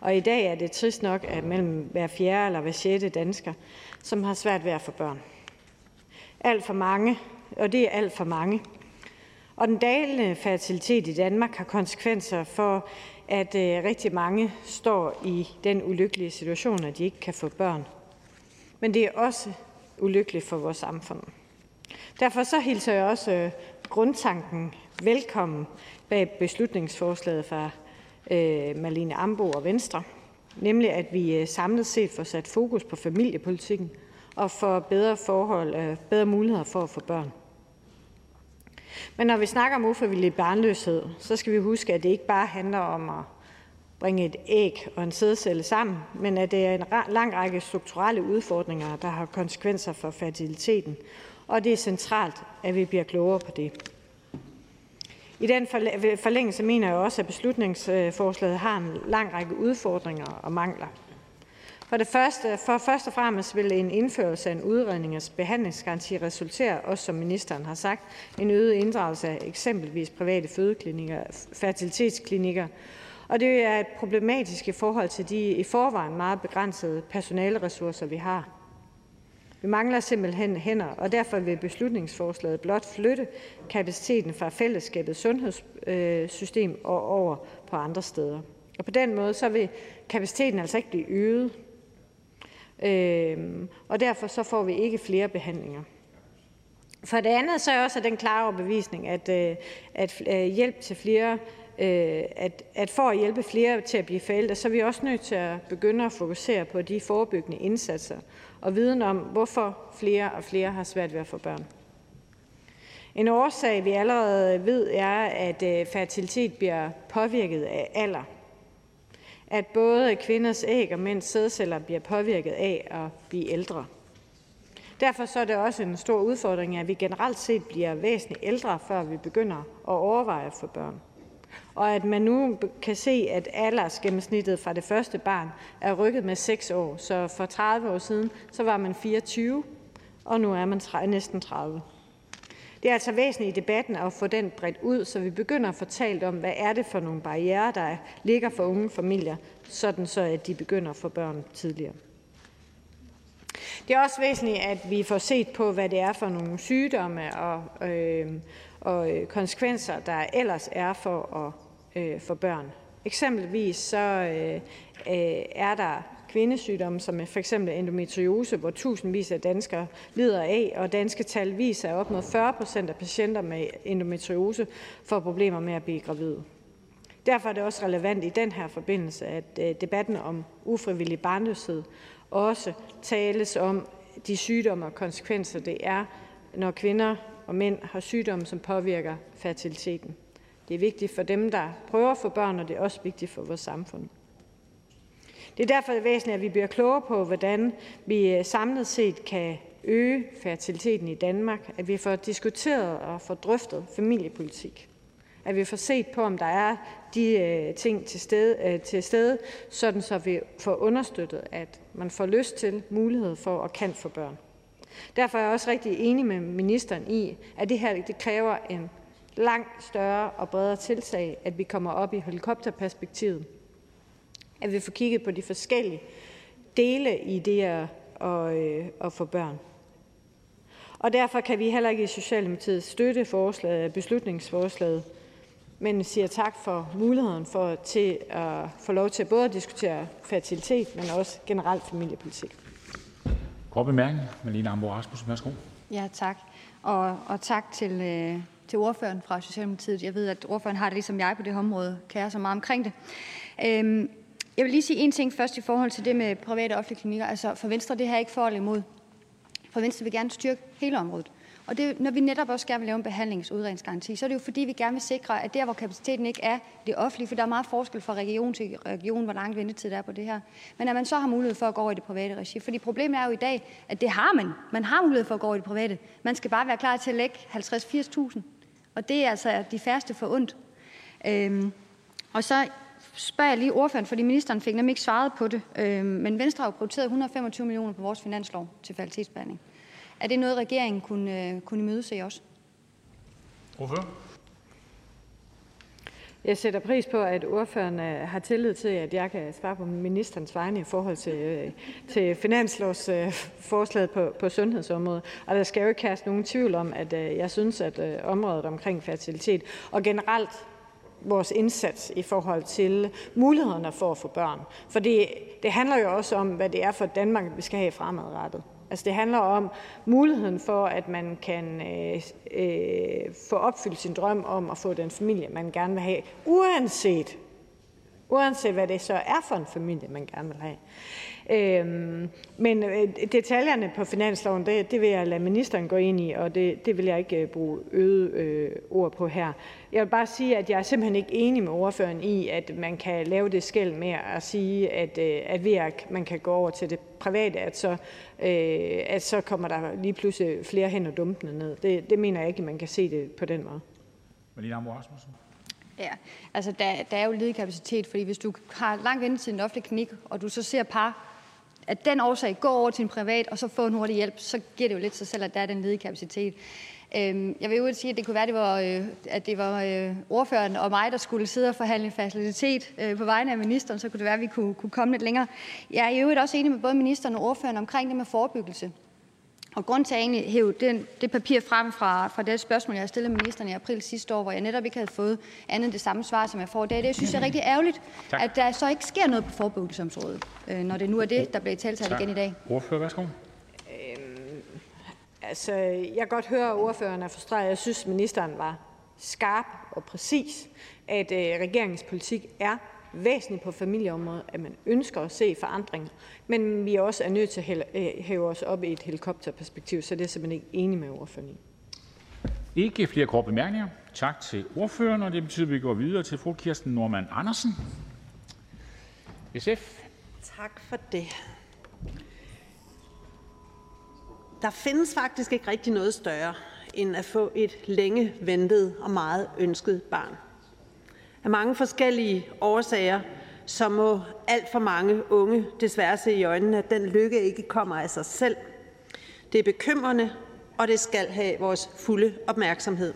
Og i dag er det trist nok, at mellem hver fjerde eller hver sjette dansker, som har svært ved at få børn. Alt for mange, og det er alt for mange. Og den dalende fertilitet i Danmark har konsekvenser for, at øh, rigtig mange står i den ulykkelige situation, at de ikke kan få børn. Men det er også ulykkeligt for vores samfund. Derfor så hilser jeg også øh, grundtanken velkommen bag beslutningsforslaget fra øh, Marlene Ambo og Venstre, nemlig at vi øh, samlet set får sat fokus på familiepolitikken og får bedre forhold, øh, bedre muligheder for at få børn. Men når vi snakker om ufrivillig barnløshed, så skal vi huske, at det ikke bare handler om at bringe et æg og en sædcelle sammen, men at det er en lang række strukturelle udfordringer, der har konsekvenser for fertiliteten, og det er centralt, at vi bliver klogere på det. I den forlængelse mener jeg også, at beslutningsforslaget har en lang række udfordringer og mangler. For det første, for først og fremmest vil en indførelse af en udredning behandlingsgaranti resultere, også som ministeren har sagt, en øget inddragelse af eksempelvis private fødeklinikker, fertilitetsklinikker, og det er problematisk i forhold til de i forvejen meget begrænsede personaleressourcer, vi har. Vi mangler simpelthen hænder, og derfor vil beslutningsforslaget blot flytte kapaciteten fra fællesskabets sundhedssystem øh, og over på andre steder. Og på den måde så vil kapaciteten altså ikke blive øget, øhm, og derfor så får vi ikke flere behandlinger. For det andet så er også den klare overbevisning, at, øh, at øh, hjælp til flere Øh, at, at for at hjælpe flere til at blive forældre, så er vi også nødt til at begynde at fokusere på de forebyggende indsatser og viden om, hvorfor flere og flere har svært ved at få børn. En årsag, vi allerede ved, er, at øh, fertilitet bliver påvirket af alder. At både kvinders æg og mænds sædceller bliver påvirket af at blive ældre. Derfor så er det også en stor udfordring, at vi generelt set bliver væsentligt ældre, før vi begynder at overveje at få børn og at man nu kan se, at aldersgennemsnittet fra det første barn er rykket med 6 år. Så for 30 år siden så var man 24, og nu er man næsten 30. Det er altså væsentligt i debatten at få den bredt ud, så vi begynder at fortælle om, hvad er det for nogle barriere, der ligger for unge familier, sådan så at de begynder at få børn tidligere. Det er også væsentligt, at vi får set på, hvad det er for nogle sygdomme og, øhm, øh, og konsekvenser, der ellers er for at øh, for børn. Eksempelvis så øh, øh er der kvindesygdomme, som for eksempel endometriose, hvor tusindvis af danskere lider af, og danske tal viser, at op mod 40 procent af patienter med endometriose får problemer med at blive gravide. Derfor er det også relevant i den her forbindelse, at øh, debatten om ufrivillig barnløshed også tales om de sygdomme og konsekvenser, det er, når kvinder og mænd har sygdomme, som påvirker fertiliteten. Det er vigtigt for dem, der prøver at få børn, og det er også vigtigt for vores samfund. Det er derfor væsentligt, at vi bliver klogere på, hvordan vi øh, samlet set kan øge fertiliteten i Danmark, at vi får diskuteret og får drøftet familiepolitik, at vi får set på, om der er de øh, ting til stede, øh, til stede, sådan så vi får understøttet, at man får lyst til, mulighed for at kan få børn. Derfor er jeg også rigtig enig med ministeren i, at det her det kræver en langt større og bredere tiltag, at vi kommer op i helikopterperspektivet, at vi får kigget på de forskellige dele i det at, at, øh, at få børn. Og derfor kan vi heller ikke i Socialdemokratiet støtte forslaget, beslutningsforslaget, men siger tak for muligheden for til at få lov til både at diskutere fertilitet, men også generelt familiepolitik. Kort bemærkning. Malene Ambo Rasmussen, værsgo. Ja, tak. Og, og tak til, øh, til ordføreren fra Socialdemokratiet. Jeg ved, at ordføreren har det ligesom jeg på det område, kære så meget omkring det. Øhm, jeg vil lige sige en ting først i forhold til det med private og offentlige klinikker. Altså for Venstre, det her er ikke for eller imod. For Venstre vil gerne styrke hele området. Og det, når vi netop også gerne vil lave en behandlingsudredningsgaranti, så er det jo fordi, vi gerne vil sikre, at der, hvor kapaciteten ikke er det offentlige, for der er meget forskel fra region til region, hvor lang ventetid der er på det her, men at man så har mulighed for at gå over i det private regi. Fordi problemet er jo i dag, at det har man. Man har mulighed for at gå over i det private. Man skal bare være klar til at lægge 50-80.000. Og det er altså de færreste for ondt. Øhm, og så spørger jeg lige ordføreren, fordi ministeren fik nemlig ikke svaret på det, øhm, men Venstre har jo prioriteret 125 millioner på vores finanslov til kvalitetsbehandling. Er det noget, regeringen kunne, øh, kunne imødese også? Hvorfor? Jeg sætter pris på, at ordføreren øh, har tillid til, at jeg kan svare på ministerens vegne i forhold til, øh, til finanslovsforslaget på, på sundhedsområdet. Og der skal jo ikke kaste nogen tvivl om, at jeg synes, at området omkring fertilitet og generelt vores indsats i forhold til mulighederne for at få børn. For det, det handler jo også om, hvad det er for Danmark, vi skal have fremadrettet. Altså det handler om muligheden for, at man kan øh, øh, få opfyldt sin drøm om at få den familie, man gerne vil have, uanset, uanset hvad det så er for en familie, man gerne vil have. Øhm, men øh, detaljerne på finansloven, det, det vil jeg lade ministeren gå ind i, og det, det vil jeg ikke øh, bruge øget øh, ord på her. Jeg vil bare sige, at jeg er simpelthen ikke enig med ordføreren i, at man kan lave det skæld med at sige, at, øh, at ved at man kan gå over til det private, at så, øh, at så kommer der lige pludselig flere hænder dumpende ned. Det, det mener jeg ikke, man kan se det på den måde. Malene Ambo Rasmussen. Ja, altså der, der er jo ledig kapacitet, fordi hvis du har lang ventetid i en offentlig klinik, og du så ser par, at den årsag går over til en privat, og så få en hurtig hjælp, så giver det jo lidt sig selv, at der er den ledige kapacitet. Øhm, jeg vil jo sige, at det kunne være, at det var, øh, at det var øh, ordføreren og mig, der skulle sidde og forhandle facilitet øh, på vegne af ministeren, så kunne det være, at vi kunne, kunne komme lidt længere. Jeg er i øvrigt også enig med både ministeren og ordføreren omkring det med forebyggelse. Og grund til, at jeg egentlig hævde den, det papir frem fra, fra det spørgsmål, jeg har stillet ministeren i april sidste år, hvor jeg netop ikke havde fået andet end det samme svar, som jeg får i dag, det synes jeg er rigtig ærgerligt, tak. at der så ikke sker noget på forebyggelsesområdet, øh, når det nu er det, der bliver talt igen i dag. Ordfører, værsgo. Øhm, altså, jeg kan godt høre, at ordføreren er frustreret. Jeg synes, ministeren var skarp og præcis, at øh, regeringens politik er væsentligt på familieområdet, at man ønsker at se forandringer, men vi også er nødt til at øh, hæve os op i et helikopterperspektiv, så det er simpelthen ikke enig med ordføreren i. Ikke flere korte bemærkninger. Tak til ordføreren, og det betyder, at vi går videre til fru Kirsten Norman Andersen, SF. Tak for det. Der findes faktisk ikke rigtig noget større end at få et længe ventet og meget ønsket barn. Af mange forskellige årsager så må alt for mange unge desværre se i øjnene, at den lykke ikke kommer af sig selv. Det er bekymrende, og det skal have vores fulde opmærksomhed.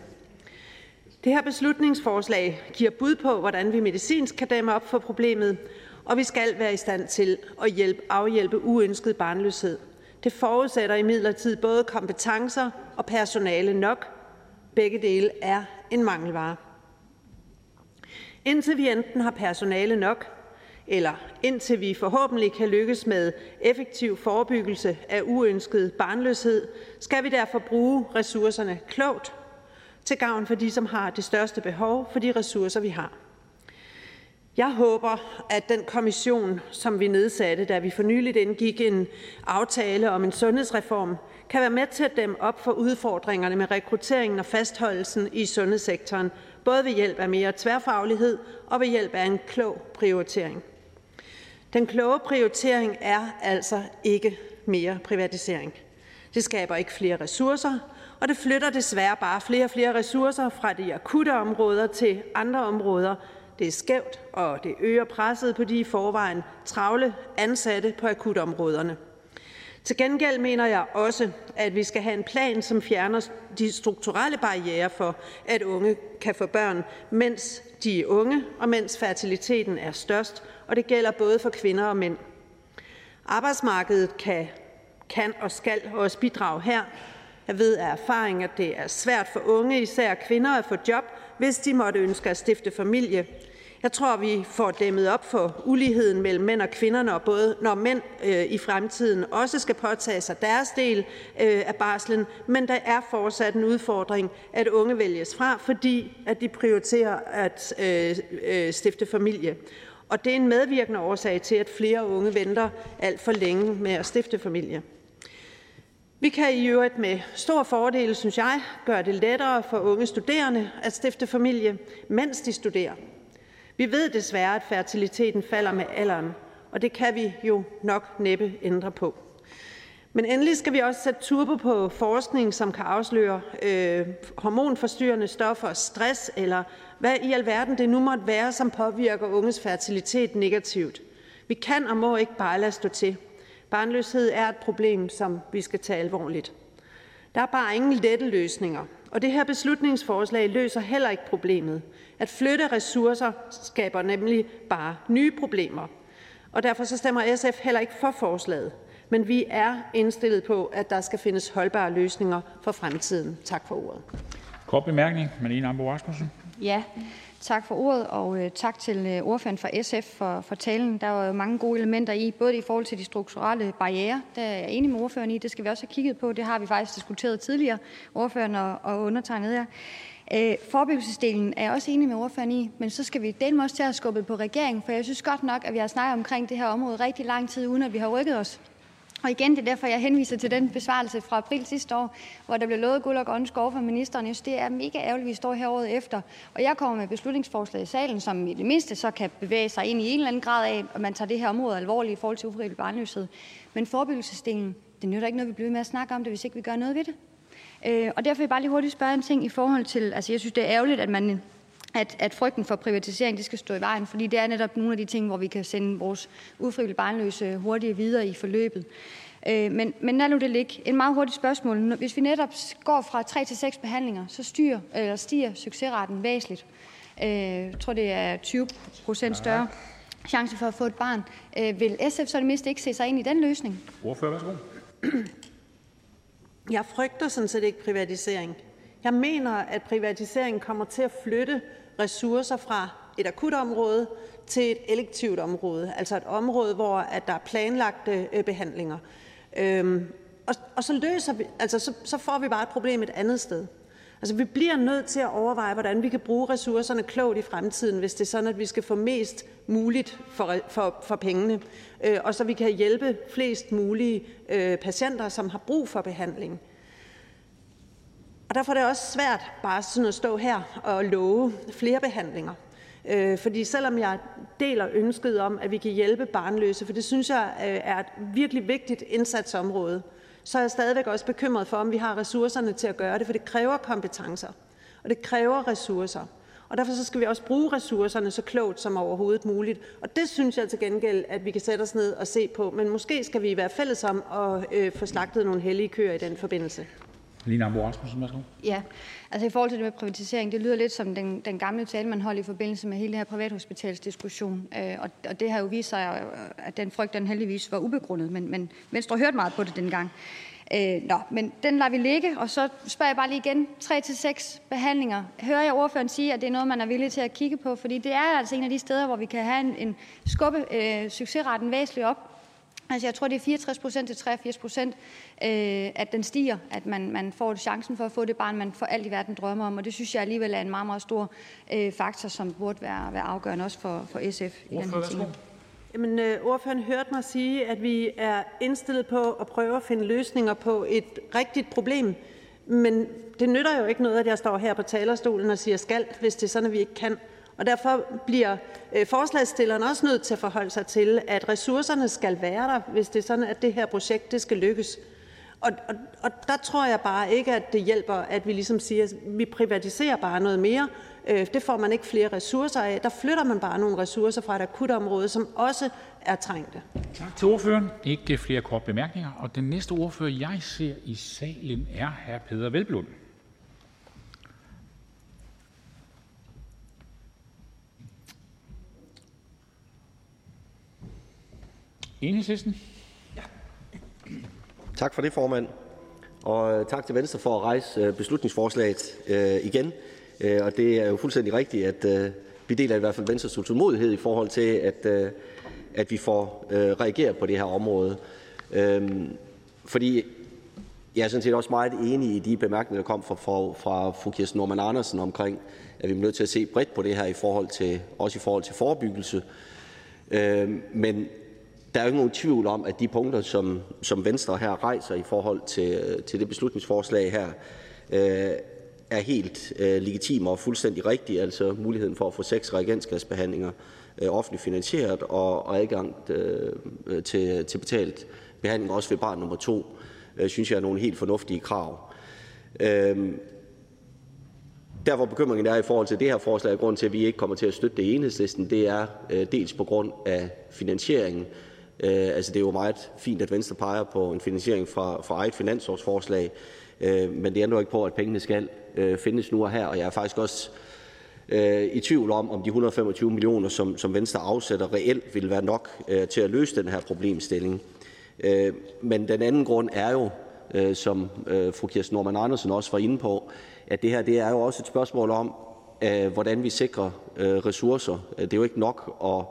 Det her beslutningsforslag giver bud på, hvordan vi medicinsk kan dæmme op for problemet, og vi skal være i stand til at hjælpe, afhjælpe uønsket barnløshed. Det forudsætter imidlertid både kompetencer og personale nok. Begge dele er en mangelvare. Indtil vi enten har personale nok, eller indtil vi forhåbentlig kan lykkes med effektiv forebyggelse af uønsket barnløshed, skal vi derfor bruge ressourcerne klogt til gavn for de, som har det største behov for de ressourcer, vi har. Jeg håber, at den kommission, som vi nedsatte, da vi for nyligt indgik en aftale om en sundhedsreform, kan være med til at dæmme op for udfordringerne med rekrutteringen og fastholdelsen i sundhedssektoren, både ved hjælp af mere tværfaglighed og ved hjælp af en klog prioritering. Den kloge prioritering er altså ikke mere privatisering. Det skaber ikke flere ressourcer, og det flytter desværre bare flere og flere ressourcer fra de akutte områder til andre områder. Det er skævt, og det øger presset på de i forvejen travle ansatte på akutområderne. Til gengæld mener jeg også, at vi skal have en plan, som fjerner de strukturelle barriere for, at unge kan få børn, mens de er unge, og mens fertiliteten er størst, og det gælder både for kvinder og mænd. Arbejdsmarkedet kan, kan og skal også bidrage her. Jeg ved af erfaring, at det er svært for unge, især kvinder, at få job, hvis de måtte ønske at stifte familie. Jeg tror, vi får dæmmet op for uligheden mellem mænd og kvinder, når, både, når mænd øh, i fremtiden også skal påtage sig deres del øh, af barslen, men der er fortsat en udfordring, at unge vælges fra, fordi at de prioriterer at øh, øh, stifte familie. Og det er en medvirkende årsag til, at flere unge venter alt for længe med at stifte familie. Vi kan i øvrigt med stor fordel, synes jeg, gøre det lettere for unge studerende at stifte familie, mens de studerer. Vi ved desværre, at fertiliteten falder med alderen, og det kan vi jo nok næppe ændre på. Men endelig skal vi også sætte turbo på forskning, som kan afsløre øh, hormonforstyrrende stoffer, stress eller hvad i alverden det nu måtte være, som påvirker unges fertilitet negativt. Vi kan og må ikke bare lade stå til. Barnløshed er et problem, som vi skal tage alvorligt. Der er bare ingen lette løsninger, og det her beslutningsforslag løser heller ikke problemet. At flytte ressourcer skaber nemlig bare nye problemer, og derfor så stemmer SF heller ikke for forslaget. Men vi er indstillet på, at der skal findes holdbare løsninger for fremtiden. Tak for ordet. Tak for ordet, og øh, tak til øh, ordføreren fra SF for, for talen. Der var jo mange gode elementer i, både i forhold til de strukturelle barriere, der er jeg enig med ordføreren i, det skal vi også have kigget på. Det har vi faktisk diskuteret tidligere, ordføreren og, og undertegnet her. Øh, forebyggelsesdelen er jeg også enig med ordføreren i, men så skal vi dele også til at skubbe på regeringen, for jeg synes godt nok, at vi har snakket omkring det her område rigtig lang tid, uden at vi har rykket os. Og igen, det er derfor, jeg henviser til den besvarelse fra april sidste år, hvor der blev lovet guld og grønne skove fra ministeren. Jeg synes, det er mega ærgerligt, at vi står her året efter. Og jeg kommer med beslutningsforslag i salen, som i det mindste så kan bevæge sig ind i en eller anden grad af, at man tager det her område alvorligt i forhold til ufrivillig barnløshed. Men forebyggelsesdelen, det nytter ikke noget, vi bliver med at snakke om det, hvis ikke vi gør noget ved det. Øh, og derfor vil jeg bare lige hurtigt spørge en ting i forhold til, altså jeg synes, det er ærgerligt, at man at, at frygten for privatisering det skal stå i vejen, fordi det er netop nogle af de ting, hvor vi kan sende vores ufrivilligt barnløse hurtigt videre i forløbet. Øh, men, men lad nu det ligge. En meget hurtigt spørgsmål. Hvis vi netop går fra 3 til 6 behandlinger, så styrer, eller stiger succesraten væsentligt. Øh, jeg tror, det er 20 procent større chance for at få et barn. Øh, vil SF så det mindste ikke se sig ind i den løsning? Ordfører, værsgo. Jeg frygter sådan set ikke privatisering. Jeg mener, at privatisering kommer til at flytte ressourcer fra et akut område til et elektivt område, altså et område, hvor at der er planlagte øh, behandlinger. Øhm, og, og så, løser vi, altså, så, så får vi bare et problem et andet sted. Altså, vi bliver nødt til at overveje, hvordan vi kan bruge ressourcerne klogt i fremtiden, hvis det er sådan, at vi skal få mest muligt for, for, for pengene, øh, og så vi kan hjælpe flest mulige øh, patienter, som har brug for behandling. Og derfor er det også svært bare sådan at stå her og love flere behandlinger. Øh, fordi selvom jeg deler ønsket om, at vi kan hjælpe barnløse, for det synes jeg øh, er et virkelig vigtigt indsatsområde, så er jeg stadigvæk også bekymret for, om vi har ressourcerne til at gøre det, for det kræver kompetencer, og det kræver ressourcer. Og derfor så skal vi også bruge ressourcerne så klogt som overhovedet muligt. Og det synes jeg til gengæld, at vi kan sætte os ned og se på. Men måske skal vi være fælles om at øh, få slagtet nogle hellige køer i den forbindelse. Lina Ambo Rasmussen, værsgo. Ja, altså i forhold til det med privatisering, det lyder lidt som den, den gamle tale, man holdt i forbindelse med hele den her privathospitalsdiskussion. Øh, og, og det har jo vist sig, at den frygt, den heldigvis var ubegrundet, men, men Venstre hørte meget på det dengang. Øh, nå, men den lader vi ligge, og så spørger jeg bare lige igen. 3-6 behandlinger. Hører jeg ordføreren sige, at det er noget, man er villig til at kigge på? Fordi det er altså en af de steder, hvor vi kan have en, en skubbe øh, succesraten væsentligt op. Altså jeg tror, det er 64 procent til 83 procent, øh, at den stiger, at man, man får chancen for at få det barn, man for alt i verden drømmer om. Og det synes jeg alligevel er en meget, meget stor øh, faktor, som burde være, være afgørende også for, for SF i den her time. Jamen, øh, ordføreren hørte mig sige, at vi er indstillet på at prøve at finde løsninger på et rigtigt problem. Men det nytter jo ikke noget, at jeg står her på talerstolen og siger skal, hvis det er sådan, at vi ikke kan. Og derfor bliver øh, forslagsstilleren også nødt til at forholde sig til, at ressourcerne skal være der, hvis det er sådan, at det her projekt det skal lykkes. Og, og, og der tror jeg bare ikke, at det hjælper, at vi ligesom siger, at vi privatiserer bare noget mere. Øh, det får man ikke flere ressourcer af. Der flytter man bare nogle ressourcer fra et akutområde, som også er trængte. Tak til ordføreren. Ikke flere korte bemærkninger. Og den næste ordfører, jeg ser i salen, er hr. Peder Velblund. Enhedslisten. Tak for det, formand. Og øh, tak til Venstre for at rejse øh, beslutningsforslaget øh, igen. Øh, og det er jo fuldstændig rigtigt, at vi deler i hvert fald Venstres utålmodighed i forhold til, at, at vi får reageret på det her område. Øh, fordi jeg er sådan set også meget enig i de bemærkninger, der kom fra, fra, fra fru Kirsten Norman Andersen omkring, at vi er nødt til at se bredt på det her, i forhold til, også i forhold til forebyggelse. Øh, men der er jo ikke nogen tvivl om, at de punkter, som, som Venstre her rejser i forhold til, til det beslutningsforslag her, øh, er helt øh, legitime og fuldstændig rigtige, altså muligheden for at få seks reagensgasbehandlinger øh, offentligt finansieret og, og adgang øh, til, til betalt behandling også ved barn nummer to, øh, synes jeg er nogle helt fornuftige krav. Øh, der, hvor bekymringen er i forhold til det her forslag, og grund til, at vi ikke kommer til at støtte det i Enhedslisten, det er øh, dels på grund af finansieringen, Øh, altså, det er jo meget fint, at Venstre peger på en finansiering fra fra eget finansårsforslag, øh, men det ændrer ikke på, at pengene skal øh, findes nu og her. Og jeg er faktisk også øh, i tvivl om, om de 125 millioner, som som Venstre afsætter, reelt vil være nok øh, til at løse den her problemstilling. Men den anden grund er jo, som fru Kirsten Norman Andersen også var inde på, at det her det er jo også et spørgsmål om, hvordan vi sikrer ressourcer. Det er jo ikke nok at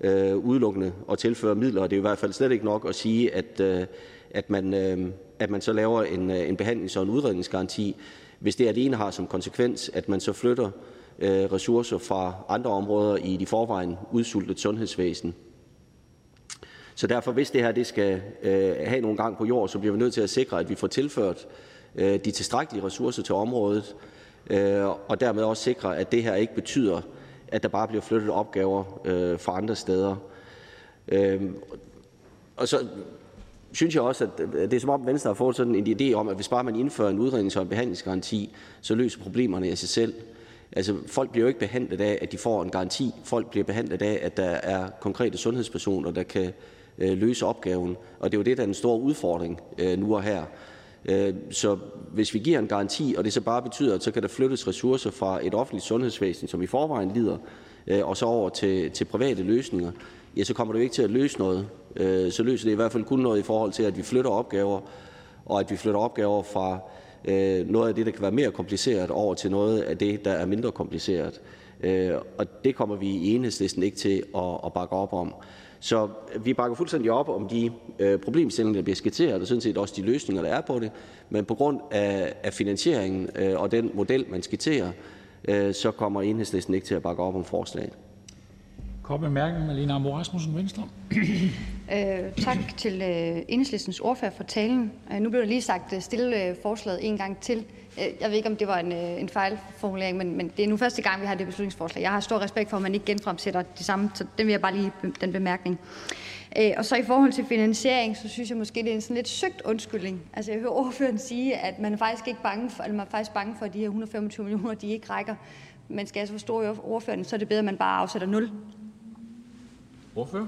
Øh, udelukkende at tilføre midler, og det er i hvert fald slet ikke nok at sige, at, øh, at, man, øh, at man så laver en, øh, en behandlings- og en udredningsgaranti, hvis det alene har som konsekvens, at man så flytter øh, ressourcer fra andre områder i de forvejen udsultet sundhedsvæsen. Så derfor, hvis det her det skal øh, have nogle gang på jord, så bliver vi nødt til at sikre, at vi får tilført øh, de tilstrækkelige ressourcer til området, øh, og dermed også sikre, at det her ikke betyder, at der bare bliver flyttet opgaver øh, fra andre steder. Øh, og så synes jeg også, at det er som om Venstre har fået sådan en idé om, at hvis bare man indfører en udrednings- og en behandlingsgaranti, så løser problemerne sig selv. Altså, folk bliver jo ikke behandlet af, at de får en garanti. Folk bliver behandlet af, at der er konkrete sundhedspersoner, der kan øh, løse opgaven. Og det er jo det, der er den store udfordring øh, nu og her. Øh, så hvis vi giver en garanti, og det så bare betyder, at så kan der flyttes ressourcer fra et offentligt sundhedsvæsen, som i forvejen lider, øh, og så over til, til private løsninger, ja, så kommer det jo ikke til at løse noget. Øh, så løser det i hvert fald kun noget i forhold til, at vi flytter opgaver, og at vi flytter opgaver fra øh, noget af det, der kan være mere kompliceret, over til noget af det, der er mindre kompliceret. Og det kommer vi i enhedslisten ikke til at, at bakke op om. Så vi bakker fuldstændig op om de øh, problemstillinger, der bliver skitseret, og sådan set også de løsninger, der er på det. Men på grund af, af finansieringen øh, og den model, man skitserer, øh, så kommer enhedslisten ikke til at bakke op om forslaget. Kort bemærkning, Malene Amor Rasmussen, Venstre. øh, tak til øh, enhedslistens ordfører for talen. Øh, nu blev der lige sagt stille øh, forslaget en gang til. Øh, jeg ved ikke, om det var en, øh, en fejlformulering, men, men det er nu første gang, vi har det beslutningsforslag. Jeg har stor respekt for, at man ikke genfremsætter det samme, så den vil jeg bare lige den bemærkning. Øh, og så i forhold til finansiering, så synes jeg måske, det er en sådan lidt søgt undskyldning. Altså jeg hører ordføreren sige, at man er faktisk ikke bange for, eller man er faktisk bange for, at de her 125 millioner, de ikke rækker. Men skal jeg så forstå ordføreren, så er det bedre, at man bare afsætter 0 Ordfører?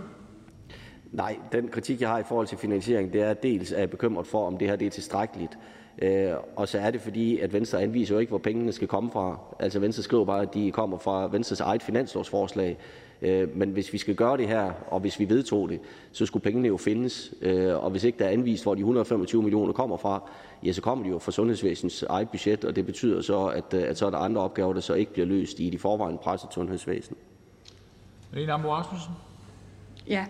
Nej, den kritik, jeg har i forhold til finansiering, det er dels, at jeg er bekymret for, om det her det er tilstrækkeligt. Øh, og så er det fordi, at Venstre anviser jo ikke, hvor pengene skal komme fra. Altså Venstre skriver bare, at de kommer fra Venstres eget finanslovsforslag. Øh, men hvis vi skal gøre det her, og hvis vi vedtog det, så skulle pengene jo findes. Øh, og hvis ikke der er anvist, hvor de 125 millioner kommer fra, ja, så kommer de jo fra sundhedsvæsenets eget budget, og det betyder så, at, at så er der andre opgaver, der så ikke bliver løst i de forvejen presset sundhedsvæsen. Lene Ambo Rasmussen. Ja.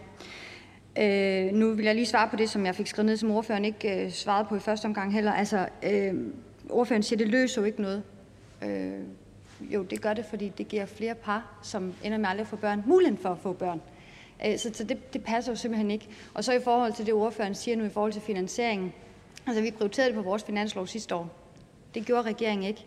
Øh, nu vil jeg lige svare på det, som jeg fik skrevet ned, som ordføreren ikke øh, svarede på i første omgang heller. Altså, øh, ordføreren siger, det løser jo ikke noget. Øh, jo, det gør det, fordi det giver flere par, som ender med aldrig at få børn, muligheden for at få børn. Øh, så så det, det passer jo simpelthen ikke. Og så i forhold til det, ordføreren siger nu i forhold til finansieringen. Altså, vi prioriterede det på vores finanslov sidste år. Det gjorde regeringen ikke.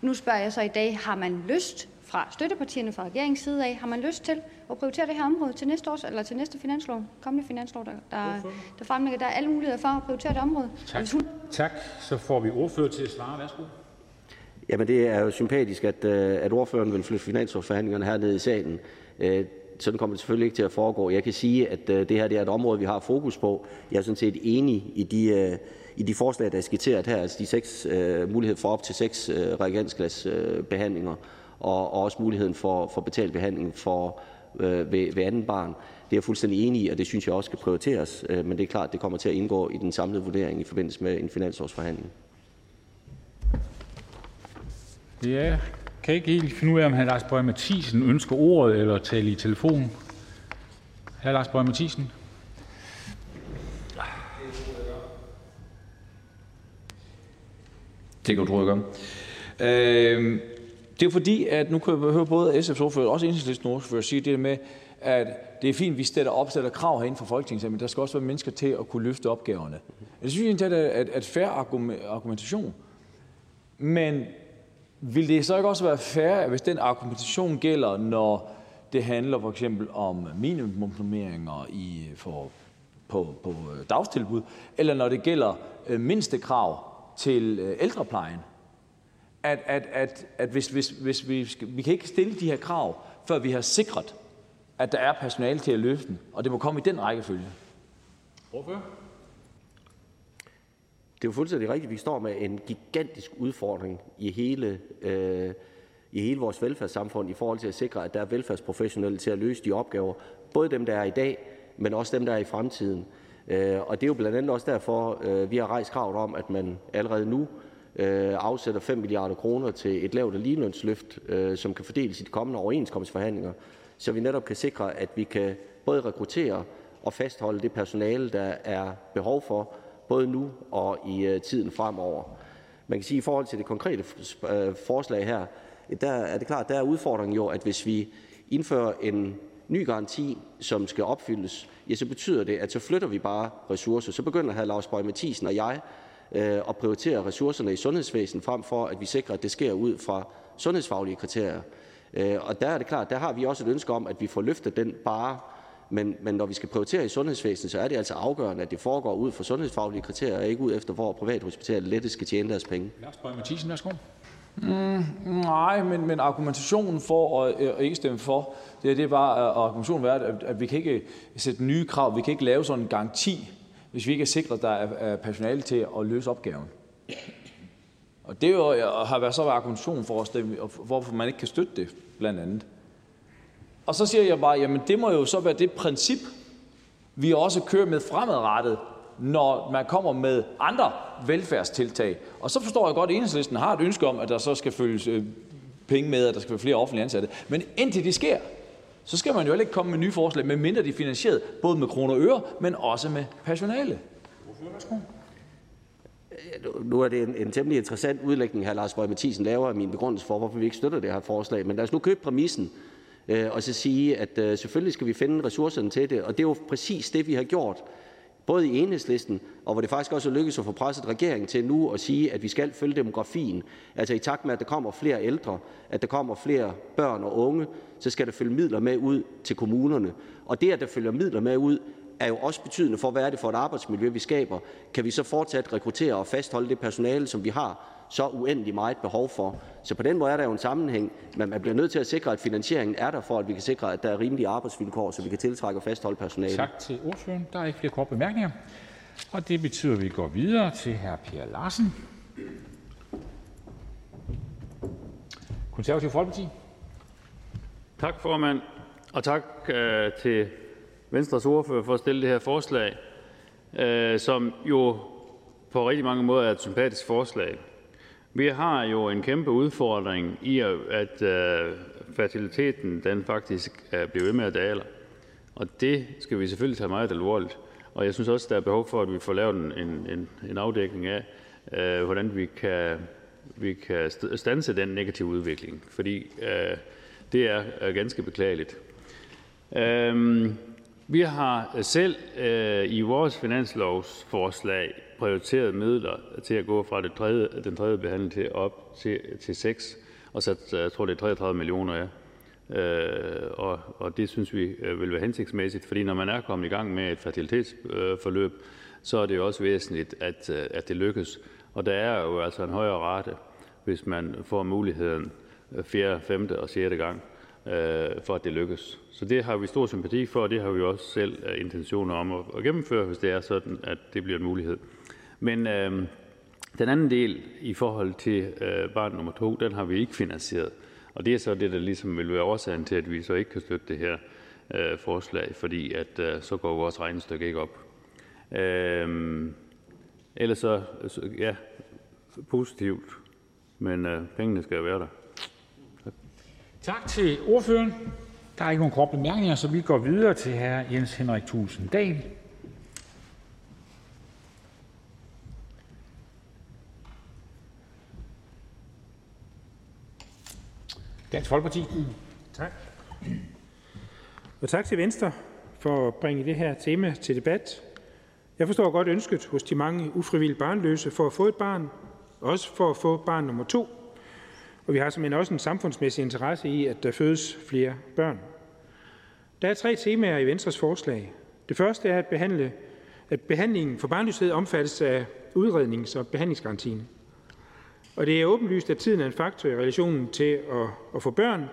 Nu spørger jeg så i dag, har man lyst fra støttepartierne fra regeringens side af, har man lyst til at prioritere det her område til næste års, eller til næste finanslov, kommende finanslov, der, der, der fremlægger, der er alle muligheder for at prioritere det område. Tak. Hun... tak. Så får vi ordfører til at svare. Værsgo. Jamen det er jo sympatisk, at, øh, at ordføreren vil flytte finanslovsforhandlingerne hernede i salen. Øh, sådan kommer det selvfølgelig ikke til at foregå. Jeg kan sige, at øh, det her det er et område, vi har fokus på. Jeg er sådan set enig i de, i de forslag, der er skitseret her, altså de seks uh, mulighed for op til seks uh, reagensglasbehandlinger, og, og også muligheden for, for betalt behandling for, uh, ved, ved anden barn. Det er jeg fuldstændig enig i, og det synes jeg også skal prioriteres. Uh, men det er klart, at det kommer til at indgå i den samlede vurdering i forbindelse med en finansårsforhandling. Jeg kan ikke helt finde ud af, om hr. Lars Boje Mathiesen ønsker ordet eller tale i telefon. Hr. Lars Boje Mathiesen. Det kan du tro, jeg gør. Øh, det er fordi, at nu kan jeg høre både SF's ordfører og også enhedslistens ordfører sige det med, at det er fint, at vi stiller op, stiller krav herinde fra Folketinget, men der skal også være mennesker til at kunne løfte opgaverne. Jeg synes egentlig, at det er et fair argumentation. Men vil det så ikke også være fair, hvis den argumentation gælder, når det handler for eksempel om minimumsnormeringer i, for, på, på øh, dagstilbud, eller når det gælder øh, mindste krav til øh, ældreplejen? At, at, at, at hvis, hvis, hvis vi, skal, vi kan ikke stille de her krav, før vi har sikret, at der er personale til at løfte dem, og det må komme i den rækkefølge. Hvorfor? Det er jo fuldstændig rigtigt. Vi står med en gigantisk udfordring i hele, øh, i hele vores velfærdssamfund i forhold til at sikre, at der er velfærdsprofessionelle til at løse de opgaver. Både dem, der er i dag, men også dem, der er i fremtiden. Øh, og det er jo blandt andet også derfor, øh, vi har rejst kravet om, at man allerede nu øh, Øh, afsætter 5 milliarder kroner til et lavt ligelønsløft, øh, som kan fordeles i de kommende overenskomstforhandlinger, så vi netop kan sikre, at vi kan både rekruttere og fastholde det personale, der er behov for, både nu og i øh, tiden fremover. Man kan sige, at i forhold til det konkrete øh, forslag her, der er det klart, der er udfordringen jo, at hvis vi indfører en ny garanti, som skal opfyldes, ja, så betyder det, at så flytter vi bare ressourcer. Så begynder hr. Lars Bøge Mathisen og jeg øh, at prioritere ressourcerne i sundhedsvæsenet, frem for at vi sikrer, at det sker ud fra sundhedsfaglige kriterier. Og der er det klart, der har vi også et ønske om, at vi får løftet den bare, men, men når vi skal prioritere i sundhedsvæsenet, så er det altså afgørende, at det foregår ud fra sundhedsfaglige kriterier, og ikke ud efter, hvor privathospitalet lettet skal tjene deres penge. Lars Bøge Mathisen, værsgo. Mm, nej, men, men argumentationen for at, at ikke stemme for, det, det er bare, at argumentationen er, at, at vi kan ikke sætte nye krav, vi kan ikke lave sådan en garanti, hvis vi ikke er sikre, at der er personale til at løse opgaven. Og det jo, har været så været argumentationen for os, hvorfor man ikke kan støtte det, blandt andet. Og så siger jeg bare, jamen det må jo så være det princip, vi også kører med fremadrettet, når man kommer med andre velfærdstiltag. Og så forstår jeg godt, at enhedslisten har et ønske om, at der så skal følges øh, penge med, at der skal være flere offentlige ansatte. Men indtil det sker, så skal man jo heller ikke komme med nye forslag, medmindre de er finansieret både med kroner og øre, men også med personale. Nu er det en, en temmelig interessant udlægning, her Lars Bøge Mathisen laver af min begrundelse for, hvorfor vi ikke støtter det her forslag. Men lad os nu købe præmissen, Øh, og så sige, at øh, selvfølgelig skal vi finde ressourcerne til det. Og det er jo præcis det, vi har gjort, både i Enhedslisten, og hvor det faktisk også er lykkedes at få presset regeringen til nu at sige, at vi skal følge demografien. Altså i takt med, at der kommer flere ældre, at der kommer flere børn og unge, så skal der følge midler med ud til kommunerne. Og det, at der følger midler med ud, er jo også betydende for, hvad er det for et arbejdsmiljø, vi skaber. Kan vi så fortsat rekruttere og fastholde det personale, som vi har, så uendelig meget behov for. Så på den måde er der jo en sammenhæng, men man bliver nødt til at sikre, at finansieringen er der, for at vi kan sikre, at der er rimelige arbejdsvilkår, så vi kan tiltrække og fastholde personale. Tak til ordføreren. Der er ikke flere korte bemærkninger. Og det betyder, at vi går videre til hr. Per Larsen, Konservative Folkeparti. Tak, formand, og tak øh, til Venstres ordfører for at stille det her forslag, øh, som jo på rigtig mange måder er et sympatisk forslag. Vi har jo en kæmpe udfordring i, at øh, fertiliteten den faktisk øh, er blevet ved med at dale. Og det skal vi selvfølgelig tage meget alvorligt. Og jeg synes også, der er behov for, at vi får lavet en, en, en afdækning af, øh, hvordan vi kan, vi kan stanse den negative udvikling. Fordi øh, det er, øh, ganske beklageligt. Øh, vi har selv øh, i vores finanslovsforslag prioriteret midler til at gå fra det tredje, den tredje behandling til op til, til 6, og så øh, jeg tror det er 33 millioner af. Øh, og, og det synes vi øh, vil være hensigtsmæssigt, fordi når man er kommet i gang med et fertilitetsforløb, så er det jo også væsentligt, at, øh, at det lykkes. Og der er jo altså en højere rate, hvis man får muligheden øh, fjerde, femte og 6. gang, øh, for at det lykkes. Så det har vi stor sympati for, og det har vi også selv intentioner om at, at gennemføre, hvis det er sådan, at det bliver en mulighed. Men øh, den anden del i forhold til øh, barn nummer to, den har vi ikke finansieret. Og det er så det, der ligesom vil være årsagen til, at vi så ikke kan støtte det her øh, forslag, fordi at øh, så går vores regnestykke ikke op. Øh, ellers så, ja, positivt, men øh, pengene skal være der. Tak. tak til ordføreren. Der er ikke nogen korte bemærkninger, så vi går videre til hr. Jens Henrik Thulesen Dahl, Dansk Folkeparti. Tak. Og tak til Venstre for at bringe det her tema til debat. Jeg forstår godt ønsket hos de mange ufrivillige barnløse for at få et barn, også for at få barn nummer to. Og vi har simpelthen også en samfundsmæssig interesse i, at der fødes flere børn. Der er tre temaer i Venstres forslag. Det første er at behandle, at behandlingen for barnløshed omfattes af udrednings- og behandlingsgarantien. Og det er åbenlyst, at tiden er en faktor i relationen til at, at få børn,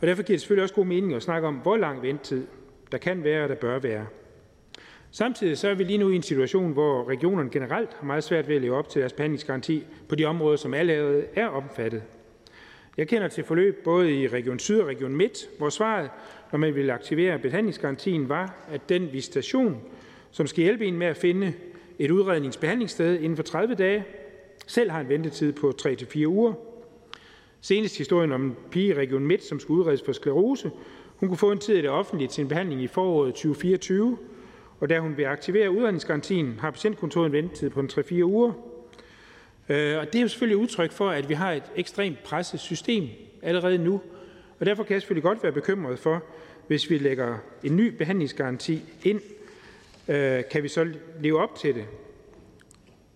og derfor giver det selvfølgelig også god mening at snakke om, hvor lang ventetid der kan være og der bør være. Samtidig så er vi lige nu i en situation, hvor regionerne generelt har meget svært ved at leve op til deres behandlingsgaranti på de områder, som allerede er omfattet. Jeg kender til forløb både i Region Syd og Region Midt, hvor svaret, når man ville aktivere behandlingsgarantien, var, at den visitation, som skal hjælpe en med at finde et udredningsbehandlingssted inden for 30 dage, selv har en ventetid på 3-4 uger. Senest historien om en pige i Region Midt, som skulle udredes for sklerose. Hun kunne få en tid i det offentlige til en behandling i foråret 2024, og da hun vil aktivere udredningsgarantien, har patientkontoret en ventetid på 3-4 uger. Øh, og det er jo selvfølgelig udtryk for, at vi har et ekstremt presset system allerede nu, og derfor kan jeg selvfølgelig godt være bekymret for, hvis vi lægger en ny behandlingsgaranti ind, øh, kan vi så leve op til det?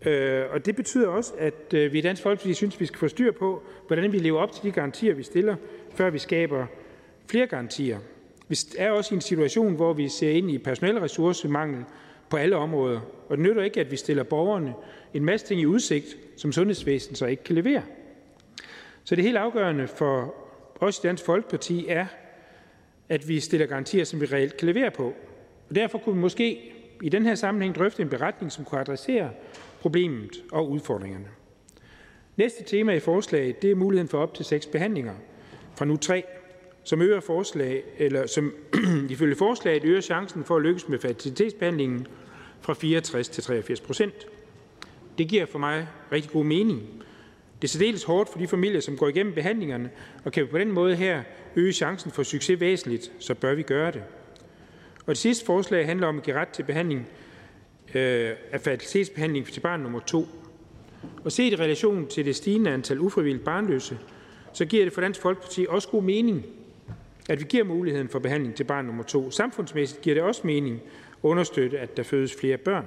Øh, og det betyder også, at øh, vi i Dansk Folkeparti synes, vi skal få styr på, hvordan vi lever op til de garantier, vi stiller, før vi skaber flere garantier. Vi er også i en situation, hvor vi ser ind i personaleressourcemangel på alle områder, og det nytter ikke, at vi stiller borgerne en masse ting i udsigt, som sundhedsvæsenet så ikke kan levere. Så det helt afgørende for os i Dansk Folkeparti er, at vi stiller garantier, som vi reelt kan levere på. Og derfor kunne vi måske i den her sammenhæng drøfte en beretning, som kunne adressere problemet og udfordringerne. Næste tema i forslaget det er muligheden for op til seks behandlinger fra nu tre, som øger forslag, eller som ifølge forslaget øger chancen for at lykkes med fertilitetsbehandlingen fra 64 til 83 procent. Det giver for mig rigtig god mening. Det er særdeles hårdt for de familier, som går igennem behandlingerne, og kan vi på den måde her øge chancen for succes væsentligt, så bør vi gøre det. Og det sidste forslag handler om at give ret til behandling Øh, af fertilitetsbehandling til barn nummer to. Og set i relation til det stigende antal ufrivilligt barnløse, så giver det for Dansk Folkeparti også god mening, at vi giver muligheden for behandling til barn nummer to. Samfundsmæssigt giver det også mening at understøtte, at der fødes flere børn.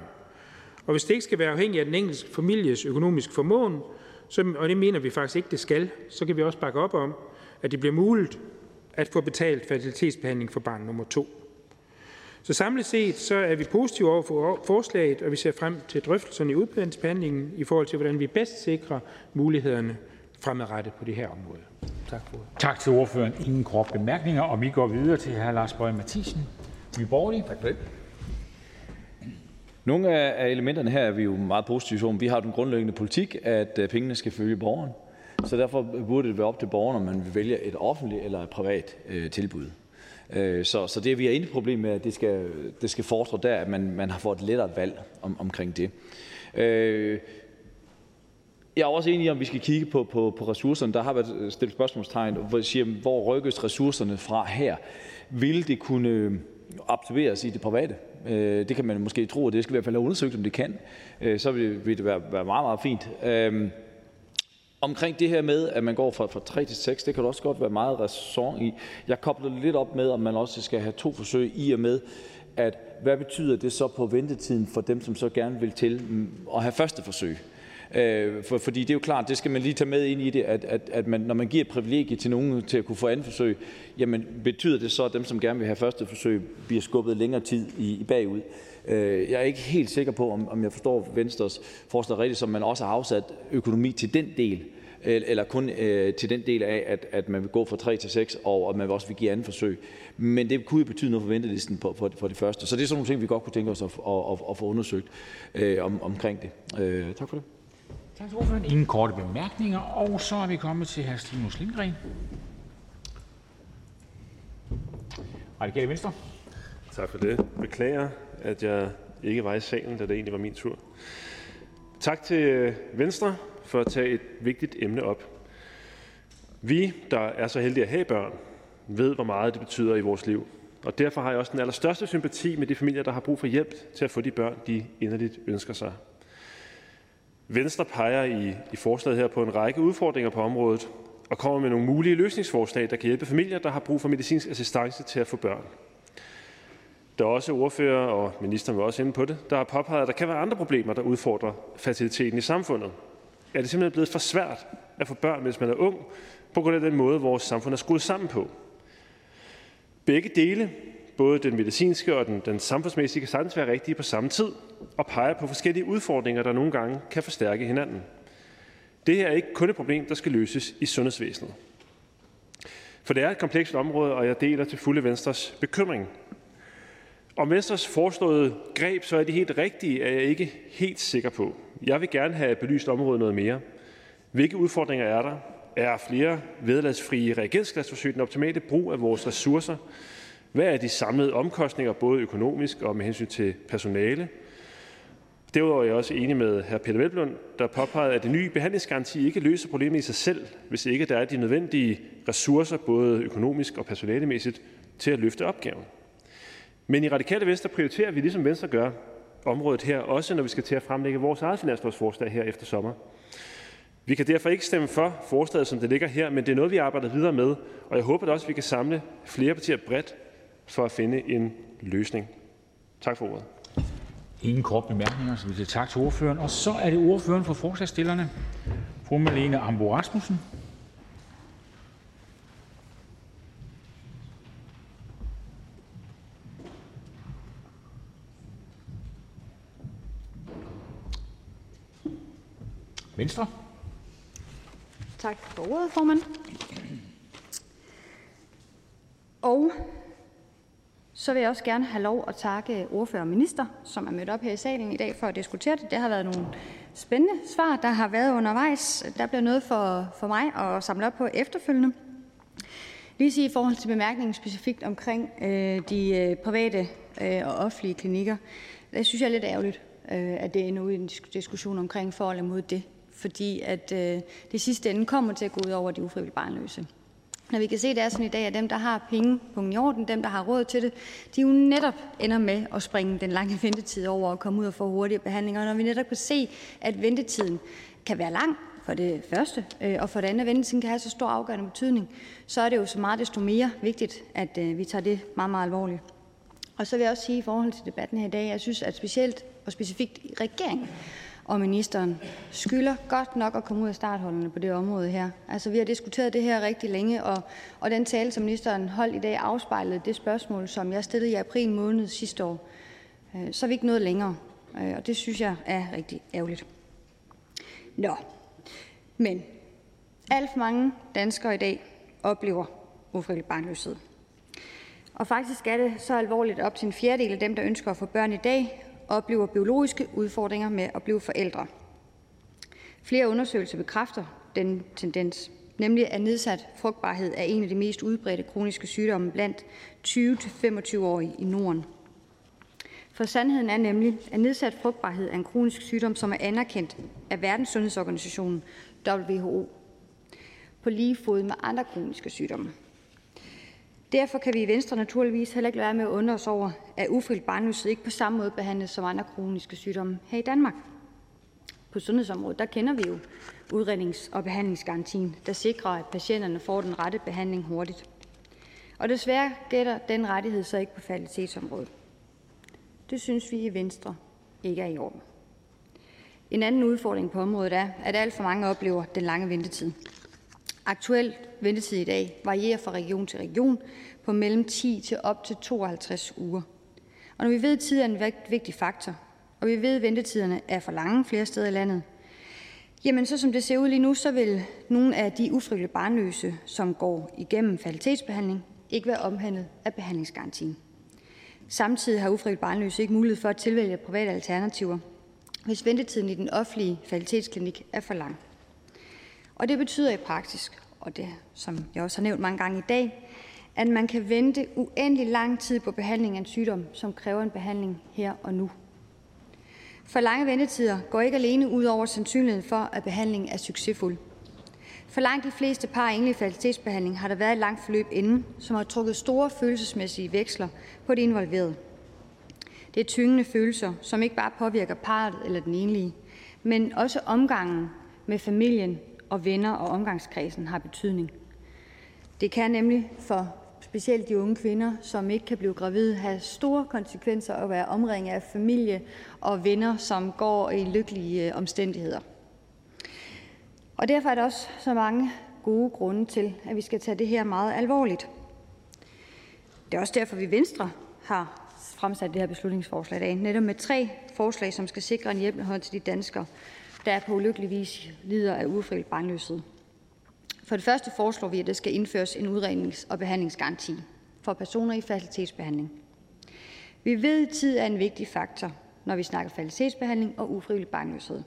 Og hvis det ikke skal være afhængigt af den enkelte families økonomiske formåen, så, og det mener vi faktisk ikke, det skal, så kan vi også bakke op om, at det bliver muligt at få betalt fertilitetsbehandling for barn nummer to. Så samlet set så er vi positive over for forslaget, og vi ser frem til drøftelserne i udvalgsbehandlingen i forhold til, hvordan vi bedst sikrer mulighederne fremadrettet på det her område. Tak for det. Tak til ordføreren. Ingen korte bemærkninger, og vi går videre til hr. Lars Bøge Mathisen, Nye Borgerlige. Tak for det. Nogle af elementerne her er vi jo meget positive om. Vi har den grundlæggende politik, at øh, pengene skal følge borgeren. Så derfor burde det være op til borgeren, om man vil vælge et offentligt eller et privat øh, tilbud. Øh, så, så det vi er inde i problem med, at det skal, det skal fordre der, at man, man har fået et lettere valg om, omkring det. Øh, jeg er også enig i, om vi skal kigge på, på, på ressourcerne. Der har været øh, stillet spørgsmålstegn, hvor, siger, hvor rykkes ressourcerne fra her? Vil det kunne øh, absorberes i det private? Øh, det kan man måske tro, og det skal vi i hvert fald have undersøgt, om det kan. Øh, så vil, vil det være, være meget, meget fint. Øh, omkring det her med, at man går fra, fra 3 til 6, det kan også godt være meget ræson i. Jeg kobler lidt op med, om man også skal have to forsøg i og med, at hvad betyder det så på ventetiden for dem, som så gerne vil til mm, at have første forsøg? Øh, for, fordi det er jo klart, det skal man lige tage med ind i det, at, at, at man, når man giver privilegie til nogen til at kunne få andet forsøg, jamen betyder det så, at dem, som gerne vil have første forsøg, bliver skubbet længere tid i, i bagud? Øh, jeg er ikke helt sikker på, om, om jeg forstår Venstres forslag rigtigt, som man også har afsat økonomi til den del, eller kun øh, til den del af, at, at man vil gå fra 3 til 6, og at man også vil give anden forsøg. Men det kunne jo betyde noget for ventelisten på, for, for det første. Så det er sådan nogle ting, vi godt kunne tænke os at, at, at, at få undersøgt øh, om, omkring det. Øh, tak for det. Tak til ordføreren. Ingen korte bemærkninger, og så er vi kommet til hr. Stinus Lindgren. Radikale Venstre. Tak for det. Beklager, at jeg ikke var i salen, da det egentlig var min tur. Tak til øh, Venstre for at tage et vigtigt emne op. Vi, der er så heldige at have børn, ved, hvor meget det betyder i vores liv. Og derfor har jeg også den allerstørste sympati med de familier, der har brug for hjælp til at få de børn, de inderligt ønsker sig. Venstre peger i, i forslaget her på en række udfordringer på området og kommer med nogle mulige løsningsforslag, der kan hjælpe familier, der har brug for medicinsk assistance til at få børn. Der er også ordfører, og ministeren var også inde på det, der har påpeget, at der kan være andre problemer, der udfordrer fertiliteten i samfundet. Er det simpelthen blevet for svært at få børn, hvis man er ung, på grund af den måde, vores samfund er skruet sammen på? Begge dele Både den medicinske og den den samfundsmæssige kan sagtens være rigtige på samme tid og peger på forskellige udfordringer, der nogle gange kan forstærke hinanden. Det her er ikke kun et problem, der skal løses i sundhedsvæsenet. For det er et komplekst område, og jeg deler til fulde Venstres bekymring. Om Venstres foreslåede greb så er det helt rigtige, er jeg ikke helt sikker på. Jeg vil gerne have belyst området noget mere. Hvilke udfordringer er der? Er flere vederlagsfrie reagensglasforsøg den optimale brug af vores ressourcer? Hvad er de samlede omkostninger, både økonomisk og med hensyn til personale? Derudover er jeg også enig med hr. Peter Velblund, der påpegede, at den nye behandlingsgaranti ikke løser problemet i sig selv, hvis ikke der er de nødvendige ressourcer, både økonomisk og personalemæssigt, til at løfte opgaven. Men i Radikale Venstre prioriterer vi, ligesom Venstre gør, området her, også når vi skal til at fremlægge vores eget finanslovsforslag her efter sommer. Vi kan derfor ikke stemme for forslaget, som det ligger her, men det er noget, vi arbejder videre med, og jeg håber da også, at vi kan samle flere partier bredt for at finde en løsning. Tak for ordet. Ingen kort bemærkninger, så vi siger tak til ordføreren. Og så er det ordføreren for forslagsstillerne, fru Malene Ambo Rasmussen. Venstre. Tak for ordet, formand. Og så vil jeg også gerne have lov at takke ordfører og minister, som er mødt op her i salen i dag for at diskutere det. Det har været nogle spændende svar, der har været undervejs. Der bliver noget for, for mig at samle op på efterfølgende. Lige sige i forhold til bemærkningen specifikt omkring øh, de øh, private øh, og offentlige klinikker. Det synes jeg er lidt ærgerligt, øh, at det er ud i en diskussion omkring forhold imod det. Fordi at øh, det sidste ende kommer til at gå ud over de ufrivillige barnløse. Når vi kan se, det er sådan i dag, at dem, der har penge på i orden, dem, der har råd til det, de jo netop ender med at springe den lange ventetid over og komme ud og få hurtige behandlinger. Og når vi netop kan se, at ventetiden kan være lang, for det første, øh, og for det andet, at ventetiden kan have så stor afgørende betydning, så er det jo så meget desto mere vigtigt, at øh, vi tager det meget, meget alvorligt. Og så vil jeg også sige i forhold til debatten her i dag, jeg synes, at specielt og specifikt regeringen og ministeren skylder godt nok at komme ud af startholdene på det område her. Altså, vi har diskuteret det her rigtig længe, og, og den tale, som ministeren holdt i dag, afspejlede det spørgsmål, som jeg stillede i april måned sidste år. Øh, så er vi ikke nået længere, øh, og det synes jeg er rigtig ærgerligt. Nå, men alt for mange danskere i dag oplever ufrivillig barnløshed. Og faktisk er det så alvorligt op til en fjerdedel af dem, der ønsker at få børn i dag, oplever biologiske udfordringer med at blive forældre. Flere undersøgelser bekræfter den tendens, nemlig at nedsat frugtbarhed er en af de mest udbredte kroniske sygdomme blandt 20-25-årige i Norden. For sandheden er nemlig, at nedsat frugtbarhed er en kronisk sygdom, som er anerkendt af Verdenssundhedsorganisationen WHO på lige fod med andre kroniske sygdomme. Derfor kan vi i Venstre naturligvis heller ikke lade være med at undre os over, at ufrivillig barnløshed ikke på samme måde behandles som andre kroniske sygdomme her i Danmark. På sundhedsområdet der kender vi jo udrednings- og behandlingsgarantien, der sikrer, at patienterne får den rette behandling hurtigt. Og desværre gætter den rettighed så ikke på fertilitetsområdet. Det synes vi i Venstre ikke er i orden. En anden udfordring på området er, at alt for mange oplever den lange ventetid. Aktuel ventetid i dag varierer fra region til region på mellem 10 til op til 52 uger. Og når vi ved, at tid er en vigtig faktor, og vi ved, at ventetiderne er for lange flere steder i landet, jamen så som det ser ud lige nu, så vil nogle af de ufrivillige barnløse, som går igennem fertilitetsbehandling, ikke være omhandlet af behandlingsgarantien. Samtidig har ufrivillige barnløse ikke mulighed for at tilvælge private alternativer, hvis ventetiden i den offentlige fertilitetsklinik er for lang. Og det betyder i praksis, og det som jeg også har nævnt mange gange i dag, at man kan vente uendelig lang tid på behandling af en sygdom, som kræver en behandling her og nu. For lange ventetider går ikke alene ud over sandsynligheden for, at behandlingen er succesfuld. For langt de fleste par i enlig fertilitetsbehandling har der været et langt forløb inden, som har trukket store følelsesmæssige veksler på de involverede. Det er tyngende følelser, som ikke bare påvirker parret eller den enlige, men også omgangen med familien og venner og omgangskredsen har betydning. Det kan nemlig for specielt de unge kvinder, som ikke kan blive gravide, have store konsekvenser at være omringet af familie og venner, som går i lykkelige øh, omstændigheder. Og derfor er der også så mange gode grunde til, at vi skal tage det her meget alvorligt. Det er også derfor, vi Venstre har fremsat det her beslutningsforslag i dag, netop med tre forslag, som skal sikre en hjælpende hånd til de danskere, der på ulykkelig vis lider af ufrivillig barnløshed. For det første foreslår vi, at der skal indføres en udrednings- og behandlingsgaranti for personer i fertilitetsbehandling. Vi ved, at tid er en vigtig faktor, når vi snakker fertilitetsbehandling og ufrivillig barnløshed.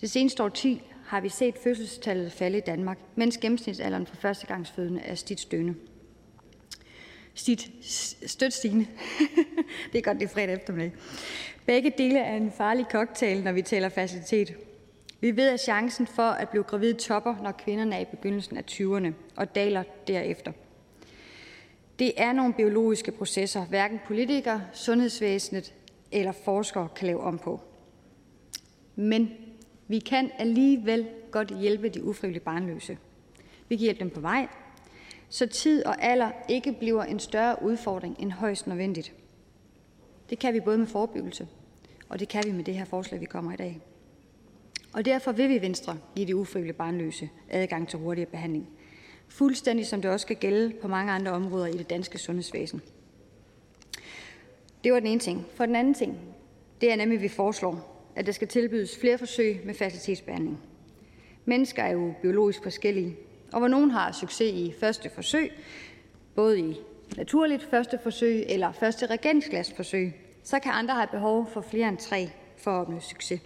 Det seneste årti har vi set fødselstallet falde i Danmark, mens gennemsnitsalderen for førstegangsfødende er stit stønne. Stit, stødt stigende. det er godt, det er fredag eftermiddag. Begge dele er en farlig cocktail, når vi taler facilitet. Vi ved, at chancen for at blive gravid topper, når kvinderne er i begyndelsen af 20'erne og daler derefter. Det er nogle biologiske processer, hverken politikere, sundhedsvæsenet eller forskere kan lave om på. Men vi kan alligevel godt hjælpe de ufrivillige barnløse. Vi kan hjælpe dem på vej, så tid og alder ikke bliver en større udfordring end højst nødvendigt. Det kan vi både med forebyggelse, og det kan vi med det her forslag, vi kommer i dag. Og derfor vil vi i Venstre give de ufrivillige barnløse adgang til hurtigere behandling. Fuldstændig som det også skal gælde på mange andre områder i det danske sundhedsvæsen. Det var den ene ting. For den anden ting, det er nemlig, at vi foreslår, at der skal tilbydes flere forsøg med facilitetsbehandling. Mennesker er jo biologisk forskellige, og hvor nogen har succes i første forsøg, både i naturligt første forsøg eller første regeringsglasforsøg, så kan andre have behov for flere end tre for at opnå succes.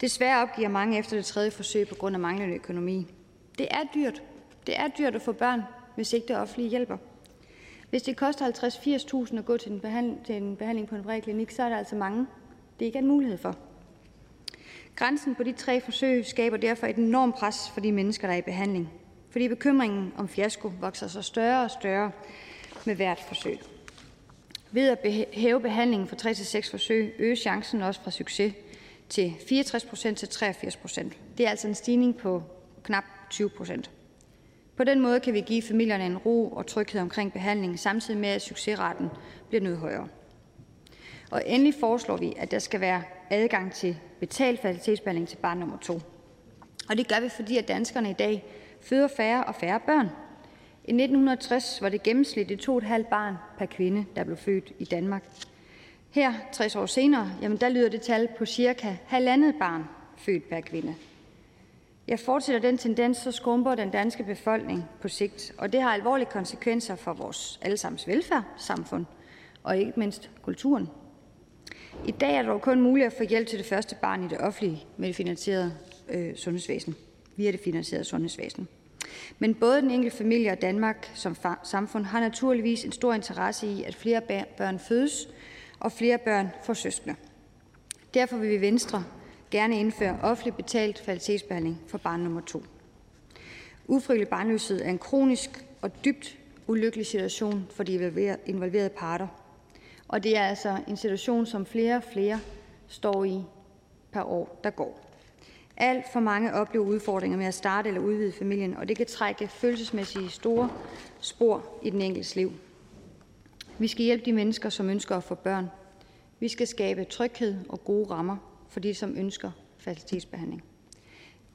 Desværre opgiver mange efter det tredje forsøg på grund af manglende økonomi. Det er dyrt. Det er dyrt at få børn, hvis ikke det offentlige hjælper. Hvis det koster 50-80.000 at gå til en, behandling, til en behandling på en privat klinik, så er der altså mange, det ikke er en mulighed for. Grænsen på de tre forsøg skaber derfor et enormt pres for de mennesker, der er i behandling, fordi bekymringen om fiasko vokser sig større og større med hvert forsøg. Ved at hæve behandlingen fra 3 til 6 forsøg øges chancen også fra succes til 64 procent til 83 procent. Det er altså en stigning på knap 20 procent. På den måde kan vi give familierne en ro og tryghed omkring behandlingen, samtidig med at succesraten bliver noget højere. Og endelig foreslår vi, at der skal være adgang til betalt fertilitetsbehandling til barn nummer to. Og det gør vi, fordi at danskerne i dag føder færre og færre børn. I 1960 var det gennemsnitligt 2,5 barn per kvinde, der blev født i Danmark. Her, 60 år senere, jamen der lyder det tal på cirka halvandet barn født per kvinde. Jeg fortsætter den tendens, så skrumper den danske befolkning på sigt, og det har alvorlige konsekvenser for vores allesammens velfærdssamfund, og ikke mindst kulturen. I dag er det dog kun muligt at få hjælp til det første barn i det offentlige med det finansierede øh, sundhedsvæsen, via det finansierede sundhedsvæsen. Men både den enkelte familie og Danmark som samfund har naturligvis en stor interesse i, at flere børn fødes og flere børn får søskende. Derfor vil vi i Venstre gerne indføre offentligt betalt kvalitetsbehandling for barn nummer to. Ufrivillig barnløshed er en kronisk og dybt ulykkelig situation for de involverede parter. Og det er altså en situation, som flere og flere står i per år, der går. Alt for mange oplever udfordringer med at starte eller udvide familien, og det kan trække følelsesmæssige store spor i den enkeltes liv. Vi skal hjælpe de mennesker, som ønsker at få børn. Vi skal skabe tryghed og gode rammer for de, som ønsker fertilitetsbehandling.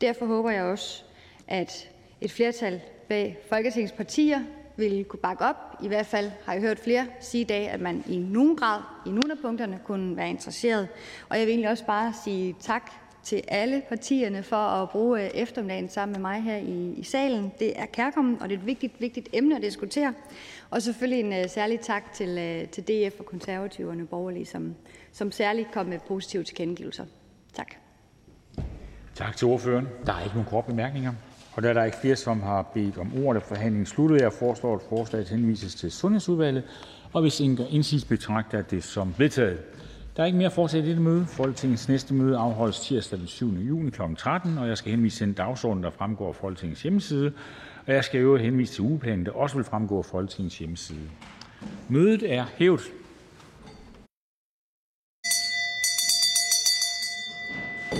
Derfor håber jeg også, at et flertal bag Folketingets partier vil kunne bakke op. I hvert fald har jeg hørt flere sige i dag, at man i nogen grad i nogle af punkterne kunne være interesseret. Og jeg vil egentlig også bare sige tak til alle partierne for at bruge øh, eftermiddagen sammen med mig her i, i salen. Det er kærkommen, og det er et vigtigt, vigtigt emne at diskutere. Og selvfølgelig en uh, særlig tak til, uh, til DF og konservativerne borgerlige, som, som særligt kom med positive tilkendegivelser. Tak. Tak til ordføreren. Der er ikke nogen korte bemærkninger. Og da der er ikke flere, som har bedt om ordet, er forhandlingen sluttet. Jeg foreslår, at forslaget henvises til Sundhedsudvalget. Og hvis ingen gør indsigelse, betragter det som vedtaget. Der er ikke mere at foretage i dette møde. Folketingets næste møde afholdes tirsdag den 7. juni kl. 13, og jeg skal henvise til den dagsorden, der fremgår af Folketingets hjemmeside. Og jeg skal i øvrigt henvise til ugeplanen, der også vil fremgå af Folketingets hjemmeside. Mødet er hævet.